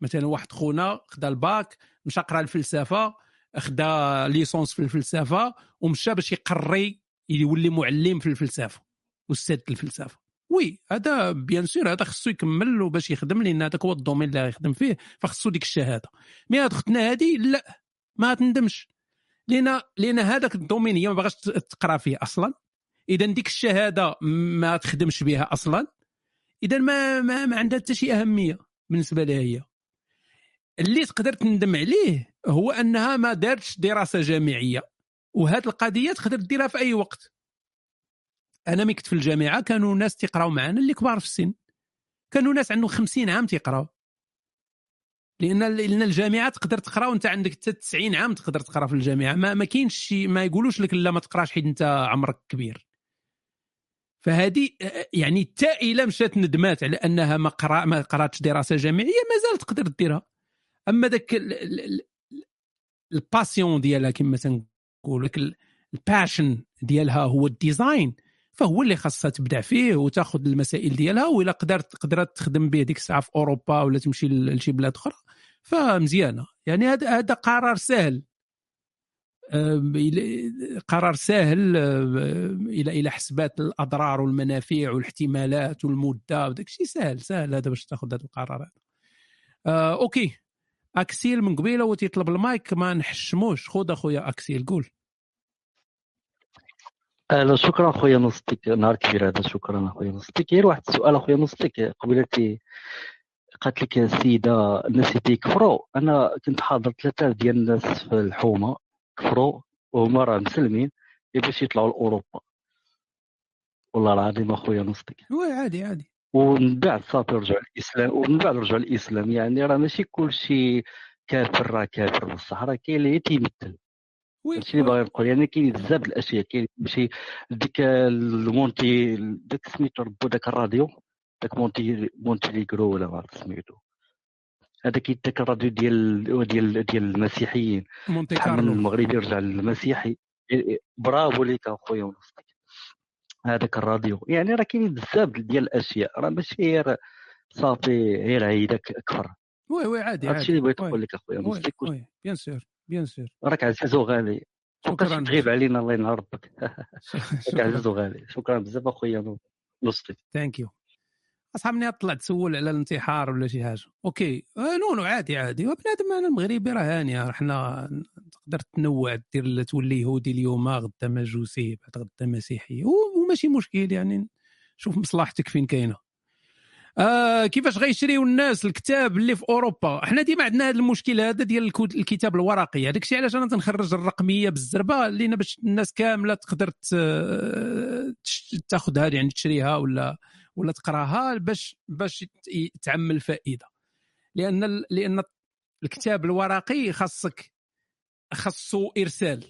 مثلا واحد خونا خدا الباك مشى قرا الفلسفة خدا licence في الفلسفة ومشى باش يقري يولي معلم في الفلسفة أستاذ الفلسفة. oui هذا bien sûr هذا خصو يكمل وباش يخدم لأن هذاك هو ال domaine اللي غيخدم فيه فخصو ديك الشهادة. mais هاد اختنا هذه لا ما تندمش. لأن لأن هذاك الدومين هي ما باغاش تقرأ فيه أصلا. إذا ديك الشهادة ما تخدمش بها أصلا. إذا ما ما, ما عندها حتى شي أهمية بالنسبة لها هي. اللي تقدر تندم عليه هو أنها ما دارتش دراسة جامعية. وهاد القضية تقدر ديرها في أي وقت. أنا ملي كنت في الجامعة كانوا ناس تيقراو معنا اللي كبار في السن. كانوا ناس عندهم 50 عام تيقراو. لأن لأن الجامعة تقدر تقرا وانت عندك حتى 90 عام تقدر تقرا في الجامعة. ما, ما كاينش شي ما يقولوش لك لا ما تقراش حيت أنت عمرك كبير. فهذه يعني حتى إلا مشات ندمات على أنها ما قرا ما قراتش دراسة جامعية مازال تقدر ديرها. أما ذاك ال- ال- ال- ال passion ديالها كما تنقول لك ال- ال passion ديالها هو ال design. فهو اللي خاصها تبدع فيه وتاخذ المسائل ديالها وإلا قدرت قدرت تخدم به ديك الساعة في أوروبا ولا تمشي لشي بلاد أخرى فمزيانة. يعني هذا هذا قرار سهل. قرار سهل إلى إلى حسبات الأضرار والمنافع والاحتمالات والمدة وداك الشيء. سهل سهل هذا باش تاخذ هذا القرار آه، OK. أكسيل من قبيلة هو تيطلب المايك ما نحشموش. خذ أخويا أكسيل قول. أهلا شكرا خويا نصتك نهار كبير هذا شكرا خويا نصتك غير واحد السؤال أخويا نصتك قبيلتي قالت لك السيدة الناس اللي تيكفروا أنا كنت حاضر ثلاثة ديال الناس في الحومة كفروا وهما راه مسلمين باش يطلعوا لأوروبا. والله العظيم أخويا نصتك وي عادي عادي. ومن بعد صافي رجعوا للإسلام ومن بعد رجعوا للإسلام. يعني راه ماشي كلشي كافر راه كافر. بصح راه كاين اللي تيمثل هادشي اللي باغي نقول يعني كاين بزاف الأشياء كاين ماشي ديك المونتي داك سميتو ربو داك الراديو داك مونتي مونتي ليغرو ولا ما عرفت سميتو هذاك داك الراديو ديال ديال ديال المسيحيين. مونتي كارلو. المغربي يرجع للمسيحي. برافو ليك أخويا ونصك هذاك الراديو. يعني راه كاينين بزاف ديال الأشياء. راه ماشي غير صافي غير عيدك كفر oui oui عادي هادشي اللي بغيت نقول لك أخويا؟ oui bien sûr bien sûr راك عزيز وغالي شكرا. تغيب علينا الله ينهار ربك *laughs* راك عزيز وغالي شكرا بزاف أخويا نصتي thank you أصحاب طلع تسول على الانتحار ولا شي حاجة. okay. آه non non عادي عادي. وبنادم أنا المغربي راه هانيه حنا تقدر تنوع دير تولي يهودي اليوم غدا مجوسي بعد غدا مسيحي. وماشي مشكل يعني. شوف مصلحتك فين كاينة. آه كيفاش غيشريو الناس الكتاب اللي في أوروبا؟ حنا ديما عندنا هذا المشكل هذا ديال الكتاب الورقي. هذاك الشيء علاش أنا تنخرج الرقمية بالزربة؟ لأن باش الناس كاملة تقدر تاخذها يعني تشريها ولا ولا تقراها باش باش يت- تعمل فائدة. لأن لأن الكتاب الورقي خاصك خاصو إرسال.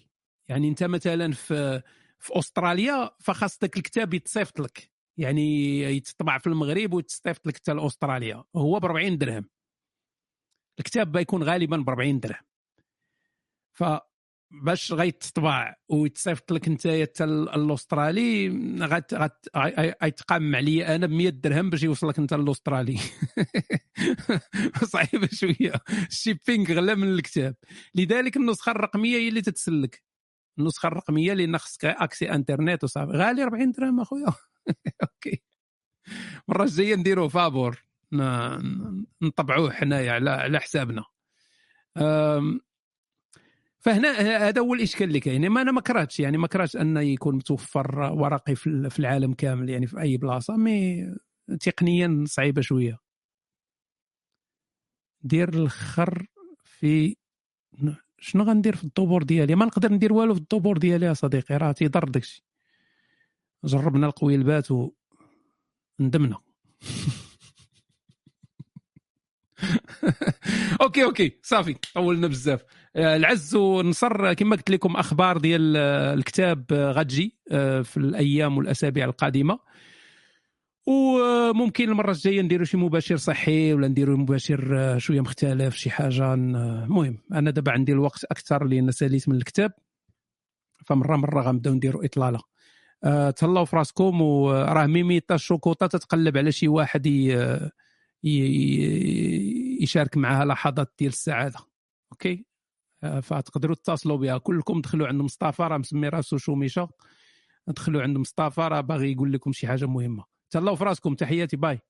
يعني أنت مثلا في في أستراليا فخاص ذاك الكتاب يتصيفط لك. يعني يتطبع في المغرب ويتصيفط لك حتى لأستراليا. هو ب 40 درهم. الكتاب بيكون غالبا ب 40 درهم. فباش غيتطبع ويتصيفط لك أنت حتى الاسترالي غيتقام عليا أنا ب 100 درهم باش يوصل لك أنت الاسترالي *laughs* صعيبه شوية. ال shipping غلا من الكتاب. لذلك النسخة الرقمية هي اللي تتسلك. النسخة الرقمية لأن خصك accès internet وصافي. غالي 40 درهم أخويا. *laughs* okay. المره الجايه نديروه فابور. نطبعوه حنايا على على حسابنا. فهنا هذا هو الإشكال اللي كاين. ما أنا ما كرهتش يعني ما كرهتش أن يكون متوفر ورقي في ال- في العالم كامل يعني في أي بلاصة مي تقنيا صعيبة شوية. دير الخر في شنو غندير في الطبور ديالي؟ ما نقدر ندير والو في الطبور ديالي يا صديقي راه تيضر داكشي. جربنا القويلبات وندمنا *laughs* أوكي أوكي. صافي. طولنا بزاف. آه، العز ونصر كما قلت لكم أخبار ديال آه، الكتاب آه، غتجي في الأيام والأسابيع القادمة. وممكن المرة الجاية نديروا شي مباشر صحي ولا نديروا مباشر شوية مختلف شي حاجة المهم أنا دابا عندي الوقت أكثر لأن ساليت من الكتاب. فمرة مرة غنبداو نديروا إطلالة. تهلاو في راسكم وراه ميميتا الشوكوطه تتقلب على شي واحد ي- يشارك معها لحظات ديال السعادة. okay؟ آه، فتقدروا تتصلوا بها. كلكم دخلوا عند مصطفى راه مسمي راسو شوميشه دخلوا عند مصطفى راه باغي يقول لكم شي حاجة مهمة. تهلاو في راسكم تحياتي باي.